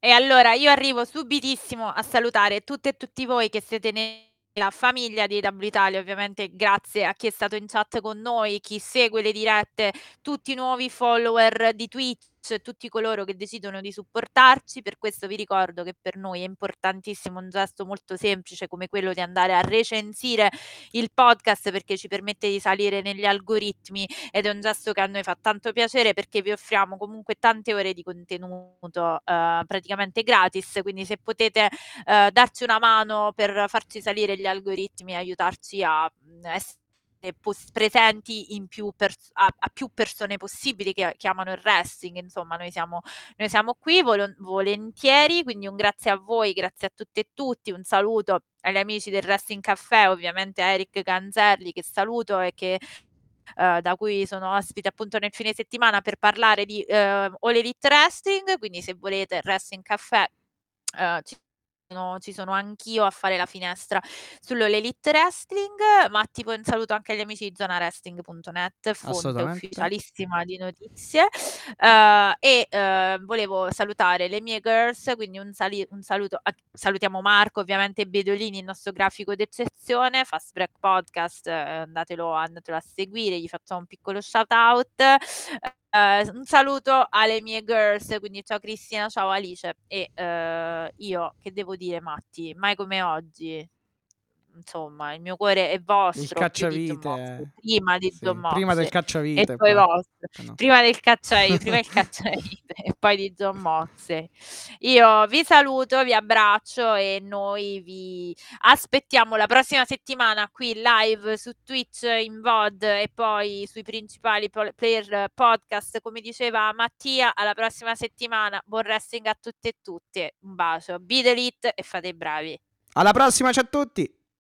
Speaker 3: E allora io arrivo subitissimo a salutare tutte e tutti voi che siete nella famiglia di AW Italia, ovviamente grazie a chi è stato in chat con noi, chi segue le dirette, tutti i nuovi follower di Twitch, tutti coloro che decidono di supportarci. Per questo vi ricordo che per noi è importantissimo un gesto molto semplice come quello di andare a recensire il podcast perché ci permette di salire negli algoritmi ed è un gesto che a noi fa tanto piacere perché vi offriamo comunque tante ore di contenuto eh, praticamente gratis, quindi se potete eh, darci una mano per farci salire gli algoritmi e aiutarci a mm, essere pos- presenti più pers- a, a più persone possibili che, che amano il wrestling. Insomma, noi siamo, noi siamo qui vol- volentieri, quindi un grazie a voi, grazie a tutte e tutti, un saluto agli amici del Wrestling Caffè, ovviamente a Eric Ganzerli che saluto e che Uh, da cui sono ospite appunto nel fine settimana per parlare di uh, All Elite Wrestling, quindi se volete Wrestling Caffè uh, ci sono, ci sono anch'io a fare la finestra sull'Elite Wrestling, ma tipo un saluto anche agli amici di zonawrestling.net, fonte ufficialissima di notizie. Uh, e uh, volevo salutare le mie girls, quindi un, sali- un saluto, a- salutiamo Marco, ovviamente Bedolini, il nostro grafico d'eccezione, Fast Break Podcast, uh, andatelo, andatelo a seguire, gli facciamo un piccolo shout out. Uh, un saluto alle mie girls, quindi ciao Cristina, ciao Alice e uh, io che devo dire Matti, mai come oggi insomma, il mio cuore è vostro.
Speaker 2: Il cacciavite.
Speaker 3: prima di
Speaker 2: sì,
Speaker 3: John Moxley.
Speaker 2: Prima del cacciavite.
Speaker 3: E poi, poi. vostro. No. Prima del cacciavite, prima il cacciavite e poi di John Moxley. Io vi saluto, vi abbraccio e noi vi aspettiamo la prossima settimana qui live su Twitch in VOD e poi sui principali player podcast, come diceva Mattia. Alla prossima settimana. Buon wrestling a tutti e tutte. Un bacio. Be the elite e fate i bravi.
Speaker 2: Alla prossima, ciao a tutti.